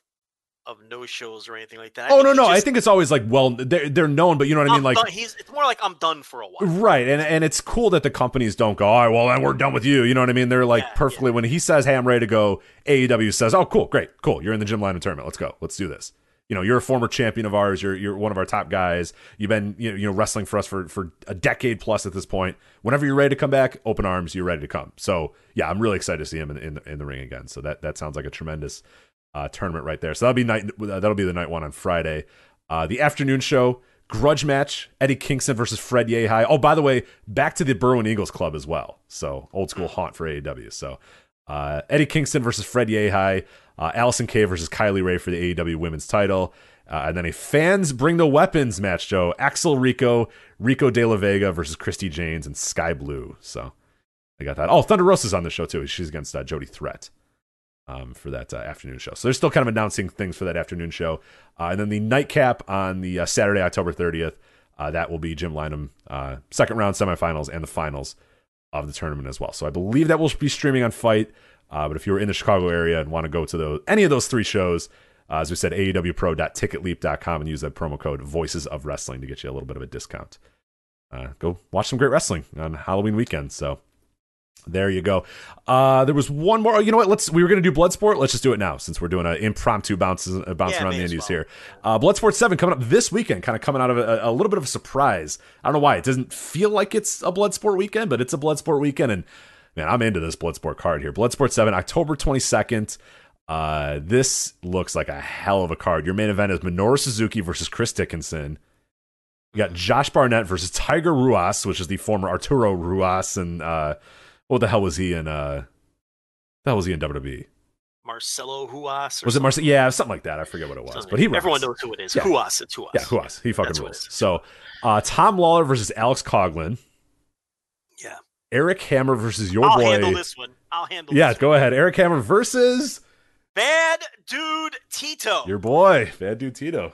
[SPEAKER 1] of no shows or anything like that. I
[SPEAKER 4] oh no no I think it's always like well they're they're known but you know what I mean
[SPEAKER 1] I'm
[SPEAKER 4] like
[SPEAKER 1] done- he's it's more like I'm done for a while.
[SPEAKER 4] Right, and and it's cool that the companies don't go, all right, well then we're done with you. You know what I mean? They're like
[SPEAKER 1] Yeah,
[SPEAKER 4] perfectly when he says, "Hey, I'm ready to go." AAW says, "Oh, cool, great, cool. You're in the Jim Lynam tournament. Let's go. Let's do this." You know, you're a former champion of ours. You're you're one of our top guys. You've been you know, you know wrestling for us for for a decade plus at this point. Whenever you're ready to come back, open arms. You're ready to come. So yeah, I'm really excited to see him in in, the- in the ring again. So that that sounds like a tremendous uh, tournament right there. So that'll be night. That'll be the night one on Friday. Uh, the afternoon show, grudge match: Eddie Kingston versus Fred Yehi. Oh, by the way, back to the Berwyn Eagles Club as well. So old school haunt for AAW. So uh, Eddie Kingston versus Fred Yehi. Uh, Allysin Kay versus Kylie Rae for the AAW Women's Title. Uh, and then a fans bring the weapons match, Joe. Axel Rico, Rico De La Vega versus Christy Janes and Sky Blue. So I got that. Oh, Thunder Rosa's on the show too. She's against uh, Jody Threat um, for that uh, afternoon show. So they're still kind of announcing things for that afternoon show. Uh, and then the nightcap on the uh, Saturday, October 30th. Uh, that will be Jim Lynam, uh, second round semifinals and the finals of the tournament as well. So I believe that will be streaming on FITE. Uh, but if you're in the Chicago area and want to go to those, any of those three shows, uh, as we said, AAWPro.ticketleap.com and use that promo code Voices of Wrestling to get you a little bit of a discount. Uh, go watch some great wrestling on Halloween weekend. So there you go. Uh, there was one more. Oh, you know what? Let's. We were going to do Bloodsport. Let's just do it now since we're doing an impromptu bounces uh, bouncing
[SPEAKER 1] Yeah,
[SPEAKER 4] around the indies
[SPEAKER 1] well.
[SPEAKER 4] here. Uh, Bloodsport Seven coming up this weekend. Kind of coming out of a, a little bit of a surprise. I don't know why it doesn't feel like it's a Bloodsport weekend, but it's a Bloodsport weekend, and man, I'm into this Bloodsport card here. Bloodsport Seven, October 22nd. Uh, this looks like a hell of a card. Your main event is Minoru Suzuki versus Chris Dickinson. You got Josh Barnett versus Tiger Ruas, which is the former Arturo Ruas, and uh, what the hell was he in? Uh, the hell was he in WWE?
[SPEAKER 1] Marcelo Huas.
[SPEAKER 4] Was it Marcelo? Yeah, something like that. I forget what it was,
[SPEAKER 1] something.
[SPEAKER 4] but he
[SPEAKER 1] everyone
[SPEAKER 4] runs.
[SPEAKER 1] knows who it is.
[SPEAKER 4] Yeah.
[SPEAKER 1] Huas. It's Huas.
[SPEAKER 4] Yeah, Ruas. He fucking
[SPEAKER 1] That's
[SPEAKER 4] rules. So, uh, Tom Lawlor versus Alex Coughlin. Eric Hammer versus your boy.
[SPEAKER 1] I'll handle this one. I'll handle. This one.
[SPEAKER 4] Yeah, go ahead. Eric Hammer versus.
[SPEAKER 1] Bad dude Tito.
[SPEAKER 4] your boy, Bad Dude Tito.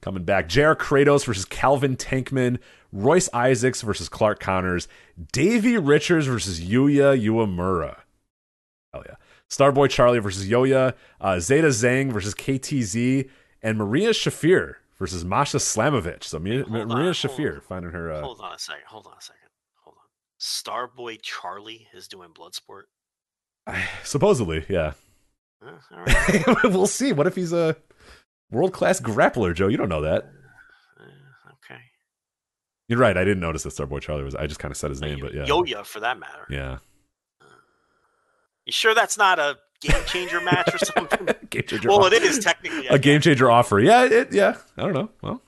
[SPEAKER 4] Coming back. JR Kratos versus Calvin Tankman. Royce Isaacs versus Clark Connors. Davey Richards versus Yuya Uemura. Hell yeah. Starboy Charlie versus Yoya. Uh, Zeta Zhang versus KTZ. And Marina Shafir versus Masha Slamovich. So Maria,
[SPEAKER 1] Hold on,
[SPEAKER 4] Shafir finding her. Uh,
[SPEAKER 1] Hold on a second. Hold on a second. Starboy Charlie is doing Bloodsport.
[SPEAKER 4] supposedly, yeah.
[SPEAKER 1] Uh, all right.
[SPEAKER 4] we'll see. What if he's a world class grappler, Joe? You don't know that.
[SPEAKER 1] Uh, okay.
[SPEAKER 4] You're right. I didn't notice that Starboy Charlie was. I just kind of said his name, but yeah.
[SPEAKER 1] Yoya for that matter.
[SPEAKER 4] Yeah.
[SPEAKER 1] You sure that's not a game changer match or something?
[SPEAKER 4] game changer.
[SPEAKER 1] well,
[SPEAKER 4] offer.
[SPEAKER 1] it is technically.
[SPEAKER 4] a game
[SPEAKER 1] guess.
[SPEAKER 4] changer offer. Yeah, it, yeah. I don't know. Well,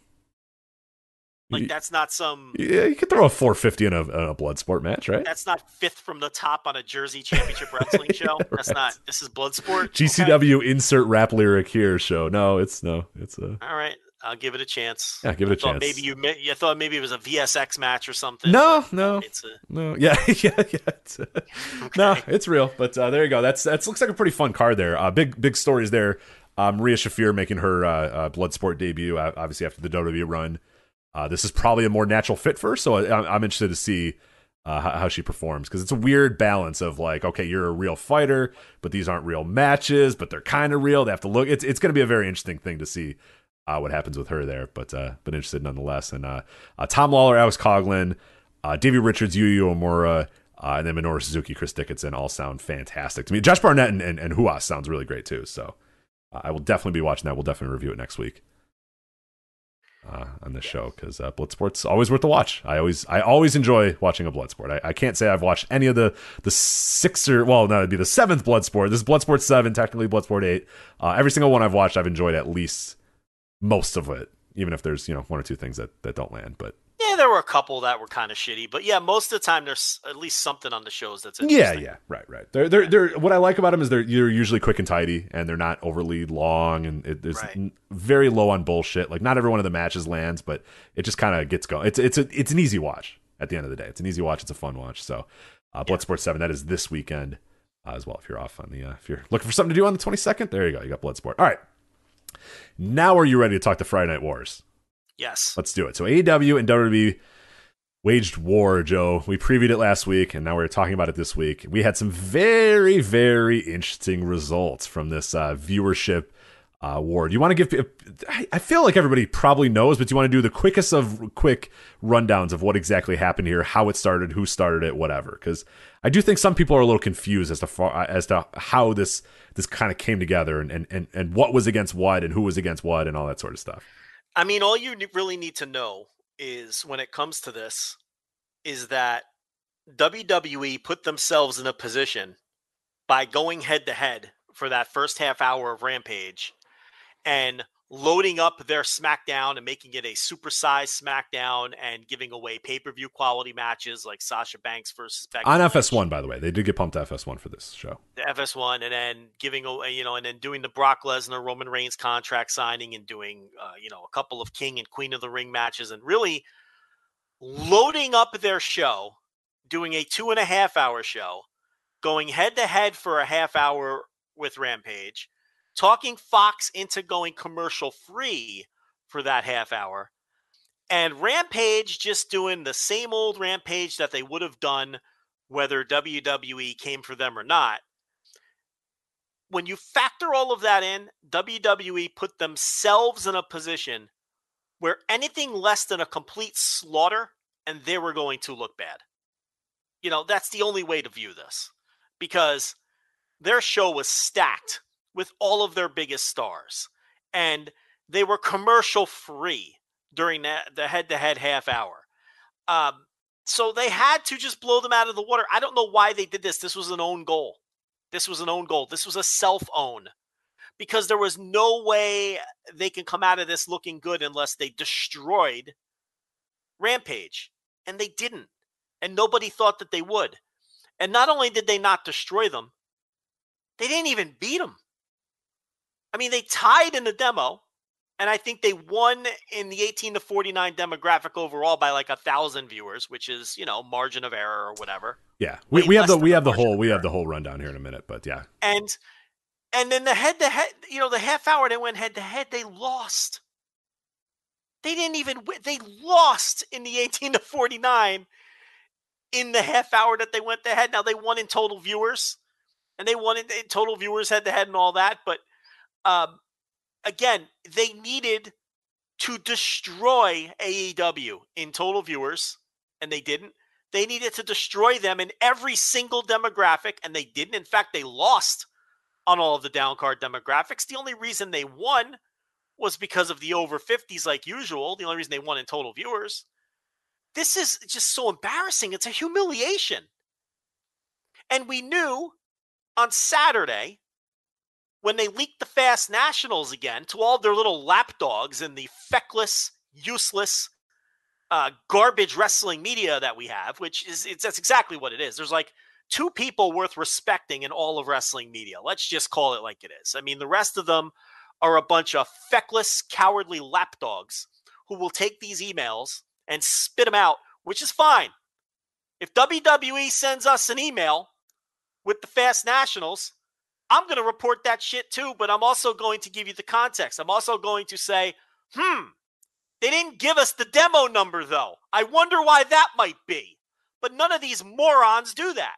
[SPEAKER 1] Like that's not some.
[SPEAKER 4] yeah, you could throw a 450 in a, in a blood sport match, right?
[SPEAKER 1] That's not fifth from the top on a Jersey Championship Wrestling show. That's
[SPEAKER 4] Right.
[SPEAKER 1] not. This is Bloodsport. Okay.
[SPEAKER 4] GCW insert rap lyric here show. No, it's no, it's a
[SPEAKER 1] All right, I'll give it a chance.
[SPEAKER 4] yeah. Give it a chance.
[SPEAKER 1] Maybe you. You thought maybe it was a VSX match or something.
[SPEAKER 4] No, no.
[SPEAKER 1] It's a.
[SPEAKER 4] No, yeah, yeah, yeah. It's, uh, No, it's real. But uh, there you go. That's that looks like a pretty fun card there. Uh, big big stories there. Uh, Marina Shafir making her uh, uh, Bloodsport debut, obviously after the WWE run. Uh, this is probably a more natural fit for her, so I, I'm interested to see uh, how, she performs because it's a weird balance of like, okay, you're a real fighter, but these aren't real matches, but they're kind of real. They have to look. It's it's going to be a very interesting thing to see uh, what happens with her there, but uh, but interested nonetheless. And uh, uh, Tom Lawlor, Alex Coughlin, uh, Davey Richards, Yu Uemura, uh, and then Minoru Suzuki, Chris Dickinson all sound fantastic to me. Josh Barnett and, and, and Huas sounds really great too. So I will definitely be watching that. We'll definitely review it next week uh, on this show because uh, Bloodsport's always worth the watch. I always I always enjoy watching a Bloodsport. I, I can't say I've watched any of the the six or well no it'd be the seventh Bloodsport. This is Bloodsport seven, technically Bloodsport eight. Uh, every single one I've watched, I've enjoyed at least most of it, even if there's you know one or two things that that don't land. But
[SPEAKER 1] Yeah, there were a couple that were kind of shitty, but yeah, most of the time there's at least something on the shows that's
[SPEAKER 4] yeah,
[SPEAKER 1] interesting.
[SPEAKER 4] yeah, yeah, right, right. They're they're they're what I like about them is they're they're usually quick and tidy, and they're not overly long, and it, there's
[SPEAKER 1] Right.
[SPEAKER 4] n- very low on bullshit. Like not every one of the matches lands, but it just kind of gets going. It's it's a, it's an easy watch at the end of the day. It's an easy watch. It's a fun watch. So, uh, Bloodsport Seven that is this weekend uh, as well. If you're off on the uh, if you're looking for something to do on the 22nd, there you go. You got Bloodsport. All right. Now are you ready to talk the Friday Night Wars?
[SPEAKER 1] Yes.
[SPEAKER 4] Let's do it. So AEW and WWE waged war, Joe. We previewed it last week, and now we're talking about it this week. We had some very, very interesting results from this uh, viewership uh, war. Do you want to give? I feel like everybody probably knows, but do you want to do the quickest of quick rundowns of what exactly happened here, how it started, who started it, whatever? Because I do think some people are a little confused as to far, as to how this this kind of came together and, and and and what was against what and who was against what and all that sort of stuff.
[SPEAKER 1] I mean, all you really need to know is when it comes to this, is that WWE put themselves in a position by going head to head for that first half hour of Rampage and loading up their SmackDown and making it a supersized SmackDown and giving away pay per view quality matches like Sasha Banks versus Becky
[SPEAKER 4] On
[SPEAKER 1] Lynch,
[SPEAKER 4] FS1, by the way, they did get pumped to FS1 for this show.
[SPEAKER 1] the FS1, and then giving away, you know, and then doing the Brock Lesnar Roman Reigns contract signing and doing, uh, you know, a couple of King and Queen of the Ring matches and really loading up their show, doing a two and a half hour show, going head to head for a half hour with Rampage, talking Fox into going commercial free for that half hour, and Rampage just doing the same old Rampage that they would have done whether WWE came for them or not. When you factor all of that in, WWE put themselves in a position where anything less than a complete slaughter and they were going to look bad. You know, that's the only way to view this because their show was stacked with all of their biggest stars and they were commercial free during that, the head to head half hour. Um, so they had to just blow them out of the water. I don't know why they did this. This was an own goal. This was an own goal. This was a self own because there was no way they can come out of this looking good unless they destroyed Rampage. And they didn't. And nobody thought that they would. And not only did they not destroy them, they didn't even beat them. I mean, they tied in the demo, and I think they won in the 18 to 49 demographic overall by like a thousand viewers, which is you know margin of error or whatever.
[SPEAKER 4] Yeah, we,
[SPEAKER 1] Way
[SPEAKER 4] we have the we have the whole we have the whole rundown here in a minute, but yeah,
[SPEAKER 1] And and then the head to head, you know, the half hour they went head to head, they lost. They didn't even win. They lost in the 18 to 49 in the half hour that they went to head. Now they won in total viewers, and they won in, in total viewers head to head and all that. But um, again, they needed to destroy AEW in total viewers, and they didn't. They needed to destroy them in every single demographic, and they didn't. In fact, they lost on all of the down card demographics. The only reason they won was because of the over 50s, like usual. The only reason they won in total viewers. This is just so embarrassing. It's a humiliation. And we knew on Saturday when they leaked the Fast Nationals again to all their little lapdogs in the feckless, useless, uh, garbage wrestling media that we have, which is it's, that's exactly what it is. There's like two people worth respecting in all of wrestling media. Let's just call it like it is. I mean, the rest of them are a bunch of feckless, cowardly lapdogs who will take these emails and spit them out, which is fine. If WWE sends us an email with the Fast Nationals, I'm going to report that shit too, but I'm also going to give you the context. I'm also going to say, hmm, they didn't give us the demo number though. I wonder why that might be. But none of these morons do that.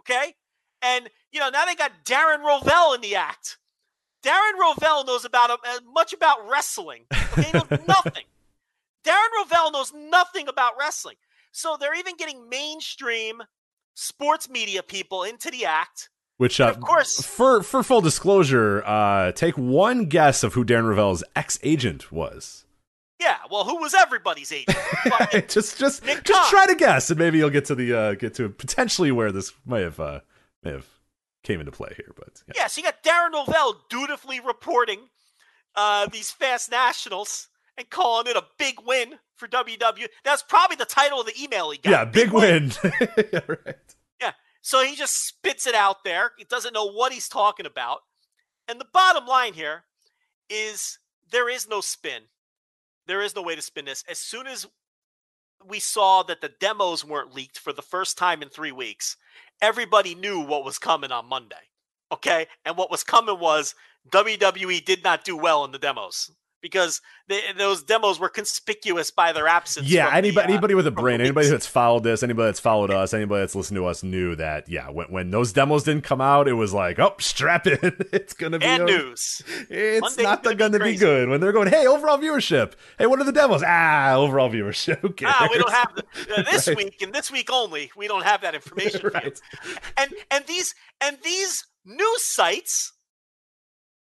[SPEAKER 1] Okay? And, you know, now they got Darren Rovell in the act. Darren Rovell knows about as much about wrestling. Okay? He knows nothing. Darren Rovell knows nothing about wrestling. So they're even getting mainstream sports media people into the act.
[SPEAKER 4] Which uh,
[SPEAKER 1] of course-
[SPEAKER 4] for for full disclosure, uh, take one guess of who Darren Rovell's ex agent was.
[SPEAKER 1] Yeah, well, who was everybody's agent?
[SPEAKER 4] Just just
[SPEAKER 1] Nick
[SPEAKER 4] just try to guess, and maybe you'll get to the uh, get to potentially where this may have uh, may have came into play here. But yeah.
[SPEAKER 1] Yeah, so you got Darren Rovell dutifully reporting uh, these fast nationals and calling it a big win for WW. That's probably the title of the email he got.
[SPEAKER 4] yeah, big win. yeah, right.
[SPEAKER 1] So he just spits it out there. He doesn't know what he's talking about. And the bottom line here is there is no spin. There is no way to spin this. As soon as we saw that the demos weren't leaked for the first time in three weeks, everybody knew what was coming on Monday. Okay. And what was coming was WWE did not do well in the demos because they, those demos were conspicuous by their absence.
[SPEAKER 4] Yeah,
[SPEAKER 1] from the,
[SPEAKER 4] anybody
[SPEAKER 1] uh,
[SPEAKER 4] anybody with a brain, anybody that's followed this, anybody that's followed us, anybody that's listened to us knew that. Yeah, when when those demos didn't come out, it was like, oh, strap in, it's gonna be
[SPEAKER 1] and
[SPEAKER 4] a-
[SPEAKER 1] news.
[SPEAKER 4] It's
[SPEAKER 1] Monday's
[SPEAKER 4] not
[SPEAKER 1] gonna
[SPEAKER 4] going
[SPEAKER 1] be
[SPEAKER 4] to be good when they're going. Hey, overall viewership. Hey, what are the demos? Ah, overall viewership.
[SPEAKER 1] Ah, we don't have the, uh, this
[SPEAKER 4] Right.
[SPEAKER 1] week and this week only. We don't have that information.
[SPEAKER 4] right.
[SPEAKER 1] And and these and these news sites,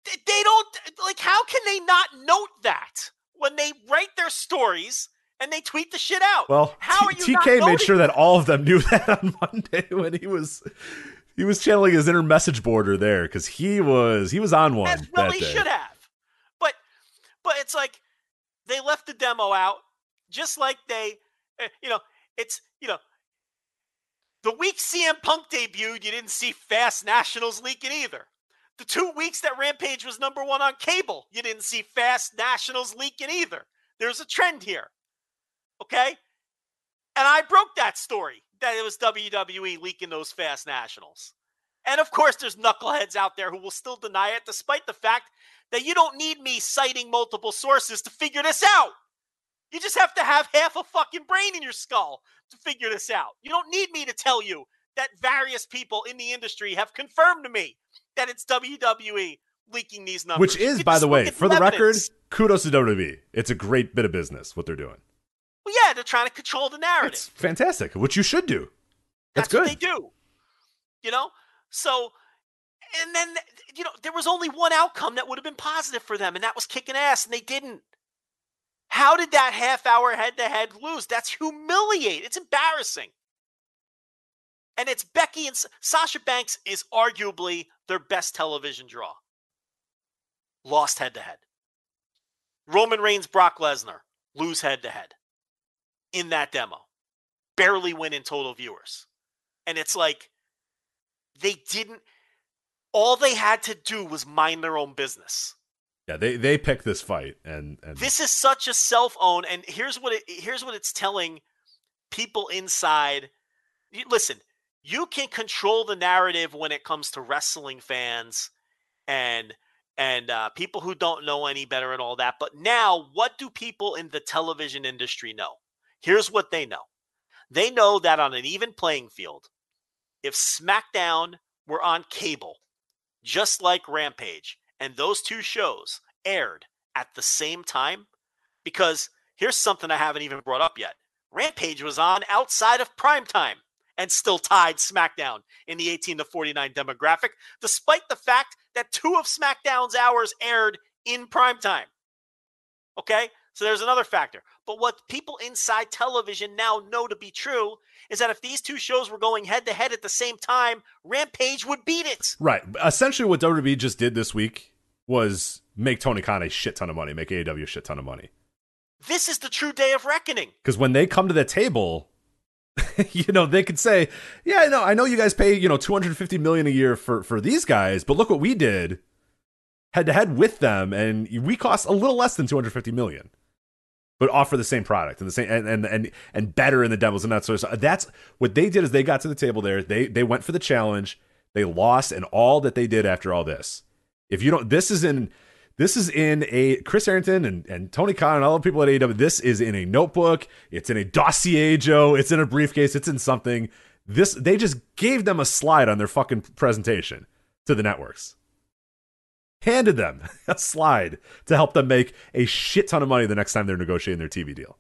[SPEAKER 1] they, don't like. How can they not note that when they write their stories and they tweet the shit out?
[SPEAKER 4] Well,
[SPEAKER 1] how are you not
[SPEAKER 4] TK made sure that all of them knew that on Monday when he was he was channeling his inner message border there because he was he was on one.
[SPEAKER 1] As well,
[SPEAKER 4] that
[SPEAKER 1] he should have. But but it's like they left the demo out, just like they, eh, you know, it's you know, the week CM Punk debuted, you didn't see Fast Nationals leaking either. The two weeks that Rampage was number one on cable, you didn't see Fast Nationals leaking either. There's a trend here, okay? And I broke that story that it was WWE leaking those Fast Nationals. And of course, there's knuckleheads out there who will still deny it, despite the fact that you don't need me citing multiple sources to figure this out. You just have to have half a fucking brain in your skull to figure this out. You don't need me to tell you that various people in the industry have confirmed to me that it's WWE leaking these numbers.
[SPEAKER 4] Which is, by the way, for the record, kudos to WWE. It's a great bit of business what they're doing.
[SPEAKER 1] well, yeah, they're trying to control the narrative.
[SPEAKER 4] It's fantastic, which you should do. That's,
[SPEAKER 1] That's,
[SPEAKER 4] good.
[SPEAKER 1] they do. You know? So and then you know, there was only one outcome that would have been positive for them, and that was kicking ass, and they didn't. How did that half hour head to head lose? That's humiliating. It's embarrassing. And it's Becky and Sasha Banks is arguably their best television draw. Lost head to head. Roman Reigns, Brock Lesnar lose head to head in that demo. Barely win in total viewers. And it's like they didn't all they had to do was mind their own business.
[SPEAKER 4] Yeah, they they picked this fight, and, and
[SPEAKER 1] This is such a self-own and here's what it here's what it's telling people inside. Listen, you can control the narrative when it comes to wrestling fans and and uh, people who don't know any better and all that. But now, what do people in the television industry know? Here's what they know. They know that on an even playing field, if SmackDown were on cable, just like Rampage, and those two shows aired at the same time, because here's something I haven't even brought up yet. Rampage was on outside of prime time and still tied SmackDown in the 18 to 49 demographic, despite the fact that two of SmackDown's hours aired in prime time. Okay? So there's another factor. But what people inside television now know to be true is that if these two shows were going head to head at the same time, Rampage would beat it.
[SPEAKER 4] right. Essentially, what WWE just did this week was make Tony Khan a shit ton of money, make AEW a shit ton of money.
[SPEAKER 1] This is the true day of reckoning.
[SPEAKER 4] Because when they come to the table, you know they could say, "Yeah, no, I know you guys pay you know 250 million a year for for these guys, but look what we did head to head with them, and we cost a little less than 250 million. But offer the same product and the same and and and, and better in the devils and that sort of stuff. That's what they did is they got to the table there. They they went for the challenge. They lost, and all that they did after all this. If you don't, this is in this is in a Chris Harrington and, and Tony Khan and all the people at AEW. This is in a notebook. It's in a dossier, Joe. It's in a briefcase. It's in something. This they just gave them a slide on their fucking presentation to the networks. Handed them a slide to help them make a shit ton of money the next time they're negotiating their TV deal.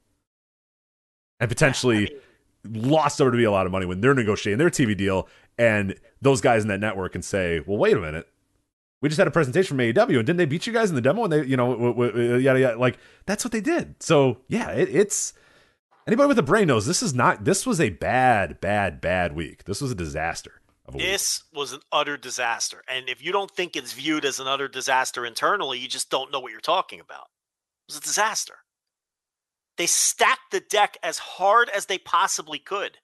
[SPEAKER 4] And potentially lost over to be a lot of money when they're negotiating their TV deal, and those guys in that network can say, "Well, wait a minute, we just had a presentation from AEW, and didn't they beat you guys in the demo?" And they, you know, w- w- uh, yada yada. Like that's what they did. So yeah, it, it's anybody with a brain knows this is not. This was a bad, bad, bad week. This was a disaster a week.
[SPEAKER 1] This was an utter disaster. And if you don't think it's viewed as an utter disaster internally, you just don't know what you're talking about. It was a disaster. They stacked the deck as hard as they possibly could.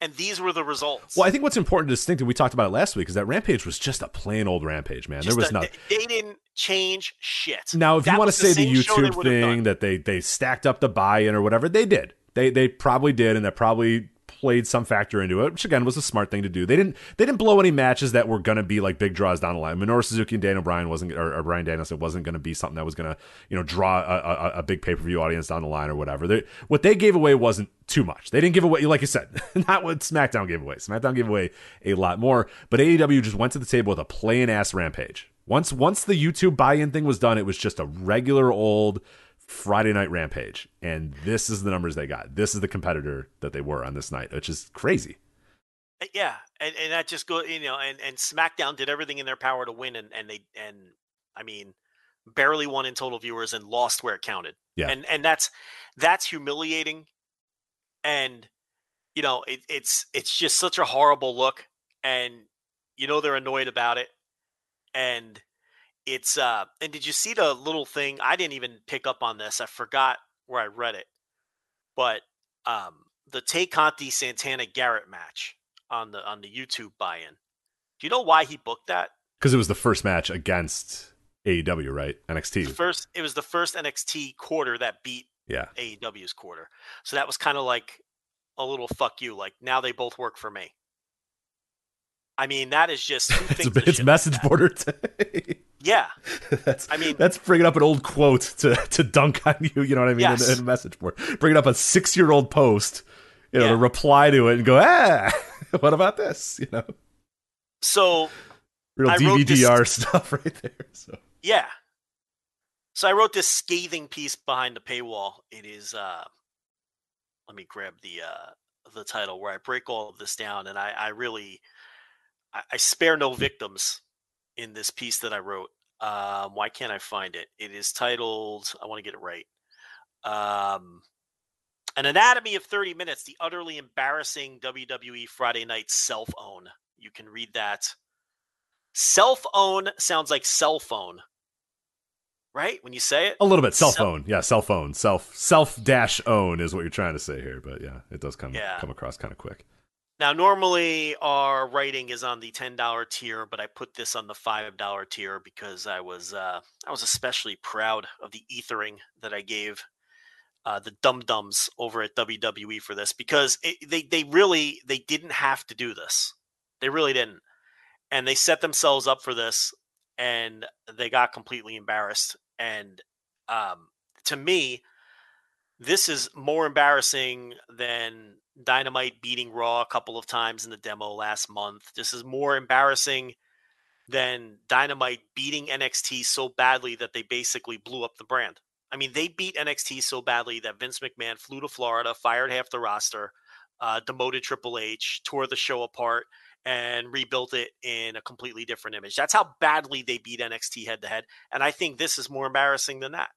[SPEAKER 1] And these were the results.
[SPEAKER 4] Well, I think what's important to distinct, and we talked about it last week, is that Rampage was just a plain old Rampage, man.
[SPEAKER 1] Just
[SPEAKER 4] there was
[SPEAKER 1] a-
[SPEAKER 4] nothing.
[SPEAKER 1] They didn't change shit.
[SPEAKER 4] Now, if
[SPEAKER 1] That
[SPEAKER 4] you want to say the,
[SPEAKER 1] they
[SPEAKER 4] YouTube
[SPEAKER 1] would have done.
[SPEAKER 4] thing that they they stacked up the buy-in or whatever, they did. They they probably did, and that probably played some factor into it, which again was a smart thing to do. They didn't they didn't blow any matches that were to be like big draws down the line. Minoru Suzuki and Daniel Bryan wasn't, or, or Bryan Danielson wasn't to be something that was to you know draw a, a, a big pay per view audience down the line or whatever. They, what they gave away wasn't too much. They didn't give away, like you said, not what SmackDown gave away. SmackDown gave away a lot more, but AEW just went to the table with a plain ass Rampage. Once once the YouTube buy-in thing was done, it was just a regular old Friday night Rampage, and this is the numbers they got. This is the competitor that they were on this night, which is crazy.
[SPEAKER 1] Uh, Yeah, and, and that just go you know, and, and SmackDown did everything in their power to win, and, and they and I mean, barely won in total viewers and lost where it counted.
[SPEAKER 4] Yeah.
[SPEAKER 1] and and that's that's humiliating, and you know, it, it's it's just such a horrible look, and you know they're annoyed about it, and it's uh. And did you see the little thing? I didn't even pick up on this. I forgot where I read it, but um, the Tay Conti Santana Garrett match on the on the YouTube buy-in. Do you know why he booked that?
[SPEAKER 4] Because it was the first match against AEW, right? NXT.
[SPEAKER 1] First, it was the first NXT quarter that beat
[SPEAKER 4] yeah.
[SPEAKER 1] AEW's quarter. So that was kind of like a little fuck you. Like now they both work for me. I mean, that is just
[SPEAKER 4] it's, it's message like border.
[SPEAKER 1] Yeah,
[SPEAKER 4] that's. I mean, that's bringing up an old quote to to dunk on you. You know what I mean? Yes. In, in a message board, bringing up a six year old post. You know, yeah. to reply to it and go, ah, what about this? You know.
[SPEAKER 1] So.
[SPEAKER 4] Real I DVDR this, stuff right there. So.
[SPEAKER 1] Yeah. So I wrote this scathing piece behind the paywall. It is. uh Let me grab the uh the title where I break all of this down, and I, I really, I, I spare no victims in this piece that I wrote. Um, why can't I find it? It is titled, I want to get it right. Um, An Anatomy of 30 Minutes, the utterly embarrassing WWE Friday night self own. You can read that. Self own sounds like cell phone, right? When you say it,
[SPEAKER 4] a little bit cell phone, yeah, cell phone, self self dash own is what you're trying to say here, but yeah, it does come yeah. come across kind of quick.
[SPEAKER 1] Now, normally our writing is on the ten dollar tier, but I put this on the five dollar tier because I was uh, I was especially proud of the ethering that I gave uh, the dum dums over at WWE for this because it, they they really they didn't have to do this. They really didn't, and they set themselves up for this, and they got completely embarrassed. And um, to me, this is more embarrassing than Dynamite beating Raw a couple of times in the demo last month. This is more embarrassing than Dynamite beating NXT so badly that they basically blew up the brand. I mean, they beat NXT so badly that Vince McMahon flew to Florida, fired half the roster, uh, demoted Triple H, tore the show apart, and rebuilt it in a completely different image. That's how badly they beat NXT head to head. And I think this is more embarrassing than that.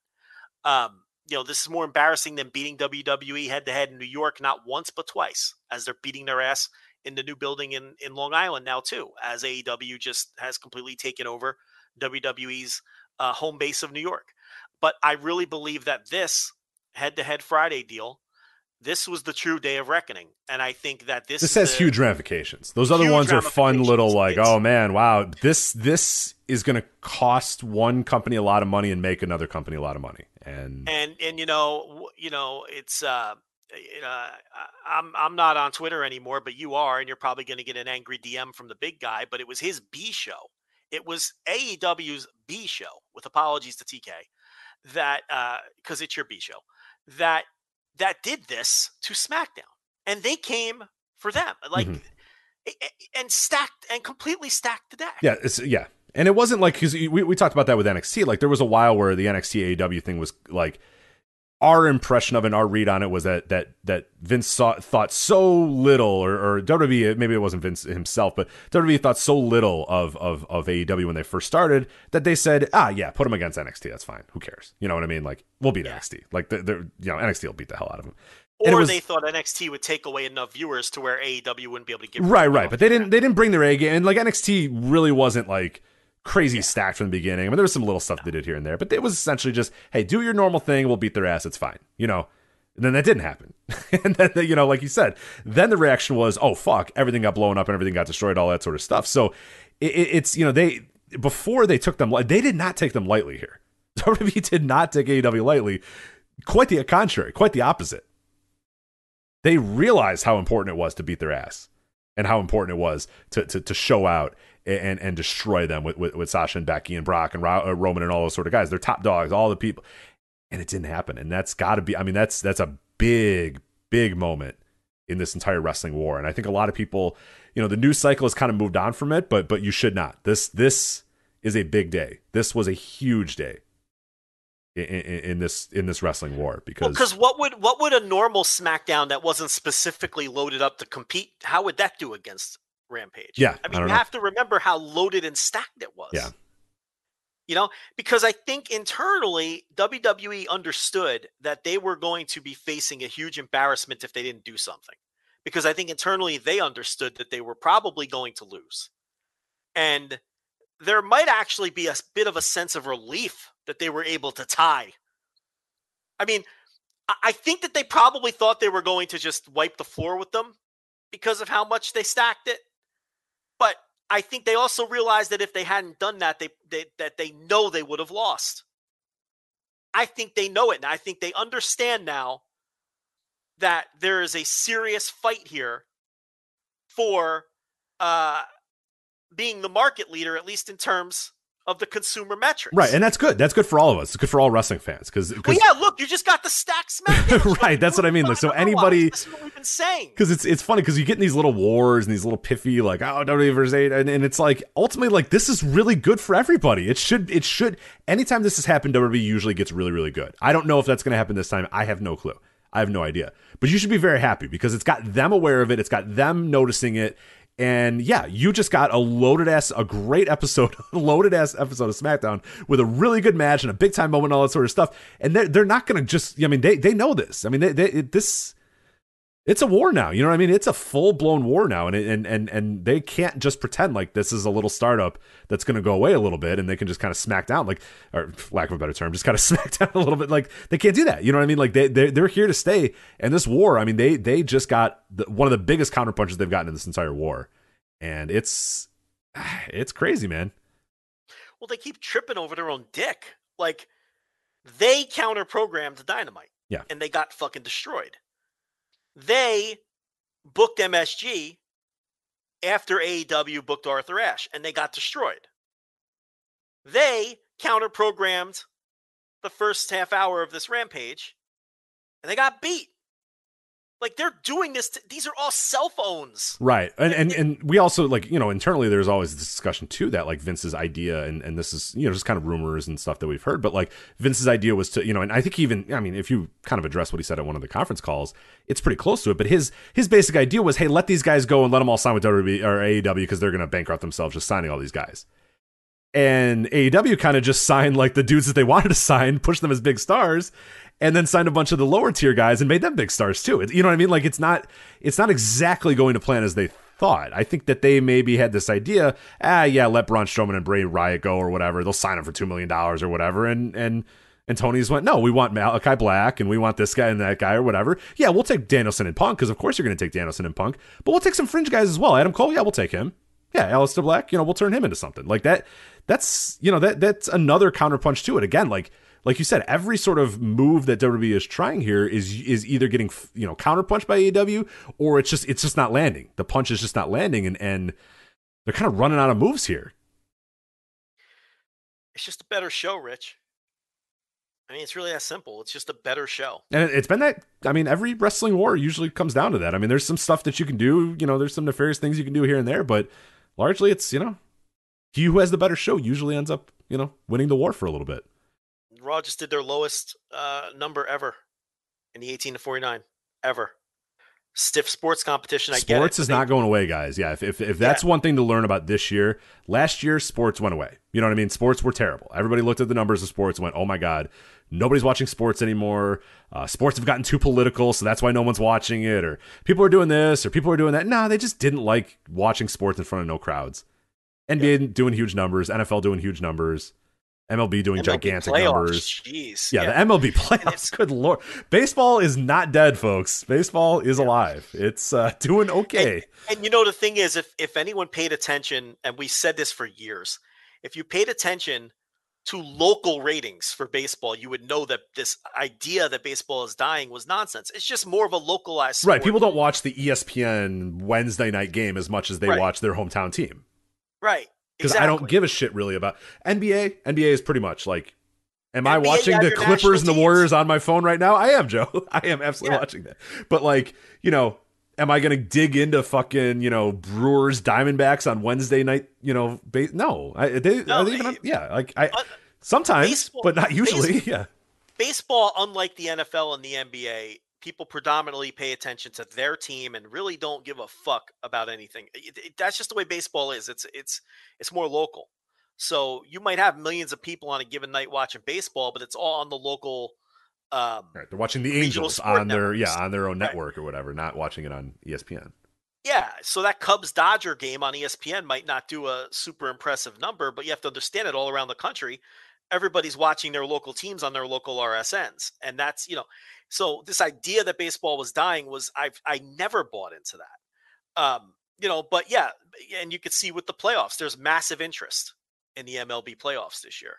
[SPEAKER 1] Um, you know, this is more embarrassing than beating WWE head to head in New York, not once but twice, as they're beating their ass in the new building in, in Long Island now too, as AEW just has completely taken over WWE's uh, home base of New York. But I really believe that this head to head Friday deal, this was the true day of reckoning, and I think that this
[SPEAKER 4] this has
[SPEAKER 1] the,
[SPEAKER 4] huge ramifications. Those other ones are fun little like, it's, oh man, wow, this this is going to cost one company a lot of money and make another company a lot of money and
[SPEAKER 1] and and you know you know it's uh you know I'm I'm not on Twitter anymore, but you are, and you're probably going to get an angry DM from the big guy. But it was his B show. It was AEW's B show. With apologies to TK, that uh because it's your B show that that did this to SmackDown, and they came for them like. Mm-hmm. And stacked and completely stacked the deck.
[SPEAKER 4] Yeah, it's yeah, and it wasn't like because we, we talked about that with NXT. Like there was a while where the NXT AEW thing was like our impression of it, our read on it was that that that Vince saw, thought so little, or, or WWE, maybe it wasn't Vince himself, but WWE thought so little of, of of AEW when they first started that they said, ah, yeah, put them against NXT, that's fine. Who cares? You know what I mean? Like we'll beat yeah. NXT. Like they're, they're, you know NXT will beat the hell out of them.
[SPEAKER 1] Or was, they thought NXT would take away enough viewers to where AEW wouldn't be able to give.
[SPEAKER 4] Right, right, but they didn't. They didn't bring their A game, and like NXT really wasn't like crazy yeah. stacked from the beginning. I mean, there was some little stuff they did here and there, but it was essentially just, hey, do your normal thing. We'll beat their ass. It's fine. You know, and then that didn't happen. and then, you know, like you said, then the reaction was, oh, fuck, everything got blown up and everything got destroyed, all that sort of stuff. So it, it's, you know, they, before they took them, they did not take them lightly here. WWE did not take AEW lightly. Quite the contrary, quite the opposite. They realized how important it was to beat their ass and how important it was to, to, to show out and and destroy them with, with, with Sasha and Becky and Brock and uh, Roman and all those sort of guys. They're top dogs, all the people, and it didn't happen. And that's got to be. I mean, that's that's a big big moment in this entire wrestling war. And I think a lot of people, you know, the news cycle has kind of moved on from it, but but you should not. This this is a big day. This was a huge day. In, in, in this in this wrestling war because
[SPEAKER 1] because well, what would what would a normal SmackDown that wasn't specifically loaded up to compete how would that do against Rampage.
[SPEAKER 4] Yeah.
[SPEAKER 1] I mean,
[SPEAKER 4] I
[SPEAKER 1] you
[SPEAKER 4] know.
[SPEAKER 1] have to remember how loaded and stacked it was.
[SPEAKER 4] Yeah.
[SPEAKER 1] You know, because I think internally WWE understood that they were going to be facing a huge embarrassment if they didn't do something. Because I think internally they understood that they were probably going to lose. And there might actually be a bit of a sense of relief that they were able to tie. I mean, I- I think that they probably thought they were going to just wipe the floor with them because of how much they stacked it. But I think they also realized that if they hadn't done that, they, they that they know they would have lost. I think they know it, and I think they understand now that there is a serious fight here for uh, being the market leader, at least in terms of the consumer metrics.
[SPEAKER 4] Right, and that's good. That's good for all of us. It's good for all wrestling fans because
[SPEAKER 1] well, yeah, look, you just got the stack SmackDown.
[SPEAKER 4] Right, that's what I mean. Like, so anybody-
[SPEAKER 1] this is what we've been saying.
[SPEAKER 4] because it's it's funny because you get in these little wars and these little piffy like oh WWE versus eight and, and it's like ultimately like this is really good for everybody. It should it should anytime this has happened, WWE usually gets really really good. I don't know if that's going to happen this time. I have no clue. I have no idea. But you should be very happy because it's got them aware of it. It's got them noticing it. And yeah, you just got a loaded ass, a great episode, loaded ass episode of SmackDown with a really good match and a big time moment, and all that sort of stuff. And they're they're not going to just. I mean, they they know this. I mean, they, they this it's a war now. You know what I mean? It's a full blown war now, and and and and they can't just pretend like this is a little startup that's going to go away a little bit, and they can just kind of smack down, like, or lack of a better term, just kind of smack down a little bit. Like they can't do that. You know what I mean? Like they they they're here to stay, and this war. I mean, they they just got the, one of the biggest counterpunches they've gotten in this entire war, and it's it's crazy, man.
[SPEAKER 1] Well, they keep tripping over their own dick. Like they counter programmed Dynamite.
[SPEAKER 4] Yeah.
[SPEAKER 1] And they got fucking destroyed. They booked MSG after AEW booked Arthur Ashe and they got destroyed. They counter programmed the first half hour of this rampage and they got beat. Like they're doing this. To, these are all cell phones.
[SPEAKER 4] Right. And, and and we also like, you know, internally there's always this discussion too that like Vince's idea and, and this is, you know, just kind of rumors and stuff that we've heard, but like Vince's idea was to, you know, and I think even I mean, if you kind of address what he said at one of the conference calls, it's pretty close to it. But his his basic idea was, hey, let these guys go and let them all sign with WWE or AEW because they're gonna bankrupt themselves just signing all these guys. And AEW kind of just signed like the dudes that they wanted to sign, pushed them as big stars, and then signed a bunch of the lower tier guys and made them big stars too. It- You know what I mean? Like it's not it's not exactly going to plan as they thought. I think that they maybe had this idea, ah, yeah, let Braun Strowman and Bray Wyatt go or whatever. They'll sign him for two million dollars or whatever. And and and Tony's went, no, we want Malakai Black and we want this guy and that guy or whatever. Yeah, we'll take Danielson and Punk because of course you're going to take Danielson and Punk, but we'll take some fringe guys as well. Adam Cole, yeah, we'll take him. Yeah, Aleister Black, you know, we'll turn him into something like that. That's you know that that's another counterpunch to it. Again, like like you said, every sort of move that WWE is trying here is is either getting you know counterpunched by AEW or it's just it's just not landing. The punch is just not landing, and and they're kind of running out of moves here.
[SPEAKER 1] It's just a better show, Rich. I mean, it's really that simple. It's just a better show.
[SPEAKER 4] And it- it's been that. I mean, every wrestling war usually comes down to that. I mean, there's some stuff that you can do. You know, there's some nefarious things you can do here and there, but largely it's you know, he who has the better show usually ends up you know winning the war for a little bit.
[SPEAKER 1] Raw just did their lowest uh, number ever in the 18 to 49 ever. Stiff sports competition. I get
[SPEAKER 4] sports
[SPEAKER 1] but
[SPEAKER 4] is not going away, guys. Yeah, if if, if that's one thing to learn about this year, last year sports went away. You know what I mean? Sports were terrible. Everybody looked at the numbers of sports and went, "Oh my god, nobody's watching sports anymore. Uh, sports have gotten too political, so that's why no one's watching it." Or people are doing this, or people are doing that. No, they just didn't like watching sports in front of no crowds. NBA doing huge numbers, NFL doing huge numbers, MLB doing
[SPEAKER 1] MLB
[SPEAKER 4] gigantic
[SPEAKER 1] playoffs,
[SPEAKER 4] numbers.
[SPEAKER 1] Jeez.
[SPEAKER 4] Yeah, the MLB playoffs. Good lord, baseball is not dead, folks. Baseball is alive. It's uh, doing okay.
[SPEAKER 1] And you know the thing is, if if anyone paid attention, and we said this for years, if you paid attention to local ratings for baseball, you would know that this idea that baseball is dying was nonsense. It's just more of a localized
[SPEAKER 4] Right. People don't watch the ESPN Wednesday night game as much as they
[SPEAKER 1] Right.
[SPEAKER 4] watch their hometown team.
[SPEAKER 1] right
[SPEAKER 4] Because
[SPEAKER 1] exactly.
[SPEAKER 4] I don't give a shit really about NBA. NBA is pretty much like, am I watching
[SPEAKER 1] yeah,
[SPEAKER 4] the Clippers and the. Warriors on my phone right now? I am, Joe. I am absolutely
[SPEAKER 1] Yeah.
[SPEAKER 4] watching that. But like, you know, am I going to dig into fucking, you know, Brewers Diamondbacks on Wednesday night, you know, ba- no. I, they,
[SPEAKER 1] No,
[SPEAKER 4] are they even on, yeah, like I,
[SPEAKER 1] Uh,
[SPEAKER 4] sometimes,
[SPEAKER 1] baseball-
[SPEAKER 4] but not usually. Yeah.
[SPEAKER 1] baseball, unlike the NFL and the NBA, people predominantly pay attention to their team and really don't give a fuck about anything. It- it- that's just the way baseball is. It's it's it's more local. So you might have millions of people on a given night watching baseball, but it's all on the local. Um,
[SPEAKER 4] Right. They're watching the Angels on their,
[SPEAKER 1] networks.
[SPEAKER 4] yeah, on their own
[SPEAKER 1] Right.
[SPEAKER 4] network or whatever, not watching it on ESPN.
[SPEAKER 1] Yeah, so that Cubs Dodger game on ESPN might not do a super impressive number, but you have to understand it all around the country. Everybody's watching their local teams on their local RSNs. And that's, you know, so this idea that baseball was dying was I've I never bought into that. Um, you know, but yeah, and you could see with the playoffs, there's massive interest in the MLB playoffs this year.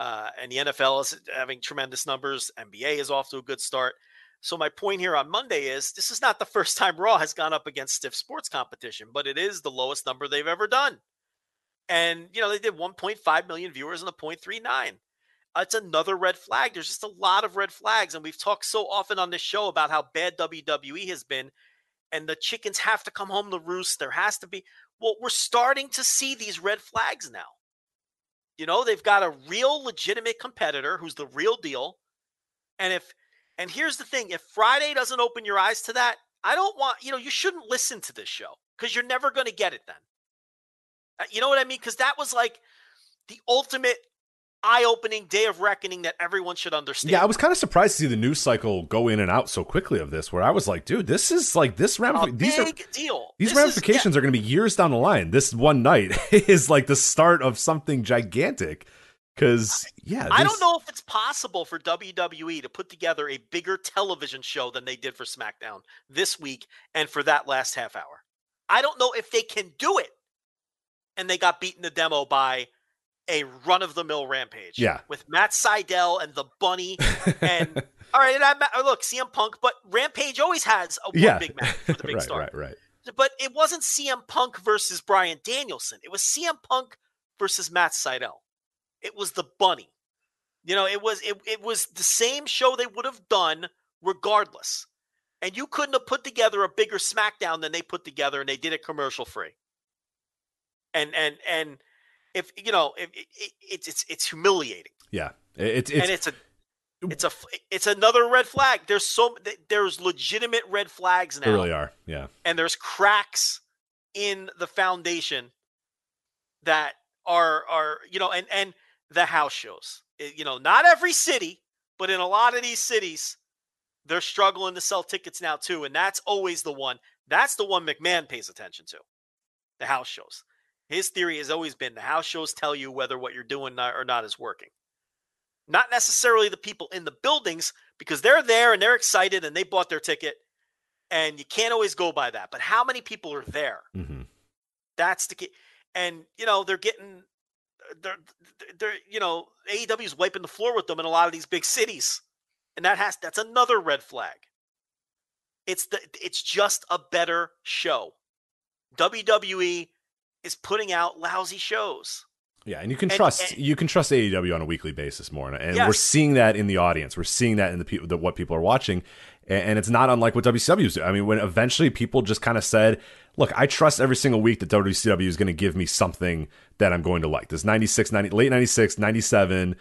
[SPEAKER 1] Uh, and the NFL is having tremendous numbers. NBA is off to a good start. So my point here on Monday is this is not the first time Raw has gone up against stiff sports competition, but it is the lowest number they've ever done. And you know they did 1.5 million viewers and a 0.39. Uh, it's another red flag. There's just a lot of red flags, and we've talked so often on this show about how bad WWE has been, and the chickens have to come home to roost. There has to be. Well, we're starting to see these red flags now. You know, they've got a real legitimate competitor who's the real deal. And if and here's the thing, if Friday doesn't open your eyes to that, I don't want, you know, you shouldn't listen to this show cuz you're never going to get it then. Uh, you know what I mean? Cuz that was like the ultimate eye-opening day of reckoning that everyone should understand.
[SPEAKER 4] Yeah, I was kind of surprised to see the news cycle go in and out so quickly of this. Where I was like, dude, this is like this ramification. These
[SPEAKER 1] big
[SPEAKER 4] are
[SPEAKER 1] deal.
[SPEAKER 4] these
[SPEAKER 1] This
[SPEAKER 4] ramifications
[SPEAKER 1] is,
[SPEAKER 4] are going to be years down the line. This one night is like the start of something gigantic. Because yeah,
[SPEAKER 1] yeah. I don't know if it's possible for WWE to put together a bigger television show than they did for SmackDown this week and for that last half hour. I don't know if they can do it. And they got beaten the demo by a run of the mill rampage.
[SPEAKER 4] Yeah.
[SPEAKER 1] With Matt Sydal and the bunny. And all right, and I look, CM Punk, but Rampage always has a one
[SPEAKER 4] Yeah.
[SPEAKER 1] big match with a big
[SPEAKER 4] right,
[SPEAKER 1] star.
[SPEAKER 4] right, right.
[SPEAKER 1] But it wasn't CM Punk versus Bryan Danielson. It was CM Punk versus Matt Sydal. It was the bunny. You know, it was it, it was the same show they would have done regardless. And you couldn't have put together a bigger SmackDown than they put together, and they did it commercial free. And and and if you know, if, it, it, it's it's it's humiliating,
[SPEAKER 4] Yeah, it's it's
[SPEAKER 1] and it's a it's a it's another red flag. There's so there's legitimate red flags now
[SPEAKER 4] they really are. Yeah,
[SPEAKER 1] and there's cracks in the foundation that are are you know and and the house shows you know not every city but in a lot of these cities they're struggling to sell tickets now too and that's always the one that's the one mcmahon pays attention to the house shows his theory has always been the house shows tell you whether what you're doing or not is working not necessarily the people in the buildings because they're there and they're excited and they bought their ticket and you can't always go by that. But how many people are there?
[SPEAKER 4] hmm
[SPEAKER 1] That's the key. And you know they're getting, they're, they're you know AEW is wiping the floor with them in a lot of these big cities, and that has that's another red flag. It's the it's just a better show. WWE is putting out lousy shows.
[SPEAKER 4] yeah, and you can
[SPEAKER 1] And-
[SPEAKER 4] trust
[SPEAKER 1] and-
[SPEAKER 4] you can trust AEW on a weekly basis more, and we're seeing that in the audience. We're seeing that in the people, the, what people are watching, and, and it's not unlike what WCW is. doing. I mean, when eventually people just kind of said, "Look, I trust every single week that WCW is going to give me something that I'm going to like." This 96, 90, late 96, 97,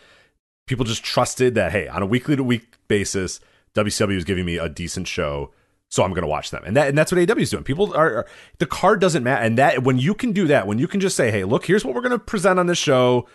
[SPEAKER 4] people just trusted that hey, on a weekly to week basis, WCW is giving me a decent show. So I'm going to watch them, and that and that's what AEW is doing. People are, are the card doesn't matter, and that when you can do that, when you can just say, "Hey, look, here's what we're going to present on this show,"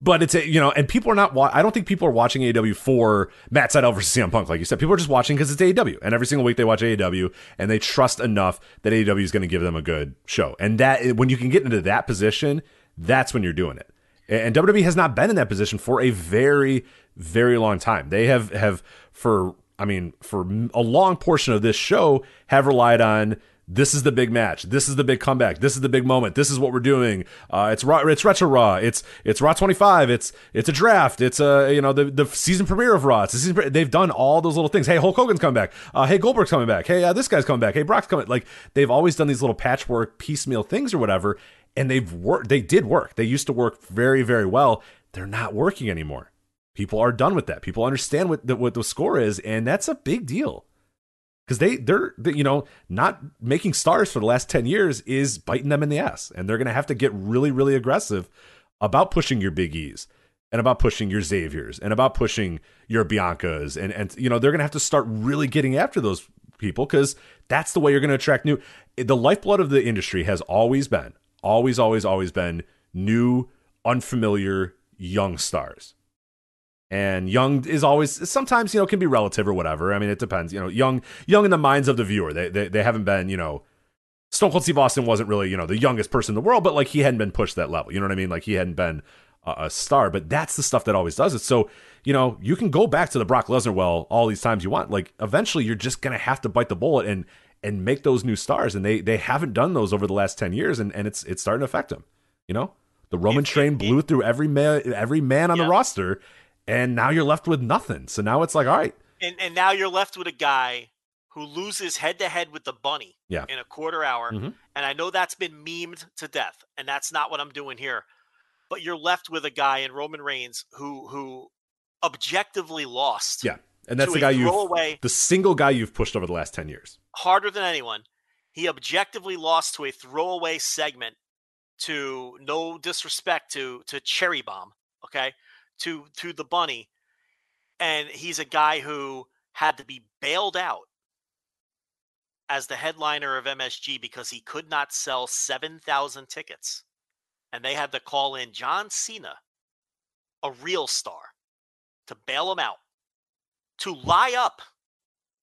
[SPEAKER 4] but it's a, you know, and people are not. Wa- I don't think people are watching AEW for Matt Sydal versus CM Punk, like you said. People are just watching because it's AEW, and every single week they watch AEW, and they trust enough that AEW is going to give them a good show. And that when you can get into that position, that's when you're doing it. And WWE has not been in that position for a very, very long time. They have have for I mean for a long portion of this show have relied on this is the big match. This is the big comeback. This is the big moment. This is what we're doing. Uh, it's raw. It's retro raw. It's it's raw 25. It's it's a draft. It's a you know the the season premiere of Raw. It's a season. Pre- they've done all those little things. Hey, Hulk Hogan's coming back. Uh, hey, Goldberg's coming back. Hey, uh, this guy's coming back. Hey, Brock's coming. Like they've always done these little patchwork piecemeal things or whatever, and they've worked. They did work. They used to work very very well. They're not working anymore. People are done with that. People understand what the, what the score is, and that's a big deal because they they're they, you know not making stars for the last 10 years is biting them in the ass and they're going to have to get really really aggressive about pushing your Big E's and about pushing your Xaviers and about pushing your Biancas and and you know they're going to have to start really getting after those people cuz that's the way you're going to attract new the lifeblood of the industry has always been always always always been new unfamiliar young stars and young is always sometimes you know can be relative or whatever i mean it depends you know young young in the minds of the viewer they they, they haven't been you know Stone Cold Steve Austin wasn't really, you know, the youngest person in the world, but like he hadn't been pushed that level. You know what I mean? Like he hadn't been a, a star. But that's the stuff that always does it. So you know, you can go back to the Brock Lesnar well all these times you want. Like eventually, you're just gonna have to bite the bullet and and make those new stars. And they they haven't done those over the last ten years, and and it's it's starting to affect them. You know, the Roman train blew through every man every man on
[SPEAKER 1] Yeah.
[SPEAKER 4] the roster, and now you're left with nothing. So now it's like, all right,
[SPEAKER 1] And and now you're left with a guy who loses head to head with the bunny
[SPEAKER 4] Yeah.
[SPEAKER 1] in a quarter hour.
[SPEAKER 4] Mhm.
[SPEAKER 1] And I know that's been memed to death, and that's not what I'm doing here. But you're left with a guy in Roman Reigns who who objectively lost
[SPEAKER 4] yeah. And that's the guy you've
[SPEAKER 1] throwaway
[SPEAKER 4] the single guy you've pushed over the last ten years.
[SPEAKER 1] harder than anyone. He objectively lost to a throwaway segment to no disrespect to to Cherry Bomb, okay? To to the bunny. And he's a guy who had to be bailed out as the headliner of MSG because he could not sell 7,000 tickets. And they had to call in John Cena, a real star, to bail him out, to lie up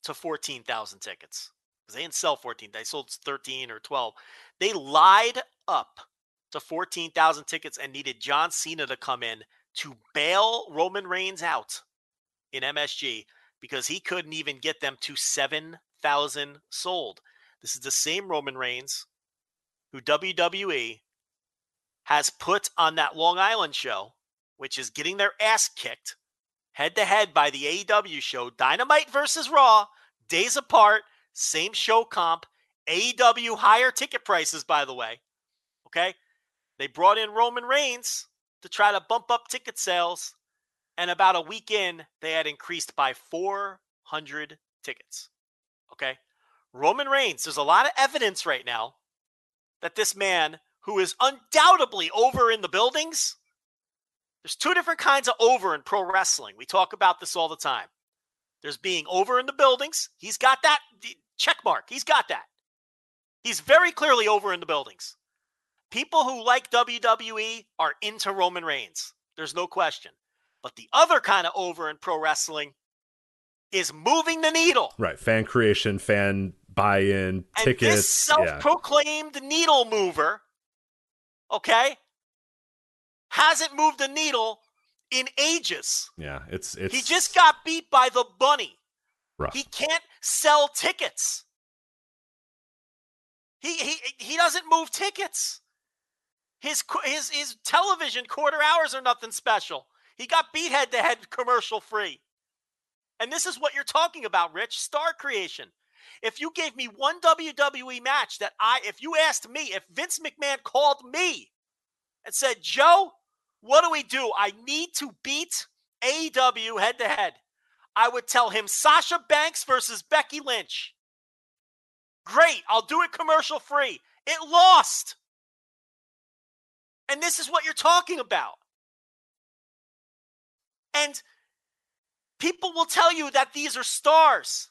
[SPEAKER 1] to 14,000 tickets. Because they didn't sell 14, they sold 13 or 12. They lied up to 14,000 tickets and needed John Cena to come in to bail Roman Reigns out in MSG because he couldn't even get them to 7,000 sold. This is the same Roman Reigns who WWE has put on that Long Island show, which is getting their ass kicked head to head by the AEW show Dynamite versus Raw, days apart, same show comp, AEW higher ticket prices, by the way. Okay. They brought in Roman Reigns to try to bump up ticket sales. And about a week in, they had increased by 400 tickets. Okay. Roman Reigns, there's a lot of evidence right now that this man, who is undoubtedly over in the buildings, there's two different kinds of over in pro wrestling. We talk about this all the time. There's being over in the buildings. He's got that check mark. He's got that. He's very clearly over in the buildings. People who like WWE are into Roman Reigns. There's no question. But the other kind of over in pro wrestling is moving the needle.
[SPEAKER 4] Right. Fan creation, fan buy-in,
[SPEAKER 1] And
[SPEAKER 4] tickets.
[SPEAKER 1] this self-proclaimed needle mover, okay, hasn't moved a needle in ages.
[SPEAKER 4] Yeah. It's it's
[SPEAKER 1] He just got beat by the bunny.
[SPEAKER 4] rough.
[SPEAKER 1] He can't sell tickets. He he he doesn't move tickets. His his his television quarter hours are nothing special. He got beat head to head commercial free. And this is what you're talking about, Rich, star creation. If you gave me one WWE match that I if you asked me, if Vince McMahon called me and said, "Joe, what do we do? I need to beat AEW head to head." I would tell him Sasha Banks versus Becky Lynch. Great, I'll do it commercial free. It lost. And this is what you're talking about. And people will tell you that these are stars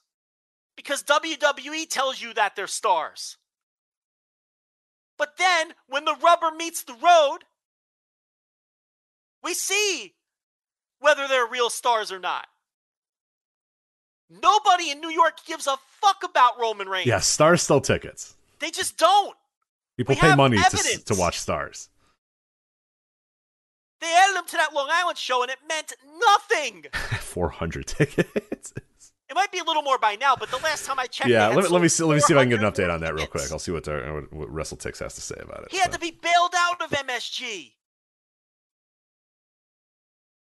[SPEAKER 1] because WWE tells you that they're stars. But then when the rubber meets the road, we see whether they're real stars or not. Nobody in New York gives a fuck about Roman Reigns.
[SPEAKER 4] yeah, stars sell tickets.
[SPEAKER 1] They just don't.
[SPEAKER 4] People
[SPEAKER 1] We
[SPEAKER 4] pay money to, to watch stars.
[SPEAKER 1] They added him to that Long Island show and it meant nothing.
[SPEAKER 4] 400 tickets.
[SPEAKER 1] It might be a little more by now, but the last time I checked,
[SPEAKER 4] yeah, let me, let me see let me see if I can get an update on that real quick. I'll see what, uh, what, WrestleTix has to say about it.
[SPEAKER 1] He had
[SPEAKER 4] So-
[SPEAKER 1] to be bailed out of MSG.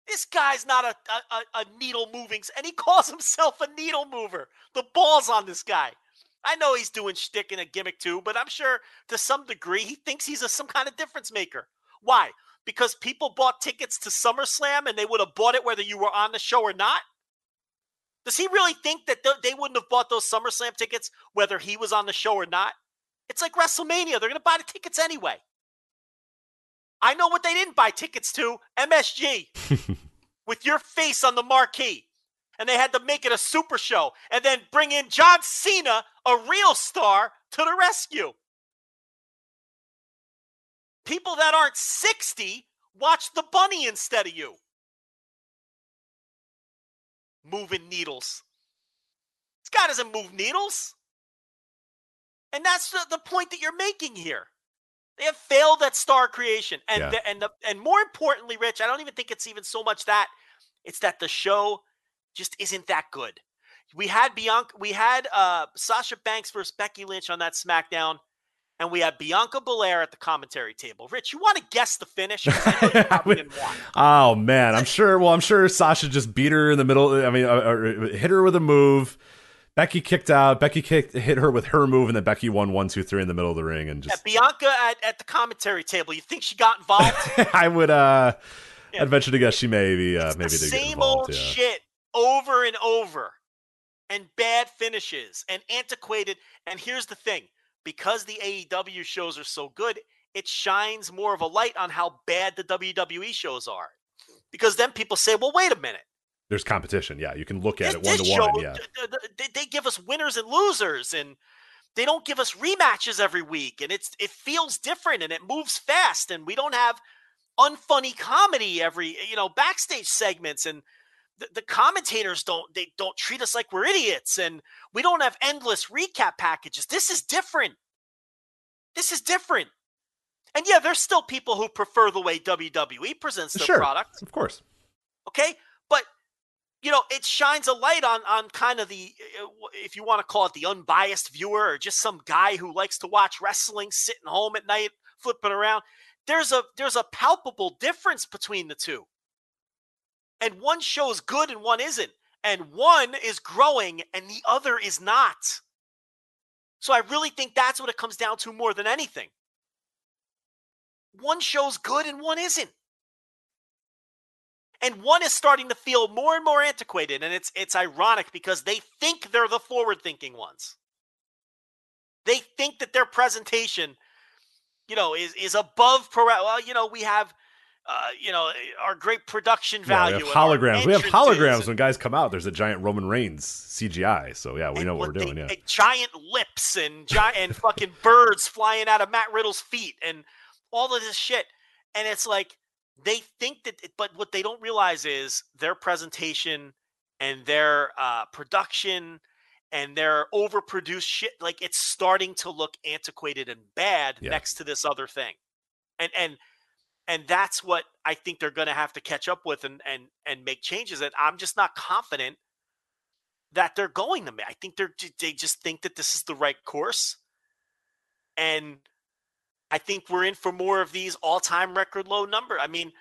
[SPEAKER 1] This guy's not a, a, a, a needle moving, and he calls himself a needle mover. The balls on this guy. I know he's doing shtick and a gimmick too, but I'm sure to some degree he thinks he's a, some kind of difference maker. Why? Because people bought tickets to SummerSlam and they would have bought it whether you were on the show or not? Does he really think that they wouldn't have bought those SummerSlam tickets whether he was on the show or not? It's like WrestleMania. They're going to buy the tickets anyway. I know what they didn't buy tickets to MSG with your face on the marquee. And they had to make it a super show and then bring in John Cena, a real star, to the rescue. People that aren't 60 watch the bunny instead of you. Moving needles. This guy doesn't move needles. And that's the, the point that you're making here. They have failed at star creation. And
[SPEAKER 4] Yeah.
[SPEAKER 1] the, and the, and more importantly, Rich, I don't even think it's even so much that it's that the show just isn't that good. We had Bianca we had uh Sasha Banks versus Becky Lynch on that SmackDown, and we have Bianca Belair at the commentary table. Rich, you want to guess the finish? I know you didn't want.
[SPEAKER 4] Oh man, I'm sure. Well, I'm sure Sasha just beat her in the middle. I mean, uh, uh, hit her with a move. Becky kicked out. Becky kicked, hit her with her move, and then Becky won one, two, three in the middle of the ring, and
[SPEAKER 1] Yeah,
[SPEAKER 4] just.
[SPEAKER 1] Bianca at, at the commentary table. You think she got involved?
[SPEAKER 4] I would. uh
[SPEAKER 1] Yeah.
[SPEAKER 4] I'd venture to guess she maybe uh, maybe
[SPEAKER 1] the same
[SPEAKER 4] involved.
[SPEAKER 1] old
[SPEAKER 4] yeah.
[SPEAKER 1] shit over and over, and bad finishes and antiquated. And here's the thing: because the AEW shows are so good, it shines more of a light on how bad the WWE shows are. Because then people say, "Well, wait a minute."
[SPEAKER 4] There's competition. Yeah, you can look at
[SPEAKER 1] This,
[SPEAKER 4] it one to one. Yeah,
[SPEAKER 1] th- th- th- they, they give us winners and losers, and they don't give us rematches every week, and it's it feels different and it moves fast, and we don't have unfunny comedy every you know backstage segments, and the, the commentators don't they don't treat us like we're idiots, and we don't have endless recap packages. This is different. This is different. And yeah, there's still people who prefer the way WWE presents their
[SPEAKER 4] Sure.
[SPEAKER 1] product
[SPEAKER 4] of course.
[SPEAKER 1] okay but you know it shines a light on on kind of the uh, if you want to call it the unbiased viewer or just some guy who likes to watch wrestling sitting home at night flipping around there's a there's a palpable difference between the two and one shows good and one isn't and one is growing and the other is not. So i really think that's what it comes down to more than anything. One shows good and one isn't. And one is starting to feel more and more antiquated and it's it's ironic because they think they're the forward thinking ones. They think that their presentation you know is is above pro well you know we have uh, you know our great production
[SPEAKER 4] Yeah,
[SPEAKER 1] value
[SPEAKER 4] we have holograms. We have holograms when guys come out. There's a giant Roman Reigns CGI. So yeah, we know what we're
[SPEAKER 1] they-
[SPEAKER 4] doing. Yeah.
[SPEAKER 1] giant lips and giant and fucking birds flying out of Matt Riddle's feet and all of this shit. And it's like they think that, but what they don't realize is their presentation and their uh, production and their overproduced shit. Like it's starting to look antiquated and bad
[SPEAKER 4] Yeah.
[SPEAKER 1] next to this other thing, and and and that's what I think they're going to have to catch up with and and and make changes. And I'm just not confident that they're going to make. I think they're they just think that this is the right course, and I think we're in for more of these all-time record low number. I mean,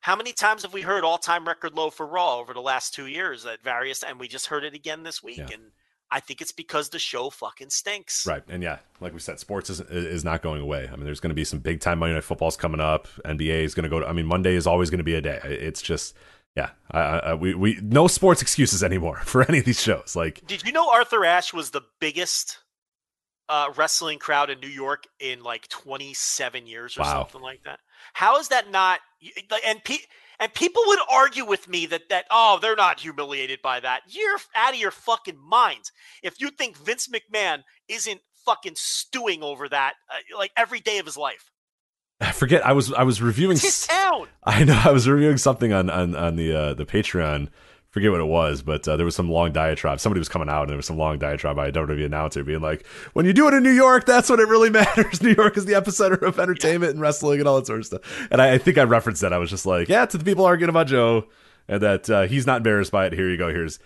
[SPEAKER 1] how many times have we heard all-time record low for Raw over the last two years at various? And we just heard it again this week,
[SPEAKER 4] Yeah.
[SPEAKER 1] and I think it's because the show fucking stinks.
[SPEAKER 4] Right, and yeah, like we said, sports is is not going away. I mean, there's going to be some big time Monday Night Football's coming up. NBA is going to go. To, I mean, Monday is always going to be a day. It's just, yeah, I, I, we we no sports excuses anymore for any of these shows. Like,
[SPEAKER 1] Did you know Arthur Ashe was the biggest uh, wrestling crowd in New York in like 27 years or
[SPEAKER 4] Wow.
[SPEAKER 1] something like that? How is that not? And pe- and people would argue with me that that oh they're not humiliated by that. You're out of your fucking minds if you think Vince McMahon isn't fucking stewing over that uh, like every day of his life.
[SPEAKER 4] I forget. I was I was reviewing.
[SPEAKER 1] It's his town.
[SPEAKER 4] I know I was reviewing something on on, on the uh, the Patreon. Forget what it was, but uh, there was some long diatribe. Somebody was coming out, and there was some long diatribe by a WWE announcer being like, "When you do it in New York, that's when it really matters. New York is the epicenter of entertainment and wrestling and all that sort of stuff." And I, I think I referenced that. I was just like, "Yeah," to the people arguing about Joe, and that uh, he's not embarrassed by it. Here you go. Here's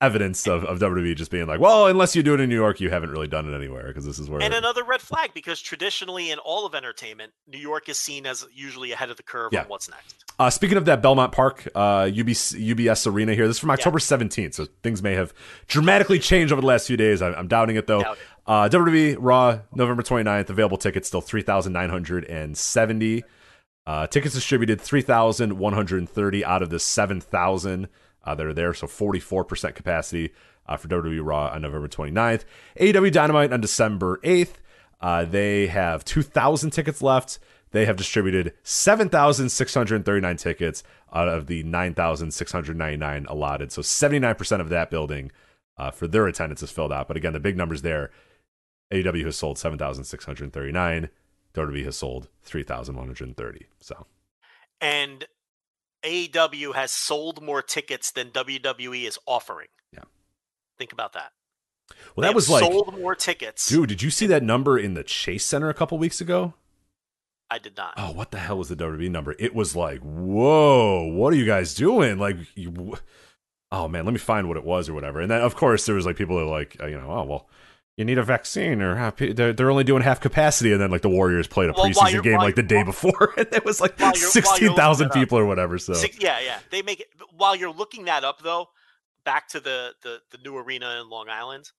[SPEAKER 4] evidence of, of WWE just being like, "Well, unless you do it in New York, you haven't really done it anywhere because this is where."
[SPEAKER 1] And another red flag because traditionally in all of entertainment, New York is seen as usually ahead of the curve
[SPEAKER 4] Yeah.
[SPEAKER 1] on what's next.
[SPEAKER 4] Uh, speaking of that Belmont Park, uh, UBS, UBS Arena here. This is from October
[SPEAKER 1] Yeah.
[SPEAKER 4] 17th, so things may have dramatically changed over the last few days. I, I'm doubting it though.
[SPEAKER 1] Doubt it.
[SPEAKER 4] Uh, WWE Raw, November 29th. Available tickets still 3,970. Uh, tickets distributed 3,130 out of the 7,000 uh, that are there, so 44% capacity uh, for WWE Raw on November 29th. AEW Dynamite on December 8th. Uh, they have 2,000 tickets left. They have distributed 7,639 tickets out of the 9,699 allotted. So 79% of that building uh, for their attendance is filled out. But again, the big numbers there AEW has sold 7,639. WWE has sold 3,130. So,
[SPEAKER 1] and AEW has sold more tickets than WWE is offering.
[SPEAKER 4] Yeah.
[SPEAKER 1] Think about that.
[SPEAKER 4] Well,
[SPEAKER 1] They
[SPEAKER 4] that was
[SPEAKER 1] have
[SPEAKER 4] like,
[SPEAKER 1] sold more tickets.
[SPEAKER 4] dude, did you see that number in the Chase Center a couple weeks ago?
[SPEAKER 1] I did not.
[SPEAKER 4] Oh, what the hell was the WWE number? It was like, whoa, what are you guys doing? Like, you, oh man, let me find what it was or whatever. And then, of course, there was like people that were like, uh, you know, oh well, you need a vaccine or half, they're they're only doing half capacity. And then like the Warriors played a
[SPEAKER 1] Well,
[SPEAKER 4] preseason game like the day before, and it was like
[SPEAKER 1] While you're- while you're
[SPEAKER 4] sixteen thousand
[SPEAKER 1] looking up.
[SPEAKER 4] people or whatever. So
[SPEAKER 1] Six, yeah, yeah. They make it while you're looking that up though. Back to the the the new arena in Long Island.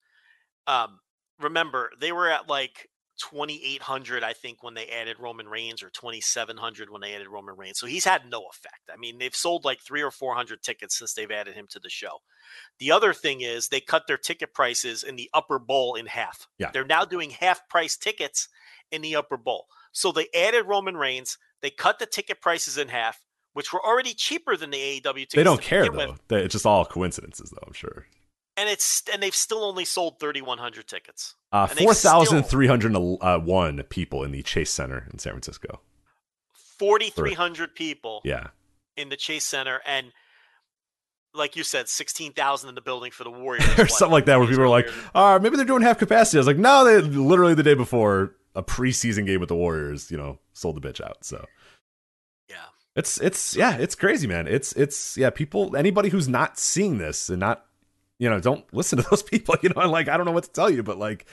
[SPEAKER 1] Um, remember they were at like 2800 i think when they added roman reigns or 2700 when they added roman reigns so he's had no effect i mean they've sold like three or four hundred tickets since they've added him to the show the other thing is they cut their ticket prices in the upper bowl in half
[SPEAKER 4] Yeah.
[SPEAKER 1] they're now doing half price tickets in the upper bowl so they added roman reigns they cut the ticket prices in half which were already cheaper than the aew tickets
[SPEAKER 4] they don't care
[SPEAKER 1] begin with,
[SPEAKER 4] though. It's just all coincidences, though. I'm sure.
[SPEAKER 1] And it's and they've still only sold 3100 tickets
[SPEAKER 4] Uh,
[SPEAKER 1] And still-
[SPEAKER 4] thousand three hundred one people in the Chase Center in San Francisco.
[SPEAKER 1] 4300 people
[SPEAKER 4] Yeah,
[SPEAKER 1] in the Chase Center, and like you said, sixteen thousand in the building for the Warriors,
[SPEAKER 4] or something like that, where people are like,
[SPEAKER 1] earlier.
[SPEAKER 4] "Uh, maybe they're doing half capacity." I was like, "No, they literally the day before a preseason game with the Warriors, you know, sold the bitch out." So
[SPEAKER 1] yeah,
[SPEAKER 4] it's it's yeah, it's crazy, man. It's it's yeah, people anybody who's not seeing this and not you know, don't listen to those people, you know, like I don't know what to tell you, but like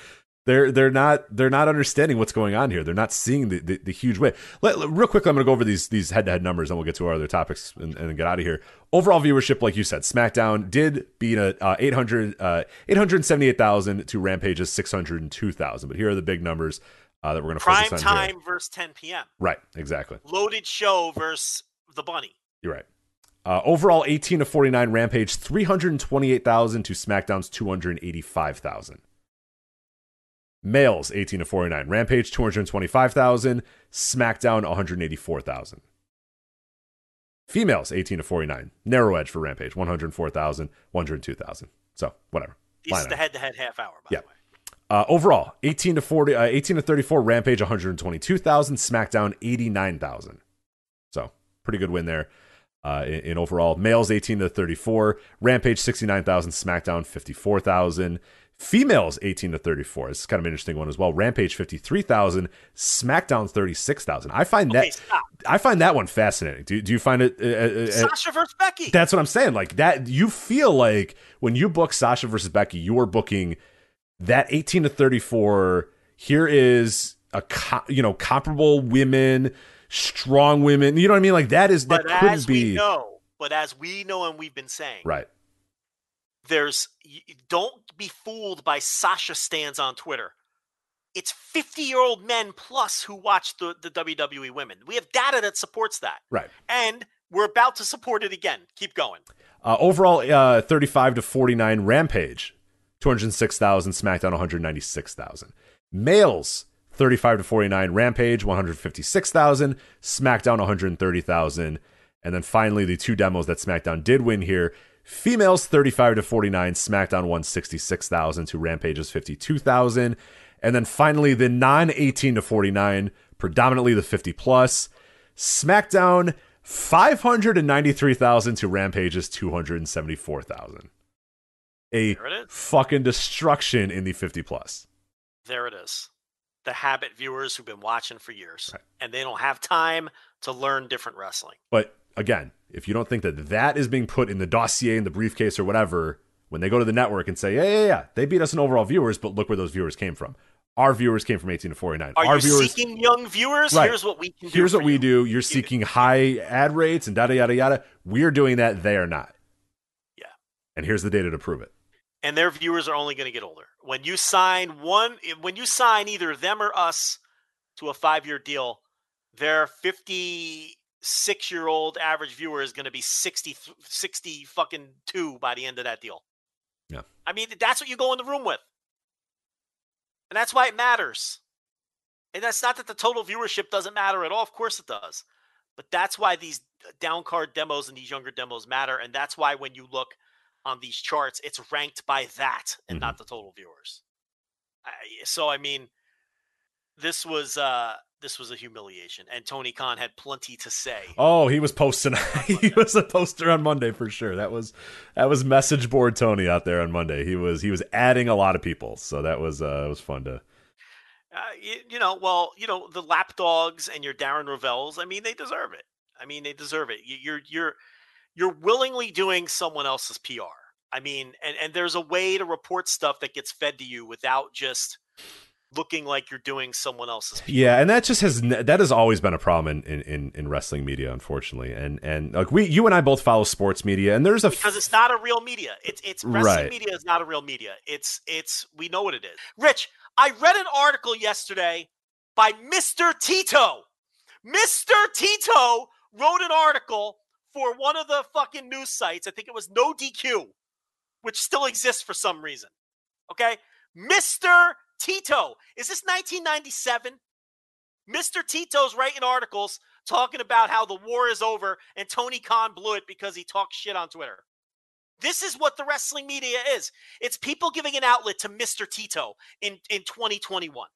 [SPEAKER 4] they're they're not they're not understanding what's going on here. They're not seeing the the, the huge way. Let, let- real quickly, I'm going to go over these these head to head numbers, and we'll get to our other topics and, and get out of here. Overall viewership, like you said, SmackDown did beat a uh, 800 uh, 878,000 to Rampage's 602,000. But here are the big numbers uh, that we're going to
[SPEAKER 1] prime
[SPEAKER 4] focus on here.
[SPEAKER 1] time versus ten p.m.
[SPEAKER 4] Right, exactly.
[SPEAKER 1] Loaded show versus the Bunny.
[SPEAKER 4] You're right. Uh, overall, 18 to 49 Rampage, 328,000 to SmackDown's 285,000. Males, 18 to 49 Rampage, 225,000. SmackDown, 184,000. Females, 18 to 49. Narrow edge for Rampage, 104,000, 102,000. So, whatever.
[SPEAKER 1] This is the head-to-head half hour, by
[SPEAKER 4] Yeah.
[SPEAKER 1] the way.
[SPEAKER 4] Uh, overall, 18 to 40, uh, 18 to 34 Rampage, 122,000. SmackDown, 89,000. So, pretty good win there. Uh, in, in overall, males 18 to 34, Rampage 69,000, SmackDown 54,000. Females 18 to 34. It's kind of an interesting one as well. Rampage 53,000, SmackDown 36,000. I find
[SPEAKER 1] Okay,
[SPEAKER 4] that
[SPEAKER 1] stop.
[SPEAKER 4] I find that one fascinating. Do, do you find it? Uh, uh, uh,
[SPEAKER 1] Sasha versus Becky.
[SPEAKER 4] that's what I'm saying. Like that, you feel like when you book Sasha versus Becky, you are booking that 18 to 34. Here is a co- you know comparable women, strong women. You know what I mean? Like that is that
[SPEAKER 1] but
[SPEAKER 4] could
[SPEAKER 1] as
[SPEAKER 4] be
[SPEAKER 1] we know, but as we know and we've been saying,
[SPEAKER 4] right.
[SPEAKER 1] there's don't be fooled by Sasha stands on Twitter. It's 50 year old men plus who watch the, the WWE women. We have data that supports that.
[SPEAKER 4] Right.
[SPEAKER 1] And we're about to support it again. Keep going.
[SPEAKER 4] Uh, overall, uh, 35 to 49 Rampage, 206,000. SmackDown, 196,000. Males, 35 to 49 Rampage, 156,000. SmackDown, 130,000. And then finally, the two demos that SmackDown did win here. Females, 35 to 49. SmackDown, 166,000 to Rampage's 52,000. And then finally, the non 18 to 49, predominantly the 50 plus. SmackDown 593,000 to Rampage's 274,000. A
[SPEAKER 1] There it is.
[SPEAKER 4] fucking destruction in the 50 plus.
[SPEAKER 1] There it is. The habit viewers who've been watching for years
[SPEAKER 4] Right.
[SPEAKER 1] and they don't have time to learn different wrestling.
[SPEAKER 4] But again, if you don't think that that is being put in the dossier in the briefcase or whatever, when they go to the network and say, yeah, yeah, yeah, they beat us in overall viewers, but look where those viewers came from. Our viewers came from 18 to 49.
[SPEAKER 1] Are
[SPEAKER 4] Our
[SPEAKER 1] you
[SPEAKER 4] viewers
[SPEAKER 1] seeking young viewers?
[SPEAKER 4] Right.
[SPEAKER 1] Here's what we can do.
[SPEAKER 4] here's what we
[SPEAKER 1] you.
[SPEAKER 4] do. You're seeking high ad rates and yada yada yada. We're doing that. They are not.
[SPEAKER 1] Yeah.
[SPEAKER 4] And here's the data to prove it.
[SPEAKER 1] and their viewers are only going to get older. When you sign one, when you sign either them or us to a five-year deal, their 56-year-old average viewer is going to be 60, 60 fucking two by the end of that deal.
[SPEAKER 4] Yeah.
[SPEAKER 1] I mean, that's what you go in the room with, and that's why it matters. And that's not that the total viewership doesn't matter at all. Of course it does, but that's why these down card demos and these younger demos matter, and that's why when you look on these charts, it's ranked by that and
[SPEAKER 4] Mhm.
[SPEAKER 1] not the total viewers. I, so I mean, this was uh this was a humiliation, and Tony Khan had plenty to say.
[SPEAKER 4] Oh, he was posting. he was a poster on Monday for sure. That was that was message board Tony out there on Monday. He was he was adding a lot of people, so that was uh, it was fun to.
[SPEAKER 1] Uh, you, you know, well, you know the lapdogs and your Darren Rovell's. I mean, they deserve it. I mean, they deserve it. You, you're you're you're willingly doing someone else's PR. I mean, and and there's a way to report stuff that gets fed to you without just looking like you're doing someone else's. PR.
[SPEAKER 4] Yeah, and that just has that has always been a problem in, in, in wrestling media, unfortunately. And and like we, you and I both follow sports media, and there's a
[SPEAKER 1] because it's not a real media. It's it's wrestling right. media is not a real media. It's it's we know what it is. Rich, I read an article yesterday by Mr. Tito. Mr. Tito wrote an article for one of the fucking news sites. I think it was No DQ, which still exists for some reason. Okay, Mr. Tito. Is this 1997? Mr. Tito's writing articles talking about how the war is over and Tony Khan blew it because he talked shit on Twitter. This is what the wrestling media is. It's people giving an outlet to Mr. Tito in, in 2021.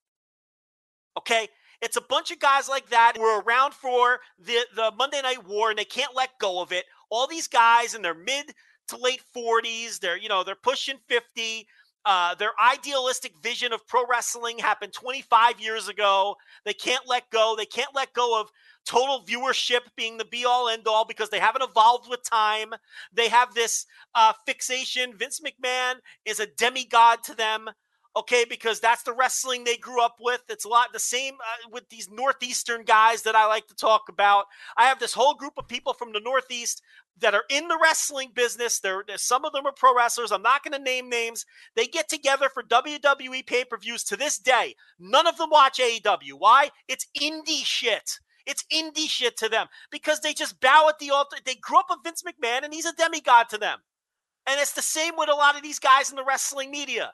[SPEAKER 1] Okay? It's a bunch of guys like that who are around for the, the Monday Night War and they can't let go of it. All these guys in their mid to late 40s, they're, you know, they're pushing 50. Uh, their idealistic vision of pro wrestling happened 25 years ago. They can't let go. They can't let go of total viewership being the be all end all because they haven't evolved with time. They have this uh, fixation. Vince McMahon is a demigod to them. Okay, because that's the wrestling they grew up with. It's a lot the same uh, with these Northeastern guys that I like to talk about. I have this whole group of people from the Northeast that are in the wrestling business. They're some of them are pro wrestlers. I'm not going to name names. They get together for WWE pay per views to this day. None of them watch AEW. Why? It's indie shit. It's indie shit to them because they just bow at the altar. They grew up with Vince McMahon and he's a demigod to them. And it's the same with a lot of these guys in the wrestling media.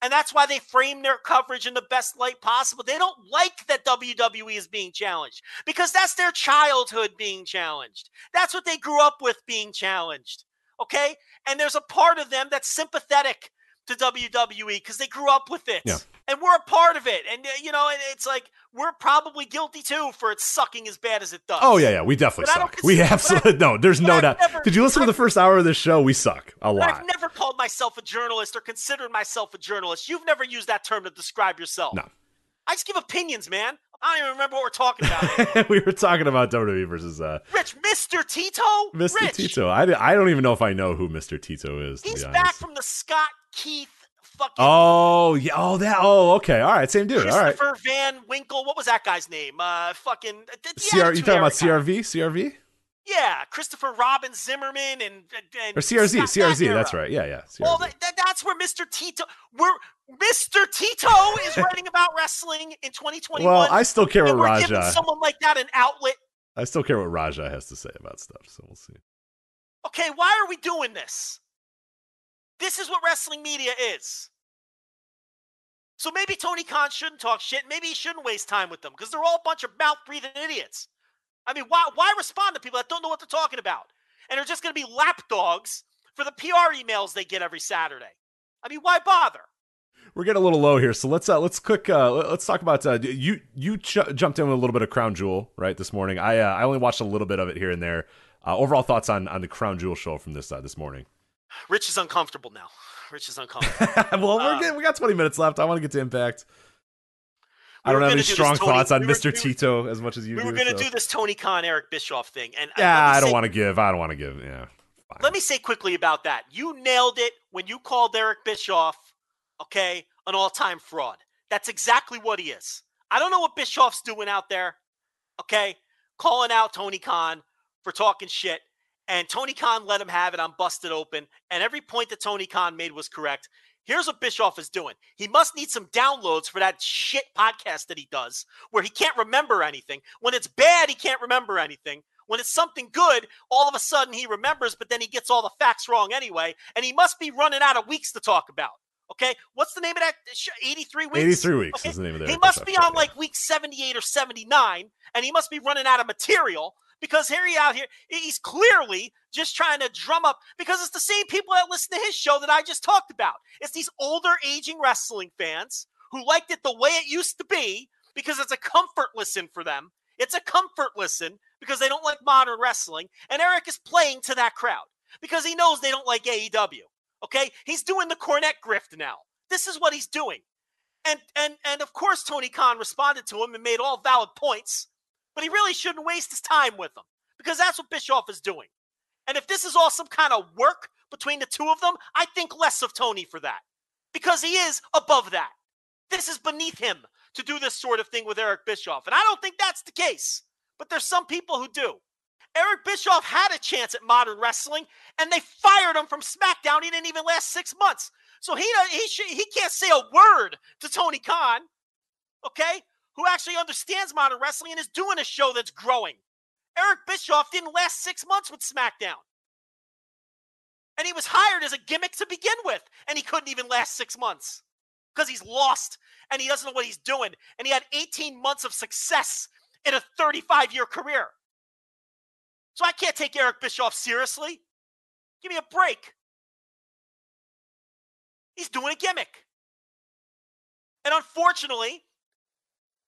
[SPEAKER 1] And that's why they frame their coverage in the best light possible. They don't like that WWE is being challenged because that's their childhood being challenged. That's what they grew up with being challenged. Okay. And there's a part of them that's sympathetic to WWE because they grew up with it.
[SPEAKER 4] Yeah.
[SPEAKER 1] And we're a part of it. And, uh, you know, and it's like we're probably guilty too for it sucking as bad as it does.
[SPEAKER 4] Oh, yeah, yeah. We definitely but suck. We absolutely, no, there's no doubt. Never, Did you listen I've, to the first hour of this show? We suck a lot.
[SPEAKER 1] I've never called myself a journalist or considered myself a journalist. You've never used that term to describe yourself.
[SPEAKER 4] No.
[SPEAKER 1] I just give opinions, man. I don't even remember what we're talking about.
[SPEAKER 4] we were talking about WWE versus uh,
[SPEAKER 1] Rich, Mr. Tito.
[SPEAKER 4] Mr.
[SPEAKER 1] Rich.
[SPEAKER 4] Tito. I, I don't even know if I know who Mr. Tito is.
[SPEAKER 1] He's back from the Scott Keith fucking.
[SPEAKER 4] Oh yeah. Oh that. Oh okay. All right. Same dude. All right.
[SPEAKER 1] Christopher Van Winkle. What was that guy's name? Uh, fucking.
[SPEAKER 4] CR, you talking about CRV? CRV?
[SPEAKER 1] Yeah, Christopher Robin Zimmerman and, and
[SPEAKER 4] or CRZ, CRZ. That that's right. Yeah, yeah. CRZ.
[SPEAKER 1] Well, that, that's where Mr. Tito. We're Mr. Tito is writing about wrestling in 2021.
[SPEAKER 4] Well, I still care what Raja.
[SPEAKER 1] someone like that an outlet.
[SPEAKER 4] I still care what Raja has to say about stuff. So we'll see.
[SPEAKER 1] Okay, why are we doing this? This is what wrestling media is. So maybe Tony Khan shouldn't talk shit. Maybe he shouldn't waste time with them because they're all a bunch of mouth breathing idiots. I mean, why, why respond to people that don't know what they're talking about? And they're just going to be lapdogs for the PR emails they get every Saturday. I mean, why bother?
[SPEAKER 4] We're getting a little low here, so let's uh, let's quick uh, let's talk about uh, you you ch- jumped in with a little bit of Crown Jewel right this morning. I uh, I only watched a little bit of it here and there. Uh, overall thoughts on on the Crown Jewel show from this uh, this morning?
[SPEAKER 1] Rich is uncomfortable now. Rich is uncomfortable.
[SPEAKER 4] well, we're uh, getting, we got 20 minutes left. I want to get to Impact. I don't have any strong Tony, thoughts on we were, Mr. We Tito as much as you
[SPEAKER 1] we
[SPEAKER 4] do.
[SPEAKER 1] We were going
[SPEAKER 4] to
[SPEAKER 1] so. do this Tony Khan, Eric Bischoff thing, and
[SPEAKER 4] yeah, I don't want to give. I don't want to give. Yeah.
[SPEAKER 1] Fine. Let me say quickly about that. You nailed it when you called Eric Bischoff, okay, an all-time fraud. That's exactly what he is. I don't know what Bischoff's doing out there, okay, calling out Tony Khan for talking shit. And Tony Khan let him have it on Busted Open. And every point that Tony Khan made was correct. Here's what Bischoff is doing. He must need some downloads for that shit podcast that he does where he can't remember anything. When it's bad, he can't remember anything. When it's something good, all of a sudden he remembers, but then he gets all the facts wrong anyway. And he must be running out of weeks to talk about. Okay. What's the name of that? 83 weeks?
[SPEAKER 4] 83 weeks okay? is the name of that.
[SPEAKER 1] He must be on like week 78 or 79, and he must be running out of material because Harry out here, he's clearly just trying to drum up because it's the same people that listen to his show that I just talked about. It's these older, aging wrestling fans who liked it the way it used to be because it's a comfort listen for them. It's a comfort listen because they don't like modern wrestling. And Eric is playing to that crowd because he knows they don't like AEW. Okay? He's doing the Cornette grift now. This is what he's doing. And and and of course Tony Khan responded to him and made all valid points, but he really shouldn't waste his time with them because that's what Bischoff is doing. And if this is all some kind of work between the two of them, I think less of Tony for that because he is above that. This is beneath him to do this sort of thing with Eric Bischoff. And I don't think that's the case, but there's some people who do. Eric Bischoff had a chance at modern wrestling, and they fired him from SmackDown. He didn't even last six months. So he he he can't say a word to Tony Khan, okay? Who actually understands modern wrestling and is doing a show that's growing. Eric Bischoff didn't last six months with SmackDown. And he was hired as a gimmick to begin with, and he couldn't even last six months because he's lost and he doesn't know what he's doing. And he had 18 months of success in a 35 year career. So I can't take Eric Bischoff seriously. Give me a break. He's doing a gimmick. And unfortunately,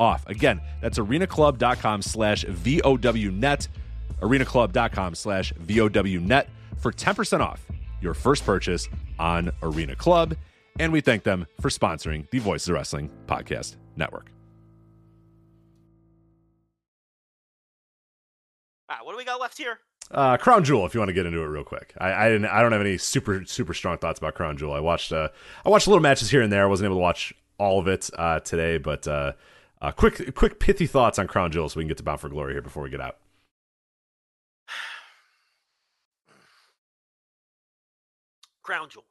[SPEAKER 4] off. Again, that's arenaclub.com slash VOWnet, arenaclub.com slash VOWnet for 10% off your first purchase on Arena Club. And we thank them for sponsoring the Voices of Wrestling Podcast Network.
[SPEAKER 1] All right, what do we got left here?
[SPEAKER 4] Uh, Crown Jewel, if you want to get into it real quick. I, I didn't. I don't have any super super strong thoughts about Crown Jewel. I watched. Uh, I watched little matches here and there. I wasn't able to watch all of it uh, today, but uh, uh, quick, quick, pithy thoughts on Crown Jewel, so we can get to Bound for Glory here before we get out.
[SPEAKER 1] Crown Jewel.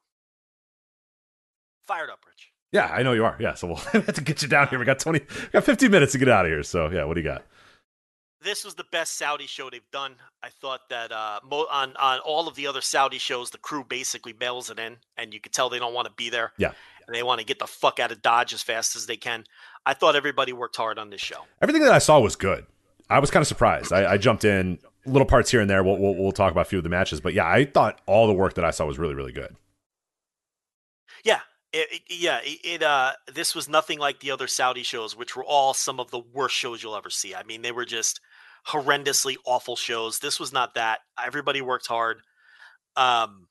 [SPEAKER 1] Fired up, Rich.
[SPEAKER 4] Yeah, I know you are. Yeah, so we'll have to get you down here. We got twenty, we got fifteen minutes to get out of here. So yeah, what do you got?
[SPEAKER 1] This was the best Saudi show they've done. I thought that uh, mo- on on all of the other Saudi shows, the crew basically mails it in, and you could tell they don't want to be there.
[SPEAKER 4] Yeah,
[SPEAKER 1] and they want to get the fuck out of Dodge as fast as they can. I thought everybody worked hard on this show.
[SPEAKER 4] Everything that I saw was good. I was kind of surprised. I, I jumped in little parts here and there. We'll, we'll, we'll talk about a few of the matches, but yeah, I thought all the work that I saw was really really good.
[SPEAKER 1] Yeah, It, it- yeah, it, it uh this was nothing like the other Saudi shows, which were all some of the worst shows you'll ever see. I mean, they were just horrendously awful shows. This was not that. Everybody worked hard. Um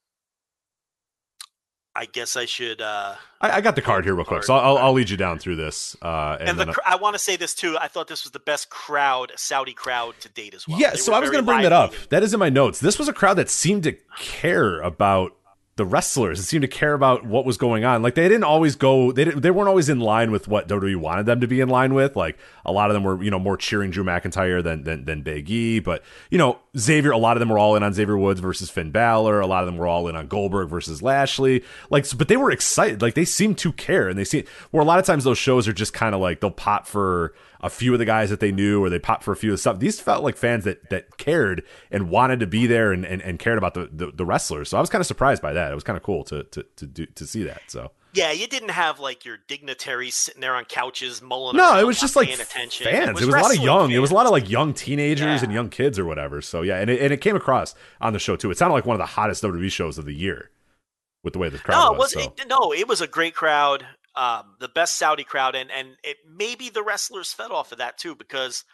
[SPEAKER 1] I guess I should uh
[SPEAKER 4] I, I got the card here real quick, so I'll, I'll lead you down through this. Uh, and,
[SPEAKER 1] and, the
[SPEAKER 4] then,
[SPEAKER 1] I want to say this too. I thought this was the best crowd, Saudi crowd to date as well.
[SPEAKER 4] yeah,
[SPEAKER 1] They
[SPEAKER 4] so I was going to bring that up.
[SPEAKER 1] and-
[SPEAKER 4] That is in my notes. This was a crowd that seemed to care about the wrestlers. It seemed to care about what was going on. Like they didn't always go. They didn't, they weren't always in line with what WWE wanted them to be in line with. Like a lot of them were, you know, more cheering Drew McIntyre than than, than Big E. But you know, Xavier. A lot of them were all in on Xavier Woods versus Finn Balor. A lot of them were all in on Goldberg versus Lashley. Like, but they were excited. Like they seemed to care, and they see where a lot of times those shows are just kind of like they'll pop for a few of the guys that they knew or they popped for a few of the stuff. These felt like fans that that cared and wanted to be there and, and, and cared about the, the, the wrestlers. So I was kind of surprised by that. It was kind of cool to to to do to see that. So
[SPEAKER 1] Yeah, you didn't have like your dignitaries sitting there on couches mulling.
[SPEAKER 4] no, it was just like
[SPEAKER 1] paying attention.
[SPEAKER 4] fans. It was, a lot of young. It was a lot of like young teenagers
[SPEAKER 1] Yeah.
[SPEAKER 4] and young kids or whatever. So yeah, and it, and it came across on the show too. It sounded like one of the hottest WWE shows of the year with the way the crowd
[SPEAKER 1] No, it
[SPEAKER 4] was.
[SPEAKER 1] was
[SPEAKER 4] so.
[SPEAKER 1] it, no, it was a great crowd, um, the best Saudi crowd, and and it maybe the wrestlers fed off of that too because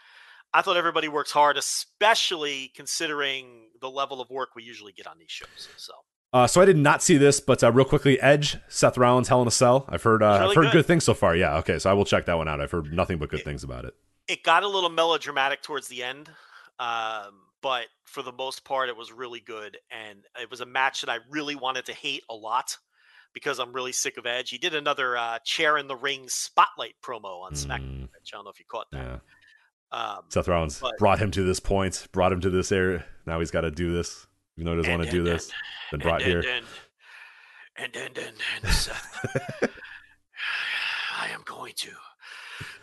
[SPEAKER 1] I thought everybody works hard, especially considering the level of work we usually get on these shows. So
[SPEAKER 4] Uh, so I did not see this, but uh, real quickly, Edge, Seth Rollins, Hell in a Cell. I've heard, uh,
[SPEAKER 1] really
[SPEAKER 4] I've heard
[SPEAKER 1] good.
[SPEAKER 4] good things so far. Yeah, okay, so I will check that one out. I've heard nothing but good things about it.
[SPEAKER 1] it got a little melodramatic towards the end, um, but for the most part, it was really good, and it was a match that I really wanted to hate a lot because I'm really sick of Edge. He did another uh, chair in the ring spotlight promo on SmackDown.
[SPEAKER 4] Mm,
[SPEAKER 1] I don't know if you caught that.
[SPEAKER 4] yeah,
[SPEAKER 1] Um,
[SPEAKER 4] Seth Rollins
[SPEAKER 1] But-
[SPEAKER 4] brought him to this point, brought him to this area. Now he's got to do this. Even though he doesn't
[SPEAKER 1] And-
[SPEAKER 4] want to do
[SPEAKER 1] and-
[SPEAKER 4] this, been brought
[SPEAKER 1] and,
[SPEAKER 4] here.
[SPEAKER 1] And, and, and, and, and Seth, I am going to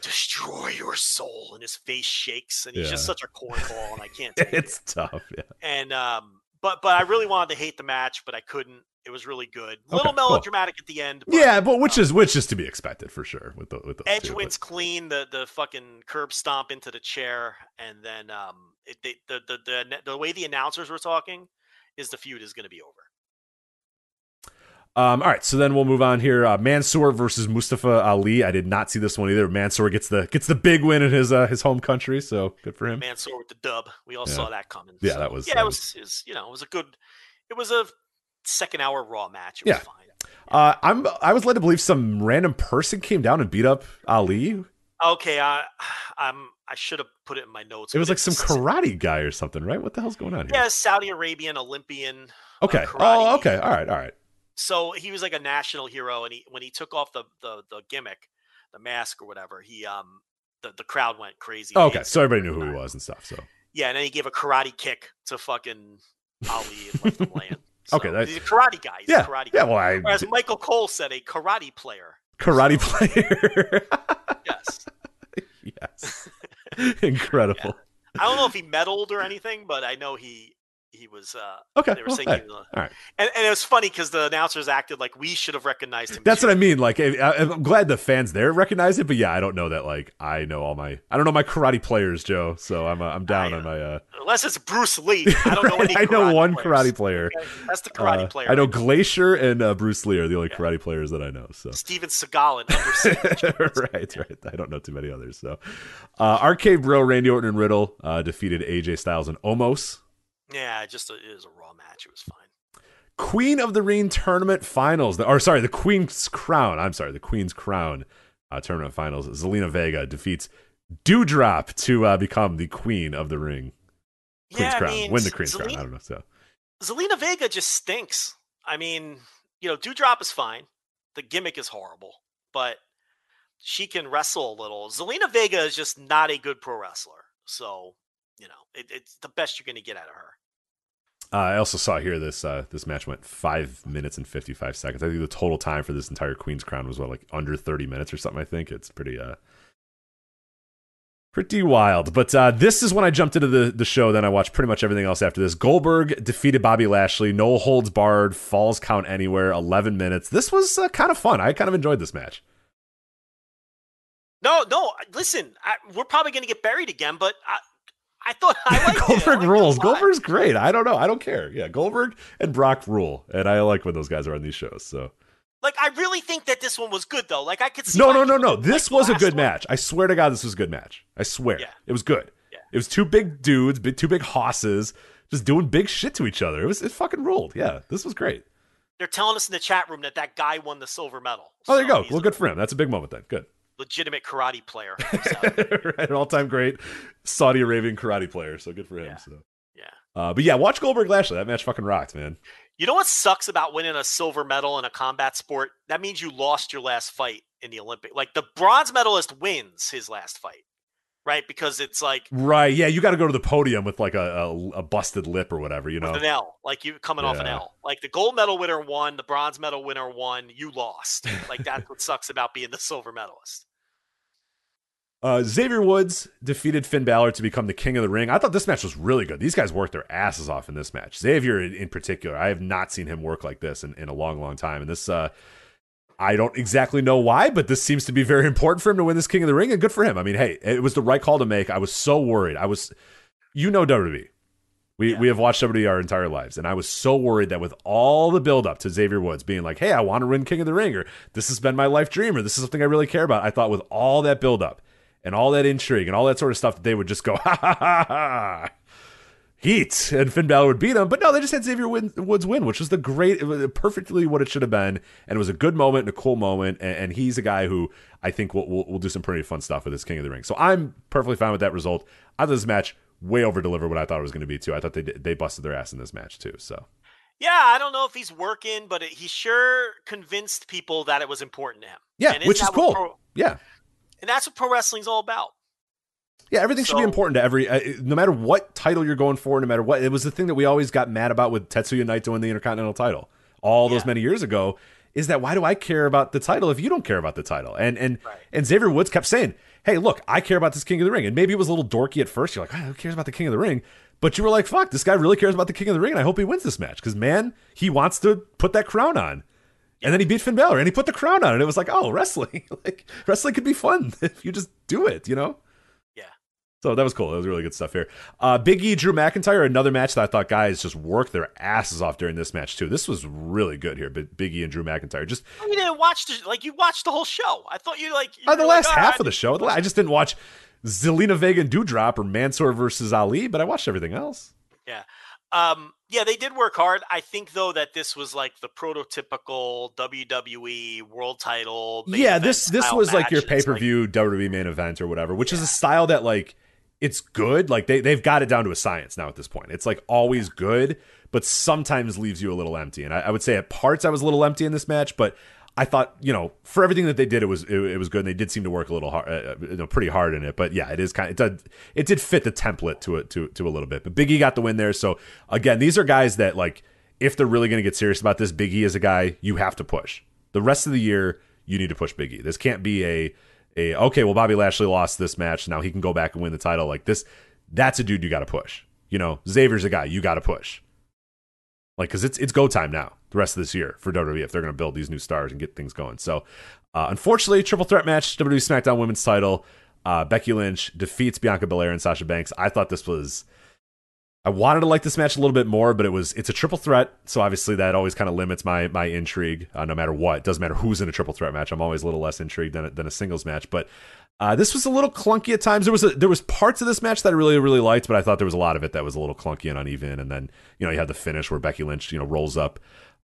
[SPEAKER 1] destroy your soul. And his face shakes, and he's just such a cornball, and I can't
[SPEAKER 4] it's
[SPEAKER 1] it.
[SPEAKER 4] tough. Yeah.
[SPEAKER 1] And um, but but I really wanted to hate the match, but I couldn't. It was really good. A little
[SPEAKER 4] Okay, cool.
[SPEAKER 1] melodramatic at the end. But
[SPEAKER 4] Yeah, but which is which is to be expected for sure with the with
[SPEAKER 1] Edge
[SPEAKER 4] two, but-
[SPEAKER 1] wins clean. The the fucking curb stomp into the chair, and then um, it, they, the, the the the way the announcers were talking is the feud is going to be over.
[SPEAKER 4] Um, all right, so then we'll move on here. Uh, Mansoor versus Mustafa Ali. I did not see this one either. Mansoor gets the gets the big win in his uh, his home country, so good for him.
[SPEAKER 1] Mansoor with the dub. We all
[SPEAKER 4] Yeah.
[SPEAKER 1] saw that coming.
[SPEAKER 4] Yeah, that was,
[SPEAKER 1] Yeah,
[SPEAKER 4] um,
[SPEAKER 1] it was, it was. You know, it was a good. It was a second hour Raw match. It was
[SPEAKER 4] Yeah.
[SPEAKER 1] fine.
[SPEAKER 4] Uh, I'm I was led to believe some random person came down and beat up Ali.
[SPEAKER 1] Okay, I, I'm. I should have put it in my notes.
[SPEAKER 4] It was like some karate guy or something, right? What the hell's going on here?
[SPEAKER 1] Yeah, Saudi Arabian Olympian.
[SPEAKER 4] Okay.
[SPEAKER 1] karate.
[SPEAKER 4] Oh, okay. All right. All right.
[SPEAKER 1] So he was like a national hero, and he when he took off the the, the gimmick, the mask or whatever, he um the, the crowd went crazy.
[SPEAKER 4] Oh, okay. So everybody knew who he was and stuff. So
[SPEAKER 1] Yeah, and then he gave a karate kick to fucking Ali and left him.
[SPEAKER 4] Okay,
[SPEAKER 1] So,
[SPEAKER 4] that-
[SPEAKER 1] he's a karate guy. He's
[SPEAKER 4] yeah,
[SPEAKER 1] a karate
[SPEAKER 4] yeah. Well, I
[SPEAKER 1] Whereas Michael Cole said a karate player.
[SPEAKER 4] Karate player.
[SPEAKER 1] Yes.
[SPEAKER 4] yes. Incredible.
[SPEAKER 1] I don't know if he meddled or anything, but I know he he was. uh
[SPEAKER 4] Okay.
[SPEAKER 1] They were
[SPEAKER 4] well,
[SPEAKER 1] saying,
[SPEAKER 4] hey,
[SPEAKER 1] he was, uh,
[SPEAKER 4] all right.
[SPEAKER 1] and, and it was funny because the announcers acted like we should have recognized him.
[SPEAKER 4] That's what I mean. Like, I, I'm glad the fans there recognize it, but yeah, I don't know that. Like, I know all my, I don't know my karate players, Joe. So I'm, uh, I'm down
[SPEAKER 1] I,
[SPEAKER 4] on my. uh
[SPEAKER 1] Unless it's Bruce Lee, I don't know any.
[SPEAKER 4] I know one
[SPEAKER 1] players.
[SPEAKER 4] karate player.
[SPEAKER 1] Okay? That's the karate
[SPEAKER 4] Uh,
[SPEAKER 1] player.
[SPEAKER 4] I know
[SPEAKER 1] right?
[SPEAKER 4] Glacier and uh, Bruce Lee are the only karate players that I know. So
[SPEAKER 1] Steven Seagal and
[SPEAKER 4] right, right. I don't know too many others. So, uh, RK-Bro, Randy Orton, and Riddle uh, defeated AJ Styles and Omos.
[SPEAKER 1] Yeah, it just a, it was a raw match. It was fine.
[SPEAKER 4] Queen of the Ring tournament finals. Or sorry, the Queen's Crown. I'm sorry, the Queen's Crown uh, tournament finals. Zelina Vega defeats Doudrop to uh, become the Queen of the Ring. Queen's
[SPEAKER 1] yeah,
[SPEAKER 4] Crown.
[SPEAKER 1] I mean,
[SPEAKER 4] Win the Queen's Crown. I don't know. So
[SPEAKER 1] Zelina Vega just stinks. I mean, you know, Doudrop is fine. The gimmick is horrible, but she can wrestle a little. Zelina Vega is just not a good pro wrestler. So, you know, it, it's the best you're going to get out of her.
[SPEAKER 4] uh, I also saw here this uh, this match went five minutes and fifty five seconds. I think the total time for this entire Queen's Crown was what like under thirty minutes or something. I think it's pretty uh pretty wild. But uh, this is when I jumped into the the show. Then I watched pretty much everything else after this. Goldberg defeated Bobby Lashley. No holds barred. Falls count anywhere. Eleven minutes. This was uh, kind of fun. I kind of enjoyed this match.
[SPEAKER 1] No, no, listen, I, we're probably going to get buried again, but I, I thought I liked. I
[SPEAKER 4] Goldberg
[SPEAKER 1] a
[SPEAKER 4] rules. Goldberg's great. I don't know. I don't care. Yeah, Goldberg and Brock rule, and I like when those guys are on these shows. So
[SPEAKER 1] Like I really think that this one was good though. Like I could see.
[SPEAKER 4] No, no, no, no.
[SPEAKER 1] didn't like
[SPEAKER 4] This was a good
[SPEAKER 1] one.
[SPEAKER 4] match. I swear to God, this was a good match. I swear.
[SPEAKER 1] Yeah.
[SPEAKER 4] It was good.
[SPEAKER 1] Yeah.
[SPEAKER 4] It was two big dudes, big, two big hosses, just doing big shit to each other. It was it fucking ruled. Yeah, this was great.
[SPEAKER 1] They're telling us in the chat room that that guy won the silver medal.
[SPEAKER 4] Oh, there you go. Well, good for him. That's a big moment then. Good.
[SPEAKER 1] Legitimate karate player.
[SPEAKER 4] Right, an all-time great Saudi Arabian karate player. So good for him.
[SPEAKER 1] Yeah.
[SPEAKER 4] So.
[SPEAKER 1] yeah.
[SPEAKER 4] Uh, but yeah, watch Goldberg Lashley. That match fucking rocked, man.
[SPEAKER 1] You know what sucks about winning a silver medal in a combat sport? That means you lost your last fight in the Olympic. Like the bronze medalist wins his last fight, right? Because it's like
[SPEAKER 4] Right. Yeah, you got to go to the podium with like a, a, a busted lip or whatever. You know.
[SPEAKER 1] with an L, like you coming off an L. Like the gold medal winner won, the bronze medal winner won, you lost. Like that's what sucks about being the silver medalist.
[SPEAKER 4] Uh, Xavier Woods defeated Finn Balor to become the king of the ring. I thought this match was really good. These guys worked their asses off in this match. Xavier, in, in particular, I have not seen him work like this in, in a long, long time. And this, uh, I don't exactly know why, but this seems to be very important for him to win this king of the ring, and good for him. I mean, hey, it was the right call to make. I was so worried. I was, you know, WWE. We,
[SPEAKER 1] Yeah.
[SPEAKER 4] we have watched WWE our entire lives, and I was so worried that with all the build up to Xavier Woods being like, "Hey, I want to win King of the Ring," or "This has been my life dream," or "This is something I really care about," I thought with all that build up and all that intrigue and all that sort of stuff that they would just go, "Ha ha ha ha." Heat and Finn Balor would beat him, but no, they just had Xavier Woods win, which was the great, it was perfectly what it should have been, and it was a good moment and a cool moment, and, and he's a guy who I think will, will will do some pretty fun stuff with this King of the Ring. So I'm perfectly fine with that result. I thought this match way over delivered what I thought it was going to be too. I thought they they busted their ass in this match too. So
[SPEAKER 1] Yeah, I don't know if he's working, but it, he sure convinced people that it was important to him.
[SPEAKER 4] yeah,
[SPEAKER 1] And
[SPEAKER 4] which is cool.
[SPEAKER 1] Pro,
[SPEAKER 4] yeah,
[SPEAKER 1] and that's what pro wrestling's all about.
[SPEAKER 4] Yeah, everything should be important to every, uh, no matter what title you're going for, no matter what. It was the thing that we always got mad about with Tetsuya Naito winning the Intercontinental title all those many years ago. Is that why do I care about the title if you don't care about the title? And and
[SPEAKER 1] Right.
[SPEAKER 4] and Xavier Woods kept saying, "Hey, look, I care about this King of the Ring." And maybe it was a little dorky at first. You're like, oh, "Who cares about the King of the Ring?" But you were like, "Fuck, this guy really cares about the King of the Ring, and I hope he wins this match because man, he wants to put that crown on." And then he beat Finn Balor, and he put the crown on, and it was like, "Oh, wrestling! like wrestling could be fun if you just do it," you know?
[SPEAKER 1] Yeah.
[SPEAKER 4] So that was cool. That was really good stuff here. Uh, Big E, Drew McIntyre, another match that I thought guys just worked their asses off during this match too. This was really good here. But Big E and Drew McIntyre. Just
[SPEAKER 1] You didn't watch the like you watched the whole show. I thought you like you
[SPEAKER 4] uh, the
[SPEAKER 1] were like,
[SPEAKER 4] last half
[SPEAKER 1] right."
[SPEAKER 4] of the show. I just didn't watch Zelina Vega and Doudrop or Mansoor versus Ali, but I watched everything else. Yeah.
[SPEAKER 1] Um, yeah, they did work hard. I think though that this was like the prototypical WWE World Title.
[SPEAKER 4] yeah, this this was like your pay per
[SPEAKER 1] like-
[SPEAKER 4] view WWE main event or whatever, which is a style that like it's good. Like they they've got it down to a science now at this point. It's like always good, but sometimes leaves you a little empty. And I, I would say at parts I was a little empty in this match, but I thought you know for everything that they did, it was it, it was good. And they did seem to work a little hard, uh, you know, pretty hard in it. But yeah, it is kind of it did it did fit the template to it to to a little bit. But Biggie got the win there. So again, these are guys that like if they're really going to get serious about this, Biggie is a guy you have to push. The rest of the year, you need to push Biggie. This can't be a a okay. Well, Bobby Lashley lost this match. Now he can go back and win the title. Like this, that's a dude you got to push. You know, Xavier's a guy you got to push. Like, because it's it's go time now. The rest of this year for WWE if they're going to build these new stars and get things going. So, uh, unfortunately, triple threat match WWE SmackDown Women's Title. Uh, Becky Lynch defeats Bianca Belair and Sasha Banks. I thought this was. I wanted to like this match a little bit more, but it was it's a triple threat, so obviously that always kind of limits my my intrigue. Uh, no matter what, doesn't matter who's in a triple threat match. I'm always a little less intrigued than a, than a singles match. But uh, this was a little clunky at times. There was a, there was parts of this match that I really really liked, but I thought there was a lot of it that was a little clunky and uneven. And then you know you had the finish where Becky Lynch you know rolls up.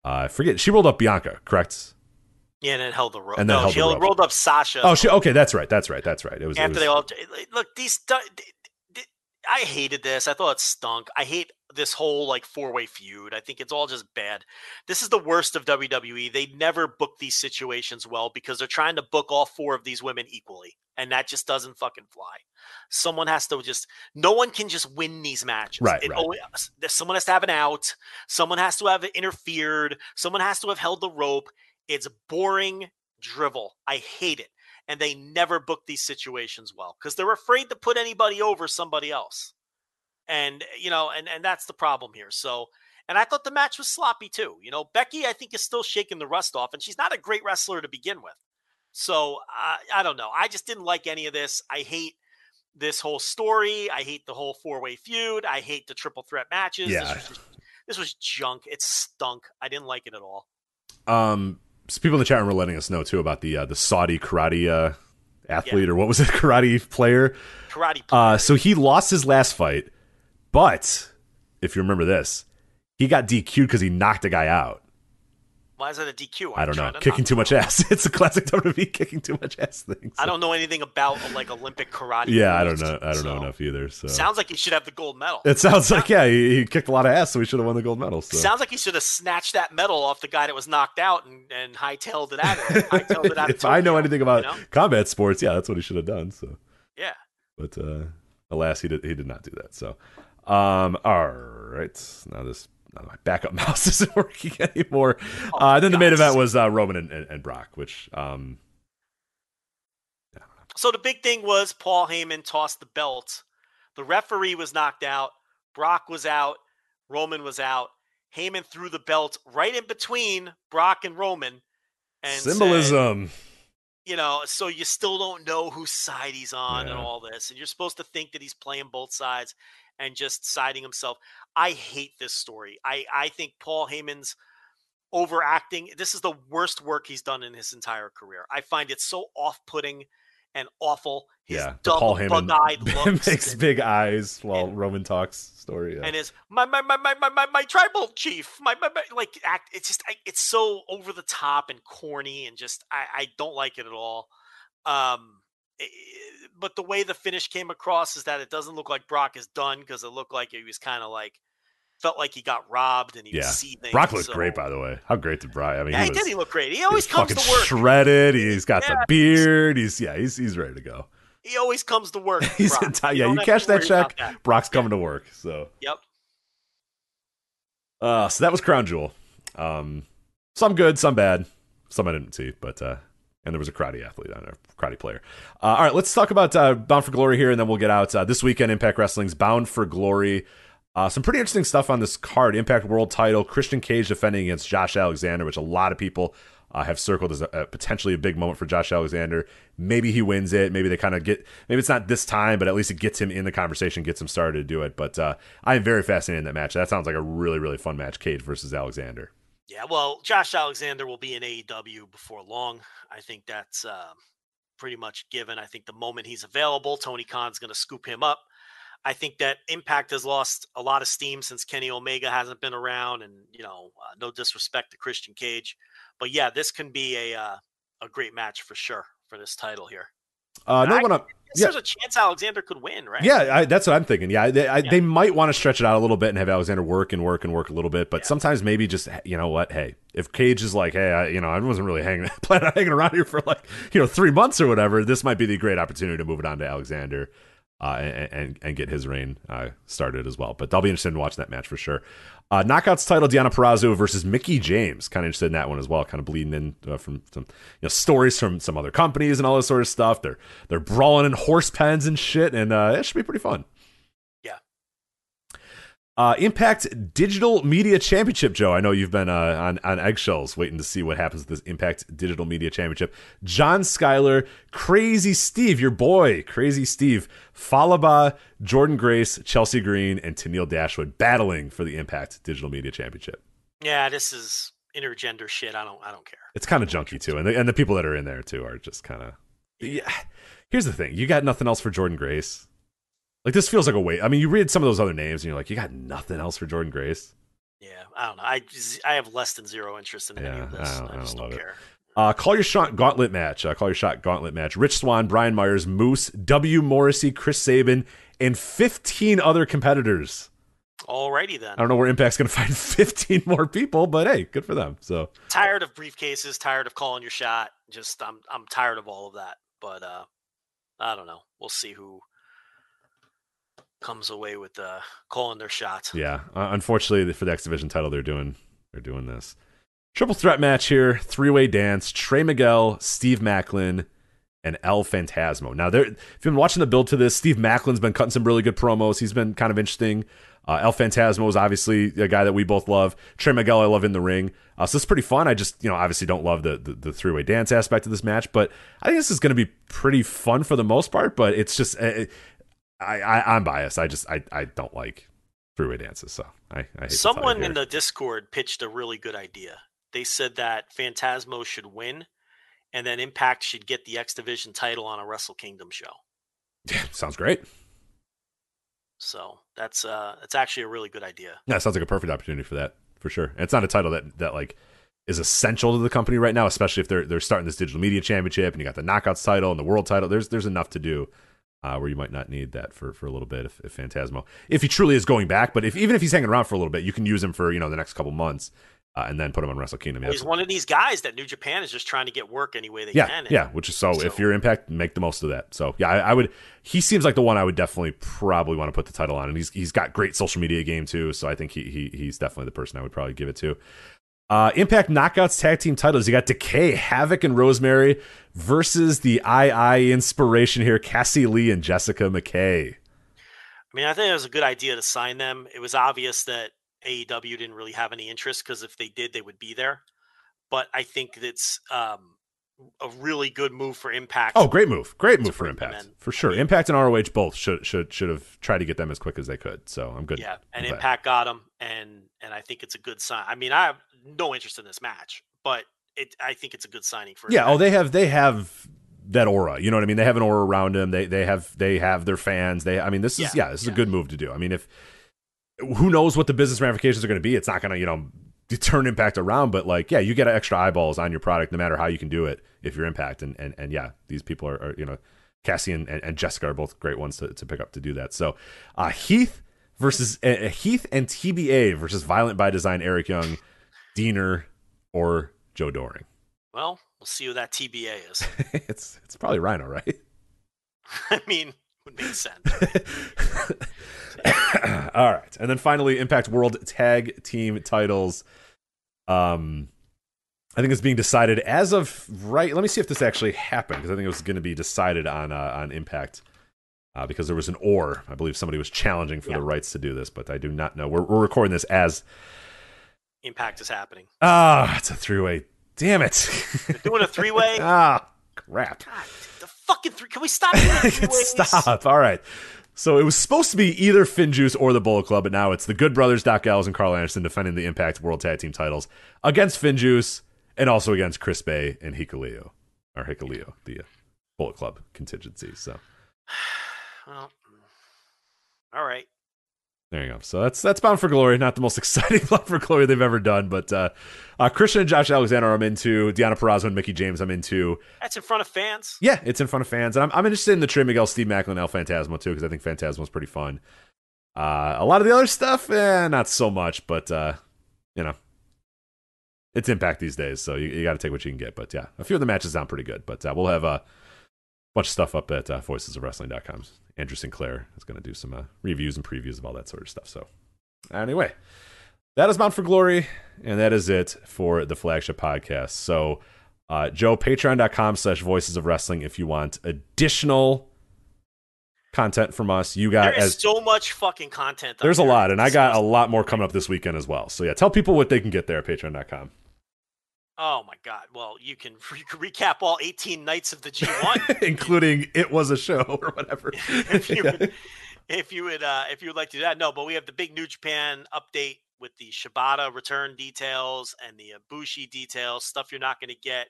[SPEAKER 4] Uh, I forget she rolled up Bianca, correct?
[SPEAKER 1] Yeah, and then held the rope.
[SPEAKER 4] And then
[SPEAKER 1] no, she
[SPEAKER 4] the
[SPEAKER 1] rolled up Sasha.
[SPEAKER 4] Oh, she okay. That's right. That's right. That's right. It was it
[SPEAKER 1] after
[SPEAKER 4] was-
[SPEAKER 1] they all look these. Stu- d- d- I hated this. I thought it stunk. I hate this whole like four way feud. I think it's all just bad. This is the worst of WWE. They never book these situations well because they're trying to book all four of these women equally, and that just doesn't fucking fly. Someone has to just. No one can just win these matches.
[SPEAKER 4] Right,
[SPEAKER 1] It
[SPEAKER 4] right.
[SPEAKER 1] always- someone has to have an out. Someone has to have interfered. Someone has to have held the rope. It's boring drivel. I hate it and they never book these situations well because they're afraid to put anybody over somebody else. And you know and and that's the problem here so and i thought the match was sloppy too you know becky i think is still shaking the rust off and she's not a great wrestler to begin with. So uh, i don't know i just didn't like any of this i hate this whole story i hate the whole four-way feud i hate the triple threat matches
[SPEAKER 4] Yeah.
[SPEAKER 1] this was, just, this was junk it stunk i didn't like it at all.
[SPEAKER 4] Um, people in the chat room were letting us know too about the uh, the Saudi karate uh, athlete or what was it, karate player.
[SPEAKER 1] Karate.
[SPEAKER 4] Uh, so he lost his last fight, but if you remember this, he got DQ'd because he knocked a guy out.
[SPEAKER 1] Why is that a DQ?
[SPEAKER 4] I
[SPEAKER 1] I'm
[SPEAKER 4] don't know. Kicking
[SPEAKER 1] not-
[SPEAKER 4] too much ass. It's a classic WWE kicking too much ass thing.
[SPEAKER 1] I don't know anything about like Olympic karate.
[SPEAKER 4] Yeah, I don't know. I don't know
[SPEAKER 1] so-
[SPEAKER 4] enough either. So
[SPEAKER 1] Sounds like he should have the gold medal.
[SPEAKER 4] it sounds like yeah, he, he kicked a lot of ass, so he should have won the gold medal. So.
[SPEAKER 1] Sounds like he should have snatched that medal off the guy that was knocked out and, and hightailed it out. Of, hightailed it out
[SPEAKER 4] if I know anything about
[SPEAKER 1] you know?
[SPEAKER 4] combat sports, yeah, that's what he should have done. So,
[SPEAKER 1] yeah,
[SPEAKER 4] but uh, alas, he did. He did not do that. So, um, all right. Now this, my backup mouse isn't working anymore. uh, then the main
[SPEAKER 1] Oh,
[SPEAKER 4] event was uh, Roman and, and, and Brock, which um,
[SPEAKER 1] So the big thing was Paul Heyman tossed the belt. The referee was knocked out. Brock was out. Roman was out. Heyman threw the belt right in between Brock and Roman. And said,
[SPEAKER 4] symbolism.
[SPEAKER 1] you know, so you still don't know whose side he's on and all this. And you're supposed to think that he's playing both sides and just siding himself. I hate this story. I, I think Paul Heyman's overacting. This is the worst work he's done in his entire career. I find it so off putting and awful. His
[SPEAKER 4] yeah,
[SPEAKER 1] dumb,
[SPEAKER 4] Paul Heyman
[SPEAKER 1] bug-eyed looks
[SPEAKER 4] makes
[SPEAKER 1] and,
[SPEAKER 4] big eyes while Roman talks story. Yeah.
[SPEAKER 1] and is my my my my my my, my tribal chief. My, my, my like act. It's just I, it's so over the top and corny and just I I don't like it at all. Um, but the way the finish came across is that it doesn't look like Brock is done because it looked like he was kind of like felt like he got robbed and he
[SPEAKER 4] Yeah.
[SPEAKER 1] was seething.
[SPEAKER 4] Brock looked
[SPEAKER 1] so-
[SPEAKER 4] great, by the way. How great did Brock? I mean,
[SPEAKER 1] Yeah, he,
[SPEAKER 4] he, was,
[SPEAKER 1] did. He looked great. He always
[SPEAKER 4] he's
[SPEAKER 1] comes to work.
[SPEAKER 4] shredded. He's got the beard. He's yeah, he's he's ready to go.
[SPEAKER 1] He always comes to work.
[SPEAKER 4] He's
[SPEAKER 1] Brock.
[SPEAKER 4] time.
[SPEAKER 1] You
[SPEAKER 4] Yeah, you cash that check.
[SPEAKER 1] that.
[SPEAKER 4] Brock's coming to work. So,
[SPEAKER 1] Yep.
[SPEAKER 4] uh, so that was Crown Jewel. Um, some good, some bad, some I didn't see, but uh, and there was a karate athlete on there, karate player. Uh, all right, let's talk about uh, Bound for Glory here, and then we'll get out uh, this weekend. Impact Wrestling's Bound for Glory. Uh, some pretty interesting stuff on this card. Impact World Title. Christian Cage defending against Josh Alexander, which a lot of people uh, have circled as a, a potentially a big moment for Josh Alexander. Maybe he wins it. Maybe they kind of get. Maybe it's not this time, but at least it gets him in the conversation, gets him started to do it. But uh, I am very fascinated in that match. That sounds like a really really fun match. Cage versus Alexander.
[SPEAKER 1] Yeah, well, Josh Alexander will be in AEW before long. I think that's uh, pretty much given. I think the moment he's available, Tony Khan's going to scoop him up. I think that Impact has lost a lot of steam since Kenny Omega hasn't been around, and you know, uh, no disrespect to Christian Cage, but yeah, this can be a uh, a great match for sure for this title here.
[SPEAKER 4] Uh, another
[SPEAKER 1] I-
[SPEAKER 4] one. Yeah.
[SPEAKER 1] There's a chance Alexander could win, right?
[SPEAKER 4] Yeah, I, that's what I'm thinking. Yeah, they, I,
[SPEAKER 1] Yeah.
[SPEAKER 4] they might want to stretch it out a little bit and have Alexander work and work and work a little bit, but
[SPEAKER 1] Yeah.
[SPEAKER 4] sometimes maybe just you know what? Hey, if Cage is like, hey, I, you know, I wasn't really hanging planning on hanging around here for like you know three months or whatever. This might be the great opportunity to move it on to Alexander. Uh, and, and and get his reign uh, started as well, but I'll be interested in watching that match for sure. Uh, Knockouts title: Deonna Purrazzo versus Mickie James. Kind of interested in that one as well. Kind of bleeding in uh, from some you know stories from some other companies and all this sort of stuff. They're they're brawling in horse pens and shit, and uh, it should be pretty fun.
[SPEAKER 1] Yeah.
[SPEAKER 4] Uh, Impact Digital Media Championship, Joe. I know you've been uh, on on eggshells waiting to see what happens with this Impact Digital Media Championship. John Skyler, Crazy Steve, your boy, Crazy Steve, Fallah Bahh, Jordan Grace, Chelsea Green, and Tenille Dashwood battling for the Impact Digital Media Championship.
[SPEAKER 1] yeah. This is intergender shit. I don't. I don't care.
[SPEAKER 4] It's kind of junky too, and the, and the people that are in there too are just kind of. Yeah. Here's the thing: you got nothing else for Jordan Grace. Like this feels like a wait. I mean, you read some of those other names, and you're like, you got nothing else for Jordan Grace.
[SPEAKER 1] Yeah, I don't know. I just, I have less than zero interest in any of this.
[SPEAKER 4] I don't-
[SPEAKER 1] I,
[SPEAKER 4] I
[SPEAKER 1] just
[SPEAKER 4] don't
[SPEAKER 1] don't,
[SPEAKER 4] love it.
[SPEAKER 1] care.
[SPEAKER 4] Uh, call your shot gauntlet match. Uh, call your shot gauntlet match. Rich Swann, Brian Myers, Moose, W. Morrissey, Chris Sabin, and 15 other competitors.
[SPEAKER 1] Alrighty then.
[SPEAKER 4] I don't know where Impact's going to find 15 more people, but hey, good for them. So
[SPEAKER 1] tired of briefcases, tired of calling your shot. Just I'm I'm tired of all of that. But uh I don't know. We'll see who comes away with uh calling their shots.
[SPEAKER 4] yeah, uh, unfortunately for the X Division title, they're doing they're doing this triple threat match here. Three way dance. Trey Miguel, Steve Maclin, and El Phantasmo. Now, there, if you've been watching the build to this, Steve Maclin's been cutting some really good promos. He's been kind of interesting. Uh, El Phantasmo is obviously a guy that we both love. Trey Miguel, I love in the ring. Uh, so it's pretty fun. I just, you know, obviously don't love the the, the three way dance aspect of this match, but I think this is going to be pretty fun for the most part. But it's just, uh, I, I I'm biased. I just, I, I don't like three way dances. So I, I hate to tell you
[SPEAKER 1] Someone in the Discord pitched a really good idea. they said that Phantasmo should win, and then Impact should get the X Division title on a Wrestle Kingdom show.
[SPEAKER 4] Yeah, sounds great.
[SPEAKER 1] So that's uh that's actually a really good idea.
[SPEAKER 4] Yeah, sounds like a perfect opportunity for that for sure. And it's not a title that that like is essential to the company right now, especially if they're they're starting this digital media championship and you got the knockouts title and the world title. There's there's enough to do uh, where you might not need that for, for a little bit if, if Phantasmo if he truly is going back. But if even if he's hanging around for a little bit, you can use him for you know the next couple months uh, and then put him on Wrestle Kingdom.
[SPEAKER 1] He's one of these guys that New Japan is just trying to get work any way they
[SPEAKER 4] yeah,
[SPEAKER 1] can. and-
[SPEAKER 4] yeah. Which is so,
[SPEAKER 1] so-
[SPEAKER 4] if you're Impact, make the most of that. So yeah, I, I would. He seems like the one I would definitely probably want to put the title on, and he's he's got great social media game too. So I think he, he he's definitely the person I would probably give it to. Uh, Impact Knockouts tag team titles. You got Decay, Havok, and Rosemary versus the IInspiration here, Cassie Lee and Jessica McKay.
[SPEAKER 1] I mean, I think it was a good idea to sign them. It was obvious that AEW didn't really have any interest because if they did, they would be there. But I think that's um, a really good move for Impact.
[SPEAKER 4] Oh, great move! Great move for Impact
[SPEAKER 1] in.
[SPEAKER 4] for sure. Impact and ROH both should should should have tried to get them as quick as they could. So I'm good.
[SPEAKER 1] yeah, and
[SPEAKER 4] that.
[SPEAKER 1] Impact got them, and and I think it's a good sign. I mean, I no interest in this match, but it I think it's a good signing for.
[SPEAKER 4] Yeah. Oh, they have they have that aura. You know what I mean? They have an aura around them. They they have they have their fans. They. I mean, this is
[SPEAKER 1] Yeah,
[SPEAKER 4] yeah. this is a good move to do. I mean, if who knows what the business ramifications are going to be? It's not going to you know turn impact around. But like, yeah, you get extra eyeballs on your product no matter how you can do it if you're impact. And and and yeah, these people are, are you know Cassie and, and, and Jessica are both great ones to, to pick up to do that. So uh, Heath versus uh, Heath and TBA versus Violent by Design, Eric Young, Deaner, or Joe Doering.
[SPEAKER 1] Well, we'll see who that TBA is.
[SPEAKER 4] it's it's probably Rhino, right?
[SPEAKER 1] I mean, would make sense.
[SPEAKER 4] All right, and then finally, Impact World Tag Team titles. Um, I think it's being decided as of right. Let me see if this actually happened because I think it was going to be decided on uh, on Impact uh, because there was an or. I believe somebody was challenging for
[SPEAKER 1] Yeah.
[SPEAKER 4] the rights to do this, but I do not know. We're we're recording this as
[SPEAKER 1] Impact is happening.
[SPEAKER 4] ah, it's a three way. Damn it!
[SPEAKER 1] Doing a three way.
[SPEAKER 4] ah, crap.
[SPEAKER 1] God, the fucking three. Can we stop?
[SPEAKER 4] Stop. All right. So it was supposed to be either Finjuice or the Bullet Club, but now it's the Good Brothers, Doc Gallows, and Karl Anderson defending the Impact World Tag Team titles against Finjuice and also against Chris Bey and Hikuleo, or Hikuleo, the uh, Bullet Club contingency. So
[SPEAKER 1] Well, all right.
[SPEAKER 4] There you go. So that's that's Bound for Glory. Not the most exciting Bound for Glory they've ever done, but uh, uh, Christian and Josh Alexander I'm into. Deonna Purrazzo and Mickie James I'm into.
[SPEAKER 1] That's in front of fans.
[SPEAKER 4] Yeah, it's in front of fans, and I'm, I'm interested in the Trey Miguel, Steve Maclin, El Phantasmo too because I think Phantasmo's pretty fun. Uh, a lot of the other stuff, eh, not so much, but uh, you know, it's Impact these days, so you, you got to take what you can get. But yeah, a few of the matches sound pretty good. But uh, we'll have a bunch of stuff up at uh, voicesofwrestling.com. Andrew Sinclair is going to do some uh, reviews and previews of all that sort of stuff. So anyway, that is Bound for Glory, and that is it for the flagship podcast. So uh, Joe, patreon.com slash voices of wrestling if you want additional content from us. You got
[SPEAKER 1] There is
[SPEAKER 4] as
[SPEAKER 1] so much fucking content.
[SPEAKER 4] there's a lot, and I got a lot more coming up this weekend as well. So yeah, tell people what they can get there at patreon.com,
[SPEAKER 1] Oh my god! Well, you can re- recap all 18 nights of the G1
[SPEAKER 4] including it was a show or whatever.
[SPEAKER 1] if you
[SPEAKER 4] Yeah.
[SPEAKER 1] would, if you would, uh, if you would like to do that. No, but we have the big New Japan update with the Shibata return details and the Ibushi details, stuff you're not going to get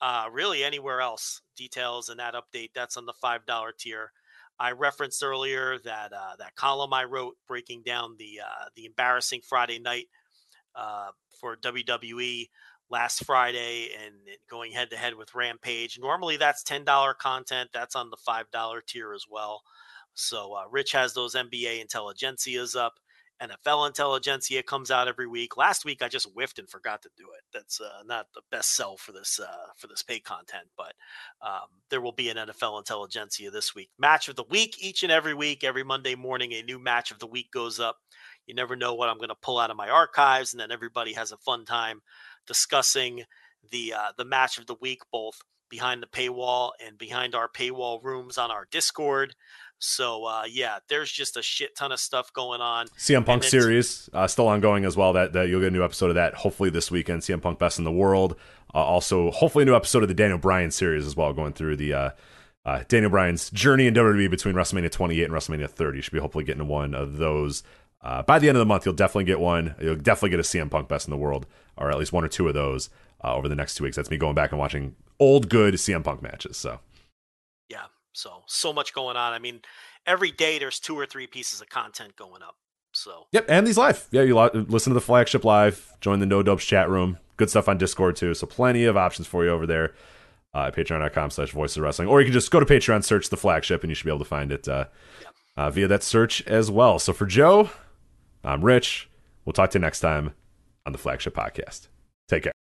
[SPEAKER 1] uh, really anywhere else. Details in that update. That's on the five dollar tier. I referenced earlier that uh, that column I wrote breaking down the uh, the embarrassing Friday night uh, for WWE last Friday and going head to head with Rampage. Normally that's ten dollar content. That's on the five dollar tier as well. So uh, Rich has those NBA intelligentsias up. NFL intelligentsia comes out every week. Last week I just whiffed and forgot to do it. That's uh, not the best sell for this uh, for this pay content, but um, there will be an NFL intelligentsia this week. Match of the week each and every week. Every Monday morning, a new match of the week goes up. You never know what I'm going to pull out of my archives, and then everybody has a fun time discussing the uh, the match of the week, both behind the paywall and behind our paywall rooms on our Discord. So uh, yeah, there's just a shit ton of stuff going on.
[SPEAKER 4] CM Punk series uh, still ongoing as well. That, that you'll get a new episode of that hopefully this weekend. CM Punk Best in the World. Uh, also, hopefully a new episode of the Daniel Bryan series as well, going through the uh, uh, Daniel Bryan's journey in WWE between WrestleMania 28 and WrestleMania 30. Should be hopefully getting one of those Uh, by the end of the month, you'll definitely get one. You'll definitely get a CM Punk Best in the World, or at least one or two of those uh, over the next two weeks. That's me going back and watching old good CM Punk matches. So
[SPEAKER 1] Yeah. So so much going on. I mean, every day there's two or three pieces of content going up. So
[SPEAKER 4] Yep, and these live. Yeah, you listen to the flagship live. Join the No Dopes chat room. Good stuff on Discord too. So plenty of options for you over there. Uh, at patreon.com slash voices of wrestling. Or you can just go to Patreon, search the flagship, and you should be able to find it uh, uh, via that search as well. So for Joe, I'm Rich. We'll talk to you next time on the flagship podcast. Take care.